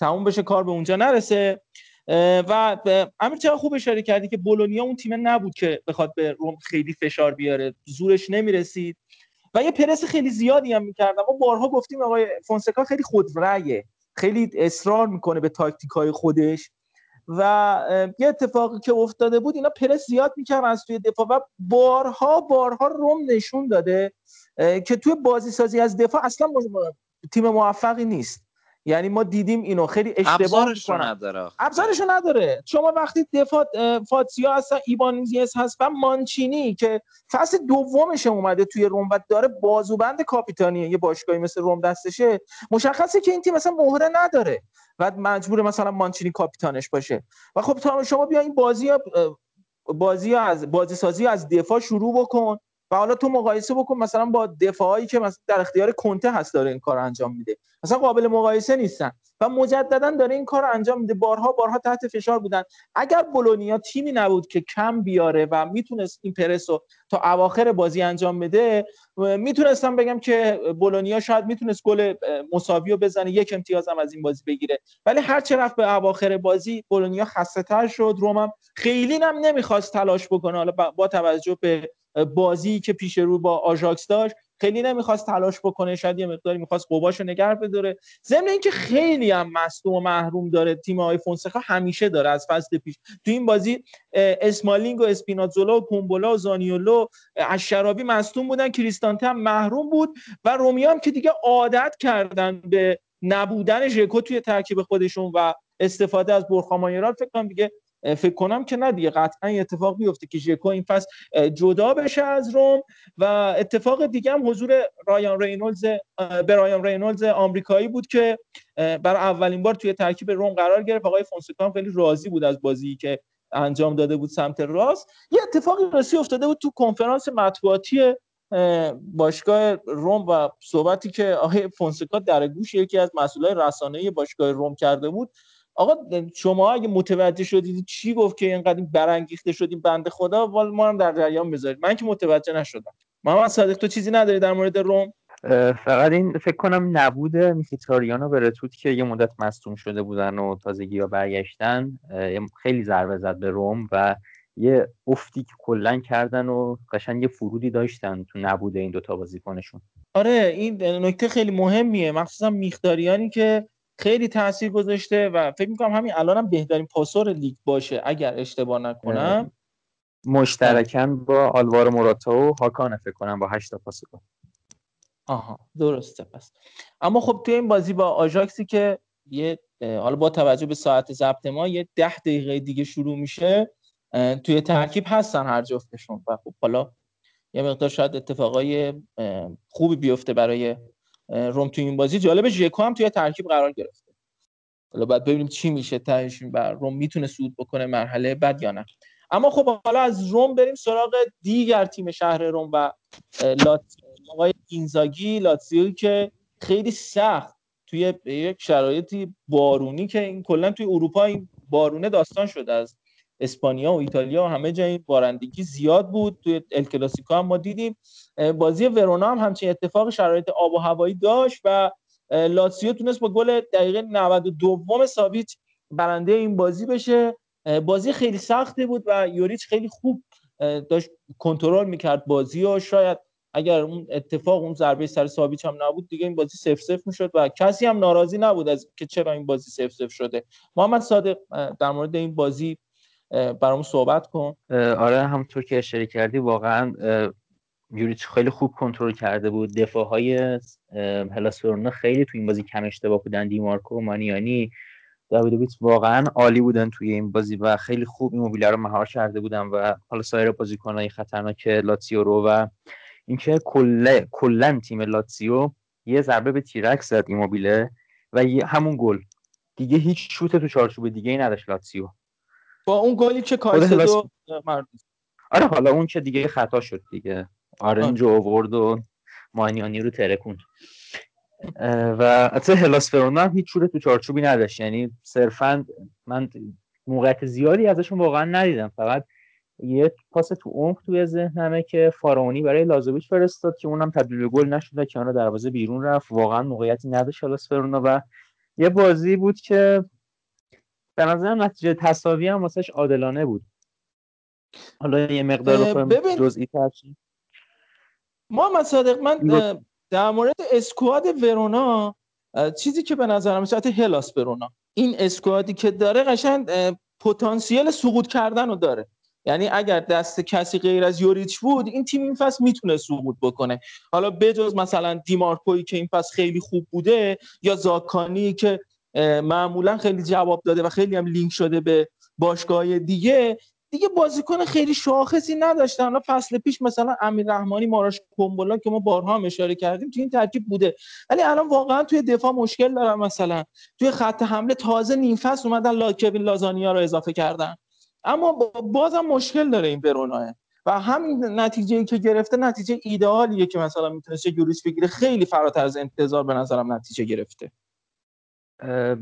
تموم بشه کار به اونجا نرسه. و امیر چقدر خوب اشاره کردی که بولونیا اون تیم نبود که بخواد به روم خیلی فشار بیاره. زورش نمی‌رسید. و یه پرس خیلی زیادی هم می‌کردم. ما بارها گفتیم آقای فونسکا خیلی خودرأیه خیلی اصرار می‌کنه به تاکتیک های خودش. و یه اتفاقی که افتاده بود اینا پرس زیاد می‌کردن از توی دفاع و بارها بارها روم نشون داده که توی بازی سازی از دفاع اصلا تیم موفقی نیست. یعنی ما دیدیم اینو. خیلی اشتباه ابزارش رو می‌کنن نداره آخه. ابزارشو نداره. شما وقتی دفاع فاتسیا هستن ایبانیز هست و مانچینی که فصل دومش اومده توی روم و داره بازوبند کاپیتانی یه باشگاهی مثل روم دستشه. مشخصه که این تیم مثلا مهره نداره و مجبور مثلا مانچینی کاپیتانش باشه. و خب شما بیا این بازی بازی از بازی سازی از دفاع شروع بکن. و حالا تو مقایسه بکن مثلا با دفاعی که مثلا در اختیار کنته هست داره این کار انجام میده. مثلا قابل مقایسه نیستن و مجددا داره این کار انجام میده. بارها بارها تحت فشار بودن. اگر بولونیا تیمی نبود که کم بیاره و می‌تونست این پرس رو تا اواخر بازی انجام بده می‌تونستم بگم که بولونیا شاید می‌تونست گل مساوی رو بزنه یک امتیاز هم از این بازی بگیره. ولی هر چه رفت به اواخر بازی بولونیا خسته تر شد. رومم خیلی هم نمی‌خواست تلاش بکنه. حالا با- با توجه به بازی که پیش رو با آژاکس داشت خیلی نمی‌خواست تلاش بکنه شاید یه مقداری می‌خواست قواشو نگه بداره. ضمن اینکه خیلی هم مصدوم و محروم داره تیم آقای فونسکا همیشه داره از فصل پیش. تو این بازی اسمالینگ و اسپیناتزولا و کومبولا و زانیولو اشرابی مصدوم بودن کریستانته هم محروم بود و رومیا هم که دیگه عادت کردن به نبودن ژکو توی ترکیب خودشون و استفاده از برخامایرال فکر کنم دیگه فکر کنم که نه دیگه. قطعا اتفاق بیفته که ژکو این فصل جدا بشه از روم و اتفاق دیگه هم حضور رایان رینولدز اه، به رایان رینولدز آمریکایی بود که برای اولین بار توی ترکیب روم قرار گرفت. آقای فونسکا خیلی راضی بود از بازی که انجام داده بود سمت راست. یه اتفاقی راستی افتاده بود تو کنفرانس مطبوعاتی اه، باشگاه روم و صحبتی که آقای فونسکا در گوش یکی از مسئولای رسانه‌ای باشگاه روم کرده بود. آقا شما اگه متوجه شدید چی گفت که اینقدر برانگیخته شدیم بنده خدا وال ما هم در جریان بذارید من که متوجه نشدم. محمد صادق تو چیزی نداری در مورد روم؟ فقط این فکر کنم نبود میخیتاریان و برتوت که یه مدت مصدوم شده بودن و تازگی ها برگشتن. خیلی ضربه زد به روم و یه افتی که کلا کردن و قشنگ یه فرودی داشتن تو نبود این دوتا بازیکنشون. آره این نکته خیلی مهمیه. مخصوصا میختاریانی که خیلی تاثیر گذاشته و فکر می‌کنم همین الانم هم بهترین پاسور لیگ باشه اگر اشتباه نکنم. مشترکن با آلوارو موراتا و هاکان فکر کنم با 8 تا پاس گل. آها درسته پس. اما خب توی این بازی با آژاکسی که یه حالا با توجه به ساعت ضبط ما یه ده دقیقه دیگه شروع میشه توی ترکیب هستن هر جفتشون. و خب حالا یه مقدار شاید اتفاقای خوبی بیفته برای روم توی این بازی جالب ژکو هم توی ترکیب قرار گرفته. حالا باید ببینیم چی میشه تهش بر روم می‌تونه صعود بکنه مرحله بعد یا نه. اما خب حالا از روم بریم سراغ دیگر تیم شهر روم و اه، لات آقای اینزاگی لاتزیوی که خیلی سخت توی یک شرایطی بارونی که این کلا توی اروپا این بارونه داستان شده از اسپانیا و ایتالیا و همه جای این بارندگی زیاد بود. توی ال کلاسیکو هم ما دیدیم. بازی ورونا هم همچین اتفاق شرایط آب و هوایی داشت و اه، لاتزیو تونست با گل دقیقه 92 ساویچ برنده این بازی بشه. بازی خیلی سختی بود و یوریچ خیلی خوب داشت کنترل می‌کرد بازی و شاید اگر اون اتفاق اون ضربه سر ساویچ هم نبود دیگه این بازی سف سف می‌شد و کسی هم ناراضی نبود از که چرا این بازی سف سف شده. محمد صادق در مورد این بازی برامون صحبت کن. آره همونطور که اشاره کردی واقعا یوریچ خیلی خوب کنترل کرده بود. دفاع های هلاس خیلی تو این بازی کم اشتباه بودن. دیمارکو و مانیانی داویدوویچ واقعا عالی بودن توی این بازی و خیلی خوب این رو مهار کرده بودن و حالا سایر بازیکنهای خطرناک لاتسیو رو و اینکه کلا کلا تیم لاتسیو یه ضربه به تیرک زد این موبیله و همون گل. دیگه هیچ شوت تو چارچوب دیگه ای نداشت لاتسیو. با اون گلی که کایسدو مرد آره حالا اون که دیگه خطا شد دیگه. آرنج رو آورد و مانیانی رو ترکوند. اه، و حتی هلاس هم هیچ شوره تو چارچوبی نداشت. یعنی صرفا من موقعیت زیادی ازشون واقعا ندیدم. فقط یه پاس تو عمق توی ذهنمه که فارونی برای لازویچ فرستاد که اونم تبدیل به گل نشد و کنار دروازه بیرون رفت. واقعا موقعیتی نداشت هلاس ورونا و یه بازی بود که به نظرم نتیجه تساوی هم واسش عادلانه بود. حالا یه مقدار بخوایم ببین- جزئی تر شیم. محمد صادق من در مورد اسکواد ورونا چیزی که به نظرم ساعت هلاس ورونا. این اسکوادی که داره قشنگ پتانسیل سقوط کردن رو داره. یعنی اگر دست کسی غیر از یوریچ بود این تیم این فصل می‌تونه سقوط بکنه. حالا بجز مثلا دیمارکوی که این فصل خیلی خوب بوده یا زاکانی که معمولا خیلی جواب داده و خیلی هم لینک شده به باشگاه دیگه. دیگه بازیکن خیلی شاخصی نداشتن. حالا فصل پیش مثلا امیر رحمانی ماراش کومبولا که ما بارها هم اشاره کردیم تو این ترکیب بوده. ولی الان واقعا توی دفاع مشکل دارن مثلا. توی خط حمله تازه نیم فصل اومدن لا کوین لازانیا رو اضافه کردن. اما با- بازم مشکل داره این بروناه و همین نتیجه که گرفته نتیجه ایدئالیه که مثلا می‌تونست یه یوریچ بگیره. خیلی فراتر از انتظار به نظرم نتیجه گرفته.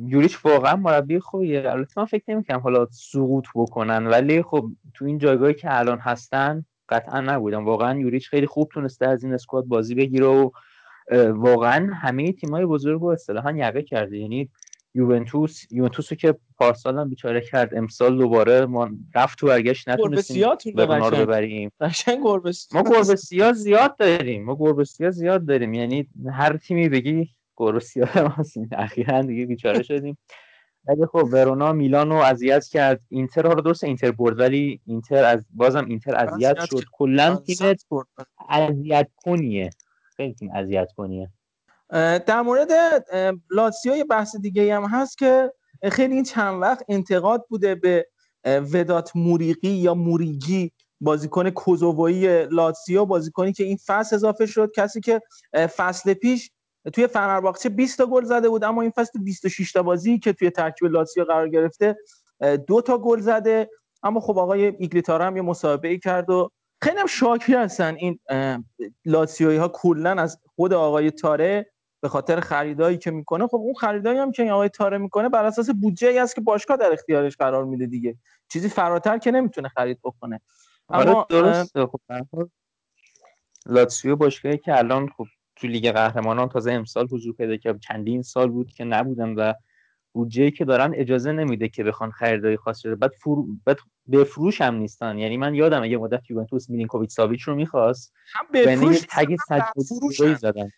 یوریچ واقعا مربی خوبیه. البته من فکر نمی‌کنم حالا سقوط بکنن ولی خب تو این جایگاهی که الان هستن قطعا نبودن. واقعا یوریچ خیلی خوب تونسته از این اسکواد بازی بگیره و واقعا همه تیمای بزرگ رو اصطلاحا یقه کرده. یعنی یوونتوس یوونتوس رو که پارسال هم بیچاره کرد امسال دوباره ما رفت تو برگشت نتونستیم قشنگ. ببریم. ما گربه زیاد داریم. ما گربه زیاد داریم. یعنی هر تیمی بگی گربه سیاه ما هستیم اخیرا دیگه بیچاره شدیم. ولی خب ورونا میلان رو اذیت کرد. اینتر رو درست اینتر برد ولی اینتر از بازم اینتر اذیت شد. کلا تیم. اذیت کنیه. خیلی تیم اذیت کنیه. در مورد لاتسیو یه بحث دیگه هم هست که خیلی این چند وقت انتقاد بوده به ودات موریقی یا موریگی بازیکن کوزوویی لاتسیو بازیکنی که این فصل اضافه شد کسی که فصل پیش توی فنرباغچه 20 تا گل زده بود اما این فصل 26 تا بازی که توی ترکیب لاتسیو قرار گرفته دو تا گل زده. اما خب آقای ایگلیتارا هم یه مسابقه ای کرد و خیلی هم شاکی هستن. این اه، لاتسیویی ها کلا از خود آقای تاره به خاطر خریدایی که می‌کنه خب اون خریدایی هم که این آقای تاره می‌کنه بر اساس بودجه ای است که باشگاه در اختیارش قرار میده دیگه. چیزی فراتر که نمی‌تونه خرید بکنه. آره اما درسته. خب لاتسیو باشگاهی که الان خب تو لیگ قهرمانان تازه امسال حضور پیدا کرد. چندین سال بود که نبودن و بودجه‌ای که دارن اجازه نمیده که بخوان خریدای خاصی رو بعد, فرو... بعد بفروش هم نیستن. یعنی من یادم یه مدت یوونتوس میلینکوویچ ساویچ رو می‌خواست هم بفروش tag زدن.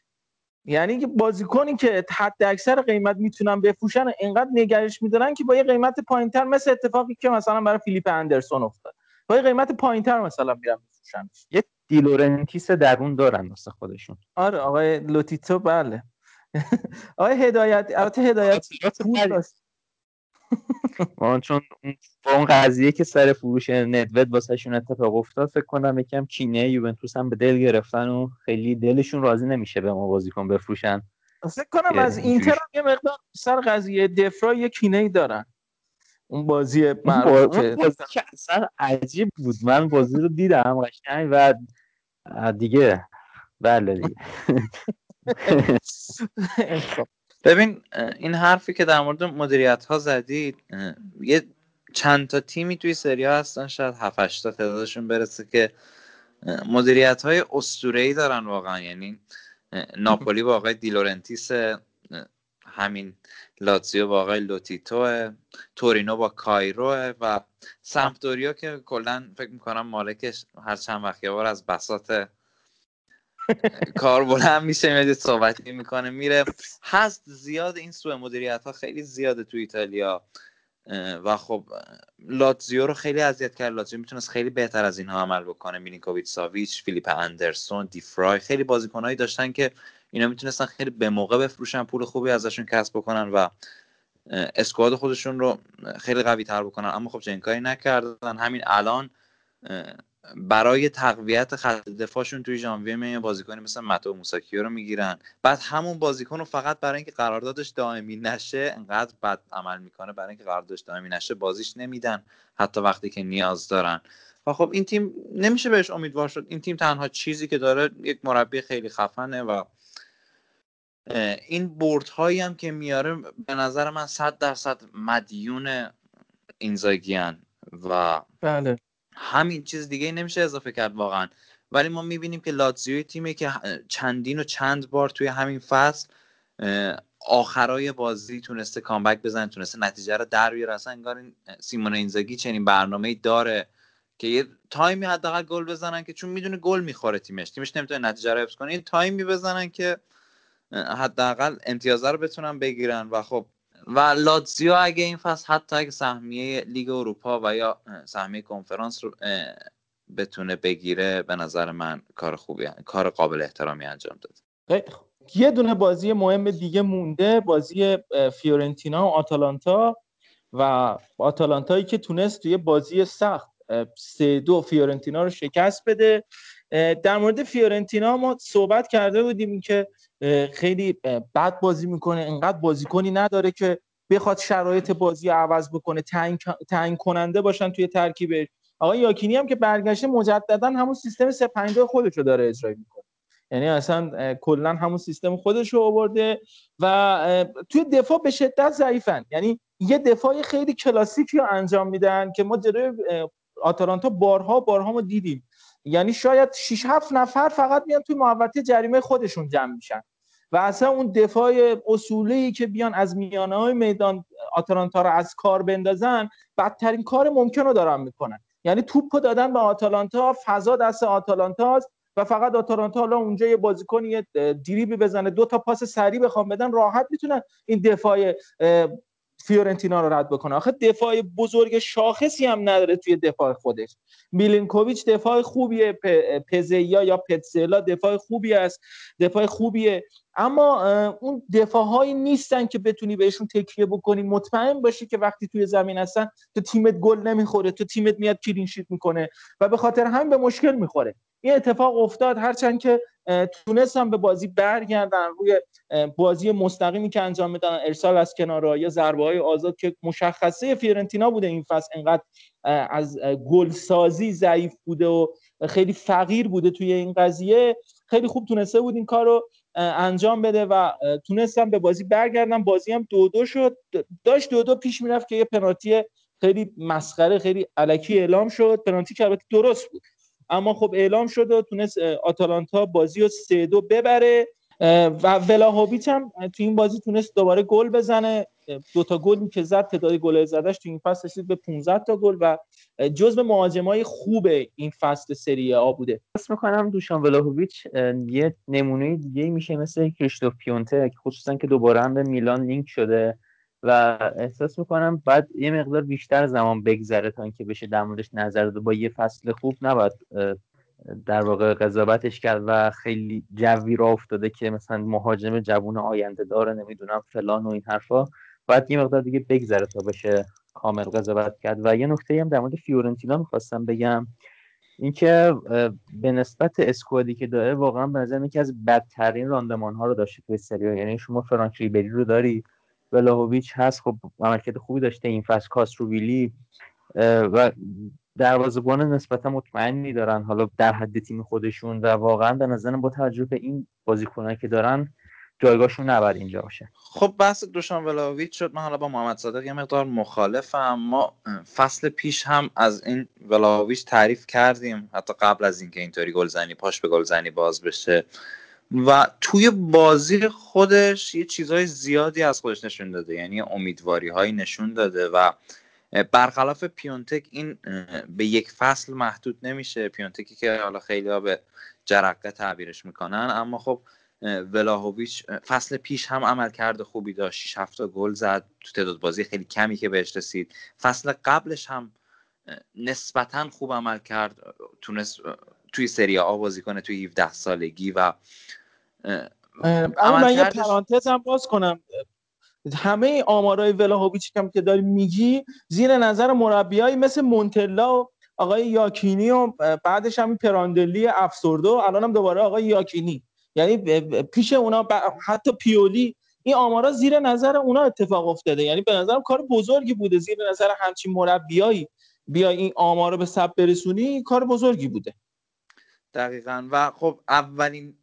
یعنی که بازیکنی که حد اکثر قیمت می‌تونن بفروشن انقدر نگرش میدارن که با یه قیمت پایینتر مثل اتفاقی که مثلا برای فیلیپ اندرسون افتاد. با یه قیمت پایینتر مثلا میرن میفروشن یه دیلورنتیس درون دارن واسه خودشون. آره آقای لوتیتو بله. آقای هدایت البته هدایت پول ما چون اون- با اون قضیه که سر فروش ندوت واسهشون اتفاق افتاد فکر کنم یکم کینه یوونتوس هم به دل گرفتن و خیلی دلشون راضی نمیشه به ما بازیکن بفروشن. فکر کنم از اینتر هم یه مقدار سر قضیه دفرا یه کینه ای دارن. اون بازی معروف اصلا عجیب بود. من بازی رو دیدم قشنگ و دیگه. بله دیگه. ببین اه، این حرفی که در مورد مدیریت ها زدید یه چند تا تیمی توی سری ها هستن شاید 7 تا تعدادشون برسه که مدیریت های ای دارن واقعا. یعنی ناپولی با آقای دیلورنتیس همین لاتزیو با آقای لوتیتو تورینو با کایرو و سمپدوریا که کلا فکر می‌کنم مالکش هر چند وقت بار از بساط کار بلند میشه میاد صحبتی می‌کنه میره. هست زیاد این سوء مدیریت ها خیلی زیاده تو ایتالیا. و خب لاتزیو رو خیلی اذیت کرد. لاتزیو می‌تونست خیلی بهتر از اینها عمل بکنه. میلینکوویچ ساویچ فیلیپ اندرسون دیفرای خیلی بازیکنهایی داشتن که اینا می‌تونستن خیلی به موقع بفروشن پول خوبی ازشون کسب بکنن و اسکواد خودشون رو خیلی قوی تر بکنن. اما خب چنین کاری نکردن. همین الان برای تقویت خط دفاعشون توی ژانویه می بازیکنی مثل متو موساکیو رو می‌گیرن. بعد همون بازیکن رو فقط برای اینکه قراردادش دائمی نشه انقدر بد عمل می‌کنه برای اینکه قراردادش دائمی نشه بازیش نمیدن حتی وقتی که نیاز دارن. و خب این تیم نمیشه بهش امیدوار شد. این تیم تنها چیزی که داره یک مربی خیلی خفنه و این برد هایی هم که میاره به نظر من صد درصد مدیون اینزاگیان و بله. همین چیز دیگه نمیشه اضافه کرد واقعا. ولی ما می‌بینیم که لاتزیو تیمی که چندین و چند بار توی همین فصل آخرای بازی تونسته comeback بزنه تونسته نتیجه رو در بیاره. اصلا انگار این سیمون اینزاگی چنین برنامه داره که یه تایمی حداقل گل بزنن که چون می‌دونه گل می‌خوره تیمش. تیمش نمی‌تونه نتیجه رو حفظ کنه. یه تایمی بزنن که حداقل امتیازه رو بتونن بگیرن. و خب و لاتزیو اگه این فصل حتی اگه سهمیه لیگ اروپا و یا سهمیه کنفرانس رو بتونه بگیره به نظر من کار خوبی کار قابل احترامی انجام داد. یه دونه بازی مهم دیگه مونده بازی فیورنتینا و آتالانتا و آتالانتایی که تونست توی بازی سخت سه دو فیورنتینا رو شکست بده در مورد فیورنتینا ما صحبت کرده بودیم که خیلی بد بازی می‌کنه. انقدر بازیکنی نداره که بخواد شرایط بازی عوض بکنه. تعیین کننده باشن توی ترکیبش. آقای یاکینی هم که برگشته مجددا همون سیستم 352 خودش رو داره اجرا می‌کنه. یعنی اصلا کلا همون سیستم خودش رو آورده و توی دفاع به شدت ضعیفن. یعنی یه دفاع خیلی کلاسیکی رو انجام میدن که ما اه، آتالانتا بارها بارها ما دیدیم. یعنی شاید 6 7 نفر فقط میان توی محوطه جریمه خودشون جمع میشن. و اصلا اون دفاع اصولی که بیان از میانه های میدان آتالانتا رو از کار بندازن بدترین کار ممکن رو دارن می‌کنن. یعنی توپ دادن به آتالانتا فضا دست آتالانتاست و فقط آتالانتا حالا اونجا یه بازیکن یه دریبی بزنه دو تا پاس سریع بخوام بدن راحت می‌تونن این دفاع فیورنتینا رو رد بکنه. آخه دفاع بزرگ شاخصی هم نداره توی دفاع خودش. میلینکوویچ دفاع خوبیه پزیا یا پتسلا دفاع خوبی است دفاع خوبیه. اما اون دفاع هایی نیستن که بتونی بهشون تکیه بکنی. مطمئن باشی که وقتی توی زمین هستن تو تیمت گل نمی‌خوره تو تیمت میاد کلین شیت می‌کنه و به خاطر همین به مشکل می‌خوره. این اتفاق افتاد هرچند که تونستن به بازی برگردن روی بازی مستقیمی که انجام میدن ارسال از کنارها یا ضربه های آزاد که مشخصه فیورنتینا بوده این فصل انقدر از گلسازی ضعیف بوده و خیلی فقیر بوده توی این قضیه. خیلی خوب تونسته بود این کار رو انجام بده و اه، تونستن به بازی برگردن. بازی هم دو دو شد. داشت دو دو پیش می‌رفت که یه پنالتی خیلی مسخره خیلی علکی اعلام شد. پنالتی که البته درست بود. اما خب اعلام شد و تونست آتالانتا بازی رو سه دو ببره. و ولاهویچ هم تو این بازی تونست دوباره گل بزنه. دو تا گلی که زد تعداد گل زدش تو این فصل رسید به 15 تا گل و جزو مهاجمای خوب این فصل سری آ بوده. حس می‌کنم دوشان ولاهویچ اه، یه نمونه دیگه میشه مثل کریستوف پیونته خصوصا که دوباره هم به میلان لینک شده. و احساس می‌کنم بعد یه مقدار بیشتر زمان بگذره تا اینکه بشه در موردش نظر داد. با یه فصل خوب نباید در واقع قضاوتش کرد و خیلی جوی را افتاده که مثلا مهاجم جوون آینده داره نمی‌دونم فلان و این حرفا. باید یه مقدار دیگه بگذره تا بشه کامل قضاوت کرد. و یه نکته هم در مورد فیورنتینا می‌خواستم بگم. اینکه به نسبت اسکوادی که داره واقعا به نظر یکی از بدترین راندمان ها رو داشته توی سری. یعنی شما فرانک ریبری رو داری ولاهویچ هست. خب عملکرد خوبی داشته این فصل. کاستروویلی و دروازه‌بان نسبتا مطمئنی دارن. حالا در حد تیم خودشون و واقعا به نظرم با توجه به این بازیکنایی که دارن جایگاهشون نباید اینجا باشه. خب بحث دوشان ولاویچ شد. من حالا با محمد صادق یه مقدار مخالفم. ما فصل پیش هم از این ولاویچ تعریف کردیم. حتی قبل از اینکه اینطوری گلزنی پاش به گلزنی باز بشه. و توی بازی خودش یه چیزهای زیادی از خودش نشون داده. یعنی امیدواری هایی نشون داده و برخلاف پیونتک این به یک فصل محدود نمیشه. پیونتکی که حالا خیلی ها به جرقه تعبیرش می‌کنن. اما خب اه، ولاهویچ اه، فصل پیش هم عمل کرده خوبی داشت. 6 7 تا گل زد تو تعداد بازی خیلی کمی که بهش رسید. فصل قبلش هم نسبتا خوب عمل کرد تونست توی سری آ بازی کنه توی 17 سالگی و اما من یه پرانتز هم باز کنم. همه آمارای ولاهویچ هم که داری میگی زیر نظر مربیایی مثل مونتلا و آقای یاکینی و بعدش هم پراندلی افسرده و الان هم دوباره آقای یاکینی. یعنی پیش اونا حتی پیولی این آمارا زیر نظر اونا اتفاق افتاده. یعنی به نظرم کار بزرگی بوده. زیر نظر همچین مربیایی بیا این آمارا به ثبت برسونی کار بزرگی بوده. دقیقا. و خب اولین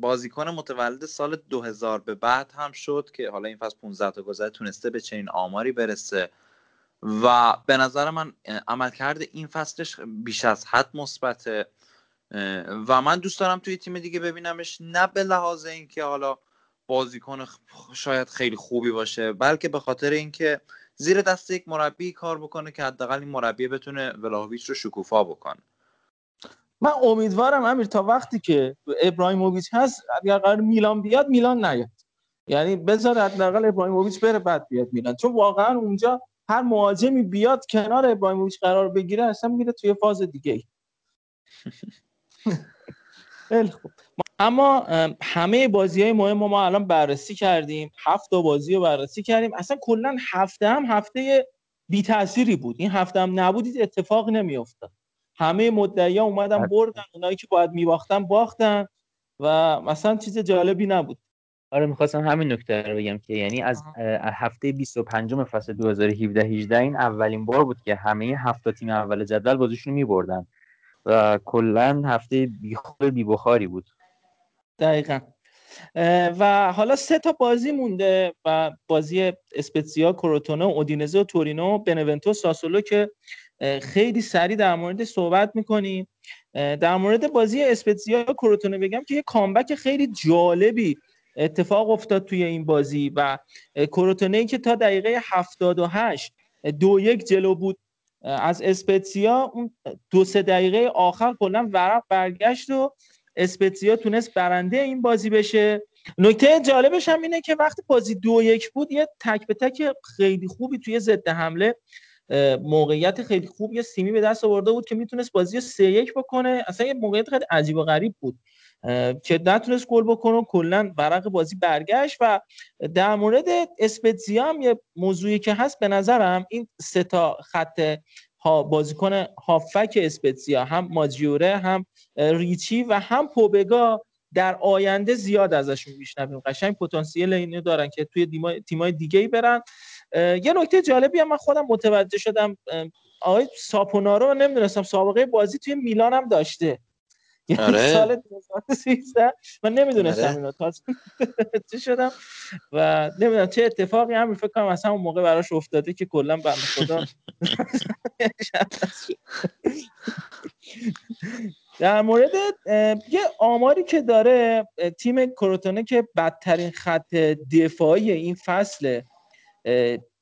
بازیکن متولد سال 2000 به بعد هم شد که حالا این فصل 15 تا گذشته تونسته به چنین آماری برسه. و به نظر من عملکرد این فصلش بیش از حد مثبته. و من دوست دارم توی تیم دیگه ببینمش نه به لحاظ اینکه حالا بازیکن شاید خیلی خوبی باشه بلکه به خاطر اینکه زیر دست یک مربی کار بکنه که حداقل این مربی بتونه ولاهویچ رو شکوفا بکنه. من امیدوارم امیر تا وقتی که ابراهیموویچ هست اگر قرار میلان بیاد میلان نیاد. یعنی بذار حداقل ابراهیموویچ بره بعد بیاد میلان. چون واقعا اونجا هر مهاجمی بیاد کنار ابراهیموویچ قرار بگیره اصلا میره توی فاز دیگه ای خیلی خوب. اما همه بازی های مهم ما الان بررسی کردیم. هفت بازی رو بررسی کردیم. اصلا کلا هفته هم هفته بی تأثیری بود. این هفته هم نبودید اتفاق نمیافتاد. همه مدعی ها اومدن بردن اونایی که باید میباختن باختن و مثلا چیز جالبی نبود. آره می‌خواستم همین نکته رو بگم که یعنی از هفته 25 فصل 2017 18 این اولین بار بود که همه هفت تیم اول جدول بازیشون میبردن و کلا هفته بیخور بی بخاری بود. دقیقا. و حالا سه تا بازی مونده و بازی اسپتزیا کروتونه اودینزه و تورینو بنونتو ساسولو که خیلی سریع در مورد صحبت می‌کنیم. در مورد بازی اسپتزیا کروتونه بگم که یه کامبک خیلی جالبی اتفاق افتاد توی این بازی و کروتونه ای که تا دقیقه 78 دو یک جلو بود از اسپتزیا اون دو سه دقیقه آخر کلا ورق برگشت و اسپتزیا تونست برنده این بازی بشه. نکته جالبش هم اینه که وقتی بازی دو یک بود یه تک به تک خیلی خوبی توی ضد حمله موقعیت خیلی خوب یه سیمی به دست آورده بود که می‌تونست بازی سه یک بکنه. اصلا یه موقعیت خیلی عجیب و غریب بود که نتونست گل بکنه و کلا ورق بازی برگشت. و در مورد اسپتزیا هم یه موضوعی که هست به نظرم این سه تا خط ها بازیکن هافک اسپتزیا هم ماجیوره هم ریچی و هم پوبگا در آینده زیاد ازشون میشنویم. قشنگ پتانسیل اینو دارن که توی تیمای دیگه ای برن. یه نکته جالبی هم من خودم متوجه شدم آقای ساپونارو نمی‌دونستم سابقه بازی توی میلان هم داشته یعنی آره. سال 2013 من نمی‌دونستم آره. اینو تازه شدم و نمی‌دونم چه اتفاقی هم فکر کنم از همون موقع براش افتاده که کلا بنده خدا در مورد یه آماری که داره تیم کروتونه که بدترین خط دفاعی این فصل اه،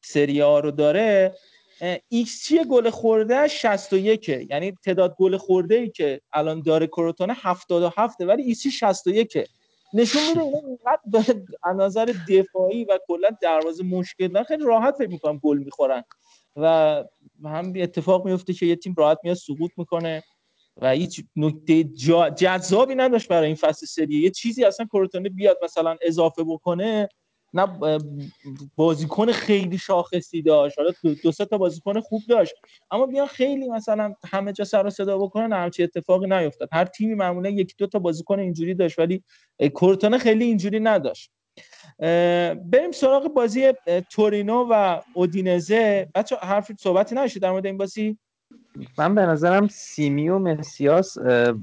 سری رو داره ایکس چی گل خورده 61 یعنی تعداد گل خورده ای که الان داره کروتونه 77 ولی ایکس چی 61 نشون میده اینا اینقدر از نظر دفاعی و کلا دروازه مشکل دارن. خیلی راحت فکر می‌کنم گل می‌خورن. و هم اتفاق میفته که یه تیم راحت میاد سقوط می‌کنه و هیچ نکته جذابی نداشت برای این فصل سری. یه چیزی اصلا کروتونه بیاد مثلا اضافه بکنه نه بازیکن خیلی شاخصی داشت. حالا دو, سه تا بازیکن خوب داشت. اما بیان خیلی مثلا همه جا سر و صدا بکنن همچی اتفاقی نیفتاد. هر تیمی معمولا یکی دو تا بازیکن اینجوری داشت ولی اه، کورتونه خیلی اینجوری نداشت. بریم سراغ بازی تورینو و اودینزه. بچه حرفی صحبتی نشد در مورد این بازی؟ من به نظرم سیمی و مسیاس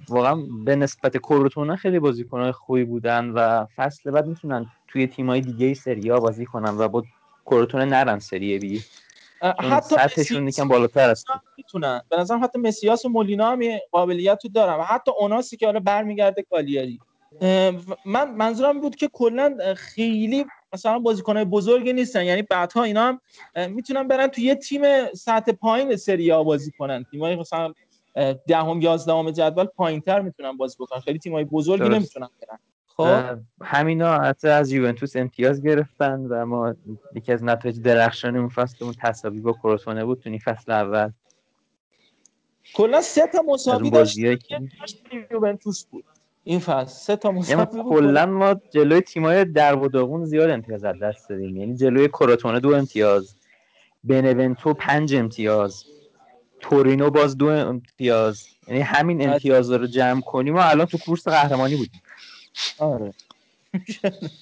واقعا به نسبت کروتونه خیلی بازیکنهای خوبی بودن و فصل بعد می‌تونن توی تیمای دیگه سری آ بازی کنن و با کروتونه نرن سری بی. حتی سطحشون یکم بالاتر است. می‌تونن. به نظرم حتی مسیاس و مولینا هم قابلیت رو دارن. و حتی اوناسی که حالا برمیگرده کالیاری. من منظورم بود که کلا خیلی مثلا بازیکنهای بزرگی نیستن. یعنی بعدها اینا هم می‌تونن برن تو یه تیم سطح پایین سری آ بازی کنن. تیمای مثلا دهم یازدهم جدول پایینتر می‌تونن بازی بکنن. خیلی تیمای بزرگی درست. نمی‌تونن برن. خب. همینا حتی از یوونتوس امتیاز گرفتن و ما یکی از نتایج درخشان اون فصلمون تساوی با کروتونه بود تو این فصل اول. کلا سه تا مساوی داشت یوونتوس بود. این فصل سه تا یعنی مساوی بود. کلا ما جلوی تیمای در و داغون زیاد امتیاز از دست دادیم. یعنی جلوی کروتونه دو امتیاز بنونتو پنج امتیاز تورینو باز دو امتیاز. یعنی همین امتیاز رو جمع کنیم و الان تو کورس قهرمانی بودیم. آره.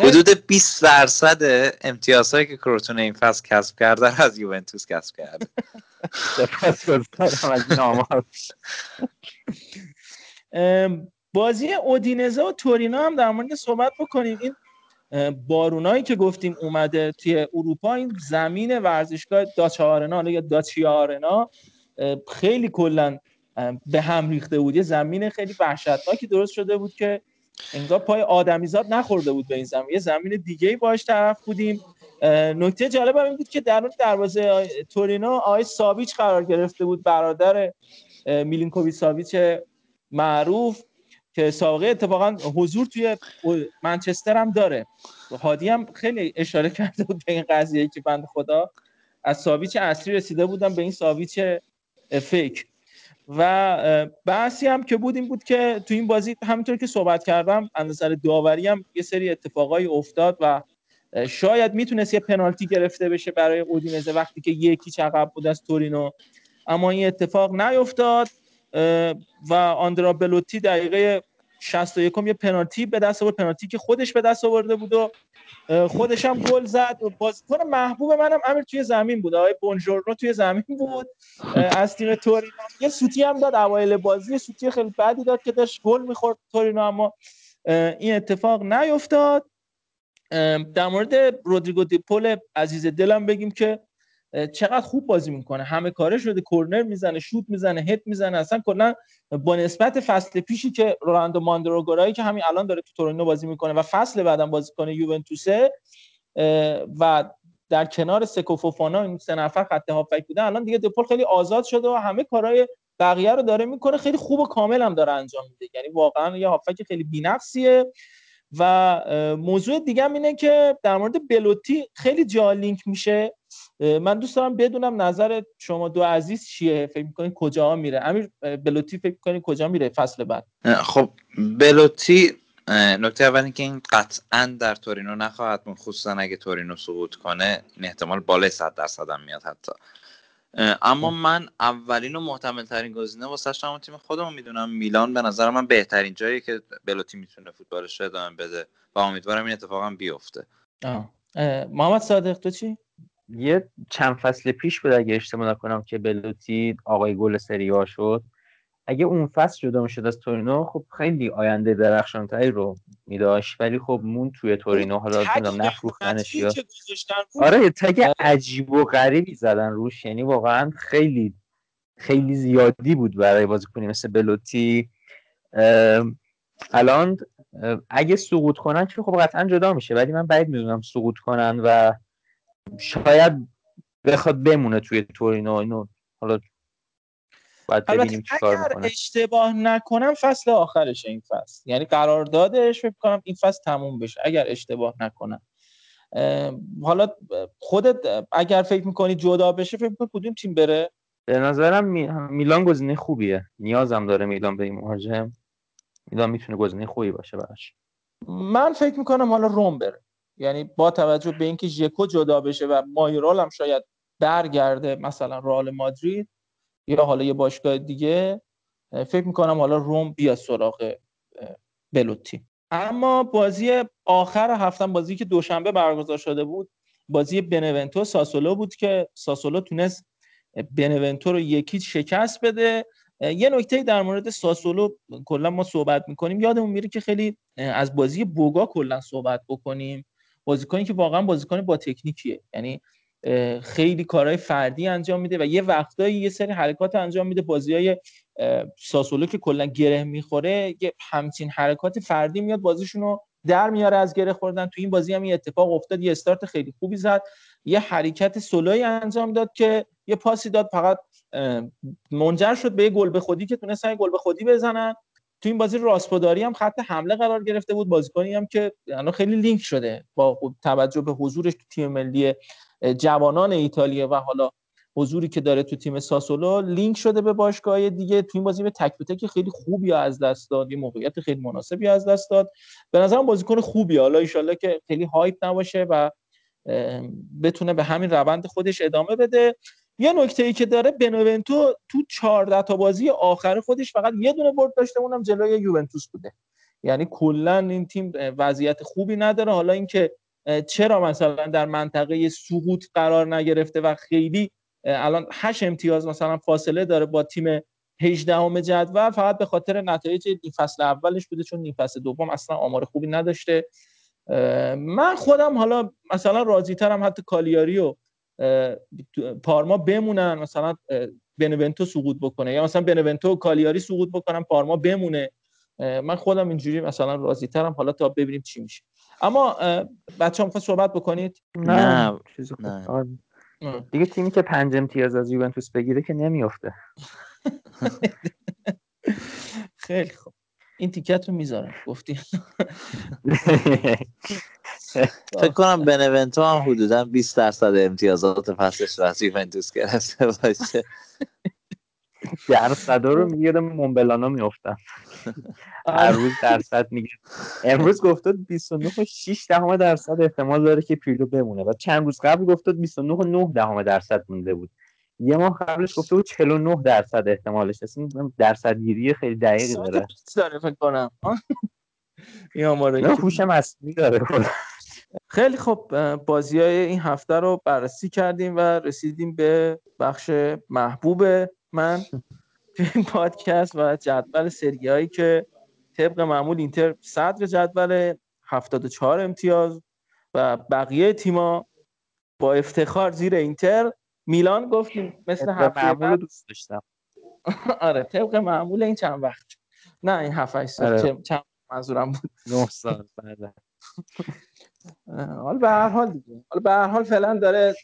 حدود 20 درصد امتیازهایی که کروتون این فصل کسب کرده از یوونتوس کسب کرده. سپاسگزارم از این آمار. ام، بازی اودینزه و تورینو هم در مورد صحبت بکنیم. این بارونایی که گفتیم اومده توی اروپا این زمین ورزشگاه داچا آرنا حالا یا داچیا آرنا اه، خیلی کلا به هم ریخته بود. یه زمین خیلی وحشتناکی درست شده بود که انگار پای آدمیزاد نخورده بود به این زمین. یه زمین دیگه باش طرف بودیم. نکته جالب هم این بود که در دروازه تورینو آقای ساویچ قرار گرفته بود برادر میلینکوویچ ساویچ معروف که سابقه اتفاقا حضور توی منچستر هم داره. هادی هم خیلی اشاره کرده بود به این قضیه که بند خدا از ساویچ اصلی رسیده بودم به این ساویچ فیک و بحثی هم که بود این بود که تو این بازی همینطور که صحبت کردم از داوری هم یه سری اتفاقای افتاد و شاید می‌تونست یه پنالتی گرفته بشه برای اودینزه وقتی که یکی عقب بود از تورینو. اما این اتفاق نیفتاد و آندرا بلوتی دقیقه 61 یه پنالتی به دست آورد پنالتی که خودش به دست آورده بود و خودش هم گل زد. بازیکن محبوب منم امیر توی زمین بود. آقای بونژورنو توی زمین بود. از تیم تورینو یه سوتی هم داد اوایل بازی. سوتی خیلی بدی داد که داشت گل می‌خورد تورینو اما این اتفاق نیفتاد. در مورد رودریگو دیپول عزیز دلم بگیم که چقدر خوب بازی می‌کنه. همه کاره شده کرنر می‌زنه شوت می‌زنه هد می‌زنه. اصلا کلا با نسبت فصل پیشی که رولاندو ماندروگورایی که همین الان داره تو تورینو بازی می‌کنه و فصل بعدم بازی کنه یوونتوسه و در کنار سکو فوفانا این سه نفر خط هافک بودن الان دیگه دپول خیلی آزاد شده و همه کارهای بقیه رو داره می‌کنه. خیلی خوب و کامل هم داره انجام میده. یعنی واقعا یه هافک خیلی بی‌نقصیه. و موضوع دیگه هم اینه که در مورد بلوتی خیلی جا لینک میشه. من دوست دارم بدونم نظر شما دو عزیز چیه؟ فکر می‌کنین کجا میره؟ امیر بلوتی فکر می‌کنین کجا میره فصل بعد؟ خب بلوتی نکته اول اینکه این قطعا در تورینو نخواهد بود خصوصا اگه تورینو سقوط کنه این احتمال بالای 100 درصد هم میاد حتی. اما من اولین و محتمل ترین گزینه واسه همون تیم خودمون می‌دونم. میلان به نظر من بهترین جایی که بلوتی می‌تونه فوتبالش رو ادامه بده و امیدوارم این اتفاق هم بیفته. آه. محمد صادق تو چی؟ یه چند فصل پیش بود اگه اشتباه نکنم که بلوتی آقای گل سری آ شد. اگه اون فصل جدا می‌شد از تورینو خب خیلی آینده درخشانتری رو میداشت. ولی خب مون توی تورینو حالا تگ نمی‌دونم نفروختنش یا آره یه تگ اه، عجیب و غریبی زدن روش. یعنی واقعا خیلی خیلی زیادی بود برای بازیکنی مثل بلوتی. الان اگه سقوط کنن که خب قطعا جدا میشه. ولی من بعید می‌دونم سقوط کنن و شاید بخواد بمونه توی تورینو اینو حالا باید ببینیم البته چی کار اگر اشتباه نکنم فصل آخرشه این فصل. یعنی قراردادش فکر کنم این فصل تموم بشه اگر اشتباه نکنم. حالا خودت اگر فکر می‌کنی جدا بشه فکر می‌کنی کدوم تیم بره؟ به نظرم می- میلان گزینه خوبیه. نیازم داره میلان به این مهاجم. میلان می‌تونه گزینه خوبی باشه براش. من فکر می‌کنم حالا روم بره. یعنی با توجه به اینکه ژکو جدا بشه و مایرال هم شاید برگرده مثلا رئال مادرید یا حالا یه باشگاه دیگه فکر می‌کنم حالا روم بیا سراغ بلوتی. اما بازی آخر هفته بازی که دوشنبه برگزار شده بود بازی بنونتو ساسولو بود که ساسولو تونست بنونتو رو یکی شکست بده. یه نکته در مورد ساسولو کلا ما صحبت می‌کنیم. یادمون میره که خیلی از بازی بوگا کلا صحبت بکنیم. بازیکنی که واقعا بازیکن با تکنیکیه. یعنی خیلی کارهای فردی انجام میده و یه وقتایی یه سری حرکات انجام میده. بازی های ساسولو که کلا گره می‌خوره یه همچین حرکات فردی میاد بازیشون رو در میاره از گره خوردن. تو این بازی هم یه اتفاق افتاد یه استارت خیلی خوبی زد. یه حرکت سولوی انجام داد که یه پاسی داد فقط منجر شد به یه گل به خودی که تونستن گل به خودی بزنن. تو این بازی راسپوداری هم خط حمله قرار گرفته بود. بازیکنی هم که الان خیلی لینک شده با توجه به حضورش تو تیم ملی جوانان ایتالیا و حالا حضوری که داره تو تیم ساسولو لینک شده به باشگاه دیگه. تو این بازی یه تک به تک خیلی خوبی از دست داد. یه موقعیت خیلی مناسبی از دست داد. به نظرم بازیکن خوبیه حالا ان که خیلی hype نباشه و بتونه به همین روند خودش ادامه بده. یه نکته ای که داره بنونتو تو 14 تا بازی آخر خودش فقط یه دونه برد داشته اونم جلوی یوونتوس بوده. یعنی کلا این تیم وضعیت خوبی نداره. حالا اینکه چرا مثلا در منطقه سقوط قرار نگرفته و خیلی الان 8 امتیاز مثلا فاصله داره با تیم 18 همه جدول فقط به خاطر نتایج نیم فصل اولش بوده چون نیم فصل دوم اصلا آمار خوبی نداشته. من خودم حالا مثلا راضی ترم حتی کالیاری و اه، تو- پارما بمونن مثلا بنونتو سقوط بکنه یا مثلا بنونتو و کالیاری سقوط بکنن پارما بمونه من خودم اینجوری مثلا راضی ترم حالا تا ببینیم چی میشه اما بچه هم صحبت بکنید نه چیز. نه. آره. اه. دیگه تیمی که پنج امتیاز از یوونتوس بگیره که نمیافته خیلی خوب این تیکت رو می‌ذارم گفتی فکر کنم بنونتو هم حدودا 20 درصد امتیازات فصلش رو از یوونتوس گرفته باشه. درصدا رو میگه یادم مونبلانا میافتم هر روز درصد میگه. امروز گفتاد 29 و 6 دهم درصد احتمال داره که پیرلو بمونه. و چند روز قبل گفتاد 29 و 9 دهم درصد مونده بود. یه ماه قبلش گفته بود 49 درصد احتمالش اصلا درصد گیری خیلی دقیقی داره. داره فکر کنم؟ این آماره نه که- هوش مصنوعی داره. خیلی خب بازی های این هفته رو بررسی کردیم و رسیدیم به بخش محبوب من توی این پادکست و جدول سری هایی که طبق معمول اینتر صدر جدول 74 امتیاز و بقیه تیما با افتخار زیر اینتر. میلان گفتیم مثل هفته معمول بعد دوست داشتم. آره طبق معمول این چند وقت نه این 7 8 سال. آره. چند منظورم بود؟ 9 سال بعد حالا به هر حال دیگه. حالا به هر حال فعلا داره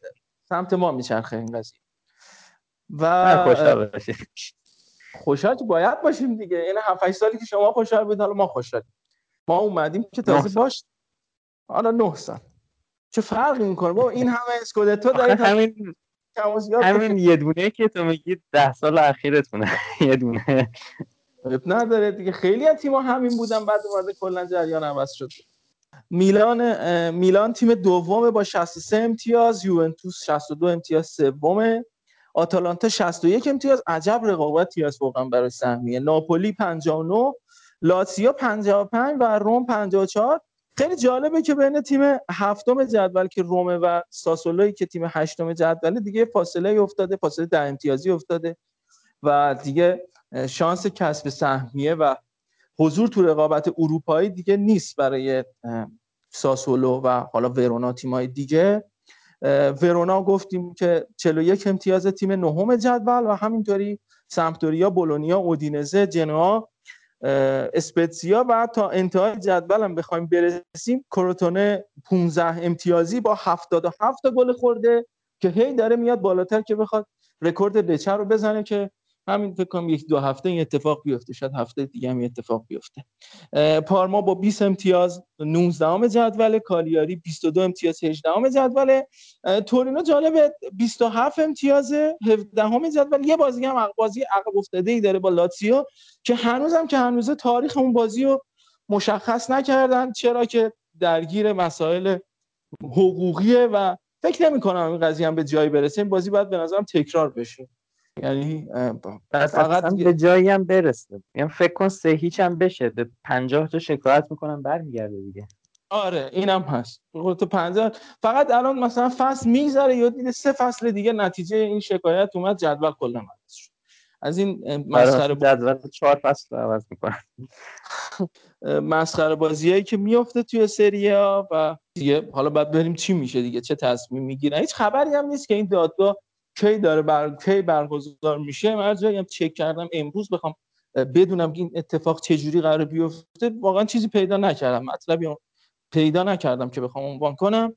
سمت ما میچرخه این قضیه. و خوشحال باشید خوشحال که باید باشیم دیگه. این 7 8 سالی که شما خوشحال بودید حالا ما خوشحالیم. ما اومدیم که تازه. باش. حالا 9 سال. چه فرقی می‌کنه؟ بابا این همه اسکودتو دارید همین همین یه دونه که تو میگی ده سال اخیرتونه. یه دونه. اب نداره دیگه. خیلی از تیم‌ها همین بودن بعد اومده کلا جریان عوض شد. میلان میلان تیم دومه با 63 امتیاز یوونتوس 62 امتیاز سومه. آتالانتا 61 امتیاز. عجب رقابتی هست واقعا برای سهمیه. ناپولی 59 لاتسیو 55 و روم 54 خیلی جالبه که بین تیم هفتم جدول که رومه و ساسولوی که تیم هشتم جدول دیگه فاصله افتاده فاصله ده امتیازی افتاده و دیگه شانس کسب سهمیه و حضور تو رقابت اروپایی دیگه نیست برای ساسولو و حالا ورونا تیمای دیگه. ورونا گفتیم که 41 امتیاز تیم نهم جدول و همینطوری سمپدوریا بولونیا اودینزه جنوا اسپتسیا و تا انتهای جدول هم بخوایم برسیم کروتونه 15 امتیازی با 77 تا گل خورده که هی داره میاد بالاتر که بخواد رکورد لچه رو بزنه که همین فکر کنم یک دو هفته این اتفاق بیفته شاید هفته دیگه هم اتفاق بیفته. پارما با 20 امتیاز 19 ام جدول کالیاری 22 امتیاز 18 ام جدول تورینو جالبه 27 امتیاز 17 ام جدول یه بازی هم بازی عقب افتاده ای داره با لاتسیو که هنوزم که هنوزه تاریخ اون بازی رو مشخص نکردن. چرا که درگیر مسائل حقوقیه و فکر نمی کنم این قضیه هم به جایی برسه. این بازی باید به نظرم تکرار بشه. یعنی بعد فقط به جایی هم برسه. یعنی فکر کن سه هیچ هم بشه. به پنجاه تا شکایت می‌کنم برمیگرده دیگه. آره اینم هست. تو پنجاه. فقط الان مثلا فصل میگذره یا دیده سه فصل دیگه نتیجه این شکایت اومد جدول کلا عوض شد. از این اه، مسخره جدول چهار فصل عوض می‌کنم. مسخره بازیایی که میفته توی سری ها و دیگه حالا باید ببینیم چی میشه دیگه چه تصمیم می‌گیرن. هیچ خبری هم نیست که این دادگاه کی داره بر کی برگزار میشه من هم چک کردم امروز بخوام بدونم که این اتفاق چه جوری قرار بیفته. واقعا چیزی پیدا نکردم مطلبی پیدا نکردم که بخوام عنوان کنم.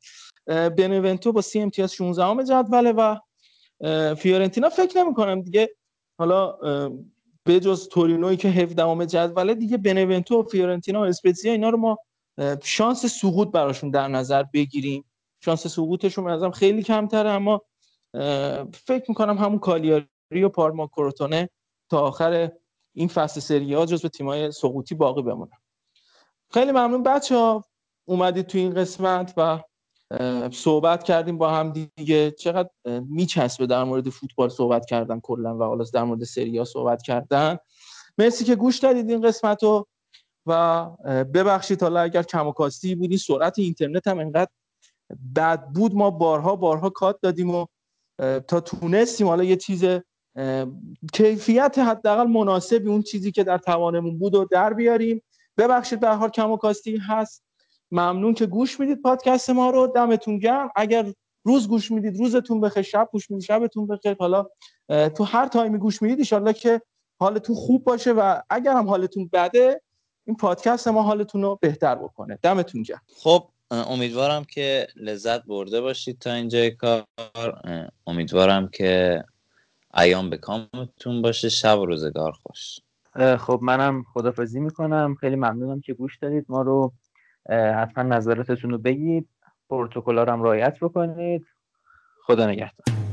بنونتو با سی امتیاز 16 ام جدوله و فیورنتینا فکر نمی کنم دیگه. حالا اه، به جز تورینوی که 17 ام جدوله دیگه بنونتو و فیورنتینا و اسپتزیا اینا رو ما شانس سقوط براشون در نظر بگیریم. شانس سقوطشون نظرم خیلی کمتره اما فکر می‌کنم همون کالیاری و پارما کروتونه تا آخر این فصل سری ها جزو تیمای سقوطی باقی بمونن. خیلی ممنون. بچه ها اومدید تو این قسمت و صحبت کردیم با هم دیگه. چقدر میچسبه در مورد فوتبال صحبت کردن کلا و حالا در مورد سری ها صحبت کردن. مرسی که گوش دادید این قسمت رو و ببخشید حالا اگر کم و کاستی بودی سرعت اینترنت هم انقدر بد بود. ما بارها بارها کات دادیم و تا تونستیم حالا یه چیز کیفیت حداقل مناسبی اون چیزی که در توانمون بود و در بیاریم. ببخشید به حال کم و کاستی هست. ممنون که گوش می‌دید پادکست ما رو. دمتون گرم. اگر روز گوش می‌دید روزتون بخیر. شب گوش می‌دید شبتون بخیر. حالا تو هر تایمی گوش می‌دید ان که حالتون خوب باشه و اگر هم حالتون بده این پادکست ما حالتون رو بهتر بکنه. دمتون گرم. خب امیدوارم که لذت برده باشید تا اینجای کار. امیدوارم که ایام به کامتون باشه. شب و روزگار خوش. خب منم خدافزی می‌کنم. خیلی ممنونم که گوش دادید ما رو. حتما نظراتتون رو بگید. پروتکل‌ها رو هم رعایت بکنید. خدا نگهدار.